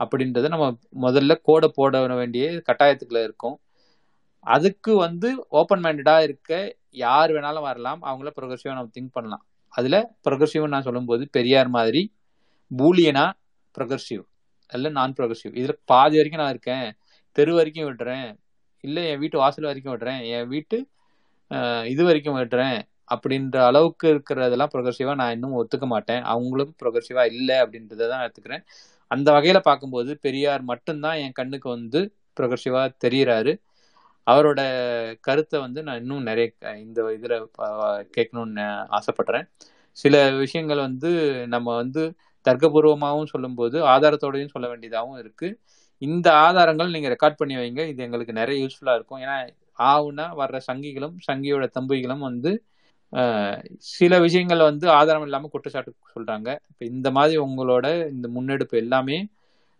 அப்படின்றத நம்ம முதல்ல கோடை போட வேண்டிய கட்டாயத்துக்குள்ள இருக்கும். அதுக்கு வந்து ஓப்பன் மைண்டடா இருக்க யார் வேணாலும் வரலாம். அவங்கள ப்ரொக்ரெசிவா நம்ம திங்க் பண்ணலாம். அதுல ப்ரொக்ரெசிவ் நான் சொல்லும்போது பெரியார் மாதிரி பூலியனா ப்ரொக்ரெசிவ் அல்ல நான் ப்ரொக்ரெசிவ் இதுல பாதி வரைக்கும் நான் இருக்கேன். தெரு வரைக்கும் விடுறேன். இல்ல என் வீட்டு வாசல் வரைக்கும் விடுறேன். என் வீட்டு இது வரைக்கும் விடுறேன். அப்படின்ற அளவுக்கு இருக்கிறதெல்லாம் ப்ரொக்ரெசிவா நான் இன்னும் ஒத்துக்க மாட்டேன். அவங்களும் ப்ரொக்ரெசிவா இல்லை அப்படின்றத தான் எடுத்துக்கிறேன். அந்த வகையில பார்க்கும்போது பெரியார் மட்டும்தான் என் கண்ணுக்கு வந்து ப்ரொக்ரெசிவா தெரியுறாரு. அவரோட கருத்தை வந்து நான் இன்னும் நிறைய க- இந்த இதில் கேட்கணும்னு ஆசைப்படுறேன். சில விஷயங்கள் வந்து நம்ம வந்து தர்க்கபூர்வமாகவும் சொல்லும்போது ஆதாரத்தோடையும் சொல்ல வேண்டியதாகவும் இருக்குது இந்த ஆதாரங்கள் நீங்கள் ரெக்கார்ட் பண்ணி வைங்க. இது எங்களுக்கு நிறைய யூஸ்ஃபுல்லாக இருக்கும். ஏன்னா ஆவுனா வர்ற சங்கிகளும் சங்கியோட தம்பிகளும் வந்து சில விஷயங்கள் வந்து ஆதாரம் இல்லாமல் குற்றச்சாட்டு சொல்கிறாங்க இப்போ இந்த மாதிரி உங்களோட இந்த முன்னெடுப்பு எல்லாமே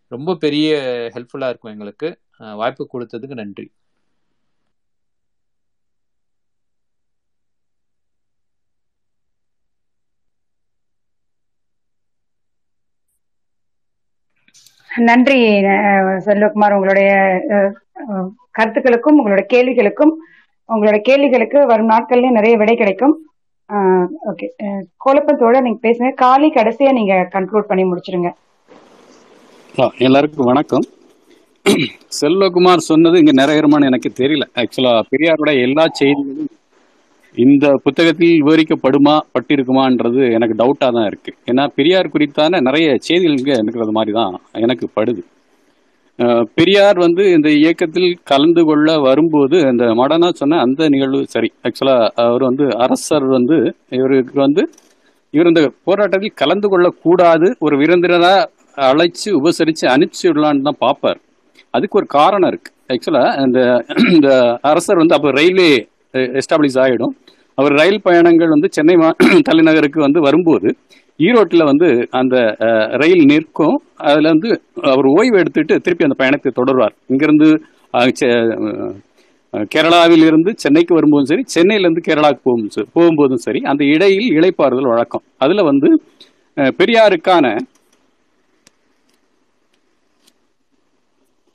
ரொம்ப பெரிய ஹெல்ப்ஃபுல்லாக இருக்கும் எங்களுக்கு. வாய்ப்பு கொடுத்ததுக்கு நன்றி. நன்றி செல்வகுமார். உங்களுடைய கருத்துக்களுக்கும் உங்களோட கேள்விகளுக்கும் உங்களோட கேள்விகளுக்கு வரும் நாட்கள்லயும் நிறைய விடை கிடைக்கும். ஓகே. கோலப்பத்தோட நீங்க பேசுங்க. காலி கடைசியா நீங்க கன்க்ளூட் பண்ணி முடிச்சிருங்க. ஆ, எல்லாருக்கும் வணக்கம். செல்வகுமார் சொன்னது இங்க நிறைவேறுமான்னு எனக்கு தெரியல. ஆக்சுவலா பெரியாரோட எல்லா செய்திகளும் இந்த புத்தகத்தில் விவரிக்கப்படுமா பட்டிருக்குமான்றது எனக்கு டவுட்டாக தான் இருக்கு. ஏன்னா பெரியார் குறித்தான நிறைய செய்திகள் இங்கே இருக்கிறது மாதிரி தான் எனக்கு படுது. பெரியார் வந்து இந்த இயக்கத்தில் கலந்து கொள்ள வரும்போது அந்த மடனா சொன்ன அந்த நிகழ்வு சரி ஆக்சுவலாக அவர் வந்து அரசர் வந்து இவருக்கு வந்து இவர் இந்த போராட்டத்தில் கலந்து கொள்ளக்கூடாது ஒரு விருந்தினராக அழைச்சு உபசரித்து அனுப்பிச்சு விடலான்னு தான் பார்ப்பார். அதுக்கு ஒரு காரணம் இருக்கு. ஆக்சுவலாக இந்த இந்த அரசர் வந்து அப்போ ரயில்வே எஸ்டாப்ளிஷ் ஆகிடும் அவர் ரயில் பயணங்கள் வந்து சென்னை மா- தலைநகருக்கு வந்து வரும்போது ஈரோட்டில் வந்து அந்த ரயில் நிற்கும். அதில் வந்து அவர் ஓய்வு எடுத்துட்டு திருப்பி அந்த பயணத்தை தொடர்வார். இங்கிருந்து செ- கேரளாவில் இருந்து சென்னைக்கு வரும்போதும் சரி சென்னையிலேருந்து கேரளாவுக்கு போகும் போகும்போதும் சரி அந்த இடையில் இழைப்பாறுதல் வழக்கம். அதில் வந்து பெரியாருக்கான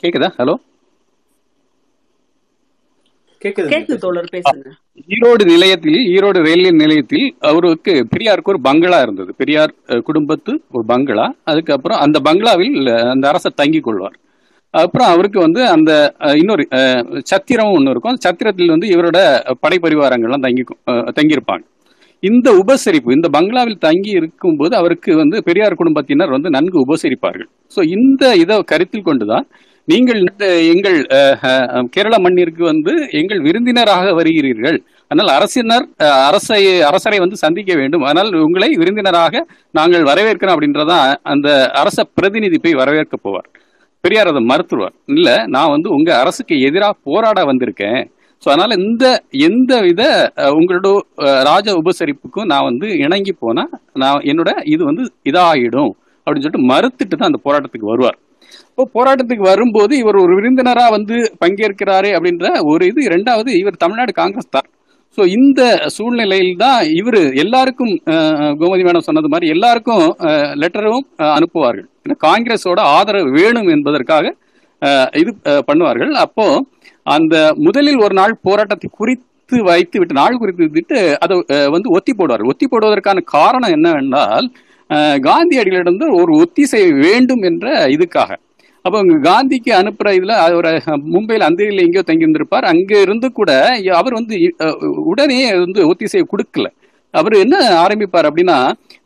கேக்குதா? ஹலோ? கேக்குது தோழர் பேசுங்க. ஈரோடு நிலையத்தில் ஈரோடு ரயில்வே நிலையத்தில் அவருக்கு பெரியாருக்கு ஒரு பங்களா இருந்தது. பெரியார் குடும்பத்து ஒரு பங்களா. அதுக்கப்புறம் அந்த பங்களாவில் அந்த அரசர் தங்கிக் கொள்வார். அப்புறம் அவருக்கு வந்து அந்த இன்னொரு சத்திரம் ஒன்று இருக்கும். அந்த சத்திரத்தில் வந்து இவரோட படைப்பரிவாரங்கள்லாம் தங்கி தங்கியிருப்பாங்க. இந்த உபசரிப்பு இந்த பங்களாவில் தங்கி இருக்கும்போது அவருக்கு வந்து பெரியார் குடும்பத்தினர் வந்து நன்கு உபசரிப்பார்கள். ஸோ இந்த இதை கருத்தில் கொண்டுதான் நீங்கள் இந்த எங்கள் கேரள மண்ணிற்கு வந்து எங்கள் விருந்தினராக வருகிறீர்கள். ஆனால் அரசினர் அரசை அரசரை வந்து சந்திக்க வேண்டும். ஆனால் உங்களை விருந்தினராக நாங்கள் வரவேற்கிறோம் அப்படின்றதான் அந்த அரச பிரதிநிதி போய் வரவேற்க போவார். பெரியார் அதை மறுத்துருவார். இல்ல நான் வந்து உங்க அரசுக்கு எதிராக போராட வந்திருக்கேன். ஸோ அதனால இந்த எந்த வித உங்களோட ராஜ உபசரிப்புக்கும் நான் வந்து இணங்கி போனா நான் என்னோட இது வந்து இதாகிடும் அப்படின்னு சொல்லிட்டு மறுத்துட்டு தான் அந்த போராட்டத்துக்கு வருவார். இப்போ போராட்டத்துக்கு வரும்போது இவர் ஒரு விருந்தினரா வந்து பங்கேற்கிறாரே அப்படின்ற ஒரு இது. இரண்டாவது இவர் தமிழ்நாடு காங்கிரஸ் தான். ஸோ இந்த சூழ்நிலையில் தான் இவர் எல்லாருக்கும் கோமதி மேடம் சொன்னது மாதிரி எல்லாருக்கும் லெட்டரும் அனுப்புவார்கள். ஏன்னா காங்கிரஸோட ஆதரவு வேணும் என்பதற்காக இது பண்ணுவார்கள். அப்போ அந்த முதலில் ஒரு நாள் போராட்டத்தை குறித்து வைத்து விட்டு நாள் குறித்து விட்டு அதை வந்து ஒத்தி போடுவார்கள். ஒத்தி போடுவதற்கான காரணம் என்னவென்றால் காந்தியடிகளிடம் ஒரு ஒத்திசை வேண்டும் என்ற இதுக்காக. அப்போ காந்திக்கு அனுப்புற இதுல அவர் மும்பையில் அந்திரியில் எங்கேயோ தங்கி இருந்திருப்பார் அங்க இருந்து கூட அவர் வந்து உடனே வந்து ஒத்திசையை கொடுக்கல. அவர் என்ன ஆரம்பிப்பார் அப்படின்னா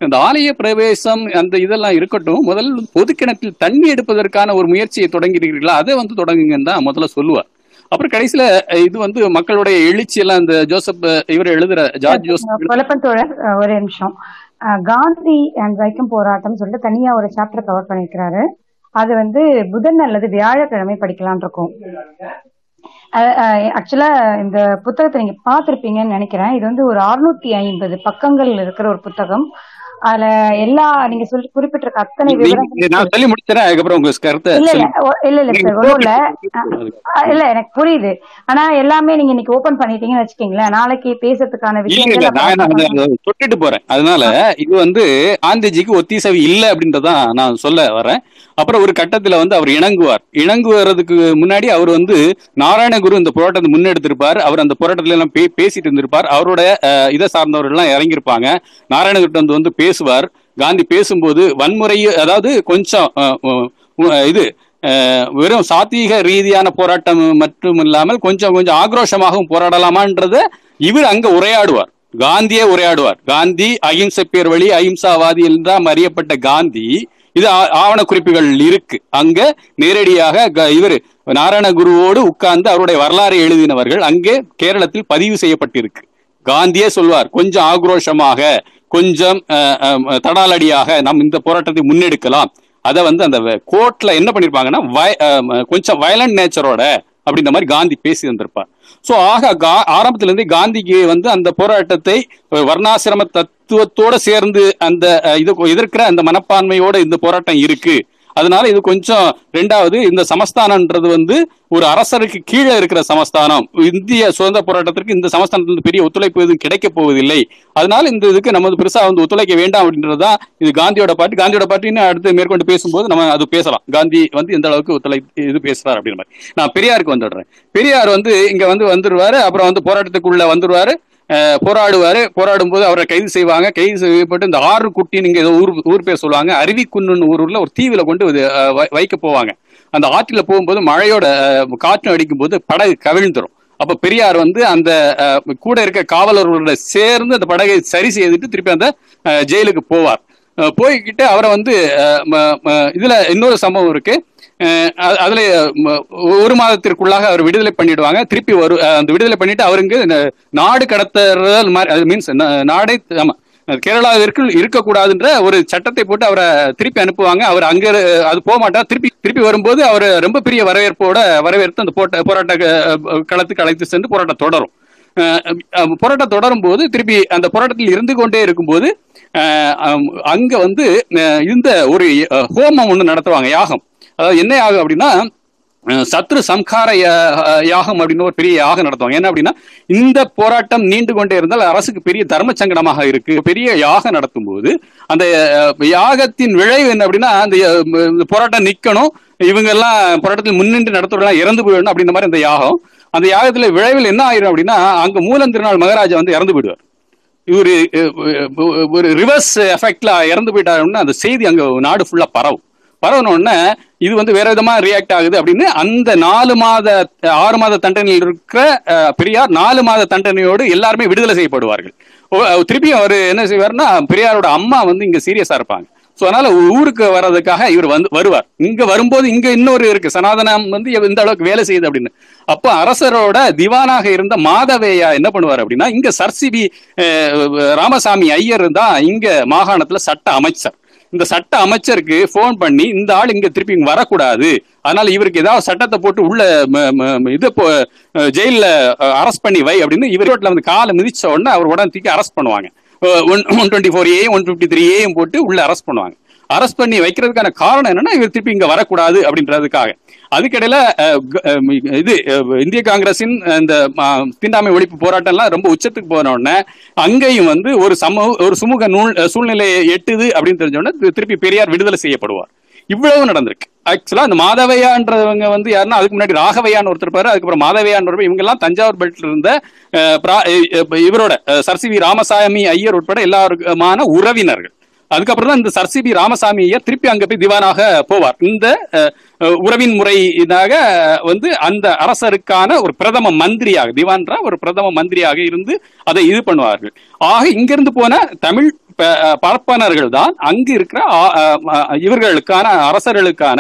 இந்த ஆலய பிரவேசம் அந்த இதெல்லாம் இருக்கட்டும் முதல்ல பொது கிணற்றில் தண்ணி எடுப்பதற்கான ஒரு முயற்சியை தொடங்கிறீர்களா அதை வந்து தொடங்குங்கன்னு தான் முதல்ல சொல்லுவார். அப்புறம் கடைசியில இது வந்து மக்களுடைய எழுச்சி எல்லாம் இந்த ஜோசப் இவர் எழுதுற ஜார்ஜ் ஜோசப் குழப்பம் தோழர் அஹ், ஒரே நிமிஷம். காந்தி அண்ட் வைக்கம் போராட்டம் சொல்லிட்டு தனியா ஒரு சாப்டர் கவர் பண்ணிருக்கிறாரு அது வந்து புதன் அல்லது வியாழக்கிழமை படிக்கலாம்னு இருக்கும். ஆக்சுவலா இந்த புத்தகத்தை நீங்க பார்த்திருப்பீங்கன்னு நினைக்கிறேன். இது வந்து ஒரு அறுநூத்தி ஐம்பது பக்கங்கள் இருக்கிற ஒரு புத்தகம். அதுல எல்லா நீங்க சொல்லி குறிப்பிட்டிருக்க அத்தனை நான் சொல்லி முடிச்சிடறேன் அதுக்கப்புறம் உங்க கருத்தை இல்ல இல்ல இல்ல சார் ஒண்ணும் இல்ல. இல்ல எனக்கு புரியுது. ஆனா எல்லாமே நீங்க இன்னைக்கு ஓபன் பண்ணிட்டீங்கன்னு வச்சுக்கீங்களேன் நாளைக்கு பேசுறதுக்கான அதை தொட்டுட்டு போறேன். அதனால இது வந்து காந்திஜிக்கு ஒத்திசைவு இல்ல அப்படின்றதான் நான் சொல்ல வரேன். அப்புறம் ஒரு கட்டத்துல வந்து அவர் இணங்குவார். இணங்குவதுக்கு முன்னாடி அவர் வந்து நாராயணகுரு இந்த போராட்டத்தை முன்னெடுத்திருப்பார். அவர் அந்த போராட்டத்துல எல்லாம் பேசிட்டு இருந்திருப்பார். அவரோட இதை சார்ந்தவர்கள் எல்லாம் இறங்கியிருப்பாங்க. நாராயணகுரு வந்து வந்து பேசுவார். காந்தி பேசும்போது வன்முறை அதாவது கொஞ்சம் இது வெறும் சாத்வீக ரீதியான போராட்டம் மட்டும் இல்லாமல் கொஞ்சம் கொஞ்சம் ஆக்ரோஷமாகவும் போராடலாமான்றத இவர் அங்க உரையாடுவார். காந்தியே உரையாடுவார். காந்தி அகிம்சை பேர் வழி அகிம்சாவாதி என்றாம் அறியப்பட்ட காந்தி இது ஆவண குறிப்புகள் இருக்கு. அங்க நேரடியாக க- இவர் நாராயணகுருவோடு உட்கார்ந்து அவருடைய வரலாறை எழுதினவர்கள் அங்கே கேரளத்தில் பதிவு செய்யப்பட்டிருக்கு. காந்தியே சொல்வார் கொஞ்சம் ஆக்ரோஷமாக கொஞ்சம் தடாலடியாக நாம் இந்த போராட்டத்தை முன்னெடுக்கலாம். அதை வந்து அந்த கோர்ட்ல என்ன பண்ணிருப்பாங்கன்னா வய- கொஞ்சம் வயலண்ட் நேச்சரோட அப்படின்ற மாதிரி காந்தி பேசி வந்திருப்பார். ஸோ ஆக கா- ஆரம்பத்துல இருந்தே காந்திக்கு வந்து அந்த போராட்டத்தை வர்ணாசிரம தத்துவத்தோட சேர்ந்து அந்த இது எதிர்க்கிற அந்த மனப்பான்மையோட இந்த போராட்டம் இருக்கு. அதனால இது கொஞ்சம் ரெண்டாவது இந்த சமஸ்தானம்ன்றது வந்து ஒரு அரசருக்கு கீழே இருக்கிற சமஸ்தானம். இந்திய சுதந்திர போராட்டத்திற்கு இந்த சமஸ்தானத்திலிருந்து பெரிய ஒத்துழைப்பு எதுவும் கிடைக்க போவதில்லை. அதனால இந்த இதுக்கு நம்ம பெருசா வந்து ஒத்துழைக்க வேண்டாம் அப்படின்றதுதான் இது காந்தியோட பாட்டு. காந்தியோட பாட்டுன்னு அடுத்து மேற்கொண்டு பேசும்போது நம்ம அது பேசலாம். காந்தி வந்து எந்த அளவுக்கு ஒத்துழை இது பேசுறாரு அப்படின்ற மாதிரி. நான் பெரியாருக்கு வந்துடுறேன். பெரியார் வந்து இங்க வந்து வந்துருவாரு அப்புறம் வந்து போராட்டத்துக்குள்ள வந்துருவாரு. போராடுவார். போராடும் போது அவரை கைது செய்வாங்க. கைது செய்யப்பட்டு இந்த ஆறு குட்டின்னு நீங்கள் ஏதோ ஊர் ஊர் பேர் சொல்லுவாங்க. அருவிக்குன்னு ஊரில் ஒரு தீவில் கொண்டு வை- வைக்க போவாங்க. அந்த ஆற்றில் போகும்போது மழையோட காற்றும் அடிக்கும்போது படகு கவிழ்ந்துடும் அப்போ பெரியார் வந்து அந்த கூட இருக்க காவலர்களோட சேர்ந்து அந்த படகை சரி செய்துட்டு திருப்பி அந்த ஜெயிலுக்கு போவார். போய்கிட்டு அவரை வந்து ம- இதுல இன்னொரு சம்பவம் இருக்கு. அதுல ஒரு மாதத்திற்குள்ளாக அவர் விடுதலை பண்ணிடுவாங்க. திருப்பி வரு அந்த விடுதலை பண்ணிட்டு அவருங்க இந்த நாடு கடத்துறல் மாதிரி மீன்ஸ் நாடே ஆமா கேரளாவிற்கு இருக்கக்கூடாதுன்ற ஒரு சட்டத்தை போட்டு அவரை திருப்பி அனுப்புவாங்க. அவர் அங்க அது போக மாட்டார். திருப்பி திருப்பி வரும்போது அவர் ரொம்ப பெரிய வரவேற்போட வரவேற்பு அந்த போட்ட போராட்ட களத்துக்கு அழைத்து சென்று போராட்டம் தொடரும். போராட்டம் தொடரும் போது திருப்பி அந்த போராட்டத்தில் இருந்து கொண்டே இருக்கும்போது அங்க வந்து இந்த ஒரு ஹோமம் ஒன்று நடத்துவாங்க யாகம். அதாவது என்ன யாகம் அப்படின்னா சத்ரு சம்ஹார யா- யாகம் அப்படின்னு ஒரு பெரிய யாகம் நடத்துவாங்க. என்ன அப்படின்னா இந்த போராட்டம் நீண்டு கொண்டே இருந்தால் அரசுக்கு பெரிய தர்ம சங்கடமாக இருக்கு. பெரிய யாகம் நடத்தும் போது அந்த யாகத்தின் விளைவு என்ன அப்படின்னா அந்த போராட்டம் நிக்கணும். இவங்க எல்லாம் போராட்டத்தில் முன்னின்று நடத்துறவங்க இறந்து போயிடணும் அப்படின்ற மாதிரி அந்த யாகம். அந்த யாகத்துல விளைவில் என்ன ஆயிரும் அப்படின்னா அங்க மூலம் திருநாள் மகாராஜா வந்து இறந்து போயிடுவார். இவரு ஒரு ரிவர்ஸ் எஃபெக்ட்ல இறந்து போயிட்டாருன்னா அந்த செய்தி அங்க நாடு ஃபுல்லா பரவும். பரவன இது வந்து வேற விதமா ரியாக்ட் ஆகுது அப்படின்னு அந்த நாலு மாத ஆறு மாத தண்டனையில் இருக்கிற பெரியார் நாலு மாத தண்டனையோடு எல்லாருமே விடுதலை செய்யப்படுவார்கள். ஓ, திருப்பியும் அவர் என்ன செய்வார்னா பெரியாரோட அம்மா வந்து இங்க சீரியஸா இருப்பாங்க. சோ அதனால ஊருக்கு வர்றதுக்காக இவர் வந்து வருவார். இங்க வரும்போது இங்க இன்னொரு இருக்கு. சனாதனம் வந்து இந்த அளவுக்கு வேலை செய்யுது அப்படின்னு. அப்போ அரசரோட திவானாக இருந்த மாதவேயா என்ன பண்ணுவார் அப்படின்னா இங்க சர்சிபி ராமசாமி ஐயர் தான் இங்க மாகாணத்துல சட்ட அமைச்சர். இந்த சட்ட அமைச்சருக்கு ஃபோன் பண்ணி இந்த ஆள் இங்க திருப்பி இங்க வரக்கூடாது. அதனால இவருக்கு ஏதாவது சட்டத்தை போட்டு உள்ள ம- ம- இது போ- அஹ் அரெஸ்ட் பண்ணி வை அப்படின்னு இவர் வந்து காலை மிதிச்ச உடனே அவர் உடனே தூக்கி அரெஸ்ட் பண்ணுவாங்க. One one twenty four A one fifty three ஏயும் போட்டு உள்ள அரெஸ்ட் பண்ணுவாங்க. அரெஸ்ட் பண்ணி வைக்கிறதுக்கான காரணம் என்னன்னா இவர் திருப்பி இங்க வரக்கூடாது அப்படின்றதுக்காக. அதுக்கிடையில இது இந்திய காங்கிரசின் இந்த தீண்டாமை ஒழிப்பு போராட்டம் எல்லாம் ரொம்ப உச்சத்துக்கு போன உடனே அங்கேயும் வந்து ஒரு சமூக ஒரு சுமூக நூல் சூழ்நிலையை எட்டுது அப்படின்னு தெரிஞ்ச உடனே திருப்பி பெரியார் விடுதலை செய்யப்படுவார். இவ்வளவு நடந்திருக்கு. ஆக்சுவலா அந்த மாதவையான்றவங்க வந்து யாருன்னா அதுக்கு முன்னாடி ராகவையான்னு ஒருத்தர் பாரு அதுக்கப்புறம் மாதவையான்னு இவங்க எல்லாம் தஞ்சாவூர் பெல்ட்ல இருந்த பிரா- இவரோட அஹ், சர்சிவி ராமசாமி ஐயர் உட்பட எல்லாருக்குமான உறவினர்கள். அதுக்கப்புறம் தான் இந்த சர்சிபி ராமசாமி ஐயர் திருப்பி அங்க போய் திவானாக போவார். இந்த உறவின் முறை இதாக வந்து அந்த அரசருக்கான ஒரு பிரதம மந்திரியாக திவான்றா ஒரு பிரதம மந்திரியாக இருந்து அதை இது பண்ணுவார்கள். ஆக இங்கிருந்து போன தமிழ் பார்ப்பனர்கள் தான் அங்கு இருக்கிற இவர்களுக்கான அரசர்களுக்கான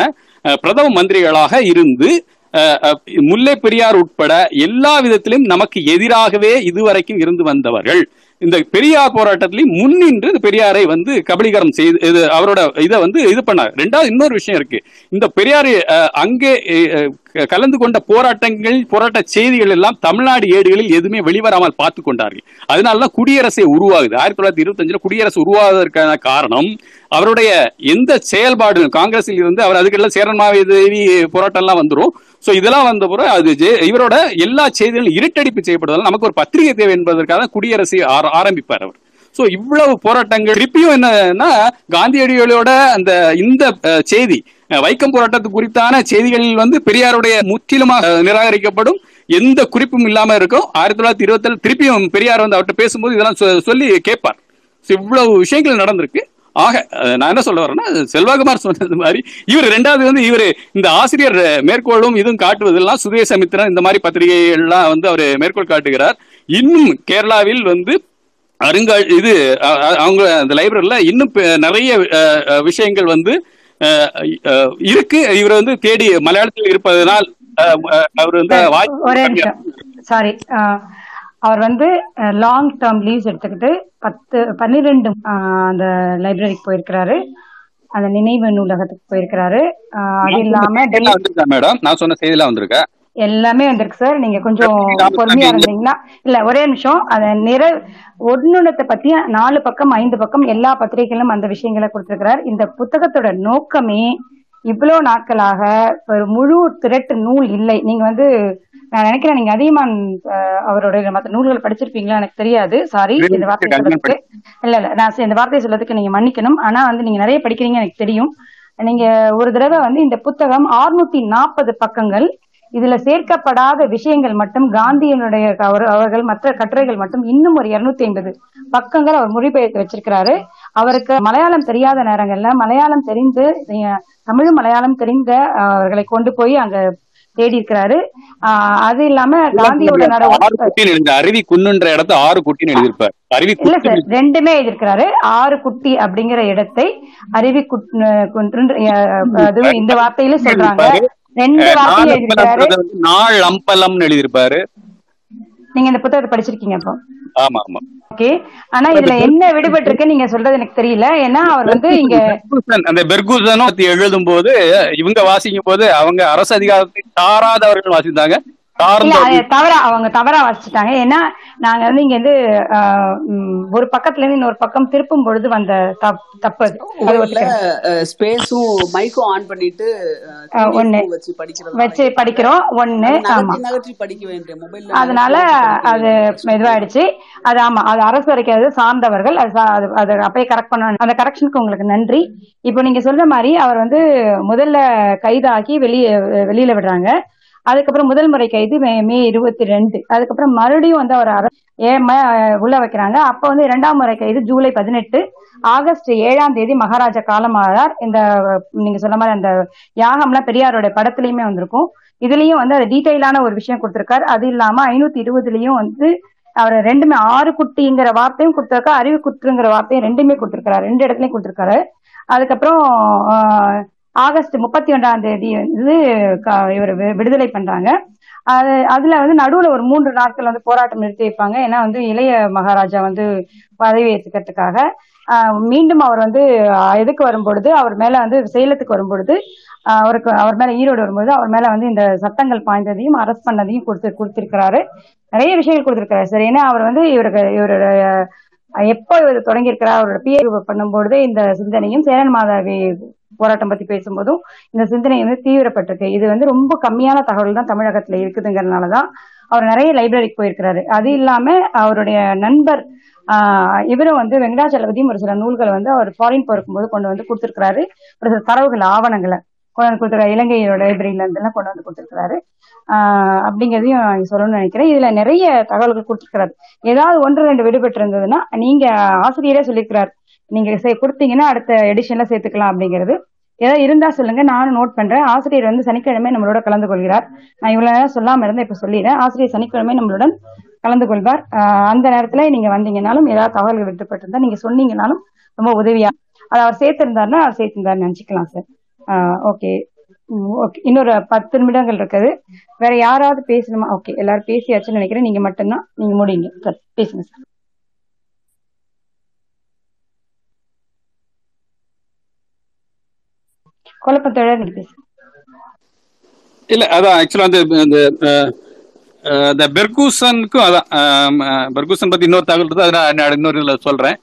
பிரதம மந்திரிகளாக இருந்து அஹ், முல்லை பெரியார் உட்பட எல்லா விதத்திலும் நமக்கு எதிராகவே இதுவரைக்கும் இருந்து வந்தவர்கள். இந்த பெரியார் போராட்டத்திலையும் முன்னின்று இந்த பெரியாரை வந்து கபலீகரம் செய்து இது அவரோட இதை வந்து இது பண்ணார். ரெண்டாவது இன்னொரு விஷயம் இருக்கு. இந்த பெரியார் அங்கே க- கலந்து கொண்ட போராட்டங்கள் போராட்ட செய்திகள் எல்லாம் தமிழ்நாடு ஏடுகளில் எதுவுமே வெளிவராமல் பார்த்து கொண்டார்கள். அதனாலதான் குடியரசை உருவாகுது. ஆயிரத்தி தொள்ளாயிரத்தி இருபத்தஞ்சுல குடியரசு உருவாவதற்கான காரணம் அவருடைய எந்த செயல்பாடு காங்கிரஸில் இருந்து அவர் அதுக்கெல்லாம் சேரன் தேவி போராட்டம் எல்லாம் வந்துடும் சோ இதெல்லாம் வந்த பிறகு அது இவரோட எல்லா செய்திகளும் இருட்டடிப்பு செய்யப்படுவதால் நமக்கு ஒரு பத்திரிகை தேவை என்பதற்காக குடியரசு குடியரசை ஆரம்பிப்பார் அவர். ஸோ இவ்வளவு போராட்டங்கள் திருப்பியும் என்னன்னா காந்தியடிகளோட அந்த இந்த செய்தி வைக்கம் போராட்டத்து குறித்தான செய்திகளில் வந்து பெரியாருடைய முற்றிலுமாக நிராகரிக்கப்படும் எந்த குறிப்பும் இல்லாம இருக்கும். ஆயிரத்தி தொள்ளாயிரத்தி இருபத்தி திருப்பியும் பெரியார் வந்து அவர்கிட்ட பேசும்போது இதெல்லாம் சொல்லி கேட்பார். இவ்வளவு விஷயங்கள் நடந்திருக்கு. ஆக நான் என்ன சொல்ல வரேன்னா செல்வகுமார் சொன்னது மாதிரி இவர் ரெண்டாவது வந்து இவர் இந்த ஆசிரியர் மேற்கோளும் இதுவும் காட்டுவதெல்லாம் சுதேசமித்திரன் இந்த மாதிரி பத்திரிகைகள்லாம் வந்து அவர் மேற்கோள் காட்டுகிறார். இன்னும் கேரளாவில் வந்து அருங்கா இது அவங்க அந்த லைப்ரரியில இன்னும் நிறைய விஷயங்கள் வந்து இருக்கு. இவர் வந்து தேடி மலையாளத்தில் இருப்பதனால் அவர் வந்து சார் அவர் வந்து லாங் டேர்ம் லீவ்ஸ் எடுத்துக்கிட்டு பத்து பன்னிரெண்டு அந்த லைப்ரரிக்கு போயிருக்கிறாரு. அந்த நினைவு நூலகத்துக்கு போயிருக்கிறாரு. அது இல்லாம மேடம்? நான் சொன்ன செய்தியெல்லாம் வந்திருக்கா? எல்லாமே வந்திருக்கு சார் நீங்க கொஞ்சம் பொறுமையா இருந்தீங்கன்னா இல்ல ஒரே நிமிஷம். அத நிற ஒன்னுணத்தை பத்தி நாலு பக்கம் ஐந்து பக்கம் எல்லா பத்திரிகைகளும் அந்த விஷயங்களை கொடுத்திருக்கிறார். இந்த புத்தகத்தோட நோக்கமே இவ்வளவு நாட்களாக ஒரு முழு திரட்டு நூல் இல்லை. நீங்க வந்து நான் நினைக்கிறேன் நீங்க அதிகமான் அவருடைய மற்ற நூல்கள் படிச்சிருப்பீங்களா? எனக்கு தெரியாது. சாரி இந்த வார்த்தையை சொல்றதுக்கு இல்ல இல்ல நான் இந்த வார்த்தையை சொல்றதுக்கு நீங்க மன்னிக்கணும். ஆனா வந்து நீங்க நிறைய படிக்கிறீங்க எனக்கு தெரியும். நீங்க ஒரு தடவை வந்து இந்த புத்தகம் 640 நாற்பது பக்கங்கள் இதுல சேர்க்கப்படாத விஷயங்கள் மட்டும் காந்தியனுடைய அவர் அவர்கள் மற்ற கட்டுரைகள் மட்டும் இன்னும் ஒரு 250 ஐம்பது பக்கங்கள் அவர் மொழிபெயர்த்து வச்சிருக்கிறாரு. அவருக்கு மலையாளம் தெரியாத நேரங்கள்ல மலையாளம் தெரிந்து அஹ், தமிழ் மலையாளம் தெரிந்த அவர்களை கொண்டு போய் அங்க தேடி இருக்கிறாரு. அது இல்லாம காந்தியோட அருவி குன்னுன்ற இடத்த ஆறு குட்டின்னு எழுதியிருப்பார். அருவி இல்ல சார் ரெண்டுமே எழுதியிருக்கிறாரு. ஆறு குட்டி அப்படிங்கிற இடத்தை அருவி குட்- குன்று இந்த வார்த்தையில சொல்றாங்க. நாள் அம்பலம்னு எழுதியிருப்பாரு. நீங்க இந்த புத்தகத்தை படிச்சிருக்கீங்க அப்போ? ஆமா ஆமா. ஓகே. ஆனா இதுல என்ன விடுபட்டு இருக்கு நீங்க சொல்றது எனக்கு தெரியல. ஏன்னா அவர் வந்து இங்க அந்த பெர்குசனும் எழுதும் போது இவங்க வாசிக்கும் போது அவங்க அரசு அதிகாரத்தை சாராதவர்கள் வாசித்தாங்க. தவறா அவங்க தவறா வாசிச்சுட்டாங்க. ஏன்னா நாங்க வந்து இங்க இருந்து ஒரு பக்கத்துல இருந்து இன்னொரு பக்கம் திருப்பும் பொழுது வந்த தப்- தப்பு ஸ்பேஸும் மைக்கும் ஆன் பண்ணிட்டு ஒண்ணு. வச்சு படிக்கிறோம். ஒண்ணு ஆமா. அதனால அது இதுவாயிடுச்சு அது ஆமா அது அரசு வரைக்கிறது சார்ந்தவர்கள் அது அது அப்பயே கரெக்ட் பண்ண அந்த கரெக்ஷனுக்கு உங்களுக்கு நன்றி. இப்போ நீங்க சொல்ற மாதிரி அவர் வந்து முதல்ல கைதாக்கி வெளியே வெளியில விடுறாங்க. அதுக்கப்புறம் முதல் முறை கைது மே மே இருபத்தி ரெண்டு அதுக்கப்புறம் மறுபடியும் வந்து அவர் அர- உள்ள வைக்கிறாங்க. அப்ப வந்து இரண்டாம் முறை கைது ஜூலை பதினெட்டு. ஆகஸ்ட் ஏழாம் தேதி மகாராஜா காலமாகிறார் இந்த நீங்க சொன்ன மாதிரி அந்த யாகம்லாம் பெரியாரோட படத்துலயுமே வந்திருக்கும். இதுலயும் வந்து அது டீட்டெயிலான ஒரு விஷயம் கொடுத்திருக்காரு. அது இல்லாம ஐநூத்தி இருபதுலயும் வந்து அவர் ரெண்டுமே ஆறு குட்டிங்கிற வார்த்தையும் கொடுத்திருக்கா அறிவு குற்றுங்கிற வார்த்தையும் ரெண்டுமே கொடுத்திருக்காரு ரெண்டு இடத்துலயும் கொடுத்திருக்காரு. அதுக்கப்புறம் ஆகஸ்ட் முப்பத்தி ஒன்றாம் தேதி வந்து இவர் வி- விடுதலை பண்றாங்க. அது அதுல வந்து நடுவுல ஒரு மூன்று நாட்கள் வந்து போராட்டம் நிறுத்தி வைப்பாங்க. ஏன்னா வந்து இளைய மகாராஜா வந்து பதவி ஏற்றுக்கிறதுக்காக மீண்டும் அவர் வந்து எதுக்கு வரும்பொழுது அவர் மேல வந்து சேலத்துக்கு வரும்பொழுது அவருக்கு அவர் மேல ஈரோடு வரும்போது அவர் மேல வந்து இந்த சட்டங்கள் பாய்ந்ததையும் அரெஸ்ட் பண்ணதையும் கொடுத்து கொடுத்திருக்கிறாரு. நிறைய விஷயங்கள் கொடுத்திருக்கிறாரு சார். ஏன்னா அவர் வந்து இவருக்கு இவருடைய எப்போ இவர் தொடங்கியிருக்கிறார் அவரோட பிஏ பண்ணும்பொழுது இந்த சிந்தனையும் சேரன் மாதாவி போராட்டம் பத்தி பேசும்போதும் இந்த சிந்தனை வந்து தீவிரப்பட்டிருக்கு. இது வந்து ரொம்ப கம்மியான தகவல் தான் தமிழகத்துல இருக்குதுங்கிறதுனாலதான் அவர் நிறைய லைப்ரரிக்கு போயிருக்கிறாரு. அது இல்லாம அவருடைய நண்பர் ஆஹ் இவரும் வந்து வெங்கடாச்சலபதியும் ஒரு சில நூல்களை வந்து அவர் ஃபாரின் போயிருக்கும்போது கொண்டு வந்து கொடுத்திருக்கிறாரு. ஒரு சில தரவுகள் ஆவணங்களை கொண்டு வந்து கொடுத்துருக்காரு இலங்கையோட லைப்ரரியில இருந்தெல்லாம் கொண்டு வந்து கொடுத்துருக்காரு ஆஹ் அப்படிங்கிறதையும் நான் சொல்லணும்னு நினைக்கிறேன். இதுல நிறைய தகவல்கள் கொடுத்திருக்கிறாரு. ஏதாவது ஒன்று ரெண்டு விடுபட்டு இருந்ததுன்னா நீங்க ஆசிரியரே சொல்லியிருக்கிறார். நீங்க கொடுத்தீங்கன்னா அடுத்த எடிஷன்ல சேர்த்துக்கலாம் அப்படிங்கிறது. ஏதாவது இருந்தா சொல்லுங்க நானும் நோட் பண்றேன். ஆசிரியர் வந்து சனிக்கிழமை நம்மளோட கலந்து கொள்கிறார். நான் இவ்வளவு நேரம் சொல்லாம இருந்தேன் இப்ப சொல்லிடுறேன். ஆசிரியர் சனிக்கிழமை நம்மளுடன் கலந்து கொள்வார். அந்த நேரத்துல நீங்க வந்தீங்கனாலும் ஏதாவது தகவல்கள் விட்டுப்பட்டிருந்தா நீங்க சொன்னீங்கன்னாலும் ரொம்ப உதவியா அதை அவர் சேர்த்திருந்தாருன்னா அவர் சேர்த்திருந்தாருன்னு நினைச்சுக்கலாம் சார் ஓகே ஓகே இன்னொரு பத்து நிமிடங்கள் இருக்குது. வேற யாராவது பேசணுமா? ஓகே எல்லாரும் பேசியாச்சுன்னு நினைக்கிறேன். நீங்க மட்டும்தான். நீங்க முடியுங்க சார் பேசுங்க சார் குழப்பத்தோட பேசுங்க இல்ல அதான் ஆக்சுவலா வந்து இந்த இந்த பெர்கூசனுக்கும் அதான் பெர்கூசன் பத்தி இன்னொரு தகவல் இருக்கு அதை நான் இன்னொரு இதுல சொல்றேன்.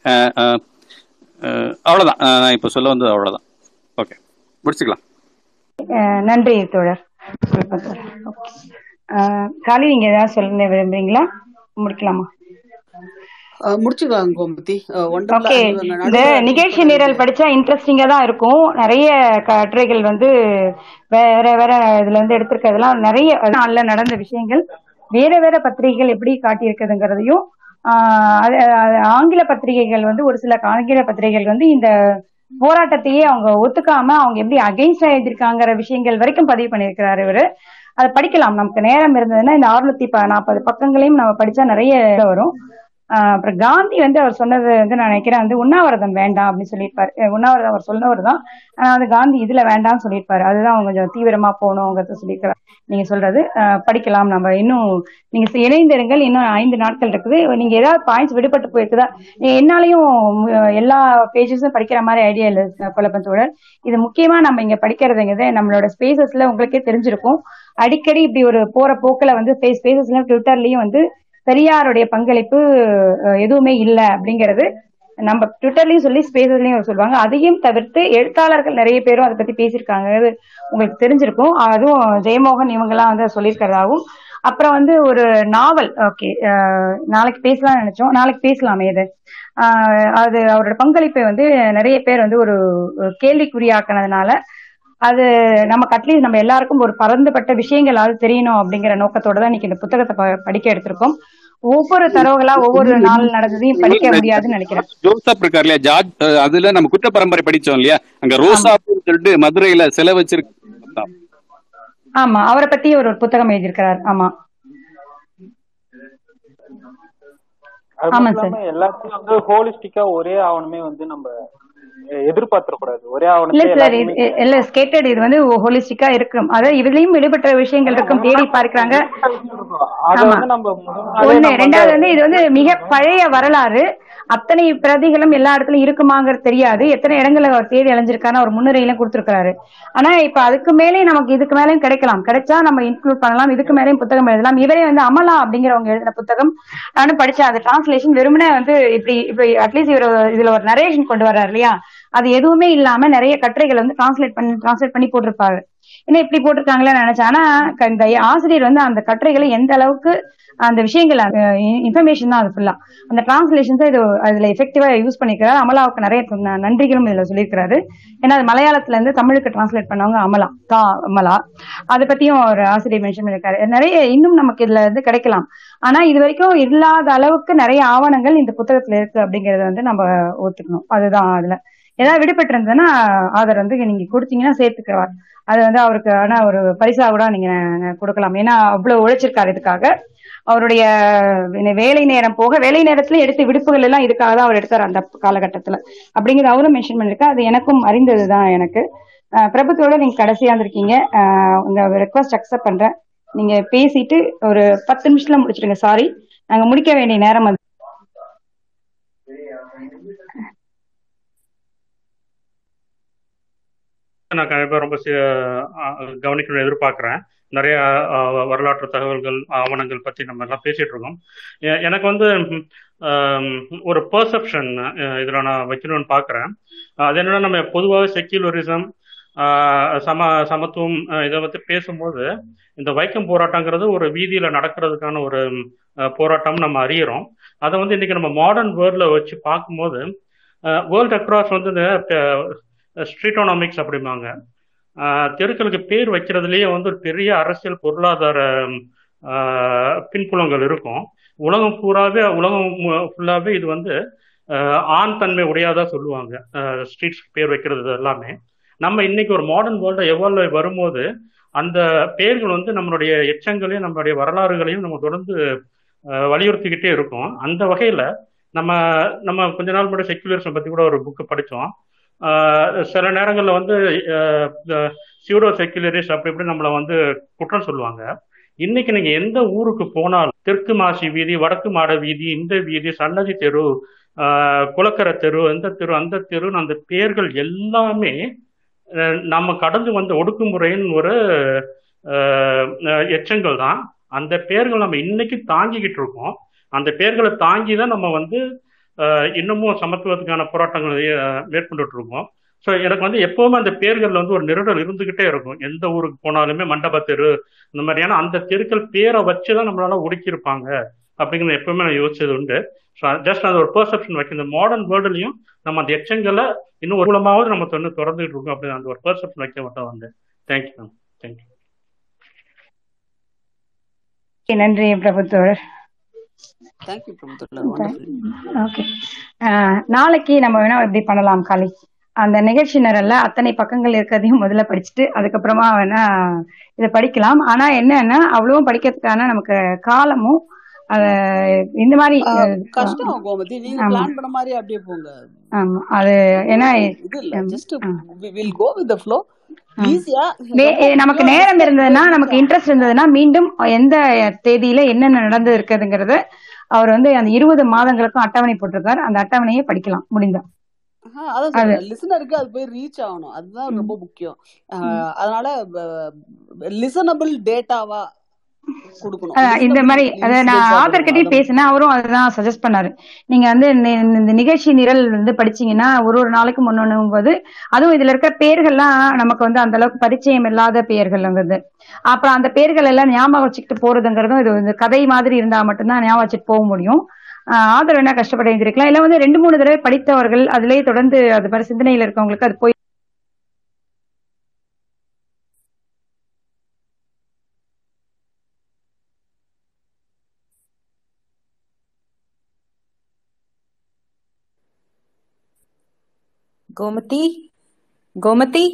அவ்வளவுதான். நான் இப்ப சொல்ல வந்தது அவ்வளவுதான். ஓகே முடிச்சுக்கலாம். நன்றி தோழர். காளி நீங்க ஏதாவது சொல்ல விரும்புறீங்களா? முடிக்கலாமா? முடிச்சுக்கலாம் கோமதி. இந்த நிகழ்ச்சி நிரல் படிச்சா இன்ட்ரெஸ்டிங்கா தான் இருக்கும். நிறைய கட்டுரைகள் வந்து வேற வேற இதுல இருந்து எடுத்திருக்கிறதுலாம் நிறைய நாள்ல நடந்த விஷயங்கள். வேற வேற பத்திரிகைகள் எப்படி காட்டியிருக்குதுங்கிறதையும் ஆங்கில பத்திரிகைகள் வந்து ஒரு சில ஆங்கில பத்திரிகைகள் வந்து இந்த போராட்டத்தையே அவங்க ஒத்துக்காம அவங்க எப்படி அகைன்ஸ்டா எழுதியிருக்காங்கிற விஷயங்கள் வரைக்கும் பதிவு பண்ணியிருக்கிறாரு இவரு. அதை படிக்கலாம். நமக்கு நேரம் இருந்ததுன்னா இந்த அறுநூத்தி நாற்பது பக்கங்களையும் நம்ம படிச்சா நிறைய வரும். அப்புறம் காந்தி வந்து அவர் சொன்னது வந்து நான் நினைக்கிறேன் வந்து உண்ணாவிரதம் வேண்டாம் அப்படின்னு சொல்லியிருப்பாரு. உண்ணாவிரதம் அவர் சொன்னவர் தான் ஆனா வந்து காந்தி இதுல வேண்டாம்னு சொல்லியிருப்பாரு. அதுதான் அவங்க கொஞ்சம் தீவிரமா போகணுங்கிறத சொல்லியிருக்கிறார் நீங்க சொல்றது. படிக்கலாம். நம்ம இன்னும் நீங்க இணைந்திருங்கள். இன்னும் ஐந்து நாட்கள் இருக்குது. நீங்க ஏதாவது பாயிண்ட்ஸ் விடுபட்டு போயிருக்குதா? நீ- என்னாலையும் எல்லா பேஜஸும் படிக்கிற மாதிரி ஐடியா இல்லை குழப்பத்தோட இது முக்கியமா நம்ம இங்க படிக்கிறதுங்கிறது நம்மளோட ஸ்பேசஸ்ல உங்களுக்கே தெரிஞ்சிருக்கும். அடிக்கடி இப்படி ஒரு போற போக்கில் வந்து ஸ்பேசஸ்ல ட்விட்டர்லயும் வந்து பெரியாருடைய பங்களிப்பு எதுவுமே இல்லை அப்படிங்கிறது நம்ம ட்விட்டர்லயும் சொல்லி ஸ்பேசஸ்லயும் சொல்லுவாங்க. அதையும் தவிர்த்து எழுத்தாளர்கள் நிறைய பேரும் அதை பத்தி பேசியிருக்காங்க அது உங்களுக்கு தெரிஞ்சிருக்கும். அதுவும் ஜெயமோகன் இவங்கெல்லாம் வந்து சொல்லியிருக்கிறதாகவும். அப்புறம் வந்து ஒரு நாவல் ஓகே நாளைக்கு பேசலாம்னு நினைச்சோம். நாளைக்கு பேசலாமே இது. அது அவரோட பங்களிப்பை வந்து நிறைய பேர் வந்து ஒரு கேள்விக்குறியாக்கினதுனால அது நமக்கு அட்லீஸ்ட் நம்ம எல்லாருக்கும் ஒரு பரந்துபட்ட விஷயங்களாவது தெரியணும் அப்படிங்கிற நோக்கத்தோட தான் இன்னைக்கு இந்த புத்தகத்தை படிக்க எடுத்திருக்கோம். ஒவ்வொரு தரவுகளா ஒவ்வொரு நாள் நடந்ததையும் படிக்க முடியாதுன்னு நினைக்கிறேன். ஜோசப் இருக்கார் இல்லையா ஜார்ஜ் அதுல நம்ம குற்ற பரம்பரை படிச்சோம் இல்லையா? அங்க ரோசாப்பூர் சொல்லிட்டு மதுரையில சிலை வச்சிருக்கு ஆமா. அவரை பத்தி ஒரு ஒரு புத்தகம் எழுதியிருக்கிறார். ஆமா. ஆமா இல்லாம எல்லாத்தையும் வந்து ஹோலிஸ்டிக்கா ஒரே ஆவணமே வந்து நம்ம எதிர்பார்த்திடக்கூடாது. ஒரே இல்ல ஆவணத்தை இல்ல ஸ்கேட்டட் இது வந்து ஹோலிஸ்டிக்கா இருக்கும். அதாவது இதுலயும் விடுபட்ட விஷயங்கள் இருக்கும் தேடி பார்க்கறாங்க. அதை ஒண்ணு ரெண்டாவது வந்து இது வந்து மிக பழைய வரலாறு. அத்தனை பிரதிகளும் எல்லா இடத்துலயும் இருக்குமாங்கிறது தெரியாது. எத்தனை இடங்கள்ல அவர் தேடி அலைஞ்சிருக்காரு அவர் முன்னுரையெல்லாம் கொடுத்திருக்காரு ஆனா இப்ப அதுக்கு மேலே நமக்கு இதுக்கு மேலேயும் கிடைக்கலாம். கிடைச்சா நம்ம இன்க்ளூட் பண்ணலாம். இதுக்கு மேலேயும் புத்தகம் எழுதலாம். இவரே வந்து அமலா அப்படிங்கிறவங்க எழுதின புத்தகம். நானும் படிச்சேன். அது டிரான்ஸ்லேஷன் வெறுமனே வந்து இப்படி இப்படி அட்லீஸ்ட் இவர் இதுல ஒரு நரேஷன் கொண்டு வர்றாரு இல்லையா? அது எதுவுமே இல்லாம நிறைய கட்டுரைகள் வந்து டிரான்ஸ்லேட் பண்ணி டிரான்ஸ்லேட் பண்ணி போட்டிருப்பாரு என்ன இப்படி போட்டிருக்காங்களே நினைச்சேன். ஆனா இந்த ஆசிரியர் வந்து அந்த கட்டுரைகளை எந்த அளவுக்கு அந்த விஷயங்கள் இன்ஃபர்மேஷன் தான் அது ஃபுல்லா அந்த டிரான்ஸ்லேஷன்ஸ் இது அதுல எஃபெக்டிவா யூஸ் பண்ணிக்கிறாரு. அமலாவுக்கு நிறைய ந- நன்றிகளும் இதுல சொல்லியிருக்கிறாரு. ஏன்னா அது மலையாளத்துல இருந்து தமிழுக்கு டிரான்ஸ்லேட் பண்ணவங்க அமலா தா அமலா. அதை பத்தியும் ஒரு ஆசிரியர் மென்ஷன் பண்ணிருக்காரு நிறைய இன்னும் நமக்கு இதுல இருந்து கிடைக்கலாம். ஆனா இது வரைக்கும் இல்லாத அளவுக்கு நிறைய ஆவணங்கள் இந்த புத்தகத்துல இருக்கு அப்படிங்கறத வந்து நம்ம ஒத்துக்கணும். அதுதான் அதுல. ஏதாவது விடுபட்டு இருந்ததுன்னா ஆதார் வந்து நீங்க கொடுத்தீங்கன்னா சேர்த்துக்கிறார் அது வந்து அவருக்கு ஆனா ஒரு பரிசா கூட நீங்க கொடுக்கலாம். ஏன்னா அவ்வளவு உழைச்சிருக்காரு இதுக்காக. அவருடைய வேலை நேரம் போக வேலை நேரத்துல எடுத்த விடுப்புகள் எல்லாம் இதுக்காக தான் அவர் எடுத்தார் அந்த காலகட்டத்துல. அப்படிங்கிறது அவரும் மென்ஷன் பண்ணிருக்கா அது எனக்கும் அறிந்ததுதான் எனக்கு. பிரபுத்தோட நீங்க கடைசியா இருந்திருக்கீங்க உங்க ரெக்வஸ்ட் அக்செப்ட் பண்றேன். நீங்க பேசிட்டு ஒரு பத்து நிமிஷத்துல முடிச்சிடுங்க சாரி நாங்க முடிக்க வேண்டிய நேரம் வந்து நான் கண்டிப்பாக ரொம்ப சி- கவனிக்கணும்னு எதிர்பார்க்குறேன். நிறைய வரலாற்று தகவல்கள் ஆவணங்கள் பற்றி நம்ம எல்லாம் பேசிட்டு இருக்கோம். எனக்கு வந்து ஒரு பர்செப்ஷன் இதில் நான் வைக்கணும்னு பார்க்குறேன் அது என்னன்னா நம்ம பொதுவாக செக்யூலரிசம் சம சமத்துவம் இதை பற்றி பேசும்போது இந்த வைக்கம் போராட்டங்கிறது ஒரு வீதியில் நடக்கிறதுக்கான ஒரு போராட்டம் நம்ம அறியிறோம். அதை வந்து இன்னைக்கு நம்ம மாடர்ன் வேர்ல்டில் வச்சு பார்க்கும்போது வேர்ல்ட் அக்ராஸ் வந்து ஸ்ட்ரீட்டோனாமிக்ஸ் அப்படிம்பாங்க. தெருக்களுக்கு பேர் வைக்கிறதுலேயே வந்து ஒரு பெரிய அரசியல் பொருளாதார பின்புலங்கள் இருக்கும். உலகம் பூராவே உலகம் ஃபுல்லாகவே இது வந்து ஆண் தன்மை உடையாதான் சொல்லுவாங்க. ஸ்ட்ரீட்ஸ் பேர் வைக்கிறது எல்லாமே நம்ம இன்னைக்கு ஒரு மாடர்ன் வேர்ல்டு எவ்வளவு வரும்போது அந்த பேர்கள் வந்து நம்மளுடைய எச்சங்களையும் நம்மளுடைய வரலாறுகளையும் நம்ம தொடர்ந்து வலியுறுத்திக்கிட்டே இருக்கும். அந்த வகையில் நம்ம நம்ம கொஞ்ச நாள் முன்னாடி செக்குலரிசம் பற்றி கூட ஒரு புக்கு படித்தோம். சில நேரங்களில் வந்து சியூடோ செக்குலரிஸ்ட் அப்படி இப்படி நம்மளை வந்து குற்றம் சொல்லுவாங்க. இன்னைக்கு நீங்க எந்த ஊருக்கு போனாலும் தெற்கு மாசி வீதி வடக்கு மாட வீதி இந்த வீதி சன்னதி தெரு குலக்கர குளக்கரை தெரு இந்த தெரு அந்த தெருன்னு அந்த பேர்கள் எல்லாமே நம்ம கடந்து வந்த ஒடுக்குமுறையின் ஒரு எச்சங்கள் தான் அந்த பேர்கள் நம்ம இன்னைக்கு தாங்கிக்கிட்டு இருக்கோம். அந்த பேர்களை தாங்கி தான் நம்ம வந்து இன்னமும் சமத்துவத்துக்கான போராட்டங்களை மேற்கொண்டுட்டு இருக்கோம் ஸோ எனக்கு வந்து எப்போவுமே அந்த பேர்களில் வந்து ஒரு நெருடல் இருந்துகிட்டே இருக்கும். எந்த ஊருக்கு போனாலுமே மண்டப தெரு இந்த மாதிரியான அந்த தெருக்கள் பேரை வச்சு தான் நம்மளால ஒடுக்கியிருப்பாங்க அப்படிங்கிறத எப்பவுமே நான் யோசிச்சது உண்டு. ஸோ ஜஸ்ட் அந்த ஒரு பெர்செப்ஷன் வைக்கும் இந்த மாடர்ன் வேர்ல்டுலையும் நம்ம அந்த எச்சங்களை இன்னும் ஒரு மூலமாவது நம்ம தொண்ணு திறந்துகிட்டு இருக்கோம் அப்படின்னு அந்த ஒரு பெர்செப்ஷன் வைக்க மட்டும் வந்து. தேங்க்யூ மேம் தேங்க்யூ நன்றி பிரபுத்தோழர். ஓகே நாளைக்கு நம்ம வேணா இப்படி பண்ணலாம் காலி அந்த நிகழ்ச்சி நிரல்ல அத்தனை பக்கங்கள் இருக்கிறதையும் முதல்ல படிச்சுட்டு அதுக்கப்புறமா வேணா இதை படிக்கலாம். ஆனா என்னன்னா அவ்வளவும் படிக்கிறதுக்கான நமக்கு காலமும் இந்த மாதிரி கஷ்டம் கோமதி நீங்க பிளான் பண்ண மாதிரி அப்படியே போங்க. ஆமா. அது ஏன்னா இது இல்ல just will go with the flow நமக்கு நேரம் இருந்ததுன்னா நமக்கு இன்ட்ரெஸ்ட் இருந்ததுன்னா மீண்டும் எந்த தேதியில என்னென்ன நடந்து இருக்குதுங்கிறது அவர் வந்து அந்த இருபது மாதங்களுக்கும் அட்டவணை போட்டிருக்காரு. அந்த அட்டவணையை படிக்கலாம். முடிந்தா. லிசனருக்கு அது. போய் ரீச் ஆகணும். அதுதான் ரொம்ப முக்கியம். அதனால லிசனபிள் டேட்டாவா இந்த மாதிரி அத நான் கொடுக்கணும். கிட்டயும் பேசினேன் அவரும் அதுதான் சஜஸ்ட் பண்ணாரு. நீங்க வந்து இந்த நிகழ்ச்சி நிரல் வந்து படிச்சீங்கன்னா ஒரு ஒரு நாளைக்கு முன்னோன்னும் போது அதுவும் இதுல இருக்கிற பேர்கள்லாம் நமக்கு வந்து அந்த அளவுக்கு பரிச்சயம் இல்லாத பெயர்கள் வந்து அப்புறம் அந்த பேர்கள் எல்லாம் ஞாபகம் வச்சுக்கிட்டு போறதுங்கிறதும் இது வந்து கதை மாதிரி இருந்தா மட்டும்தான் ஞாபகம் வச்சுட்டு போக முடியும். ஆஹ் ஆதரவு என்ன கஷ்டப்பட்டு எழுதிருக்கலாம் இல்ல வந்து ரெண்டு மூணு தடவை படித்தவர்கள் அதுலயே தொடர்ந்து அது மாதிரி சிந்தனையில இருக்கவங்களுக்கு அது போய் गोमती गोमती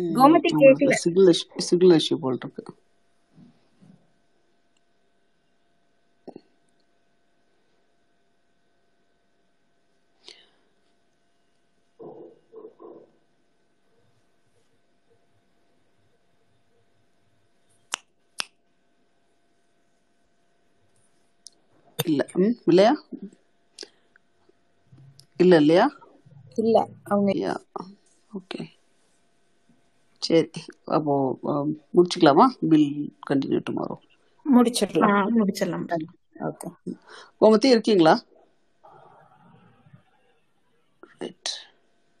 கோமதி கேக்கல சிக்ல சிக்ல இஷ்யூ போல் இருக்கு இல்ல இல்லையா இல்ல இல்லையா? இல்ல. அவங்க ஓகே. சரி அப்போ முடிச்சுக்கலாமா? வில் கண்டினியூ டுமாரோ முடிச்சிடலாம். முடிச்சிடலாம். ஓகே. கோமதி இருக்கீங்களா?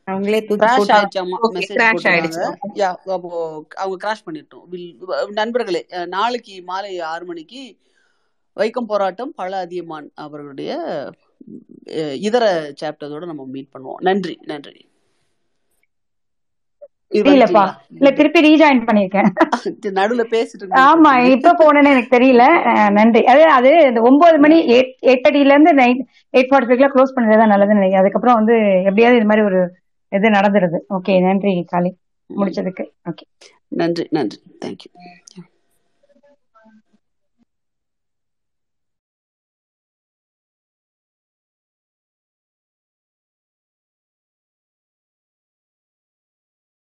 அவங்களே கிராஷ் ஆயிடுச்சாமா? மெசேஜ் ஆயிடுச்சு. யா அப்போ அவங்க கிராஷ் பண்ணிட்டோம். நண்பர்களே நாளைக்கு மாலை ஆறு மணிக்கு வைக்கம் போராட்டம் பல அதியமான் அவர்களுடைய இதர சாப்டர்ஸோட நம்ம மீட் பண்ணுவோம். நன்றி நன்றி. வந்துட்டீங்களா இல்ல திருப்பி ரீஜாயின் பண்ணிருக்கேன். நடுவுல பேசிட்டு ஆமா இப்ப போனேன்னு எனக்கு தெரியல. நன்றி. அது அது இந்த ஒன்பது மணி எயிட் எயிட் தேர்ட்டில இருந்து நைட் எயிட் ஃபார்ட்டி ஃபைவ்ல க்ளோஸ் பண்றதுதான் நல்லதுன்னு நினைக்கிறேன். அதுக்கப்புறம் வந்து எப்படியாவது இது மாதிரி ஒரு இது நடந்துருது. ஓகே நன்றி ம். முடிச்சதுக்கு. ஓகே நன்றி நன்றி. தேங்க்யூ